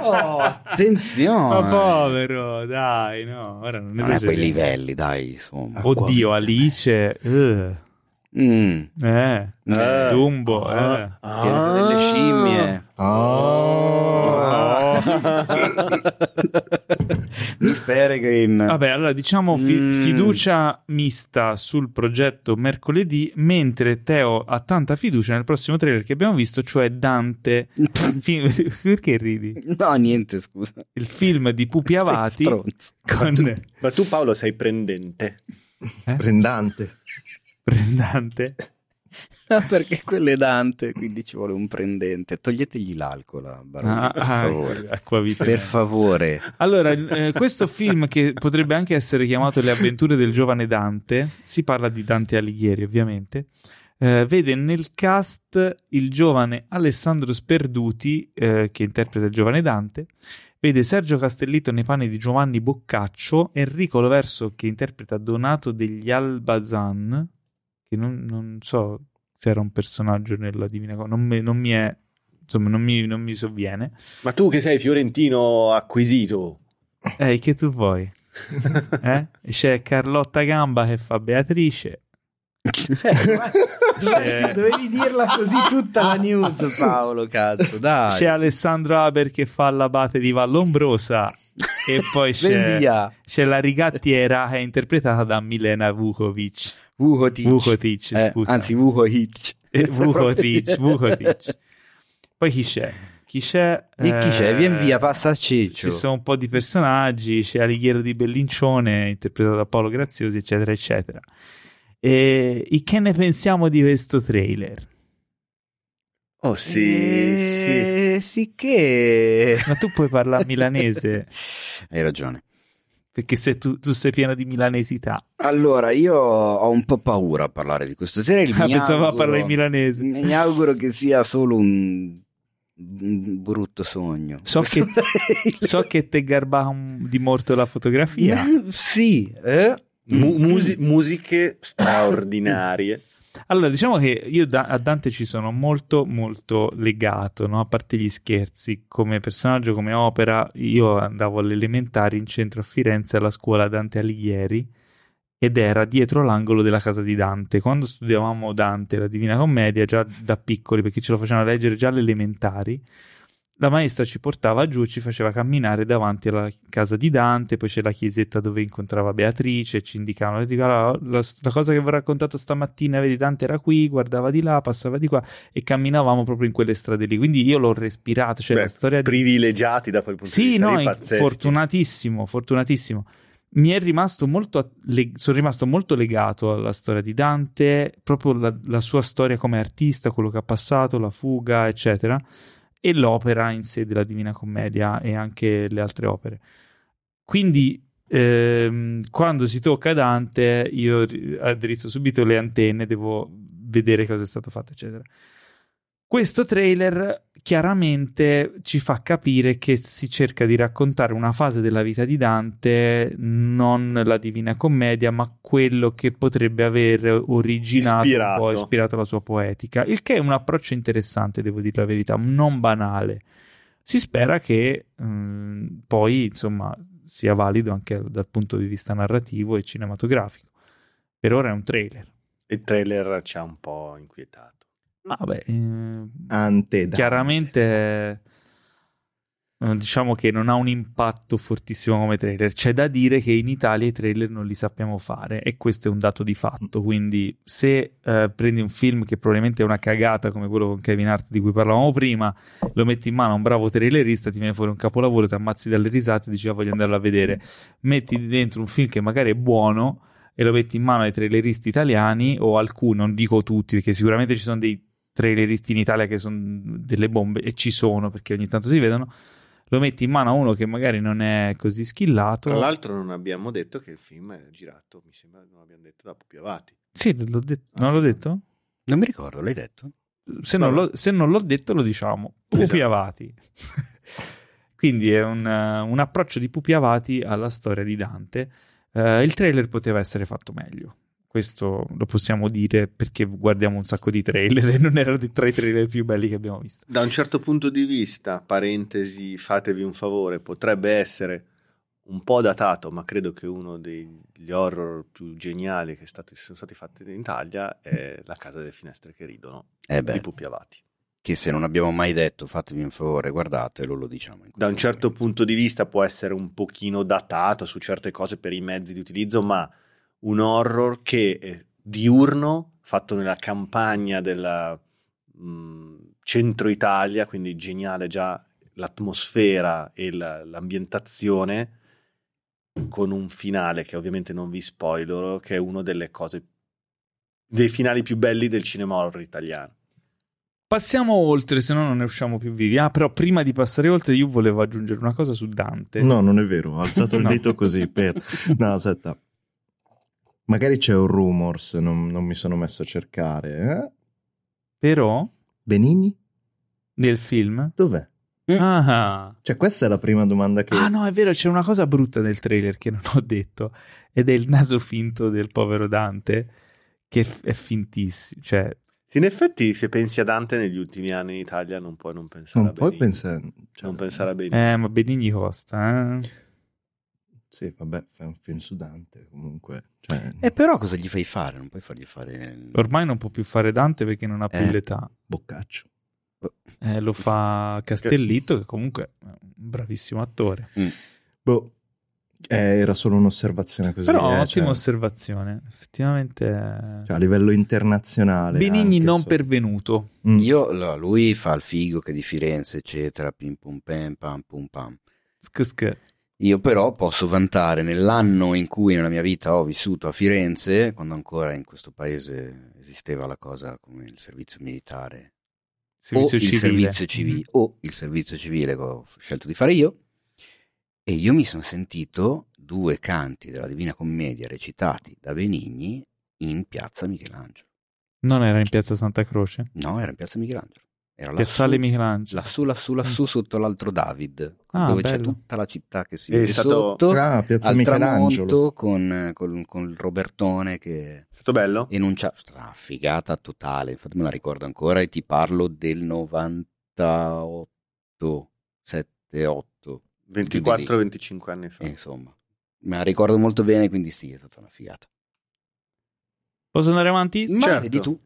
Speaker 2: Oh, attenzione.
Speaker 1: Ma povero, dai, no, ora non
Speaker 2: Non è quei livelli, dai, insomma.
Speaker 1: Oddio, Alice, eh,
Speaker 2: Mm.
Speaker 1: eh,
Speaker 3: Eh.
Speaker 1: Dumbo, eh.
Speaker 3: Ah,
Speaker 2: delle scimmie.
Speaker 4: Ah.
Speaker 2: Miss Peregrine.
Speaker 1: Vabbè, allora diciamo fi-
Speaker 2: Mm.
Speaker 1: fiducia mista sul progetto mercoledì, mentre Teo ha tanta fiducia nel prossimo trailer che abbiamo visto, cioè Dante. Fi- Perché ridi?
Speaker 2: No, niente, scusa.
Speaker 1: Il film di Pupi Avati con
Speaker 3: Ma tu Paolo sei prendente.
Speaker 4: Prendante.
Speaker 1: Brendante.
Speaker 2: Ah, perché quello è Dante, quindi ci vuole un prendente. Toglietegli l'alcol, a Baroni,
Speaker 1: Ah,
Speaker 2: per
Speaker 1: ah,
Speaker 2: favore.
Speaker 1: acquavite.
Speaker 2: Per favore.
Speaker 1: Allora, eh, questo film che potrebbe anche essere chiamato Le avventure del giovane Dante, si parla di Dante Alighieri ovviamente, eh, vede nel cast il giovane Alessandro Sperduti eh, che interpreta il giovane Dante, vede Sergio Castellitto nei panni di Giovanni Boccaccio, Enrico Loverso che interpreta Donato degli Albazan, che non, non so se era un personaggio nella Divina Commedia, non, mi- non mi è, insomma non mi, non mi sovviene.
Speaker 3: Ma tu che sei fiorentino acquisito.
Speaker 1: Eh, che tu vuoi? Eh? C'è Carlotta Gamba che fa Beatrice.
Speaker 2: Dovresti-
Speaker 1: C'è-
Speaker 2: dovevi dirla così tutta la news, Paolo, cazzo, dai.
Speaker 1: C'è Alessandro Aber che fa l'abate di Vallombrosa. e poi
Speaker 2: Ben
Speaker 1: c'è,
Speaker 2: via.
Speaker 1: c'è la rigattiera che è interpretata da Milena Vukovic.
Speaker 2: Vukotic.
Speaker 1: Vukotic,
Speaker 2: Eh,
Speaker 1: scusa.
Speaker 2: anzi, Vukotic.
Speaker 1: Eh, Vukotic, Vukotic. Poi chi c'è? Chi c'è?
Speaker 2: E chi c'è?
Speaker 1: Eh,
Speaker 2: Vien via, passa a Ciccio.
Speaker 1: Ci sono un po' di personaggi, c'è Alighiero di Bellincione, interpretato da Paolo Graziosi, eccetera, eccetera. E, e che ne pensiamo di questo trailer?
Speaker 3: Oh sì,
Speaker 2: eh, sì. sì che...
Speaker 1: Ma tu puoi parlare milanese.
Speaker 2: Hai ragione.
Speaker 1: Perché se tu, tu, sei pieno di milanesità.
Speaker 2: Allora, io ho un po' paura a parlare di questo trail.
Speaker 1: Ah, pensavo a parlare in milanese.
Speaker 2: Mi auguro che sia solo un, un brutto sogno.
Speaker 1: So che, so che te garba di morto la fotografia.
Speaker 2: sì, eh?
Speaker 3: Mu- musi- musiche straordinarie.
Speaker 1: Allora, diciamo che io da- a Dante ci sono molto, molto legato, no? a parte gli scherzi, come personaggio, come opera. Io andavo alle elementari in centro a Firenze alla scuola Dante Alighieri ed era dietro l'angolo della casa di Dante. Quando studiavamo Dante, la Divina Commedia, già da piccoli, perché ce lo facevano leggere già alle elementari, la maestra ci portava giù, ci faceva camminare davanti alla casa di Dante, poi c'è la chiesetta dove incontrava Beatrice, ci indicavano, la, la, la cosa che vi ho raccontato stamattina, vedi Dante era qui, guardava di là, passava di qua e camminavamo proprio in quelle strade lì, quindi io l'ho respirato, cioè
Speaker 3: Beh,
Speaker 1: la storia
Speaker 3: privilegiati da quel punto
Speaker 1: sì,
Speaker 3: di vista
Speaker 1: no,
Speaker 3: lì, pazzeschi.
Speaker 1: fortunatissimo, fortunatissimo. Mi è rimasto molto, sono rimasto molto legato alla storia di Dante, proprio la, la sua storia come artista, quello che ha passato, la fuga, eccetera e l'opera in sé della Divina Commedia e anche le altre opere. Quindi ehm, quando si tocca Dante io addrizzo subito le antenne, devo vedere cosa è stato fatto, eccetera. Questo trailer chiaramente ci fa capire che si cerca di raccontare una fase della vita di Dante, non la Divina Commedia, ma quello che potrebbe aver originato
Speaker 3: ispirato.
Speaker 1: po' ispirato la sua poetica, il che è un approccio interessante, devo dire la verità, non banale. Si spera che mh, poi, insomma, sia valido anche dal punto di vista narrativo e cinematografico. Per ora è un trailer.
Speaker 3: Il trailer ci ha un po' inquietato.
Speaker 1: Vabbè, eh,
Speaker 4: Ante
Speaker 1: chiaramente eh, diciamo che non ha un impatto fortissimo come trailer. C'è da dire che in Italia i trailer non li sappiamo fare e questo è un dato di fatto. Quindi, se eh, prendi un film che probabilmente è una cagata come quello con Kevin Hart di cui parlavamo prima, lo metti in mano a un bravo trailerista, ti viene fuori un capolavoro, ti ammazzi dalle risate e dici ah, voglio andarlo a vedere. Metti dentro un film che magari è buono e lo metti in mano ai traileristi italiani o alcuni, non dico tutti, perché sicuramente ci sono dei traileristi in Italia che sono delle bombe e ci sono perché ogni tanto si vedono lo metti in mano a uno che magari non è così skillato
Speaker 3: tra l'altro non abbiamo detto che il film è girato mi sembra non abbiamo detto da Pupi Avati
Speaker 1: sì l'ho detto non l'ho detto?
Speaker 2: non mi ricordo l'hai detto?
Speaker 1: se, non, lo, se non l'ho detto lo diciamo Pupi esatto. Avati quindi è un, un, approccio di Pupi Avati alla storia di Dante uh, il trailer poteva essere fatto meglio questo lo possiamo dire perché guardiamo un sacco di trailer e non erano tra i trailer più belli che abbiamo visto.
Speaker 3: Da un certo punto di vista, parentesi, fatevi un favore, potrebbe essere un po' datato, ma credo che uno degli horror più geniali che stati, sono stati fatti in Italia è La casa delle finestre che ridono
Speaker 2: eh beh,
Speaker 3: di Pupi Avati.
Speaker 2: Che se non abbiamo mai detto fatevi un favore, guardatelo, lo diciamo.
Speaker 3: Da un certo momento. punto di vista può essere un pochino datato su certe cose per i mezzi di utilizzo, ma un horror che è diurno, fatto nella campagna del centro Italia, quindi geniale già l'atmosfera e la, l'ambientazione, con un finale che ovviamente non vi spoilerò, che è una delle cose, dei finali più belli del cinema horror italiano.
Speaker 1: Passiamo oltre, se no non ne usciamo più vivi. Ah, però prima di passare oltre, io volevo aggiungere una cosa su Dante.
Speaker 4: No, non è vero, ho alzato il no. dito così per... No, aspetta. Magari c'è un rumors, non, non mi sono messo a cercare. Eh?
Speaker 1: Però?
Speaker 4: Benigni?
Speaker 1: Nel film?
Speaker 4: Dov'è?
Speaker 1: Ah.
Speaker 4: Cioè, questa è la prima domanda che.
Speaker 1: Ah, no, è vero, c'è una cosa brutta nel trailer che non ho detto. Ed è il naso finto del povero Dante, che è fintissimo. Cioè.
Speaker 3: Sì, in effetti, se pensi a Dante negli ultimi anni in Italia, non puoi non pensare
Speaker 4: non
Speaker 3: a Benigni.
Speaker 4: Puoi pensare, cioè...
Speaker 3: Non pensare a Benigni.
Speaker 1: Eh, ma Benigni costa, eh.
Speaker 4: Sì, vabbè, fai un film su Dante comunque. Cioè...
Speaker 2: E però cosa gli fai fare? Non puoi fargli fare.
Speaker 1: Ormai non può più fare Dante perché non ha più
Speaker 2: Eh.
Speaker 1: l'età.
Speaker 4: Boccaccio.
Speaker 1: Eh, lo fa Castellitto, che comunque è un bravissimo attore.
Speaker 4: Boh, eh, era solo un'osservazione così.
Speaker 1: Però
Speaker 4: eh,
Speaker 1: ottima
Speaker 4: cioè,
Speaker 1: osservazione. Effettivamente.
Speaker 4: cioè, a livello internazionale.
Speaker 1: Benigni non
Speaker 4: se-
Speaker 1: pervenuto.
Speaker 4: Mm.
Speaker 2: Io, lui fa il figo che è di Firenze, eccetera, pim pum pam, pam pum pam.
Speaker 1: Sk.
Speaker 2: Io però posso vantare nell'anno in cui nella mia vita ho vissuto a Firenze, quando ancora in questo paese esisteva la cosa come il servizio militare servizio o civile. il servizio civile mm. o il servizio civile che ho scelto di fare io e io mi sono sentito due canti della Divina Commedia recitati da Benigni in piazza Michelangelo.
Speaker 1: Non era in piazza Santa Croce?
Speaker 2: No, era in piazza Michelangelo. Era
Speaker 1: Piazzale lassù, Michelangelo.
Speaker 2: Lassù, lassù, lassù, mm. sotto l'altro David, ah, dove bello. c'è tutta la città che si vede
Speaker 3: stato...
Speaker 2: sotto,
Speaker 4: ah, Piazza
Speaker 2: al
Speaker 4: Michelangelo.
Speaker 2: con, con, con, il Robertone che...
Speaker 3: È stato bello?
Speaker 2: Enuncia... Ah, figata totale, infatti me la ricordo ancora e ti parlo del 98, 7, 8.
Speaker 3: 24-25 anni fa.
Speaker 2: Eh, insomma, me la ricordo molto bene, quindi sì, è stata una figata.
Speaker 1: Posso andare avanti?
Speaker 2: Ma certo. vedi tu.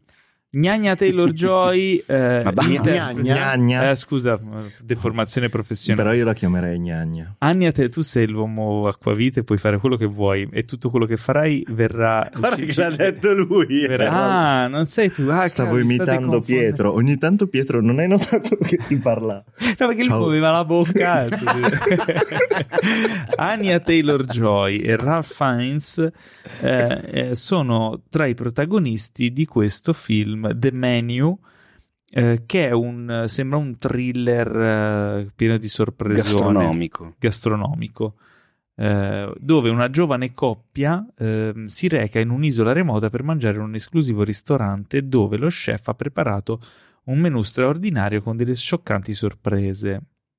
Speaker 1: Gnagna Taylor Joy,
Speaker 3: eh, Gnagna.
Speaker 1: Gnagna. Eh, scusa, deformazione professionale.
Speaker 4: Però io la chiamerei Gnagna.
Speaker 1: Ania, te, tu sei l'uomo acquavite, puoi fare quello che vuoi e tutto quello che farai verrà.
Speaker 3: Guarda che l'ha detto lui.
Speaker 1: Verrà... Ah, non sei tu. Ah,
Speaker 4: Stavo cavolo, imitando Pietro. Ogni tanto, Pietro, non hai notato che ti parla?
Speaker 1: No, perché Ciao. lui muoveva la bocca. Ania Taylor Joy e Ralph Fiennes eh, eh, sono tra i protagonisti di questo film film The Menu, eh, che è un, sembra un thriller eh, pieno di sorprese.
Speaker 2: Gastronomico.
Speaker 1: Gastronomico. Eh, dove una giovane coppia ehm, si reca in un'isola remota per mangiare in un esclusivo ristorante dove lo chef ha preparato un menù straordinario con delle scioccanti sorprese.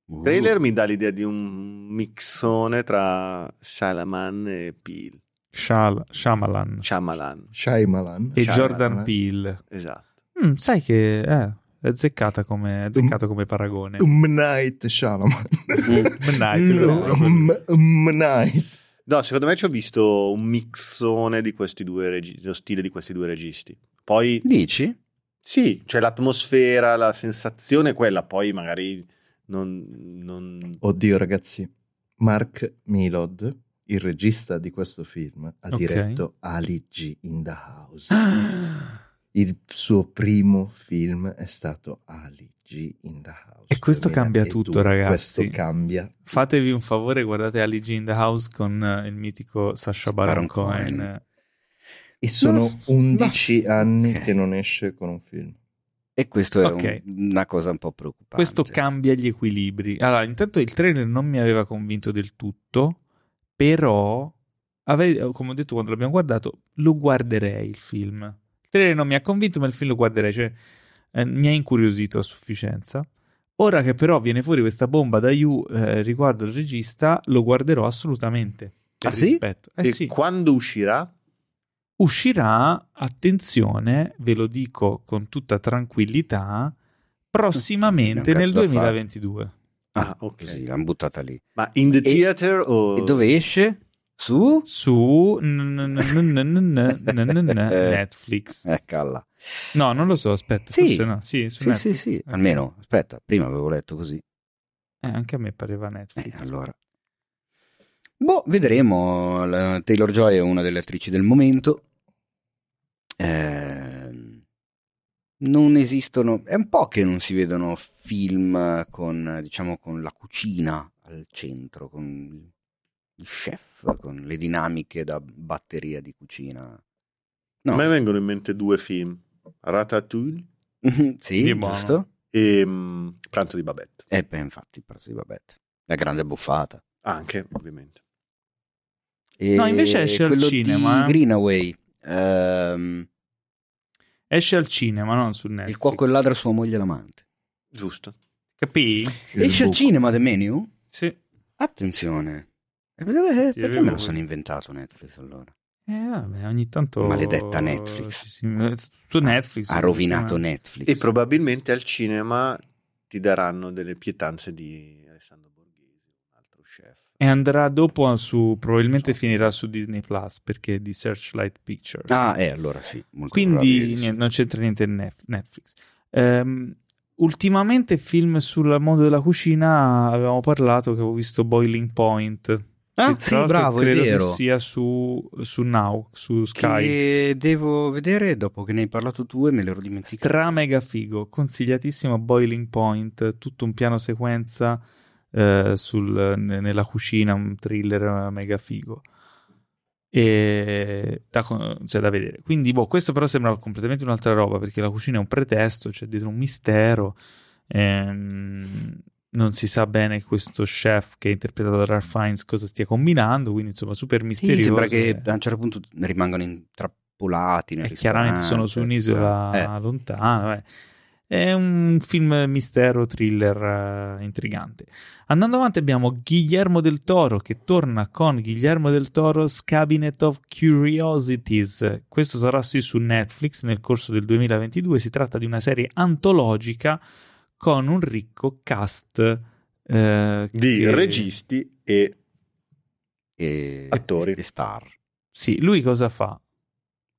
Speaker 3: Il uh. trailer mi dà l'idea di un mixone tra Salaman e Peel.
Speaker 1: Shal- Shyamalan.
Speaker 3: Shyamalan.
Speaker 4: Shyamalan.
Speaker 1: E Shyamalan. Jordan Peele.
Speaker 3: Esatto.
Speaker 1: Mm, sai che eh, è azzeccata come, azzeccato come paragone.
Speaker 4: M. Night Shyamalan.
Speaker 1: M. Night.
Speaker 4: M. Night.
Speaker 3: No, secondo me ci ho visto un mixone di questi due registi, lo stile di questi due registi. Poi...
Speaker 2: Dici?
Speaker 3: Sì, c'è l'atmosfera, la sensazione è quella, poi magari non, non...
Speaker 4: Oddio ragazzi, Mark Milod il regista di questo film ha okay. diretto Ali G in the House. il suo primo film è stato Ali G in the House.
Speaker 1: E questo cambia tutto, ragazzi.
Speaker 4: Questo cambia.
Speaker 1: Fatevi un favore, guardate Ali G in the House con uh, il mitico Sasha Baron, Baron Cohen. Cohen.
Speaker 4: E sono no, 11 no. anni okay. che non esce con un film.
Speaker 2: E questo è okay. un, una cosa un po' preoccupante.
Speaker 1: Questo cambia gli equilibri. Allora, intanto il trailer non mi aveva convinto del tutto però ave- come ho detto quando l'abbiamo guardato lo guarderei il film il trailer non mi ha convinto ma il film lo guarderei cioè eh, mi ha incuriosito a sufficienza ora che però viene fuori questa bomba da You eh, riguardo il regista lo guarderò assolutamente
Speaker 3: ah sì? Eh, e
Speaker 1: sì.
Speaker 3: quando uscirà?
Speaker 1: uscirà attenzione ve lo dico con tutta tranquillità prossimamente nel 2022
Speaker 2: Ah, ok. Così, l'hanno buttata lì.
Speaker 3: Ma in the theater
Speaker 2: e,
Speaker 3: o...
Speaker 2: E dove esce? Su?
Speaker 1: Su Netflix.
Speaker 2: Eccola.
Speaker 1: No, non lo so, aspetta,
Speaker 2: sì.
Speaker 1: forse no. Sì, su
Speaker 2: sì, Netflix. sì, sì, almeno, aspetta, prima avevo letto così.
Speaker 1: Eh, anche a me pareva Netflix.
Speaker 2: Eh, allora. Boh, vedremo. La Taylor Joy è una delle attrici del momento. Eh, non esistono, è un po' che non si vedono film con, diciamo, con la cucina al centro, con il chef, con le dinamiche da batteria di cucina.
Speaker 3: No. A me vengono in mente due film, Ratatouille
Speaker 2: sì, giusto?
Speaker 3: E um, Pranzo di Babette.
Speaker 2: Eh beh, infatti, Pranzo di Babette. La grande buffata.
Speaker 3: Anche, ovviamente.
Speaker 2: E
Speaker 1: no, invece esce al cinema.
Speaker 2: Di Greenaway. Um,
Speaker 1: Esce al cinema, non su Netflix.
Speaker 2: Il cuoco e il ladro sua moglie l'amante.
Speaker 3: Giusto.
Speaker 1: Capì?
Speaker 2: Esce al cinema The Menu?
Speaker 1: Sì.
Speaker 2: Attenzione. E dove, perché me lo sono inventato Netflix allora?
Speaker 1: Eh vabbè, ogni tanto...
Speaker 2: Maledetta Netflix.
Speaker 1: Su Netflix.
Speaker 2: Ha rovinato Netflix.
Speaker 3: E probabilmente al cinema ti daranno delle pietanze di
Speaker 1: e andrà dopo su, probabilmente finirà su Disney Plus perché è di Searchlight Pictures.
Speaker 2: Ah, eh, allora sì.
Speaker 1: Quindi niente, non c'entra niente in Netflix. Um, ultimamente film sul mondo della cucina avevamo parlato che avevo visto Boiling Point.
Speaker 2: Ah, sì, bravo,
Speaker 1: credo
Speaker 2: è vero.
Speaker 1: che sia su, su Now, su Sky.
Speaker 2: Che devo vedere dopo che ne hai parlato tu e me l'ero dimenticato.
Speaker 1: Stra mega figo, consigliatissimo Boiling Point, tutto un piano sequenza eh, sul, nella cucina, un thriller mega figo. E da, cioè, da vedere. Quindi, boh, questo però sembra completamente un'altra roba perché la cucina è un pretesto, c'è dietro un mistero. Ehm, non si sa bene questo chef che è interpretato da Ralph Fiennes cosa stia combinando, quindi insomma super misterioso. Sì,
Speaker 2: sembra che a un certo punto rimangano intrappolati nel
Speaker 1: E chiaramente sono su un'isola eh. lontana, beh. È un film mistero, thriller uh, intrigante. Andando avanti abbiamo Guillermo del Toro che torna con Guillermo del Toro's Cabinet of Curiosities. Questo sarà sì su Netflix nel corso del 2022. Si tratta di una serie antologica con un ricco cast eh,
Speaker 3: di
Speaker 1: che...
Speaker 3: registi e,
Speaker 2: e
Speaker 3: attori
Speaker 2: e star.
Speaker 1: Sì, lui cosa fa?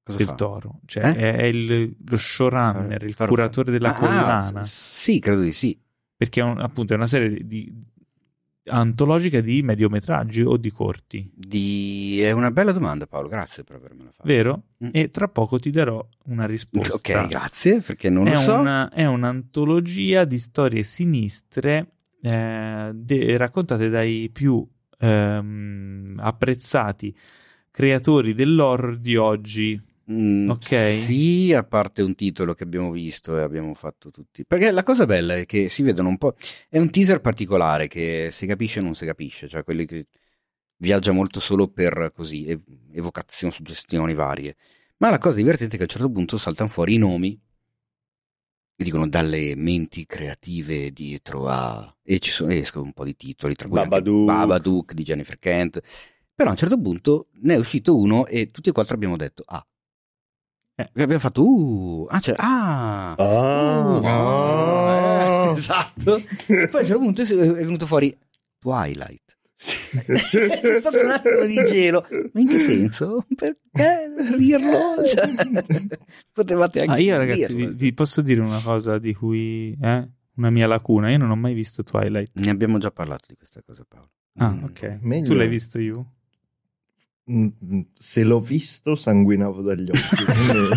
Speaker 2: Cosa
Speaker 1: del
Speaker 2: fa?
Speaker 1: Toro, cioè
Speaker 2: Eh?
Speaker 1: è il, lo showrunner, il
Speaker 2: Toro
Speaker 1: curatore della
Speaker 2: Ah,
Speaker 1: collana,
Speaker 2: ah, sì, credo di sì.
Speaker 1: perché è un- appunto è una serie di- antologica di mediometraggi o di corti,
Speaker 2: Di... È una bella domanda, Paolo. Grazie per avermela fatta.
Speaker 1: vero?
Speaker 2: Mm.
Speaker 1: E tra poco ti darò una risposta.
Speaker 2: Ok, grazie, perché non
Speaker 1: è,
Speaker 2: lo so.
Speaker 1: una- è un'antologia di storie sinistre eh, de- raccontate dai più ehm, apprezzati creatori dell'horror di oggi.
Speaker 2: Mm,
Speaker 1: ok.
Speaker 2: Sì, a parte un titolo che abbiamo visto e abbiamo fatto tutti. Perché la cosa bella è che si vedono un po'. È un teaser particolare che si capisce o non si capisce, cioè quelli che viaggia molto solo per così, ev- evocazioni, suggestioni varie. Ma la cosa divertente è che a un certo punto saltano fuori i nomi e dicono dalle menti creative dietro a. E ci sono, escono un po' di titoli, tra cui
Speaker 3: Babadook.
Speaker 2: Babadook di Jennifer Kent. Però a un certo punto ne è uscito uno e tutti e quattro abbiamo detto: Ah.
Speaker 1: Eh.
Speaker 2: E abbiamo fatto uh, ah, cioè, ah,
Speaker 3: Ah.
Speaker 2: uh,
Speaker 4: Ah.
Speaker 2: eh, esatto. Poi a un certo punto è venuto fuori Twilight. C'è stato un attimo di gelo, ma in che senso? Perché dirlo? Cioè, potevate anche
Speaker 1: Ah, io ragazzi vi, vi posso dire una cosa di cui eh, una mia lacuna, io non ho mai visto Twilight.
Speaker 2: Ne abbiamo già parlato di questa cosa, Paolo.
Speaker 1: Ah,
Speaker 2: Mm.
Speaker 1: ok.
Speaker 4: Meglio.
Speaker 1: Tu l'hai visto io?
Speaker 4: Mm, mm, Se l'ho visto sanguinavo dagli occhi. quindi-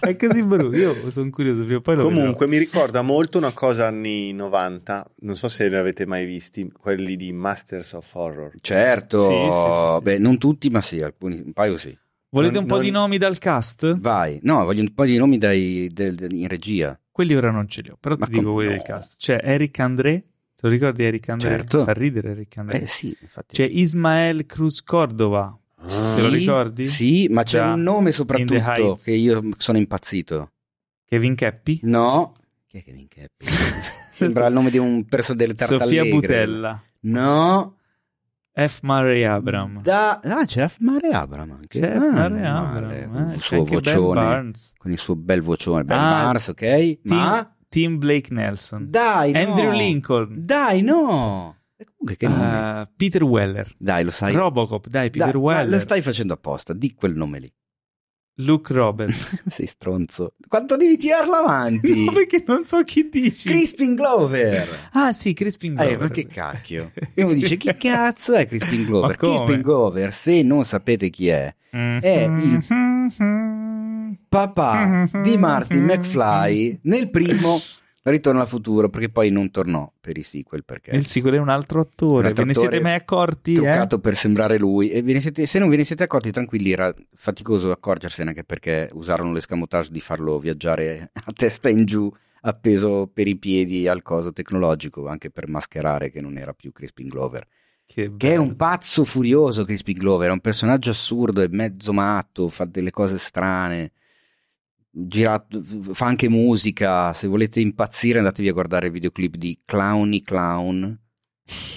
Speaker 1: È così brutto, io sono curioso, prima poi lo
Speaker 3: Comunque mi ricorda molto una cosa anni 90, non so se ne avete mai visti, quelli di Masters of Horror.
Speaker 2: Certo,
Speaker 1: Sì, sì, sì, sì.
Speaker 2: beh, non tutti, ma sì, alcuni, un paio sì.
Speaker 1: vedrò. Volete
Speaker 3: Non-
Speaker 1: un po'
Speaker 3: non-
Speaker 1: di nomi dal cast?
Speaker 2: Vai, no, voglio un po' di nomi dai, del- del- in regia.
Speaker 1: Quelli ora non ce li ho, però
Speaker 2: Ma
Speaker 1: ti dico
Speaker 2: come
Speaker 1: quelli
Speaker 2: no?
Speaker 1: del cast. C'è Eric André, te lo ricordi Eric André?
Speaker 2: Certo.
Speaker 1: Fa ridere Eric André.
Speaker 2: Eh sì, infatti.
Speaker 1: C'è Ismael Cruz Cordova, te lo
Speaker 2: Sì,
Speaker 1: ricordi?
Speaker 2: Sì, ma c'è
Speaker 1: Da
Speaker 2: un nome soprattutto che io sono impazzito.
Speaker 1: Kevin Keppi,
Speaker 2: No. Chi è Kevin Keppi? Sembra il nome di un perso delle
Speaker 1: Sofia
Speaker 2: tartallegre.
Speaker 1: Butella,
Speaker 2: No.
Speaker 1: F. Murray Abram.
Speaker 2: Da... Ah, c'è F. Mare Abram anche.
Speaker 1: C'è
Speaker 2: Ah,
Speaker 1: F. Murray
Speaker 2: non
Speaker 1: Abram.
Speaker 2: male,
Speaker 1: eh,
Speaker 2: Con il suo vocione. Con il suo bel vocione. Ben
Speaker 1: Ah,
Speaker 2: Barnes, ok? Ma...
Speaker 1: Tim, Blake Nelson.
Speaker 2: Dai, no.
Speaker 1: Andrew Lincoln.
Speaker 2: Dai, no. Comunque che nome?
Speaker 1: Uh, Peter Weller.
Speaker 2: Dai, lo sai.
Speaker 1: Robocop, dai, Peter
Speaker 2: Dai,
Speaker 1: Weller.
Speaker 2: lo stai facendo apposta. Di quel nome lì.
Speaker 1: Luke Roberts.
Speaker 2: Sei stronzo. Quanto devi tirarlo avanti?
Speaker 1: no, perché non so chi dici.
Speaker 2: Crispin Glover.
Speaker 1: ah, sì, Crispin Glover.
Speaker 2: Eh, ma che cacchio? E uno dice, chi cazzo è Crispin Glover? Crispin Glover, se non sapete chi è, è il papà di Marty McFly nel primo Ritorno al futuro, perché poi non tornò per i sequel, perché
Speaker 1: Il sequel è un altro attore.
Speaker 2: Un altro
Speaker 1: Ve ne siete mai accorti? eh?
Speaker 2: truccato per sembrare lui. E ve ne siete- se non ve ne siete accorti, tranquilli, era faticoso accorgersene anche perché usarono l'escamotage di farlo viaggiare a testa in giù, appeso per i piedi al coso tecnologico, anche per mascherare che non era più Crispin Glover.
Speaker 1: Che,
Speaker 2: Che è un pazzo furioso Crispin Glover, è un personaggio assurdo, è mezzo matto, fa delle cose strane. Girato, fa anche musica. Se volete impazzire, andatevi a guardare il videoclip di Clowny Clown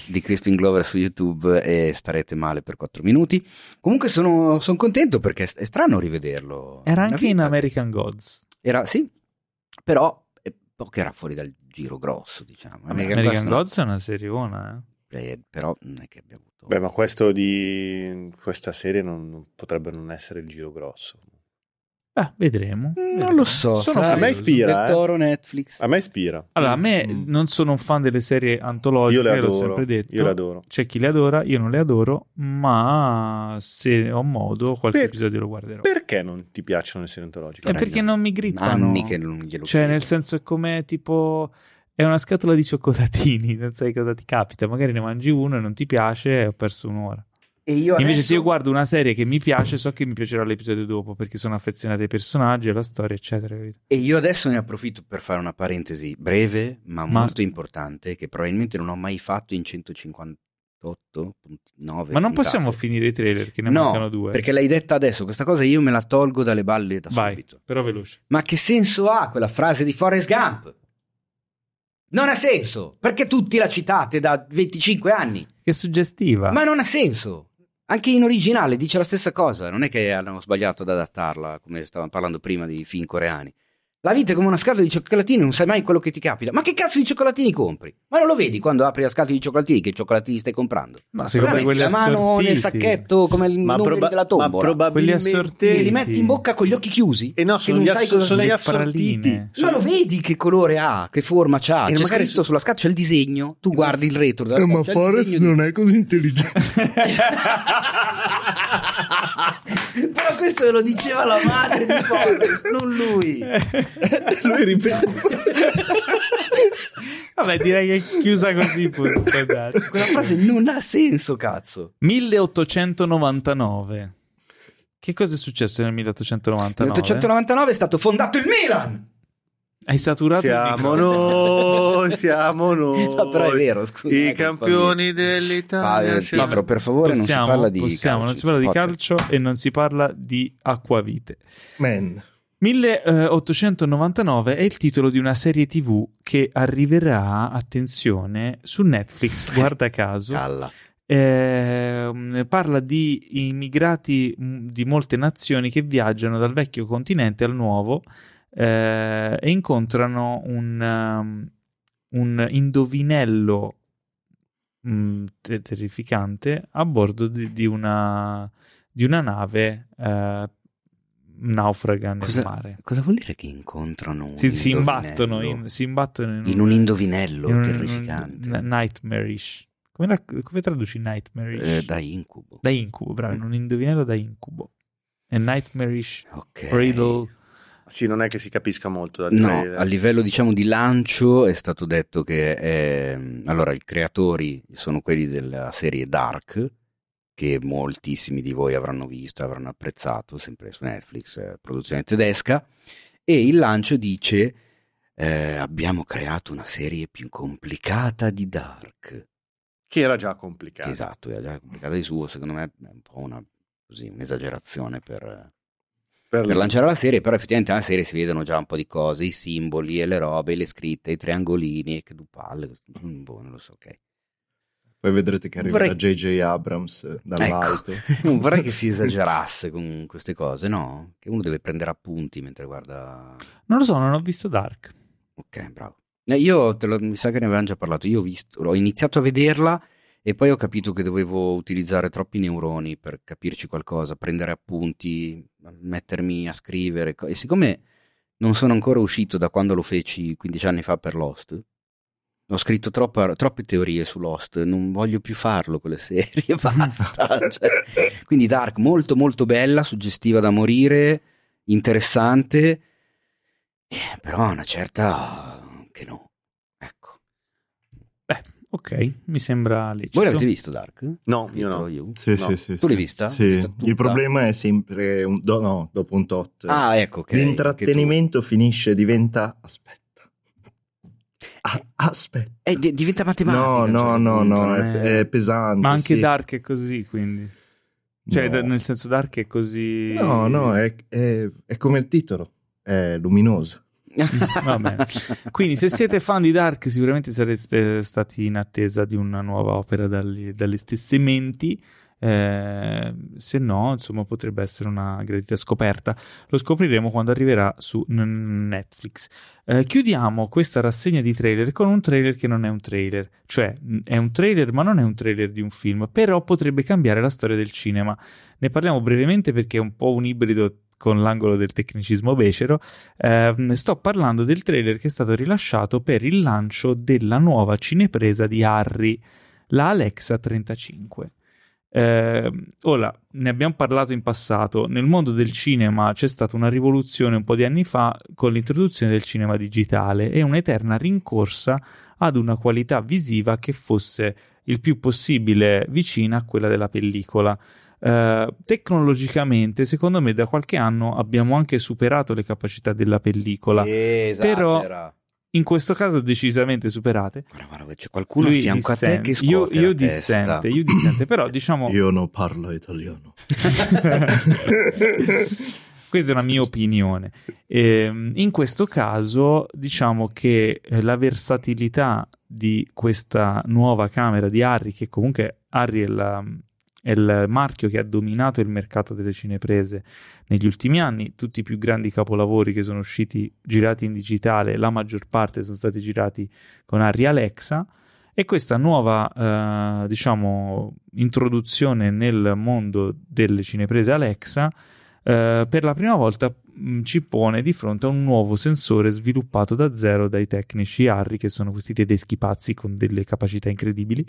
Speaker 2: di Crispin Glover su YouTube e starete male per 4 minuti. Comunque sono, sono contento perché è strano rivederlo.
Speaker 1: Era anche in
Speaker 2: vita.
Speaker 1: American Gods.
Speaker 2: Era, sì, però è poco era fuori dal giro grosso, diciamo.
Speaker 1: American,
Speaker 2: Gods no.
Speaker 1: È una seriona, eh.
Speaker 2: Eh, però non è che abbia avuto.
Speaker 3: Beh, ma questo di questa serie non, non potrebbe non essere il giro grosso.
Speaker 1: Ah, vedremo.
Speaker 2: non
Speaker 1: vedremo.
Speaker 2: lo so.
Speaker 1: Sono
Speaker 2: sai,
Speaker 3: a me ispira,
Speaker 2: Del
Speaker 3: eh.
Speaker 2: Toro Netflix.
Speaker 3: A me ispira.
Speaker 1: Allora, a me
Speaker 4: Mm.
Speaker 1: non sono un fan delle serie antologiche,
Speaker 3: Io le
Speaker 1: l'ho
Speaker 3: adoro.
Speaker 1: sempre detto.
Speaker 3: Io le adoro.
Speaker 1: C'è chi le adora, io non le adoro, ma se ho modo qualche
Speaker 3: Per-
Speaker 1: episodio lo guarderò.
Speaker 3: Perché non ti piacciono le serie antologiche?
Speaker 1: È perché non mi grippano.
Speaker 2: Anni che non glielo
Speaker 1: Cioè,
Speaker 2: chiedo.
Speaker 1: nel senso è come tipo è una scatola di cioccolatini, non sai cosa ti capita, magari ne mangi uno e non ti piace e ho perso un'ora. Invece, adesso... se io guardo una serie che mi piace, so che mi piacerà l'episodio dopo perché sono affezionato ai personaggi, alla storia, eccetera.
Speaker 2: E io adesso ne approfitto per fare una parentesi breve, ma, ma... molto importante, che probabilmente non ho mai fatto in 158. 9
Speaker 1: ma non possiamo finire i trailer che ne
Speaker 2: no,
Speaker 1: mancano due.
Speaker 2: perché l'hai detta adesso questa cosa io me la tolgo dalle balle da
Speaker 1: Vai,
Speaker 2: subito.
Speaker 1: però veloce.
Speaker 2: Ma che senso ha quella frase di Forrest Gump? Non ha senso perché tutti la citate da 25 anni.
Speaker 1: Che suggestiva.
Speaker 2: Ma non ha senso anche in originale dice la stessa cosa, non è che hanno sbagliato ad adattarla, come stavamo parlando prima di film coreani. La vita è come una scatola di cioccolatini, non sai mai quello che ti capita. Ma che cazzo di cioccolatini compri? Ma non lo vedi quando apri la scatola di cioccolatini che cioccolatini stai comprando?
Speaker 1: Ma secondo me quelli la mano
Speaker 2: nel sacchetto come il ma numero proba- della tombola. Ma
Speaker 1: probabilmente assortiti.
Speaker 2: E li metti in bocca con gli occhi chiusi?
Speaker 3: E no, sono, gli, ass- sono gli assortiti.
Speaker 2: Ma lo vedi che colore ha, che forma c'ha? E c'è magari scritto sulla scatola, c'è il disegno, tu guardi il retro.
Speaker 4: Della, eh, ma Forrest non di... è così intelligente.
Speaker 2: Però questo lo diceva la madre di Forrest, non lui.
Speaker 4: lui ripeto.
Speaker 1: Vabbè, direi che è chiusa così. Quella
Speaker 2: frase non ha senso, cazzo.
Speaker 1: 1899. Che cosa è successo nel 1899?
Speaker 2: Nel 1899 è stato fondato il Milan.
Speaker 1: Hai saturato
Speaker 3: siamo noi, siamo noi.
Speaker 2: No, però è vero, scusa.
Speaker 3: I campioni dell'Italia.
Speaker 2: Ah, Pietro, per favore, possiamo, non si parla di
Speaker 1: possiamo,
Speaker 2: calcio.
Speaker 1: Non si parla di calcio e non si parla di acquavite.
Speaker 4: Man.
Speaker 1: 1899 è il titolo di una serie tv che arriverà, attenzione, su Netflix, guarda caso. Eh, parla di immigrati mm, di molte nazioni che viaggiano dal vecchio continente al nuovo eh, e incontrano un, um, un indovinello um, terrificante a bordo di, di, una, di una nave uh, naufraga nel
Speaker 2: cosa,
Speaker 1: mare.
Speaker 2: Cosa vuol dire che incontrano un
Speaker 1: si, si imbattono, in, si imbattono in,
Speaker 2: in un, un, indovinello in terrificante.
Speaker 1: Un, nightmarish. Come, la, come, traduci nightmarish?
Speaker 2: Eh, da incubo.
Speaker 1: Da incubo, bravo, in un indovinello da incubo. E nightmarish okay. riddle.
Speaker 3: Sì, non è che si capisca molto
Speaker 2: da No, a livello diciamo di lancio è stato detto che è... allora i creatori sono quelli della serie Dark che moltissimi di voi avranno visto, avranno apprezzato, sempre su Netflix, eh, produzione tedesca, e il lancio dice eh, abbiamo creato una serie più complicata di Dark.
Speaker 3: Che era già complicata.
Speaker 2: Esatto, era già complicata di suo, secondo me è un po' una, così, un'esagerazione per, per, per lanciare la serie, però effettivamente nella serie si vedono già un po' di cose, i simboli e le robe, le scritte, i triangolini, che du palle, boh, non lo so, ok.
Speaker 4: Poi vedrete che arriverà vorrei... J.J. Abrams dall'alto.
Speaker 2: Ecco. non vorrei che si esagerasse con queste cose, no? Che uno deve prendere appunti mentre guarda...
Speaker 1: Non lo so, non ho visto Dark.
Speaker 2: Ok, bravo. Eh, io, lo, mi sa che ne avevamo già parlato, io ho, visto, ho iniziato a vederla e poi ho capito che dovevo utilizzare troppi neuroni per capirci qualcosa, prendere appunti, mettermi a scrivere. E siccome non sono ancora uscito da quando lo feci 15 anni fa per Lost, ho scritto troppa, troppe teorie su Lost, non voglio più farlo quelle serie, basta. cioè, quindi Dark, molto molto bella, suggestiva da morire, interessante, eh, però una certa che no. Ecco.
Speaker 1: Beh, ok, mi sembra lecito.
Speaker 2: Voi l'avete visto Dark?
Speaker 3: No, io no.
Speaker 4: Io? Sì,
Speaker 2: no.
Speaker 4: sì, sì.
Speaker 2: Tu l'hai vista?
Speaker 4: Sì.
Speaker 2: vista
Speaker 4: Il problema è sempre, un, do, no, dopo un tot.
Speaker 2: Ah, ecco. Okay,
Speaker 4: L'intrattenimento tu... finisce, diventa... Aspetta Ah, aspetta.
Speaker 2: Eh, diventa matematica.
Speaker 4: No, no, no, no, è... è... pesante.
Speaker 1: Ma anche
Speaker 4: sì.
Speaker 1: Dark è così, quindi. Cioè, no. nel senso Dark è così...
Speaker 4: No, no, è, è, è come il titolo, è luminosa.
Speaker 1: Vabbè. Quindi, se siete fan di Dark, sicuramente sareste stati in attesa di una nuova opera dalle, dalle stesse menti. Eh, se no, insomma, potrebbe essere una gradita scoperta. Lo scopriremo quando arriverà su Netflix. Eh, chiudiamo questa rassegna di trailer con un trailer che non è un trailer, cioè è un trailer, ma non è un trailer di un film, però potrebbe cambiare la storia del cinema. Ne parliamo brevemente perché è un po' un ibrido con l'angolo del tecnicismo becero, eh, sto parlando del trailer che è stato rilasciato per il lancio della nuova cinepresa di Harry, la Alexa 35. Eh, ora, ne abbiamo parlato in passato, nel mondo del cinema c'è stata una rivoluzione un po' di anni fa con l'introduzione del cinema digitale e un'eterna rincorsa ad una qualità visiva che fosse il più possibile vicina a quella della pellicola. Uh, tecnologicamente, secondo me, da qualche anno abbiamo anche superato le capacità della pellicola.
Speaker 2: Esatto,
Speaker 1: però in questo caso decisamente superate.
Speaker 2: Guarda, guarda, c'è qualcuno Lui a fianco dissente. a te che scuote
Speaker 1: io, io dissente, io dissente, però diciamo...
Speaker 4: Io non parlo italiano.
Speaker 1: Questa è una mia opinione. Eh, in questo caso, diciamo che eh, la versatilità di questa nuova camera di Harry, che comunque Harry è, la, è il marchio che ha dominato il mercato delle cineprese negli ultimi anni, tutti i più grandi capolavori che sono usciti girati in digitale, la maggior parte sono stati girati con Harry Alexa. E questa nuova, eh, diciamo, introduzione nel mondo delle cineprese Alexa eh, per la prima volta mh, mm, ci pone di fronte a un nuovo sensore sviluppato da zero dai tecnici Harry, che sono questi tedeschi pazzi con delle capacità incredibili.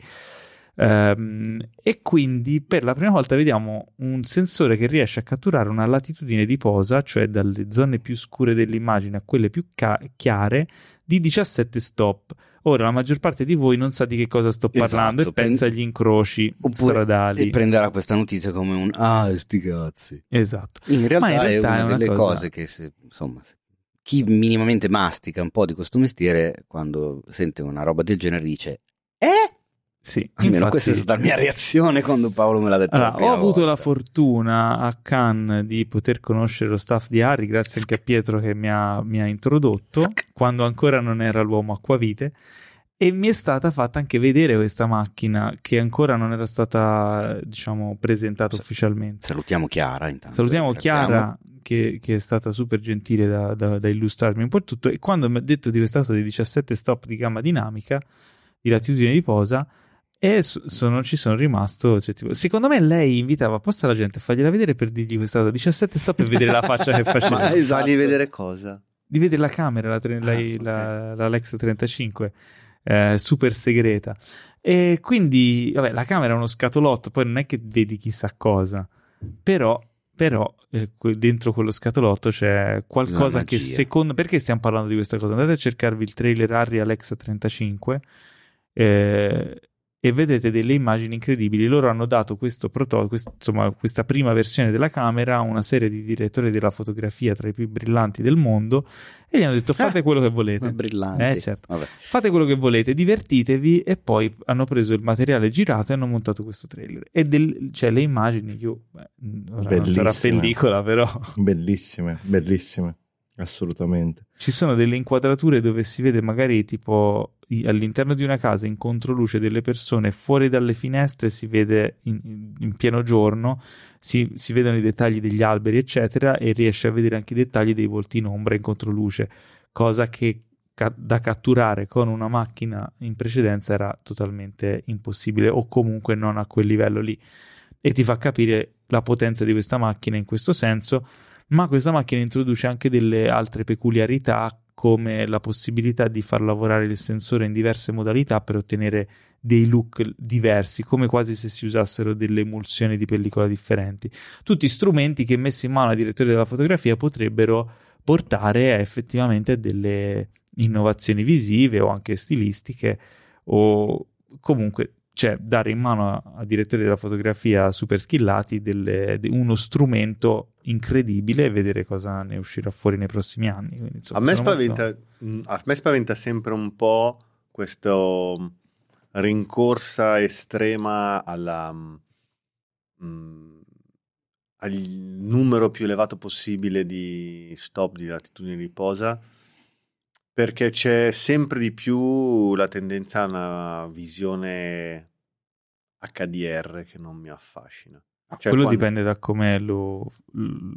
Speaker 1: Um, e quindi per la prima volta vediamo un sensore che riesce a catturare una latitudine di posa, cioè dalle zone più scure dell'immagine a quelle più ca- chiare, di 17 stop. Ora la maggior parte di voi non sa di che cosa sto parlando esatto, e pensa agli incroci stradali.
Speaker 2: E prenderà questa notizia come un ah, sti cazzi.
Speaker 1: Esatto.
Speaker 2: In realtà, in realtà è una, è una delle cosa... cose che se, insomma, chi minimamente mastica un po' di questo mestiere quando sente una roba del genere dice "Eh?
Speaker 1: Sì,
Speaker 2: almeno infatti, questa è stata la mia reazione quando Paolo me l'ha detto.
Speaker 1: Allora, ho avuto
Speaker 2: volta.
Speaker 1: la fortuna a Cannes di poter conoscere lo staff di Harry, grazie anche a Pietro che mi ha, mi ha introdotto quando ancora non era l'uomo acquavite. E mi è stata fatta anche vedere questa macchina che ancora non era stata, diciamo, presentata Sa- ufficialmente.
Speaker 2: Salutiamo Chiara intanto.
Speaker 1: Salutiamo Chiara che, che, è stata super gentile da, da, da illustrarmi un po' tutto. E quando mi ha detto di questa cosa di 17 stop di gamma dinamica, di latitudine di posa, e sono, ci sono rimasto. Cioè, tipo, secondo me lei invitava apposta la gente a fargliela vedere per dirgli questa cosa 17 stop per vedere la faccia che faceva.
Speaker 3: Ma esatto. di vedere cosa?
Speaker 1: Di vedere la camera, la, tre, ah, la, okay. la, la Lex 35, eh, super segreta. E quindi, vabbè, la camera è uno scatolotto, poi non è che vedi chissà cosa, però però eh, dentro quello scatolotto c'è qualcosa che secondo perché stiamo parlando di questa cosa andate a cercarvi il trailer Harry Alexa 35 eh, e vedete delle immagini incredibili. Loro hanno dato questo prototipo, quest, insomma, questa prima versione della camera a una serie di direttori della fotografia tra i più brillanti del mondo e gli hanno detto fate ah, quello che volete.
Speaker 2: Brillanti.
Speaker 1: Eh, certo. Fate quello che volete, divertitevi e poi hanno preso il materiale girato e hanno montato questo trailer. E del, cioè le immagini, io, beh, non sarà pellicola però.
Speaker 4: Bellissime, bellissime. Assolutamente.
Speaker 1: Ci sono delle inquadrature dove si vede magari tipo all'interno di una casa in controluce delle persone, fuori dalle finestre si vede in, in pieno giorno, si, si, vedono i dettagli degli alberi, eccetera, e riesce a vedere anche i dettagli dei volti in ombra in controluce, cosa che ca- da catturare con una macchina in precedenza era totalmente impossibile o comunque non a quel livello lì. E ti fa capire la potenza di questa macchina in questo senso ma questa macchina introduce anche delle altre peculiarità come la possibilità di far lavorare il sensore in diverse modalità per ottenere dei look diversi, come quasi se si usassero delle emulsioni di pellicola differenti. Tutti strumenti che messi in mano ai direttori della fotografia potrebbero portare effettivamente a delle innovazioni visive o anche stilistiche o comunque cioè dare in mano a, direttori della fotografia super skillati delle, de, uno strumento incredibile e vedere cosa ne uscirà fuori nei prossimi anni. Quindi, insomma,
Speaker 3: a, me spaventa, molto... a me spaventa sempre un po' questa rincorsa estrema alla, mh, al numero più elevato possibile di stop di latitudine di posa perché c'è sempre di più la tendenza a una visione HDR che non mi affascina.
Speaker 1: Cioè, Quello quando... dipende da come lo,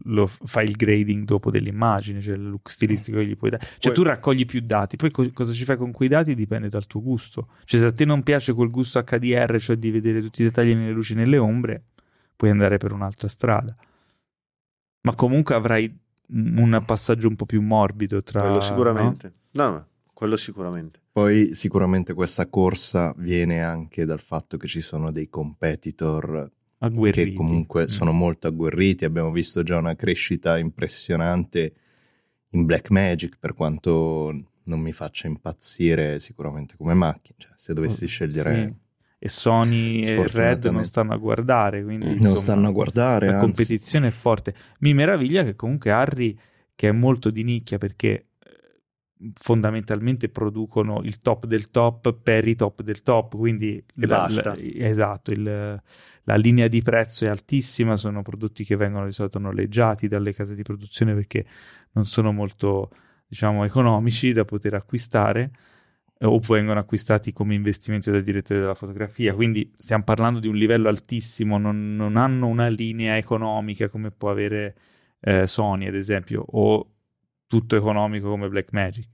Speaker 1: lo, fai il grading dopo dell'immagine, cioè il look stilistico che gli puoi dare. Cioè, poi... tu raccogli più dati, poi co- cosa ci fai con quei dati dipende dal tuo gusto. Cioè, se a te non piace quel gusto HDR, cioè di vedere tutti i dettagli nelle luci e nelle ombre, puoi andare per un'altra strada. Ma comunque avrai un passaggio un po' più morbido tra...
Speaker 3: Quello sicuramente. No, no, no quello sicuramente.
Speaker 4: Poi sicuramente questa corsa viene anche dal fatto che ci sono dei competitor
Speaker 1: agguerriti.
Speaker 4: che comunque mm. sono molto agguerriti. Abbiamo visto già una crescita impressionante in Black Magic, per quanto non mi faccia impazzire sicuramente come macchina. Cioè, se dovessi oh, scegliere...
Speaker 1: Sì. e Sony e Red non stanno a guardare, quindi
Speaker 4: non
Speaker 1: insomma,
Speaker 4: stanno a guardare.
Speaker 1: La
Speaker 4: anzi.
Speaker 1: competizione è forte. Mi meraviglia che comunque Harry, che è molto di nicchia perché eh, fondamentalmente producono il top del top per i top del top, quindi la,
Speaker 3: basta.
Speaker 1: La, esatto, il, la linea di prezzo è altissima, sono prodotti che vengono di solito noleggiati dalle case di produzione perché non sono molto, diciamo, economici da poter acquistare o vengono acquistati come investimento dal direttore della fotografia. Quindi stiamo parlando di un livello altissimo, non, non hanno una linea economica come può avere eh, Sony, ad esempio, o tutto economico come Blackmagic.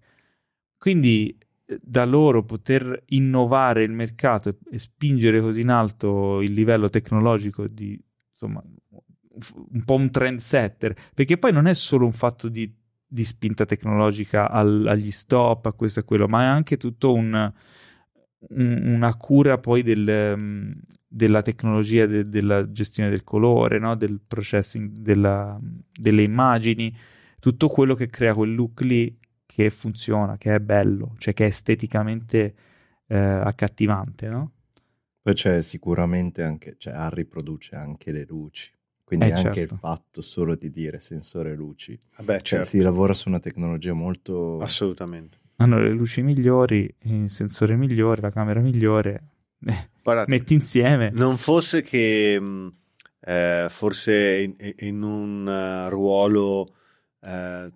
Speaker 1: Quindi da loro poter innovare il mercato e, spingere così in alto il livello tecnologico di insomma un po' un trendsetter, perché poi non è solo un fatto di di spinta tecnologica al, agli stop, a questo e quello, ma è anche tutto un, un, una cura poi del, della tecnologia de, della gestione del colore, no? del processing della, delle immagini, tutto quello che crea quel look lì che funziona, che è bello, cioè che è esteticamente eh, accattivante, no?
Speaker 4: Poi c'è sicuramente anche, cioè Harry produce anche le luci. Quindi
Speaker 1: Eh,
Speaker 4: anche
Speaker 1: certo.
Speaker 4: il fatto solo di dire sensore luci.
Speaker 3: Vabbè,
Speaker 4: Cioè,
Speaker 3: certo.
Speaker 4: si lavora su una tecnologia molto...
Speaker 3: Assolutamente.
Speaker 1: Hanno le luci migliori, il sensore migliore, la camera migliore. Eh,
Speaker 3: Guardate,
Speaker 1: metti insieme.
Speaker 3: non fosse che mh, eh, forse in, in un eh, ruolo eh,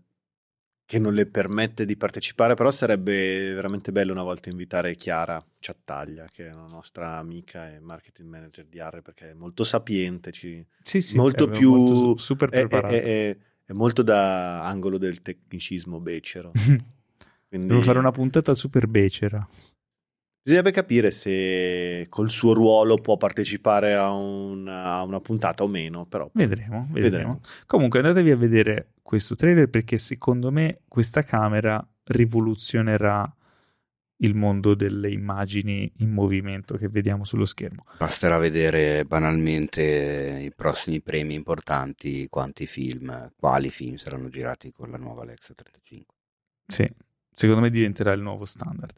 Speaker 3: che non le permette di partecipare, però sarebbe veramente bello una volta invitare Chiara Ciattaglia, che è una nostra amica e marketing manager di Arre, perché è molto sapiente, ci-
Speaker 1: Sì, sì,
Speaker 3: molto più
Speaker 1: molto su- super
Speaker 3: è, è- è- è- è molto da angolo del tecnicismo becero. Quindi
Speaker 1: Devo fare una puntata super becera.
Speaker 3: Bisognerebbe capire se col suo ruolo può partecipare a una, a una puntata o meno, però
Speaker 1: Vedremo, vedremo.
Speaker 3: Vedremo.
Speaker 1: Comunque andatevi a vedere questo trailer perché secondo me questa camera rivoluzionerà il mondo delle immagini in movimento che vediamo sullo schermo.
Speaker 2: Basterà vedere banalmente i prossimi premi importanti, quanti film, quali film saranno girati con la nuova Alexa 35.
Speaker 1: Sì, secondo me diventerà il nuovo standard.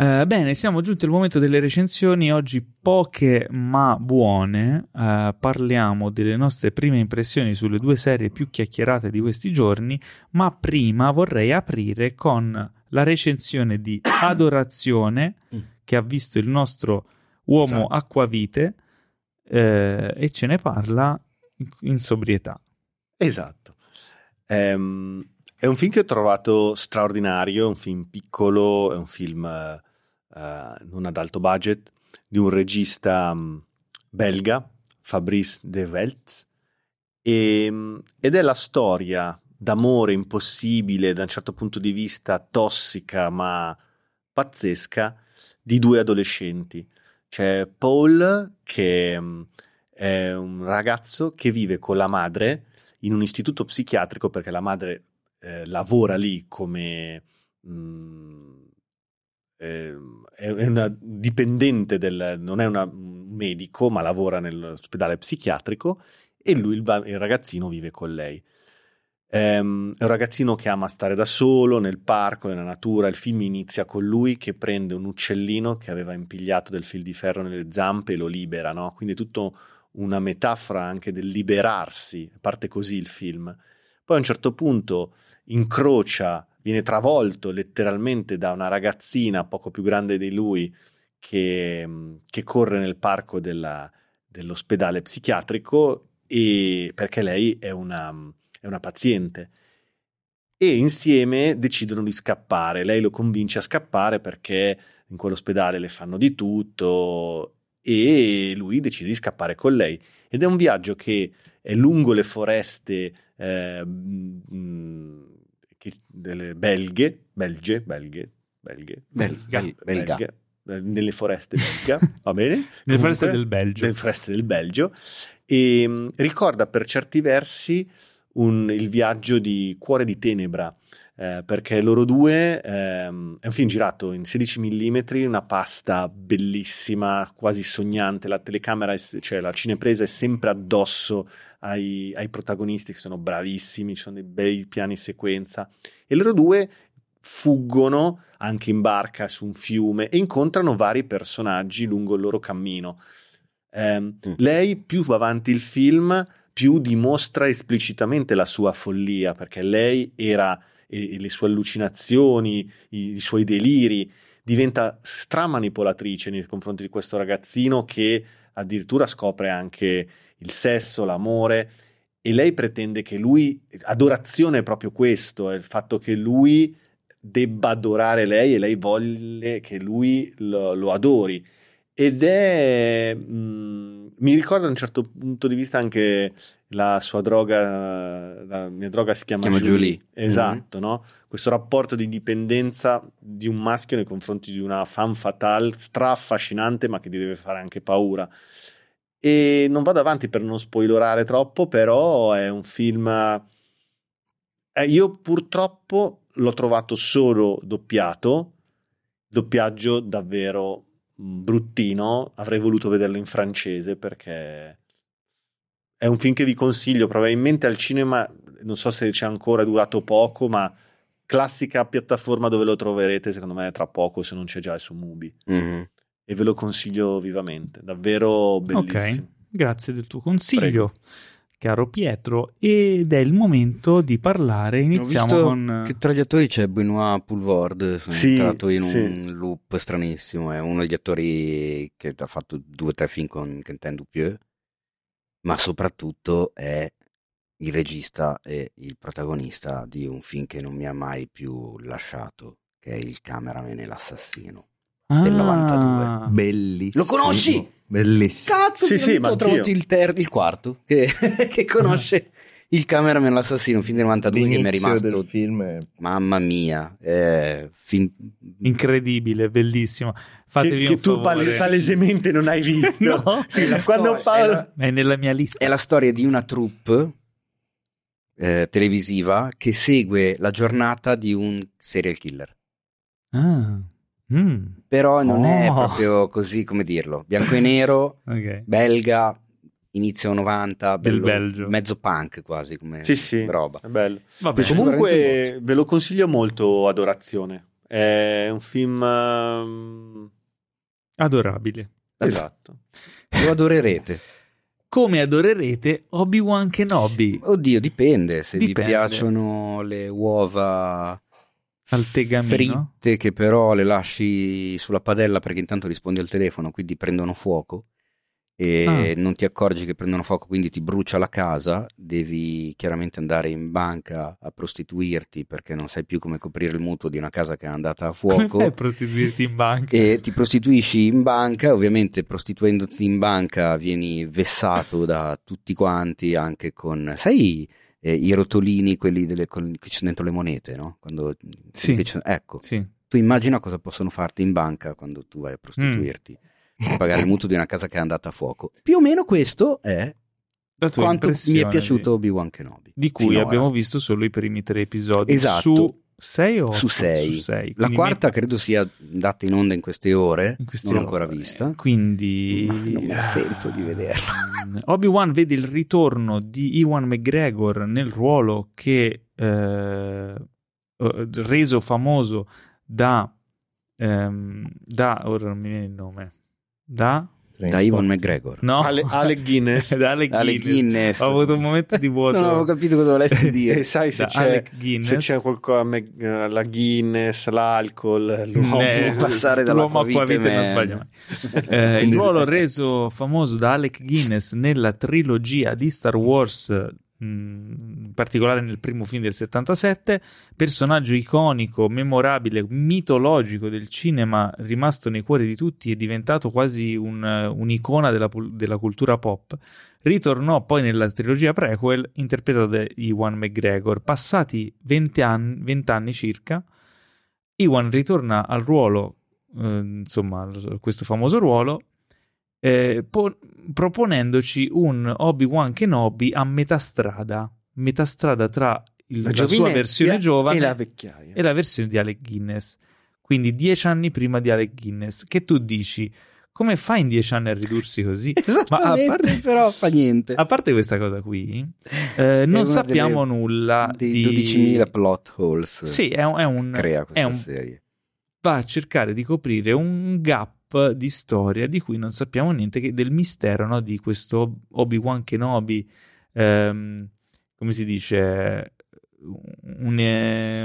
Speaker 1: Eh, bene, siamo giunti al momento delle recensioni. Oggi poche ma buone. Eh, parliamo delle nostre prime impressioni sulle due serie più chiacchierate di questi giorni. Ma prima vorrei aprire con la recensione di Adorazione che ha visto il nostro uomo
Speaker 2: Esatto.
Speaker 1: acquavite eh, e ce ne parla in, in sobrietà.
Speaker 3: Esatto. Ehm, è un film che ho trovato straordinario, è un film piccolo, è un film eh, non ad alto budget, di un regista mh, belga, Fabrice De Weltz, e, mh, ed è la storia d'amore impossibile, da un certo punto di vista tossica ma pazzesca, di due adolescenti. C'è Paul che mh, è un ragazzo che vive con la madre in un istituto psichiatrico perché la madre eh, lavora lì come mh, eh, è una dipendente del non è un medico ma lavora nell'ospedale psichiatrico e lui il, il ragazzino vive con lei Ehm, è un ragazzino che ama stare da solo nel parco, nella natura. Il film inizia con lui che prende un uccellino che aveva impigliato del fil di ferro nelle zampe e lo libera, no? Quindi è tutto una metafora anche del liberarsi. Parte così il film. Poi a un certo punto incrocia, viene travolto letteralmente da una ragazzina poco più grande di lui che, che corre nel parco della- dell'ospedale psichiatrico perché lei è una, è una paziente. E insieme decidono di scappare. Lei lo convince a scappare perché in quell'ospedale le fanno di tutto e lui decide di scappare con lei. Ed è un viaggio che è lungo le foreste eh, che- delle belghe, belge, belghe, belghe,
Speaker 2: Belga.
Speaker 3: belga,
Speaker 2: Belga.
Speaker 3: nelle foreste belga, va bene?
Speaker 1: Nelle
Speaker 3: Comunque,
Speaker 1: foreste del Belgio.
Speaker 3: Nelle foreste del Belgio. E mh, ricorda per certi versi un- il viaggio di Cuore di Tenebra, eh, perché loro due ehm, è un film girato in 16 mm, una pasta bellissima, quasi sognante. La telecamera, è, cioè la cinepresa è sempre addosso ai, ai protagonisti che sono bravissimi, ci sono dei bei piani sequenza. E loro due fuggono anche in barca su un fiume e incontrano vari personaggi lungo il loro cammino. Eh, mm. Lei più va avanti il film, più dimostra esplicitamente la sua follia, perché lei era e, e le sue allucinazioni, i, i suoi deliri, diventa stramanipolatrice nei confronti di questo ragazzino che addirittura scopre anche il sesso, l'amore e lei pretende che lui, adorazione è proprio questo, è il fatto che lui debba adorare lei e lei voglia che lui lo, lo adori. Ed è, mh, mm, mi ricorda da un certo punto di vista anche la sua droga, la mia droga si chiama,
Speaker 2: chiama Julie. Julie.
Speaker 3: Esatto, mm-hmm. no? Questo rapporto di dipendenza di un maschio nei confronti di una femme fatale straffascinante, ma che ti deve fare anche paura. E non vado avanti per non spoilerare troppo, però è un film. Eh, io purtroppo l'ho trovato solo doppiato, doppiaggio davvero mm, bruttino. Avrei voluto vederlo in francese perché è un film che vi consiglio, probabilmente al cinema, non so se c'è ancora, è durato poco, ma classica piattaforma dove lo troverete, secondo me tra poco, se non c'è già su Mubi. Mm-hmm. E ve lo consiglio vivamente, davvero bellissimo.
Speaker 1: Ok, grazie del tuo consiglio. Prego. Caro Pietro, ed è il momento di parlare. Iniziamo con.
Speaker 2: Che tra gli attori c'è Benoit Poulvord. Sono sì, entrato in sì. un loop stranissimo. È uno degli attori che ha fatto due o tre film con Quentin Dupieux ma soprattutto è il regista e il protagonista di un film che non mi ha mai più lasciato, che è Il cameraman e l'assassino ah, del 92.
Speaker 4: Bellissimo.
Speaker 2: Lo conosci?
Speaker 4: Bellissimo.
Speaker 2: Cazzo, sì, sì, ho trovato il, ter- il quarto che, che conosce il cameraman l'assassino, un film del 92 L'inizio che mi è rimasto
Speaker 4: del film è...
Speaker 2: mamma mia, è film...
Speaker 1: incredibile, bellissimo. Fatevi
Speaker 3: che, che tu
Speaker 1: favore.
Speaker 3: palesemente non hai visto. no,
Speaker 1: sì, quando storia, Paolo... è, la, è nella mia lista.
Speaker 2: È la storia di una troupe eh, televisiva che segue la giornata di un serial killer.
Speaker 1: Ah. Mm.
Speaker 2: Però non oh. è proprio così, come dirlo, bianco e nero, okay. belga, inizio 90, bello, mezzo punk quasi come
Speaker 3: sì, sì,
Speaker 2: roba.
Speaker 3: È bello. Vabbè, comunque ve lo consiglio molto Adorazione. È un film um...
Speaker 1: adorabile.
Speaker 3: Esatto.
Speaker 2: lo adorerete.
Speaker 1: Come adorerete Obi-Wan Kenobi?
Speaker 2: Oddio, dipende. Se dipende. vi piacciono le uova al tegamino fritte che però le lasci sulla padella perché intanto rispondi al telefono, quindi prendono fuoco e ah. non ti accorgi che prendono fuoco, quindi ti brucia la casa, devi chiaramente andare in banca a prostituirti perché non sai più come coprire il mutuo di una casa che è andata a fuoco. Come
Speaker 1: fai prostituirti in banca?
Speaker 2: E ti prostituisci in banca, ovviamente prostituendoti in banca vieni vessato da tutti quanti, anche con... Sai eh, i rotolini, quelli delle, con, che ci sono dentro le monete, no? Quando,
Speaker 1: sì.
Speaker 2: ecco,
Speaker 1: sì.
Speaker 2: tu immagina cosa possono farti in banca quando tu vai a prostituirti. Mm pagare il mutuo di una casa che è andata a fuoco. Più o meno questo è quanto mi è piaciuto di, Obi-Wan Kenobi.
Speaker 1: Di cui abbiamo ora. visto solo i primi tre episodi.
Speaker 2: Esatto.
Speaker 1: Su 6 o
Speaker 2: su 6. La quarta mi... credo sia andata in onda in queste ore, in queste non l'ho ancora vista.
Speaker 1: Quindi
Speaker 2: non me la sento di vederla.
Speaker 1: Obi-Wan vede il ritorno di Iwan McGregor nel ruolo che eh, reso famoso da ehm, da ora non mi viene il nome da?
Speaker 2: Da Ivan McGregor.
Speaker 1: No.
Speaker 3: Ale, Alec Guinness.
Speaker 1: da Alec, Alec Guinness. Guinness. Ho avuto un momento di vuoto.
Speaker 2: non avevo capito cosa volessi dire.
Speaker 3: e sai se c'è, se c'è qualcosa, la Guinness, l'alcol, l'uomo.
Speaker 2: Ne, passare dalla
Speaker 1: l'uomo acqua vite non sbaglia mai. eh, il ruolo reso famoso da Alec Guinness nella trilogia di Star Wars in particolare nel primo film del 77, personaggio iconico, memorabile, mitologico del cinema, rimasto nei cuori di tutti e diventato quasi un, un'icona della, della, cultura pop, ritornò poi nella trilogia prequel interpretato da Iwan McGregor. Passati 20 anni, 20 anni circa, Iwan ritorna al ruolo, eh, insomma, questo famoso ruolo, eh, po- proponendoci un Obi-Wan Kenobi a metà strada, metà strada tra il, la, la sua versione giovane
Speaker 3: e la
Speaker 1: e la versione di Alec Guinness. Quindi dieci anni prima di Alec Guinness, che tu dici come fa in dieci anni a ridursi così?
Speaker 2: Ma a parte, però fa niente.
Speaker 1: A parte questa cosa qui, eh, non sappiamo nulla
Speaker 2: dei
Speaker 1: di
Speaker 2: 12.000 plot holes.
Speaker 1: Sì, è un, è un
Speaker 2: crea questa
Speaker 1: è un,
Speaker 2: serie.
Speaker 1: Va a cercare di coprire un gap di storia di cui non sappiamo niente che del mistero no? di questo Obi-Wan Kenobi. Ehm, come si dice? Un,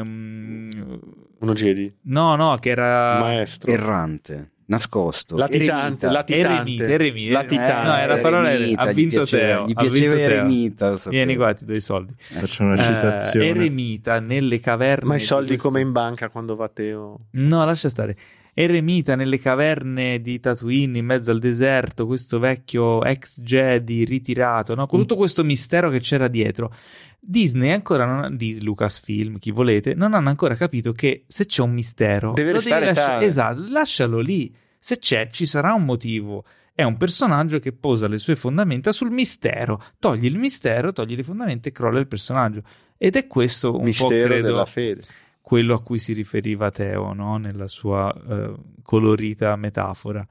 Speaker 1: um,
Speaker 3: uno Jedi?
Speaker 1: No, no, che era
Speaker 3: maestro
Speaker 2: errante nascosto.
Speaker 3: Latitante, latitante.
Speaker 1: Eremita, eremita.
Speaker 3: Latitante.
Speaker 1: Eh, no, era parola
Speaker 2: eremita,
Speaker 1: ha vinto
Speaker 2: gli piaceva,
Speaker 1: Teo.
Speaker 2: Gli piaceva
Speaker 1: Teo.
Speaker 2: eremita.
Speaker 1: Vieni qua, ti do i soldi.
Speaker 4: Faccio una citazione.
Speaker 1: Eh, eremita nelle caverne.
Speaker 3: Ma i soldi
Speaker 1: questo...
Speaker 3: come in banca quando va Teo?
Speaker 1: No, lascia stare. Eremita nelle caverne di Tatooine in mezzo al deserto, questo vecchio ex Jedi ritirato, no? con tutto questo mistero che c'era dietro. Disney ancora non ha, di Lucasfilm, chi volete, non hanno ancora capito che se c'è un mistero,
Speaker 3: deve restare
Speaker 1: devi lascia-
Speaker 3: tale.
Speaker 1: esatto, lascialo lì. Se c'è, ci sarà un motivo. È un personaggio che posa le sue fondamenta sul mistero. Togli il mistero, togli le fondamenta e crolla il personaggio. Ed è questo un
Speaker 3: Mistero
Speaker 1: po', credo,
Speaker 3: della fede.
Speaker 1: Quello a cui si riferiva Teo, no? nella sua eh, colorita metafora.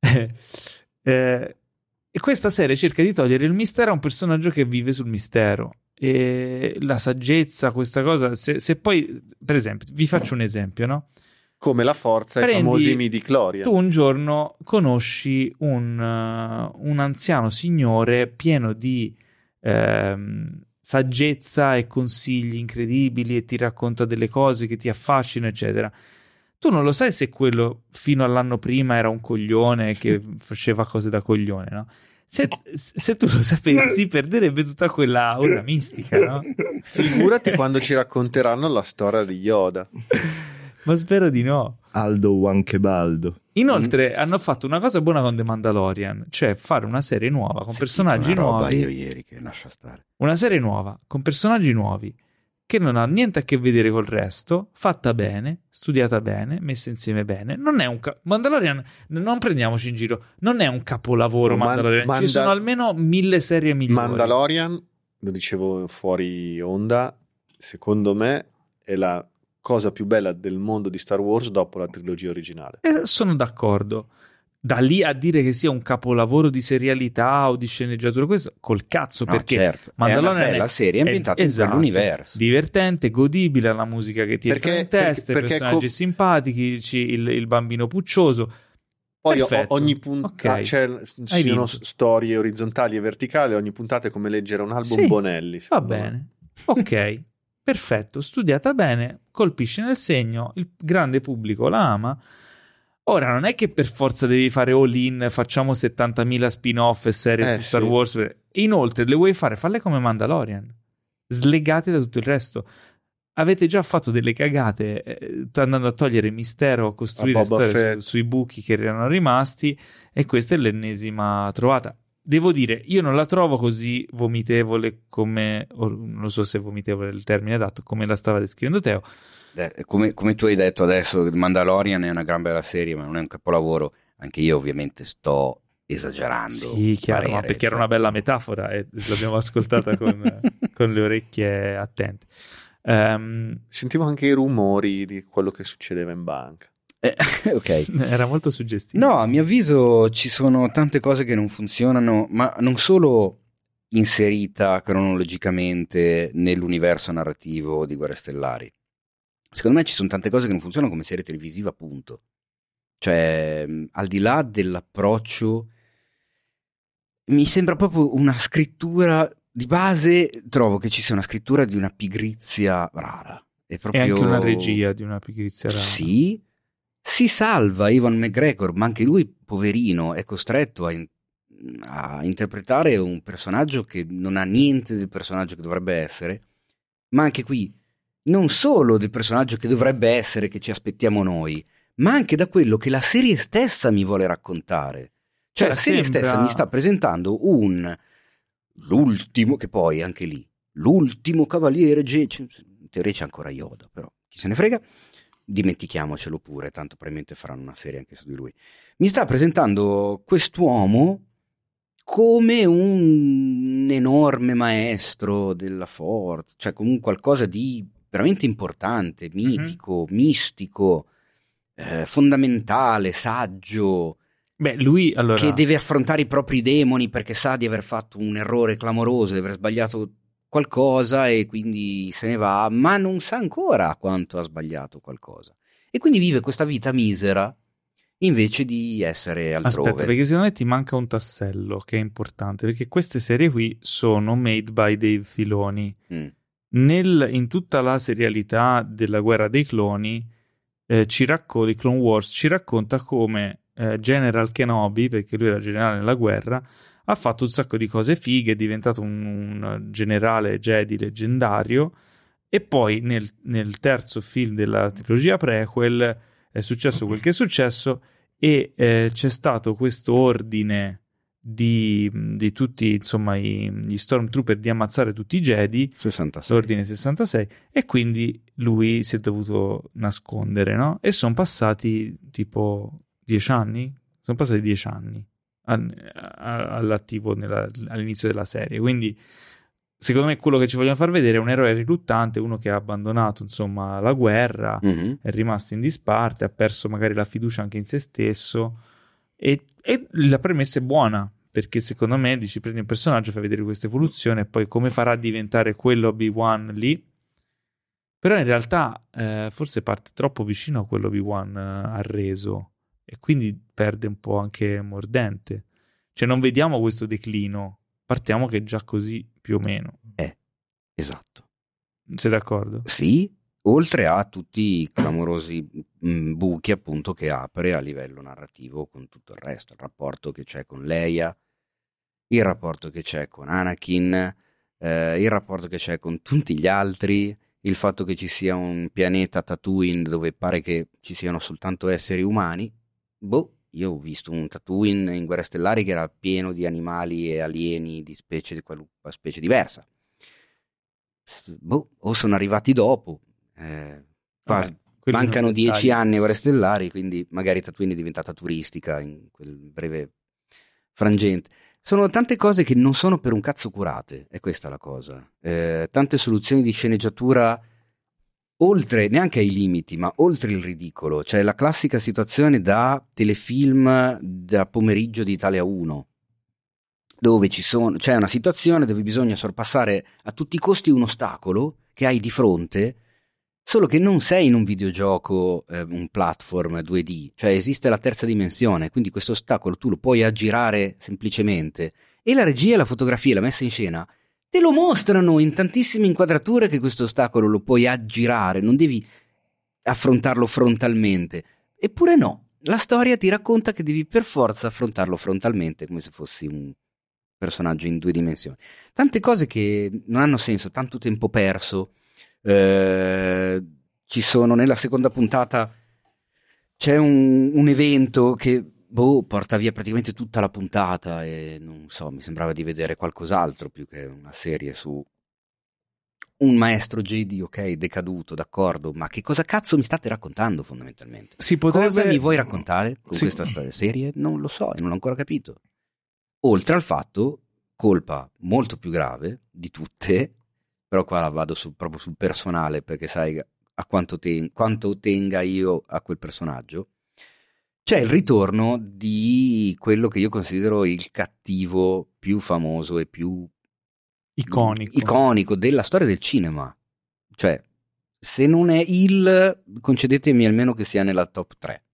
Speaker 1: Eh, e questa serie cerca di togliere il mistero a un personaggio che vive sul mistero. E la saggezza, questa cosa, se, se poi, per esempio, vi faccio un esempio, no?
Speaker 3: Come la forza e i famosi midi Gloria.
Speaker 1: Tu un giorno conosci un, uh, un anziano signore pieno di ehm, saggezza e consigli incredibili e ti racconta delle cose che ti affascinano, eccetera. Tu non lo sai se quello fino all'anno prima era un coglione che faceva cose da coglione, no? Se, se tu lo sapessi, perderebbe tutta quella aura mistica, no?
Speaker 3: Figurati quando ci racconteranno la storia di Yoda.
Speaker 1: Ma spero di no.
Speaker 4: Aldo Wankebaldo.
Speaker 1: Inoltre hanno fatto una cosa buona con The Mandalorian, cioè fare una serie nuova con personaggi
Speaker 2: Una roba
Speaker 1: nuovi.
Speaker 2: io ieri che lascia stare.
Speaker 1: Una serie nuova con personaggi nuovi che non ha niente a che vedere col resto, fatta bene, studiata bene, messa insieme bene. Non è un ca- Mandalorian, non prendiamoci in giro, non è un capolavoro
Speaker 3: Man-
Speaker 1: Mandalorian,
Speaker 3: Manda-
Speaker 1: ci sono almeno mille serie migliori.
Speaker 3: Mandalorian, lo dicevo fuori onda, secondo me è la cosa più bella del mondo di Star Wars dopo la trilogia originale.
Speaker 1: Eh, sono d'accordo. Da lì a dire che sia un capolavoro di serialità o di sceneggiatura, questo col cazzo,
Speaker 2: No,
Speaker 1: perché
Speaker 2: certo. è
Speaker 1: Mandalorian
Speaker 2: una bella
Speaker 1: è-
Speaker 2: serie
Speaker 1: è-
Speaker 2: ambientata
Speaker 1: esatto,
Speaker 2: in quell'universo.
Speaker 1: divertente, godibile, la musica che ti
Speaker 3: Perché-
Speaker 1: in testa,
Speaker 3: perché- perché
Speaker 1: personaggi
Speaker 3: co-
Speaker 1: simpatici, ci- il, il bambino puccioso.
Speaker 3: Poi
Speaker 1: Perfetto.
Speaker 3: ogni puntata
Speaker 1: Ok.
Speaker 3: c'è,
Speaker 1: Hai
Speaker 3: siano
Speaker 1: vinto.
Speaker 3: storie orizzontali e verticali, ogni puntata è come leggere un album
Speaker 1: Sì,
Speaker 3: Bonelli.
Speaker 1: Va
Speaker 3: me.
Speaker 1: bene, ok, perfetto, studiata bene, colpisce nel segno, il grande pubblico la ama. Ora non è che per forza devi fare all in, facciamo 70.000 spin-off e serie
Speaker 3: Eh,
Speaker 1: su Star
Speaker 3: sì.
Speaker 1: Wars. Inoltre, le vuoi fare? Falle come Mandalorian, slegate da tutto il resto. Avete già fatto delle cagate eh, andando a togliere mistero, a costruire
Speaker 3: A
Speaker 1: su- sui buchi che erano rimasti, e questa è l'ennesima trovata. Devo dire, io non la trovo così vomitevole come, non so se vomitevole è il termine adatto, come la stava descrivendo Teo.
Speaker 2: Eh, Come, come tu hai detto adesso, Mandalorian è una gran bella serie, ma non è un capolavoro. Anche io ovviamente sto esagerando.
Speaker 1: Sì, chiaro, ma
Speaker 2: parere,
Speaker 1: perché era
Speaker 2: cioè.
Speaker 1: una bella metafora e l'abbiamo ascoltata con, con le orecchie attente. Ehm,
Speaker 3: Sentivo anche i rumori di quello che succedeva in banca.
Speaker 2: Eh, ok.
Speaker 1: era molto suggestivo.
Speaker 2: No, a mio avviso ci sono tante cose che non funzionano, ma non solo inserita cronologicamente nell'universo narrativo di Guerre Stellari. Secondo me ci sono tante cose che non funzionano come serie televisiva, appunto. Cioè, mh, al di là dell'approccio, mi sembra proprio una scrittura di base. Trovo che ci sia una scrittura di una pigrizia rara. È
Speaker 1: E
Speaker 2: proprio...
Speaker 1: anche una regia di una pigrizia rara.
Speaker 2: Sì, si salva Ivan McGregor, ma anche lui, poverino, è costretto a, in- a interpretare un personaggio che non ha niente del personaggio che dovrebbe essere, ma anche qui non solo del personaggio che dovrebbe essere che ci aspettiamo noi, ma anche da quello che la serie stessa mi vuole raccontare. Cioè,
Speaker 1: Cioè,
Speaker 2: la serie
Speaker 1: sembra-
Speaker 2: stessa mi sta presentando un l'ultimo, che poi anche lì, l'ultimo cavaliere, Ge- c- in teoria c'è ancora Yoda, però chi se ne frega, dimentichiamocelo pure, tanto probabilmente faranno una serie anche su di lui. Mi sta presentando quest'uomo come un enorme maestro della forza, cioè come un qualcosa di veramente importante, mitico, mistico, eh, fondamentale, saggio.
Speaker 1: Beh, lui allora...
Speaker 2: Che deve affrontare i propri demoni perché sa di aver fatto un errore clamoroso, di aver sbagliato qualcosa e quindi se ne va, ma non sa ancora quanto ha sbagliato qualcosa. E quindi vive questa vita misera invece di essere altrove.
Speaker 1: Aspetta, perché secondo me ti manca un tassello che è importante, perché queste serie qui sono made by Dave Filoni. Mm. Nel, in tutta la serialità della guerra dei cloni, eh, ci racconta, di Clone Wars, ci racconta come eh, General Kenobi, perché lui era generale nella guerra, ha fatto un sacco di cose fighe, è diventato un, un generale Jedi leggendario, e poi nel, nel terzo film della trilogia prequel è successo quel che è successo e eh, c'è stato questo ordine di, di tutti insomma i, gli stormtrooper di ammazzare tutti i Jedi
Speaker 2: 66.
Speaker 1: l'ordine 66 e quindi lui si è dovuto nascondere no? e sono passati tipo dieci anni sono passati dieci anni all'attivo nella, all'inizio della serie quindi secondo me quello che ci vogliono far vedere è un eroe riluttante, uno che ha abbandonato insomma la guerra, mm-hmm. è rimasto in disparte, ha perso magari la fiducia anche in se stesso e, e la premessa è buona perché secondo me dici prendi un personaggio, fai vedere questa evoluzione e poi come farà a diventare quello Obi-Wan lì. Però in realtà eh, forse parte troppo vicino a quello Obi-Wan eh, ha reso e quindi perde un po' anche mordente. Cioè non vediamo questo declino, partiamo che è già così più o meno.
Speaker 2: Eh, esatto.
Speaker 1: Sei d'accordo?
Speaker 2: Sì, oltre a tutti i clamorosi mm, buchi appunto che apre a livello narrativo con tutto il resto, il rapporto che c'è con Leia, il rapporto che c'è con Anakin, eh, il rapporto che c'è con tutti gli altri, il fatto che ci sia un pianeta Tatooine dove pare che ci siano soltanto esseri umani, boh, io ho visto un Tatooine in Guerre Stellari che era pieno di animali e alieni di specie di qualunque specie diversa. Boh, o sono arrivati dopo. Eh, Vabbè, mancano dieci anni a Guerre Stellari, quindi magari Tatooine è diventata turistica in quel breve frangente. Sono tante cose che non sono per un cazzo curate, è questa la cosa. Eh, tante soluzioni di sceneggiatura oltre neanche ai limiti, ma oltre il ridicolo, cioè la classica situazione da telefilm da pomeriggio di Italia 1, dove sono, c'è una situazione dove bisogna sorpassare a tutti i costi un ostacolo che hai di fronte, solo che non sei in un videogioco, eh, un platform 2D, cioè esiste la terza dimensione, quindi questo ostacolo tu lo puoi aggirare semplicemente. E la regia, la fotografia, la messa in scena Te lo mostrano in tantissime inquadrature che questo ostacolo lo puoi aggirare, non devi affrontarlo frontalmente. Eppure no, la storia ti racconta che devi per forza affrontarlo frontalmente, come se fossi un personaggio in due dimensioni. Tante cose che non hanno senso, tanto tempo perso. Eh, ci sono nella seconda puntata c'è un, un evento che boh, porta via praticamente tutta la puntata e non so, mi sembrava di vedere qualcos'altro più che una serie su un maestro JD, ok, decaduto, d'accordo, ma che cosa cazzo mi state raccontando fondamentalmente?
Speaker 1: Si potrebbe...
Speaker 2: Cosa mi vuoi raccontare con si... questa serie? Non lo so, non l'ho ancora capito. Oltre al fatto, colpa molto più grave di tutte, però qua la vado su, proprio sul personale perché sai a quanto, ten- quanto tenga io a quel personaggio, c'è il ritorno di quello che io considero il cattivo più famoso e più
Speaker 1: iconico,
Speaker 2: iconico della storia del cinema. Cioè, se non è il, concedetemi almeno che sia nella top 3.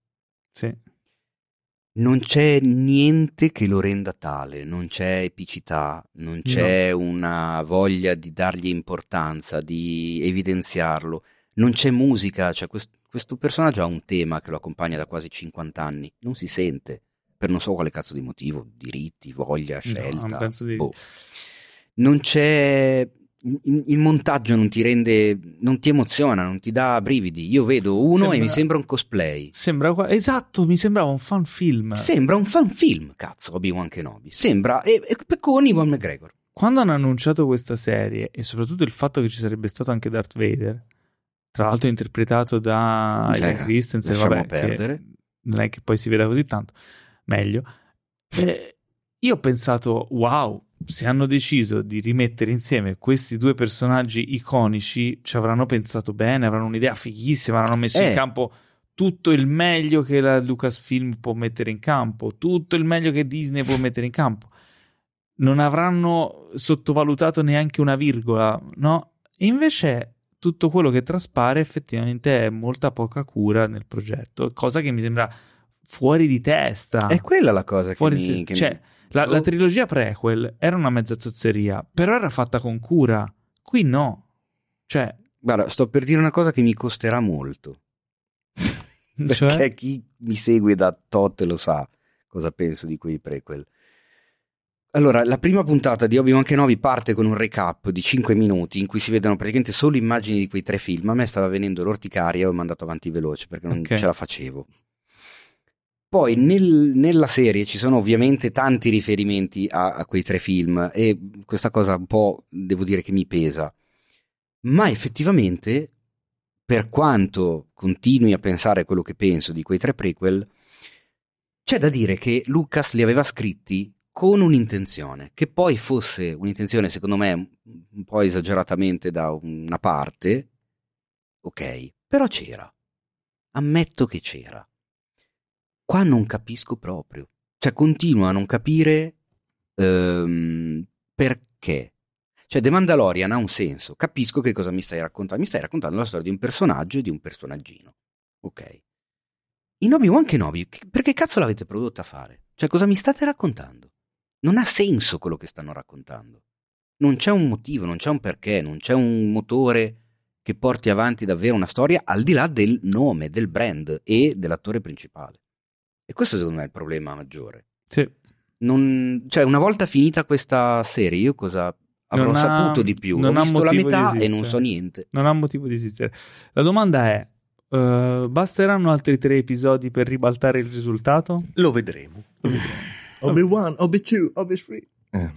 Speaker 1: Sì.
Speaker 2: Non c'è niente che lo renda tale, non c'è epicità, non c'è no. una voglia di dargli importanza, di evidenziarlo, non c'è musica, cioè questo questo personaggio ha un tema che lo accompagna da quasi 50 anni, non si sente, per non so quale cazzo di motivo, diritti, voglia, scelta. No, di... boh. Non c'è il montaggio non ti rende, non ti emoziona, non ti dà brividi. Io vedo uno sembra, e mi sembra un cosplay.
Speaker 1: Sembra esatto, mi sembrava un fan film.
Speaker 2: Sembra un fan film, cazzo, Obi-Wan Kenobi. Sembra e, e con Ivan McGregor.
Speaker 1: Quando hanno annunciato questa serie e soprattutto il fatto che ci sarebbe stato anche Darth Vader, tra l'altro interpretato da eh, Christensen, vabbè, perdere. non è che poi si veda così tanto, meglio. Eh, io ho pensato, wow, se hanno deciso di rimettere insieme questi due personaggi iconici, ci avranno pensato bene, avranno un'idea fighissima, avranno messo eh. in campo tutto il meglio che la Lucasfilm può mettere in campo, tutto il meglio che Disney può mettere in campo. Non avranno sottovalutato neanche una virgola, no? E invece tutto quello che traspare effettivamente è molta poca cura nel progetto, cosa che mi sembra fuori di testa.
Speaker 2: È quella la cosa fuori che, mi, che
Speaker 1: cioè,
Speaker 2: mi...
Speaker 1: La, la, trilogia prequel era una mezza zozzeria, però era fatta con cura. Qui no. Cioè...
Speaker 2: Guarda, sto per dire una cosa che mi costerà molto. Perché cioè? chi mi segue da tot lo sa cosa penso di quei prequel. Allora, la prima puntata di Obi-Wan Kenobi parte con un recap di 5 minuti in cui si vedono praticamente solo immagini di quei tre film. A me stava venendo l'orticaria e ho mandato avanti veloce perché non okay. ce la facevo. Poi nel, nella serie ci sono ovviamente tanti riferimenti a, a, quei tre film e questa cosa un po' devo dire che mi pesa. Ma effettivamente, per quanto continui a pensare quello che penso di quei tre prequel, c'è da dire che Lucas li aveva scritti con un'intenzione, che poi fosse un'intenzione secondo me un po' esageratamente da una parte, ok, però c'era. Ammetto che c'era. Qua non capisco proprio. Cioè, continuo a non capire um, perché. Cioè, The Mandalorian ha un senso. Capisco che cosa mi stai raccontando. Mi stai raccontando la storia di un personaggio e di un personaggino. Ok. In Obi-Wan Kenobi, perché cazzo l'avete prodotta a fare? Cioè, cosa mi state raccontando? Non ha senso quello che stanno raccontando. Non c'è un motivo, non c'è un perché, non c'è un motore che porti avanti davvero una storia al di là del nome, del brand e dell'attore principale. E questo secondo me è il problema maggiore.
Speaker 1: Sì.
Speaker 2: Non, cioè, una volta finita questa serie, io cosa avrò non saputo ha, di più? Non Ho visto la metà e non so niente.
Speaker 1: Non ha motivo di esistere. La domanda è: uh, basteranno altri tre episodi per ribaltare il risultato?
Speaker 3: Lo vedremo. Lo vedremo.
Speaker 4: Obi-Wan, Obi-2, Obi-3.
Speaker 1: Eh.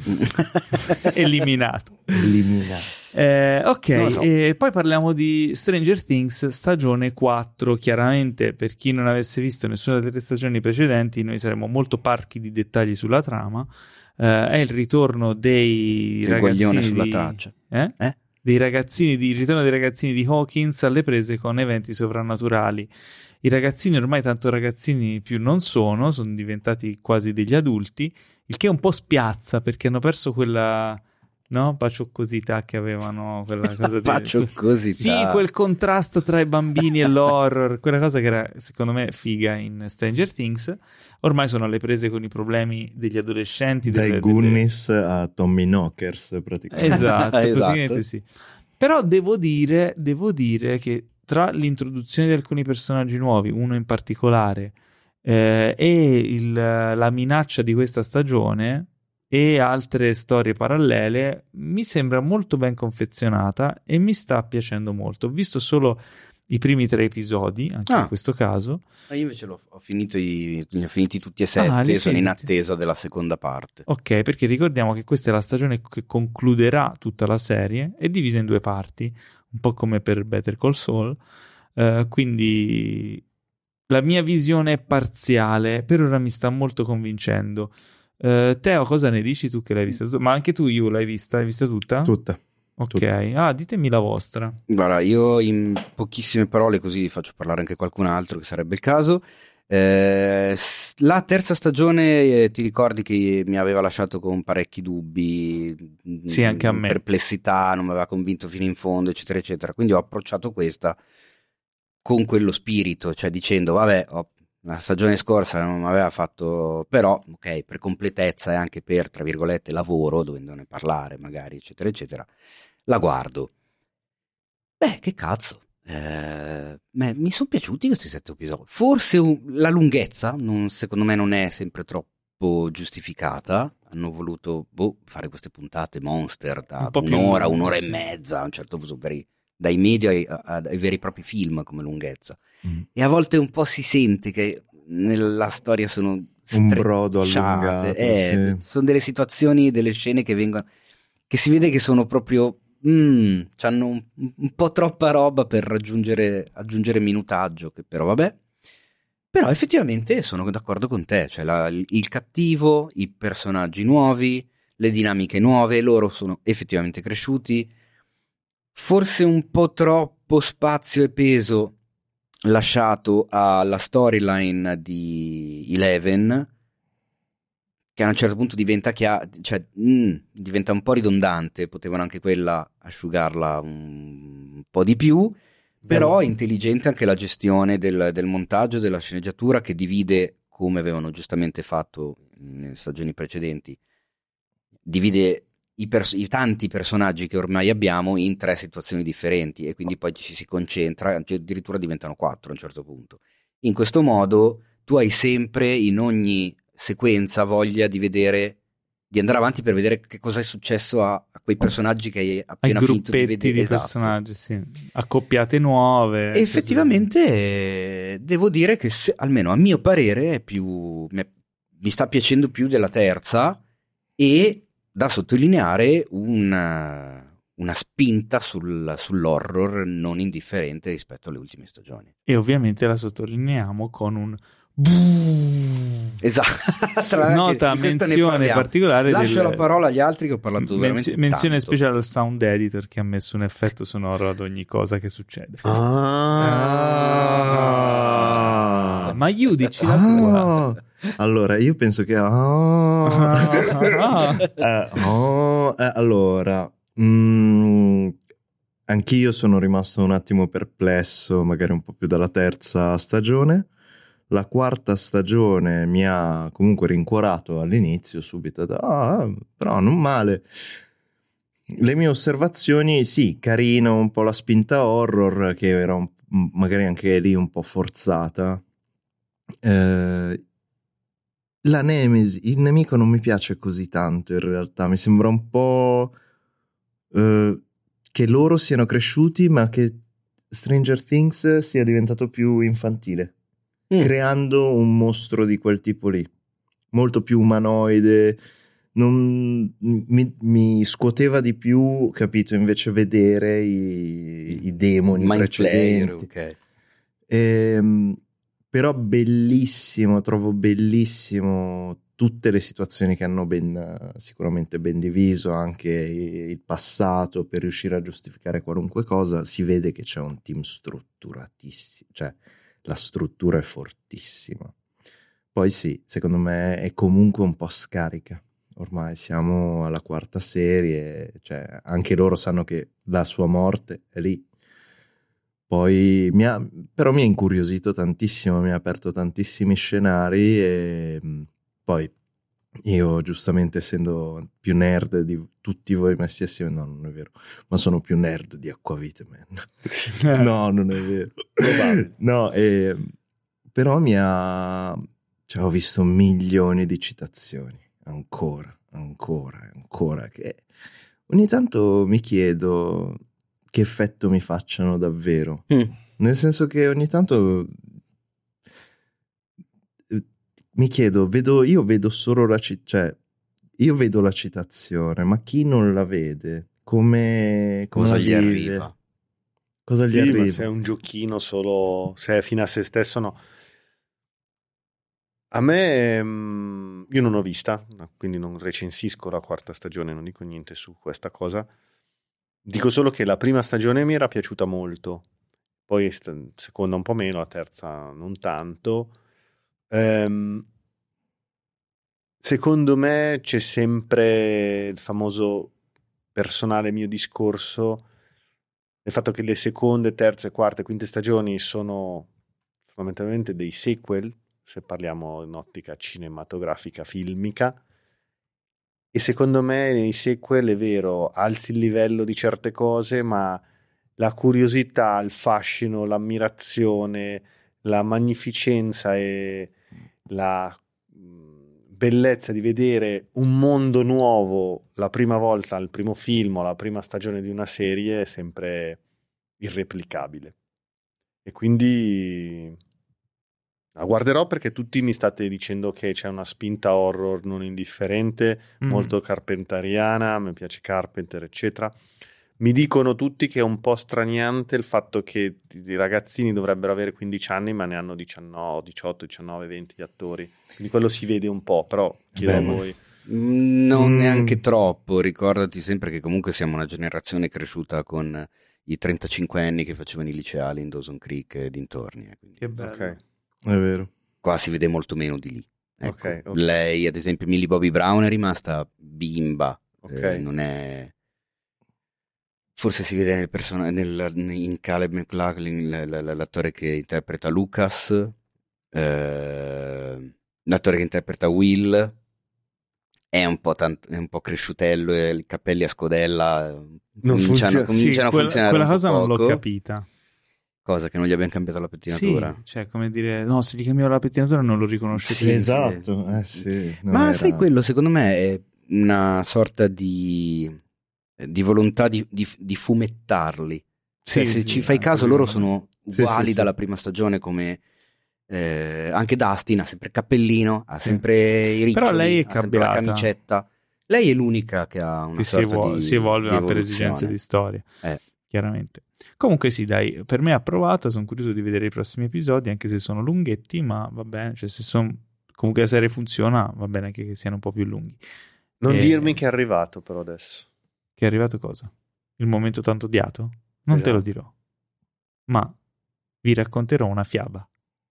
Speaker 1: Eliminato.
Speaker 2: Eliminato.
Speaker 1: Eh, ok, so. e poi parliamo di Stranger Things stagione 4. Chiaramente, per chi non avesse visto nessuna delle stagioni precedenti, noi saremo molto parchi di dettagli sulla trama. Eh, è il ritorno dei il ragazzini
Speaker 2: sulla
Speaker 1: di...
Speaker 2: traccia.
Speaker 1: Eh?
Speaker 2: eh?
Speaker 1: Dei ragazzini di... il ritorno dei ragazzini di Hawkins alle prese con eventi sovrannaturali. I ragazzini ormai tanto ragazzini più non sono, sono diventati quasi degli adulti, il che un po' spiazza perché hanno perso quella no? Bacciocosità che avevano quella cosa di...
Speaker 2: Bacciocosità.
Speaker 1: Sì, quel contrasto tra i bambini e l'horror, quella cosa che era secondo me figa in Stranger Things. Ormai sono alle prese con i problemi degli adolescenti.
Speaker 4: Dai
Speaker 1: delle,
Speaker 4: Goonies delle... a Tommy Knockers praticamente.
Speaker 1: Esatto, esatto. praticamente sì. Però devo dire, devo dire che tra l'introduzione di alcuni personaggi nuovi, uno in particolare, eh, e il, la minaccia di questa stagione e altre storie parallele, mi sembra molto ben confezionata e mi sta piacendo molto. Ho visto solo i primi tre episodi, anche ah. in questo caso.
Speaker 2: io invece l'ho, ho finito i, li ho finiti tutti e sette ah, e sono in attesa della seconda parte.
Speaker 1: Ok, perché ricordiamo che questa è la stagione che concluderà tutta la serie, è divisa in due parti un po' come per Better Call Saul. Uh, quindi la mia visione è parziale, per ora mi sta molto convincendo. Uh, Teo, cosa ne dici tu che l'hai vista? Ma anche tu, io l'hai vista? L'hai vista tutta?
Speaker 4: Tutta.
Speaker 1: Ok, ah, ditemi la vostra.
Speaker 2: Guarda, io in pochissime parole, così faccio parlare anche qualcun altro, che sarebbe il caso. Eh, la terza stagione eh, ti ricordi che mi aveva lasciato con parecchi dubbi,
Speaker 1: sì, anche a me.
Speaker 2: perplessità, non mi aveva convinto fino in fondo, eccetera, eccetera. Quindi ho approcciato questa con quello spirito, cioè dicendo, vabbè, oh, la stagione scorsa non aveva fatto, però, ok, per completezza e anche per, tra virgolette, lavoro, dovendone parlare magari, eccetera, eccetera, la guardo. Beh, che cazzo, eh, mi sono piaciuti questi sette episodi. Forse la lunghezza, non, secondo me, non è sempre troppo giustificata. Hanno voluto boh, fare queste puntate monster da un un'ora, un'ora e mezza, a un certo punto, veri, dai media ai, ai, veri e propri film come lunghezza. Mm. E a volte un po' si sente che nella storia sono
Speaker 4: un brodo allungato.
Speaker 2: Eh, sì. Sono delle situazioni, delle scene che vengono che si vede che sono proprio mm, hanno un, un, po' troppa roba per raggiungere aggiungere minutaggio, che però vabbè. Però effettivamente sono d'accordo con te, cioè la, il cattivo, i personaggi nuovi, le dinamiche nuove, loro sono effettivamente cresciuti. Forse un po' troppo spazio e peso lasciato alla storyline di Eleven che a un certo punto diventa, chia- cioè, mm, diventa un po' ridondante, potevano anche quella asciugarla un po' di più, però è intelligente anche la gestione del, del montaggio, della sceneggiatura che divide, come avevano giustamente fatto nelle stagioni precedenti, divide i, pers- i, tanti personaggi che ormai abbiamo in tre situazioni differenti e quindi poi ci si concentra, addirittura diventano quattro a un certo punto. In questo modo tu hai sempre in ogni sequenza voglia di vedere di andare avanti per vedere che cosa è successo a, a quei personaggi che hai appena
Speaker 1: Ai
Speaker 2: finito di vedere.
Speaker 1: di
Speaker 2: esatto.
Speaker 1: personaggi, sì. Accoppiate nuove.
Speaker 2: Effettivamente eh, devo dire che se, almeno a mio parere è più, mi, mi sta piacendo più della terza e da sottolineare una, una spinta sul, sull'horror non indifferente rispetto alle ultime stagioni.
Speaker 1: E ovviamente la sottolineiamo con un
Speaker 2: Esatto.
Speaker 1: Nota, menzione particolare.
Speaker 2: Lascio del... la parola agli altri che ho parlato veramente
Speaker 1: Menz- Menzione
Speaker 2: tanto.
Speaker 1: speciale al sound editor che ha messo un effetto sonoro ad ogni cosa che succede.
Speaker 3: Ah.
Speaker 1: Ah. Ma Yudici la tua.
Speaker 4: Ah. Allora, io penso che... Ah. eh, oh, eh, allora, mm, anch'io sono rimasto un attimo perplesso, magari un po' più dalla terza stagione. La quarta stagione mi ha comunque rincuorato all'inizio, subito, ah, però non male. Le mie osservazioni, sì, carino, un po' la spinta horror, che era un, magari anche lì un po' forzata. Eh, la Nemesi, il nemico non mi piace così tanto in realtà, mi sembra un po' eh, che loro siano cresciuti, ma che Stranger Things sia diventato più infantile mm. creando un mostro di quel tipo lì, molto più umanoide. Non, mi, mi, scuoteva di più, capito, invece vedere i, i demoni
Speaker 2: Mind
Speaker 4: precedenti.
Speaker 2: Player, okay.
Speaker 4: e, però bellissimo, trovo bellissimo tutte le situazioni che hanno ben, sicuramente ben diviso, anche il passato per riuscire a giustificare qualunque cosa, si vede che c'è un team strutturatissimo, cioè la struttura è fortissima. Poi sì, secondo me è comunque un po' scarica. Ormai siamo alla quarta serie, cioè anche loro sanno che la sua morte è lì. Poi mi ha, però mi ha incuriosito tantissimo, mi ha aperto tantissimi scenari e poi io giustamente essendo più nerd di tutti voi messi assieme, no non è vero, ma sono più nerd di Acquavite Man. no, non è vero. no, eh, però mi ha... Cioè, ho visto milioni di citazioni, ancora, ancora, ancora, che ogni tanto mi chiedo che effetto mi facciano davvero. Mm. Nel senso che ogni tanto mi chiedo, vedo, io vedo solo la citazione, cioè, io vedo la citazione, ma chi non la vede, come, come
Speaker 2: cosa gli arriva?
Speaker 4: Cosa
Speaker 3: sì,
Speaker 4: gli arriva?
Speaker 3: se è un giochino solo, se è fine a se stesso, no. A me, mm, io non ho vista, quindi non recensisco la quarta stagione, non dico niente su questa cosa. Dico solo che la prima stagione mi era piaciuta molto, poi seconda un po' meno, la terza non tanto. Um, secondo me c'è sempre il famoso personale mio discorso del fatto che le seconde, terze, quarte, quinte stagioni sono fondamentalmente dei sequel, se parliamo in ottica cinematografica, filmica. E secondo me nei sequel è vero, alzi il livello di certe cose, ma la curiosità, il fascino, l'ammirazione, la magnificenza e la bellezza di vedere un mondo nuovo la prima volta al primo film la prima stagione di una serie è sempre irreplicabile. E quindi la guarderò perché tutti mi state dicendo che c'è una spinta horror non indifferente, mm. molto carpentariana, mi piace Carpenter, eccetera. Mi dicono tutti che è un po' straniante il fatto che i ragazzini dovrebbero avere 15 anni, ma ne hanno 19, 18, 19, 20 gli attori. Quindi quello si vede un po', però chiedo Beh, a voi.
Speaker 2: Non mm. neanche troppo, ricordati sempre che comunque siamo una generazione cresciuta con i 35 anni che facevano i liceali in Dawson Creek e dintorni. Eh, quindi.
Speaker 1: Che bello.
Speaker 3: Ok.
Speaker 4: È vero.
Speaker 2: Qua si vede molto meno di lì. Ecco.
Speaker 3: Ok, ok.
Speaker 2: Lei, ad esempio, Millie Bobby Brown è rimasta bimba,
Speaker 3: Ok.
Speaker 2: eh, non è... Forse si vede nel persona- nel- in Caleb McLaughlin, l- l- l'attore che interpreta Lucas, eh, l'attore che interpreta Will, è un po', tant- è un po' cresciutello, e i capelli a scodella eh,
Speaker 3: Non
Speaker 2: cominciano,
Speaker 3: funziona.
Speaker 2: cominciano
Speaker 1: Sì,
Speaker 2: a
Speaker 1: quella,
Speaker 2: funzionare
Speaker 1: quella
Speaker 2: un po'
Speaker 1: cosa non l'ho
Speaker 2: poco,
Speaker 1: capita.
Speaker 2: Cosa che non gli abbiamo cambiato la
Speaker 1: Sì,
Speaker 2: pettinatura.
Speaker 1: cioè, come dire, no, se gli cambiavo la pettinatura non lo riconosce
Speaker 2: Sì,
Speaker 1: più.
Speaker 4: esatto, eh sì.
Speaker 2: Ma
Speaker 4: era-
Speaker 2: sai, quello secondo me è una sorta di, di volontà di, di- di fumettarli. Cioè,
Speaker 1: Sì,
Speaker 2: se
Speaker 1: sì,
Speaker 2: ci fai caso, loro sono
Speaker 4: Sì,
Speaker 2: uguali
Speaker 4: sì, sì.
Speaker 2: dalla prima stagione come... eh, anche Dustin ha sempre il cappellino, ha sempre i riccioli,
Speaker 1: Però lei è
Speaker 2: ha sempre la
Speaker 1: cambiata.
Speaker 2: camicetta. Lei è l'unica che ha una
Speaker 1: che si,
Speaker 2: sorta
Speaker 1: evol-
Speaker 2: di
Speaker 1: si evolve
Speaker 2: di
Speaker 1: per esigenze di storia.
Speaker 2: Eh.
Speaker 1: Chiaramente. Comunque sì, dai, per me è approvata, sono curioso di vedere i prossimi episodi, anche se sono lunghetti, ma va bene, cioè se son- comunque la serie funziona, va bene anche che siano un po' più lunghi.
Speaker 3: Non
Speaker 1: Eh,
Speaker 3: dirmi che è arrivato però adesso.
Speaker 1: Che è arrivato cosa? Il momento tanto odiato? Non te lo
Speaker 3: Esatto.
Speaker 1: dirò. Ma vi racconterò una fiaba.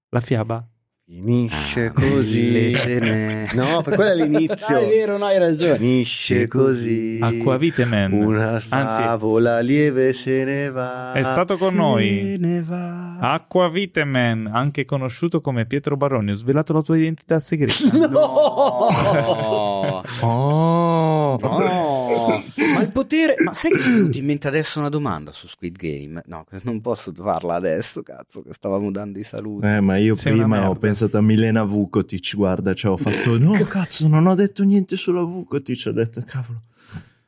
Speaker 1: La fiaba
Speaker 3: Finisce
Speaker 2: Ah,
Speaker 3: così. No, per quello è l'inizio.
Speaker 2: Ah, è vero, no, hai ragione.
Speaker 3: Finisce così.
Speaker 1: Acquavite Man.
Speaker 3: Una
Speaker 1: Anzi,
Speaker 3: favola lieve se ne va.
Speaker 1: è stato con noi
Speaker 2: Se ne va.
Speaker 1: Acquavite Man, anche conosciuto come Pietro Baroni. Ho svelato la tua identità segreta.
Speaker 2: No!
Speaker 4: Oh!
Speaker 2: No, ma il potere. Ma sai che mi è in mente adesso una domanda su Squid Game? No, non posso farla adesso, cazzo, che stavamo dando i saluti.
Speaker 4: Eh, ma io
Speaker 1: Sei
Speaker 4: prima ho pensato a Milena Vukotic, guarda, cioè ho fatto no, cazzo, non ho detto niente sulla Vukotic, ho detto cavolo.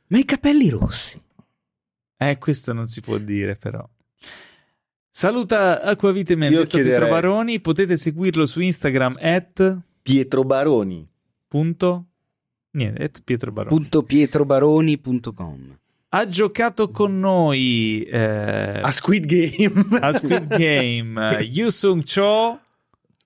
Speaker 2: Ma i capelli rossi.
Speaker 1: Eh, questo non si può dire, però. Saluta Acquavite detto Pietro
Speaker 3: chiederei-
Speaker 1: Baroni. Potete seguirlo su Instagram at
Speaker 3: Pietro Baroni.
Speaker 1: punto niente, at Pietro Baroni.
Speaker 2: .pietrobaroni.com
Speaker 1: Ha giocato con noi eh,
Speaker 3: A Squid Game.
Speaker 1: a Squid Game eh, Yu Sung Cho.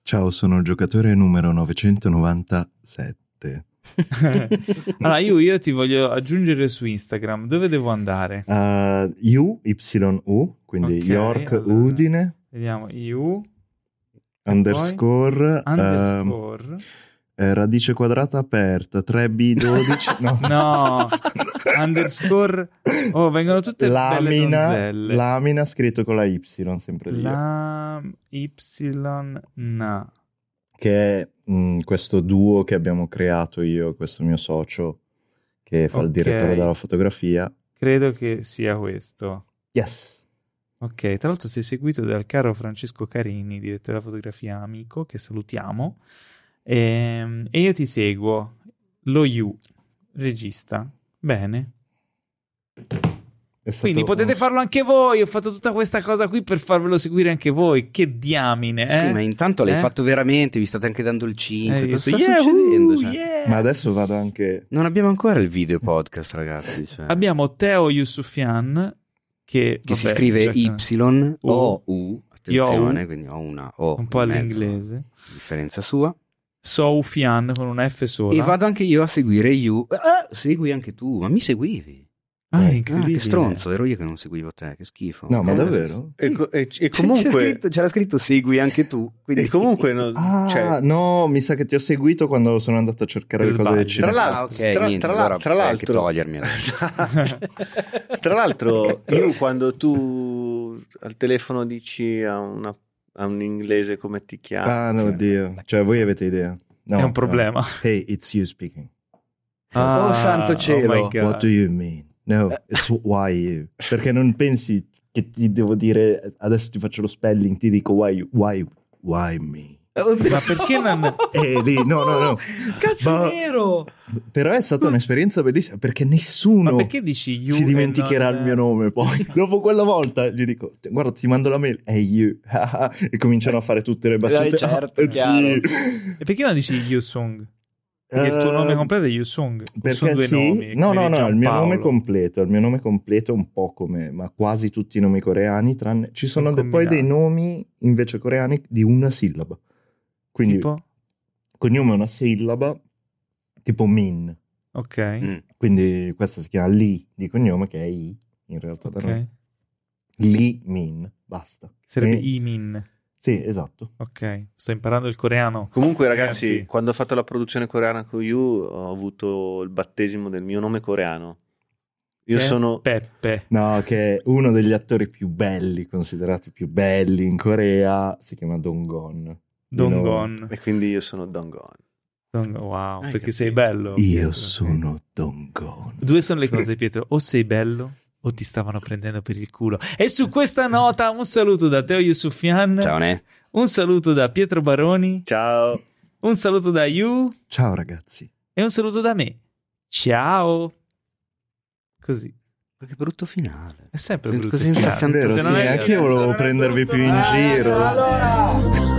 Speaker 4: Ciao, sono il giocatore numero 997.
Speaker 1: allora, io, io ti voglio aggiungere su Instagram. Dove devo andare?
Speaker 4: Uh, U, YU, quindi
Speaker 1: Ok,
Speaker 4: York
Speaker 1: allora.
Speaker 4: Udine,
Speaker 1: Vediamo. Yu
Speaker 4: underscore,
Speaker 1: underscore.
Speaker 4: Eh, radice quadrata aperta, 3B12, no.
Speaker 1: No, underscore. Oh, vengono tutte belle
Speaker 4: lamina,
Speaker 1: donzelle.
Speaker 4: lamina scritto con la Y, sempre lì.
Speaker 1: La Y na.
Speaker 4: che è mh, questo duo che abbiamo creato io e questo mio socio che fa il
Speaker 1: Ok.
Speaker 4: direttore della fotografia.
Speaker 1: Credo che sia questo.
Speaker 4: Yes.
Speaker 1: Ok, tra l'altro sei seguito dal caro Francesco Carini, direttore della fotografia amico, che salutiamo. Ehm, E, io ti seguo. Lo You, regista. Bene. Quindi potete
Speaker 4: un-
Speaker 1: farlo anche voi. Ho fatto tutta questa cosa qui per farvelo seguire anche voi. Che diamine, eh?
Speaker 2: Sì, ma intanto l'hai
Speaker 1: Eh?
Speaker 2: fatto veramente, vi state anche dando il 5.
Speaker 1: Eh,
Speaker 2: sta
Speaker 1: yeah,
Speaker 2: succedendo?
Speaker 1: uh,
Speaker 2: Cioè,
Speaker 1: yeah.
Speaker 4: Ma adesso vado anche...
Speaker 2: Non abbiamo ancora il video podcast, ragazzi. cioè.
Speaker 1: Abbiamo Teo Yusufian che,
Speaker 2: che si
Speaker 1: vabbè,
Speaker 2: scrive
Speaker 1: già-
Speaker 2: Y-O-U. Attenzione, quindi ho una O.
Speaker 1: un po'
Speaker 2: in mezzo,
Speaker 1: all'inglese.
Speaker 2: Differenza sua.
Speaker 1: Soufian con una F sola.
Speaker 2: E vado anche io a seguire You. Ah, segui anche tu, ma mi seguivi.
Speaker 1: Ah,
Speaker 4: Eh,
Speaker 2: Ah,
Speaker 1: incredibile.
Speaker 2: che stronzo, ero io che non seguivo te, che schifo.
Speaker 4: No, ma
Speaker 2: Eh,
Speaker 4: davvero?
Speaker 3: E, e- e
Speaker 2: C'era
Speaker 3: comunque,
Speaker 2: scritto, c'era scritto segui anche tu. Quindi...
Speaker 3: e comunque no-
Speaker 4: Ah,
Speaker 3: cioè,
Speaker 4: no, mi sa che ti ho seguito quando sono andato a cercare le cose del
Speaker 3: tra l'altro,
Speaker 2: Ah, ok,
Speaker 3: tra,
Speaker 2: niente,
Speaker 3: tra-
Speaker 2: allora
Speaker 3: tra l'altro,
Speaker 2: togliermi
Speaker 3: tra l'altro, io quando tu al telefono dici a, una- a un inglese come ti chiami,
Speaker 4: Ah, no, Dio. Cioè, voi avete idea? No,
Speaker 1: È un
Speaker 4: no.
Speaker 1: problema.
Speaker 4: Hey, it's you speaking.
Speaker 1: Ah,
Speaker 2: Oh, santo cielo.
Speaker 1: my God.
Speaker 4: What do you mean? No, it's why you. Perché non pensi che ti devo dire adesso ti faccio lo spelling, ti dico why you, why, why me?
Speaker 1: Ma perché non...
Speaker 4: Eh, lì, no, no, no.
Speaker 2: Cazzo,
Speaker 4: Ma-
Speaker 2: è vero!
Speaker 4: Però è stata un'esperienza bellissima perché nessuno
Speaker 1: Ma perché dici you
Speaker 4: si
Speaker 1: e
Speaker 4: dimenticherà
Speaker 1: non-
Speaker 4: il mio nome poi. Dopo quella volta gli dico, guarda, ti mando la mail, hey you, e cominciano a fare tutte le battute.
Speaker 2: Eh, certo,
Speaker 4: Ah, sì.
Speaker 1: E perché non dici Yusung? Perché il tuo
Speaker 4: Eh,
Speaker 1: nome completo è Yusung.
Speaker 4: Perché
Speaker 1: sono due
Speaker 4: sì?
Speaker 1: nomi.
Speaker 4: No, no, no, il mio nome completo, il mio nome completo è un po' come, ma quasi tutti i nomi coreani, tranne ci sono
Speaker 1: Sono
Speaker 4: de- poi dei nomi invece coreani di una sillaba. Quindi
Speaker 1: Tipo?
Speaker 4: cognome è una sillaba, tipo Min.
Speaker 1: Ok.
Speaker 2: Mm.
Speaker 4: Quindi questa si chiama Lee di cognome che è I in realtà da noi.
Speaker 1: Ok.
Speaker 4: Lee Min, basta.
Speaker 1: Sarebbe
Speaker 4: E-
Speaker 1: Imin.
Speaker 4: Sì, esatto.
Speaker 1: Ok, sto imparando il coreano.
Speaker 3: Comunque, ragazzi,
Speaker 1: Ragazzi.
Speaker 3: quando ho fatto la produzione coreana con You, ho avuto il battesimo del mio nome coreano. Io
Speaker 1: Che
Speaker 3: sono.
Speaker 1: Peppe.
Speaker 4: No, che è uno degli attori più belli, considerati più belli in Corea, si chiama Dong-gon.
Speaker 1: Dongon.
Speaker 3: E quindi io sono Dongon.
Speaker 1: Dong- Wow,
Speaker 2: Hai
Speaker 1: perché sei
Speaker 2: capito.
Speaker 1: bello.
Speaker 4: Io
Speaker 1: Pietro.
Speaker 4: sono Dong-gon.
Speaker 1: Due sono le cose, Pietro. O sei bello o ti stavano prendendo per il culo. E su questa nota un saluto da Teo Yusufian,
Speaker 2: Ciao, ne?
Speaker 1: un saluto da Pietro Baroni,
Speaker 3: Ciao.
Speaker 1: un saluto da Yu
Speaker 4: Ciao ragazzi.
Speaker 1: e un saluto da me. Ciao. Così.
Speaker 2: Ma che brutto finale.
Speaker 1: È sempre brutto.
Speaker 2: Così senza
Speaker 1: finale.
Speaker 4: Vero,
Speaker 1: Se
Speaker 4: sì,
Speaker 1: è-
Speaker 4: anche io volevo prendervi
Speaker 1: brutto,
Speaker 4: più in
Speaker 1: è-
Speaker 4: giro.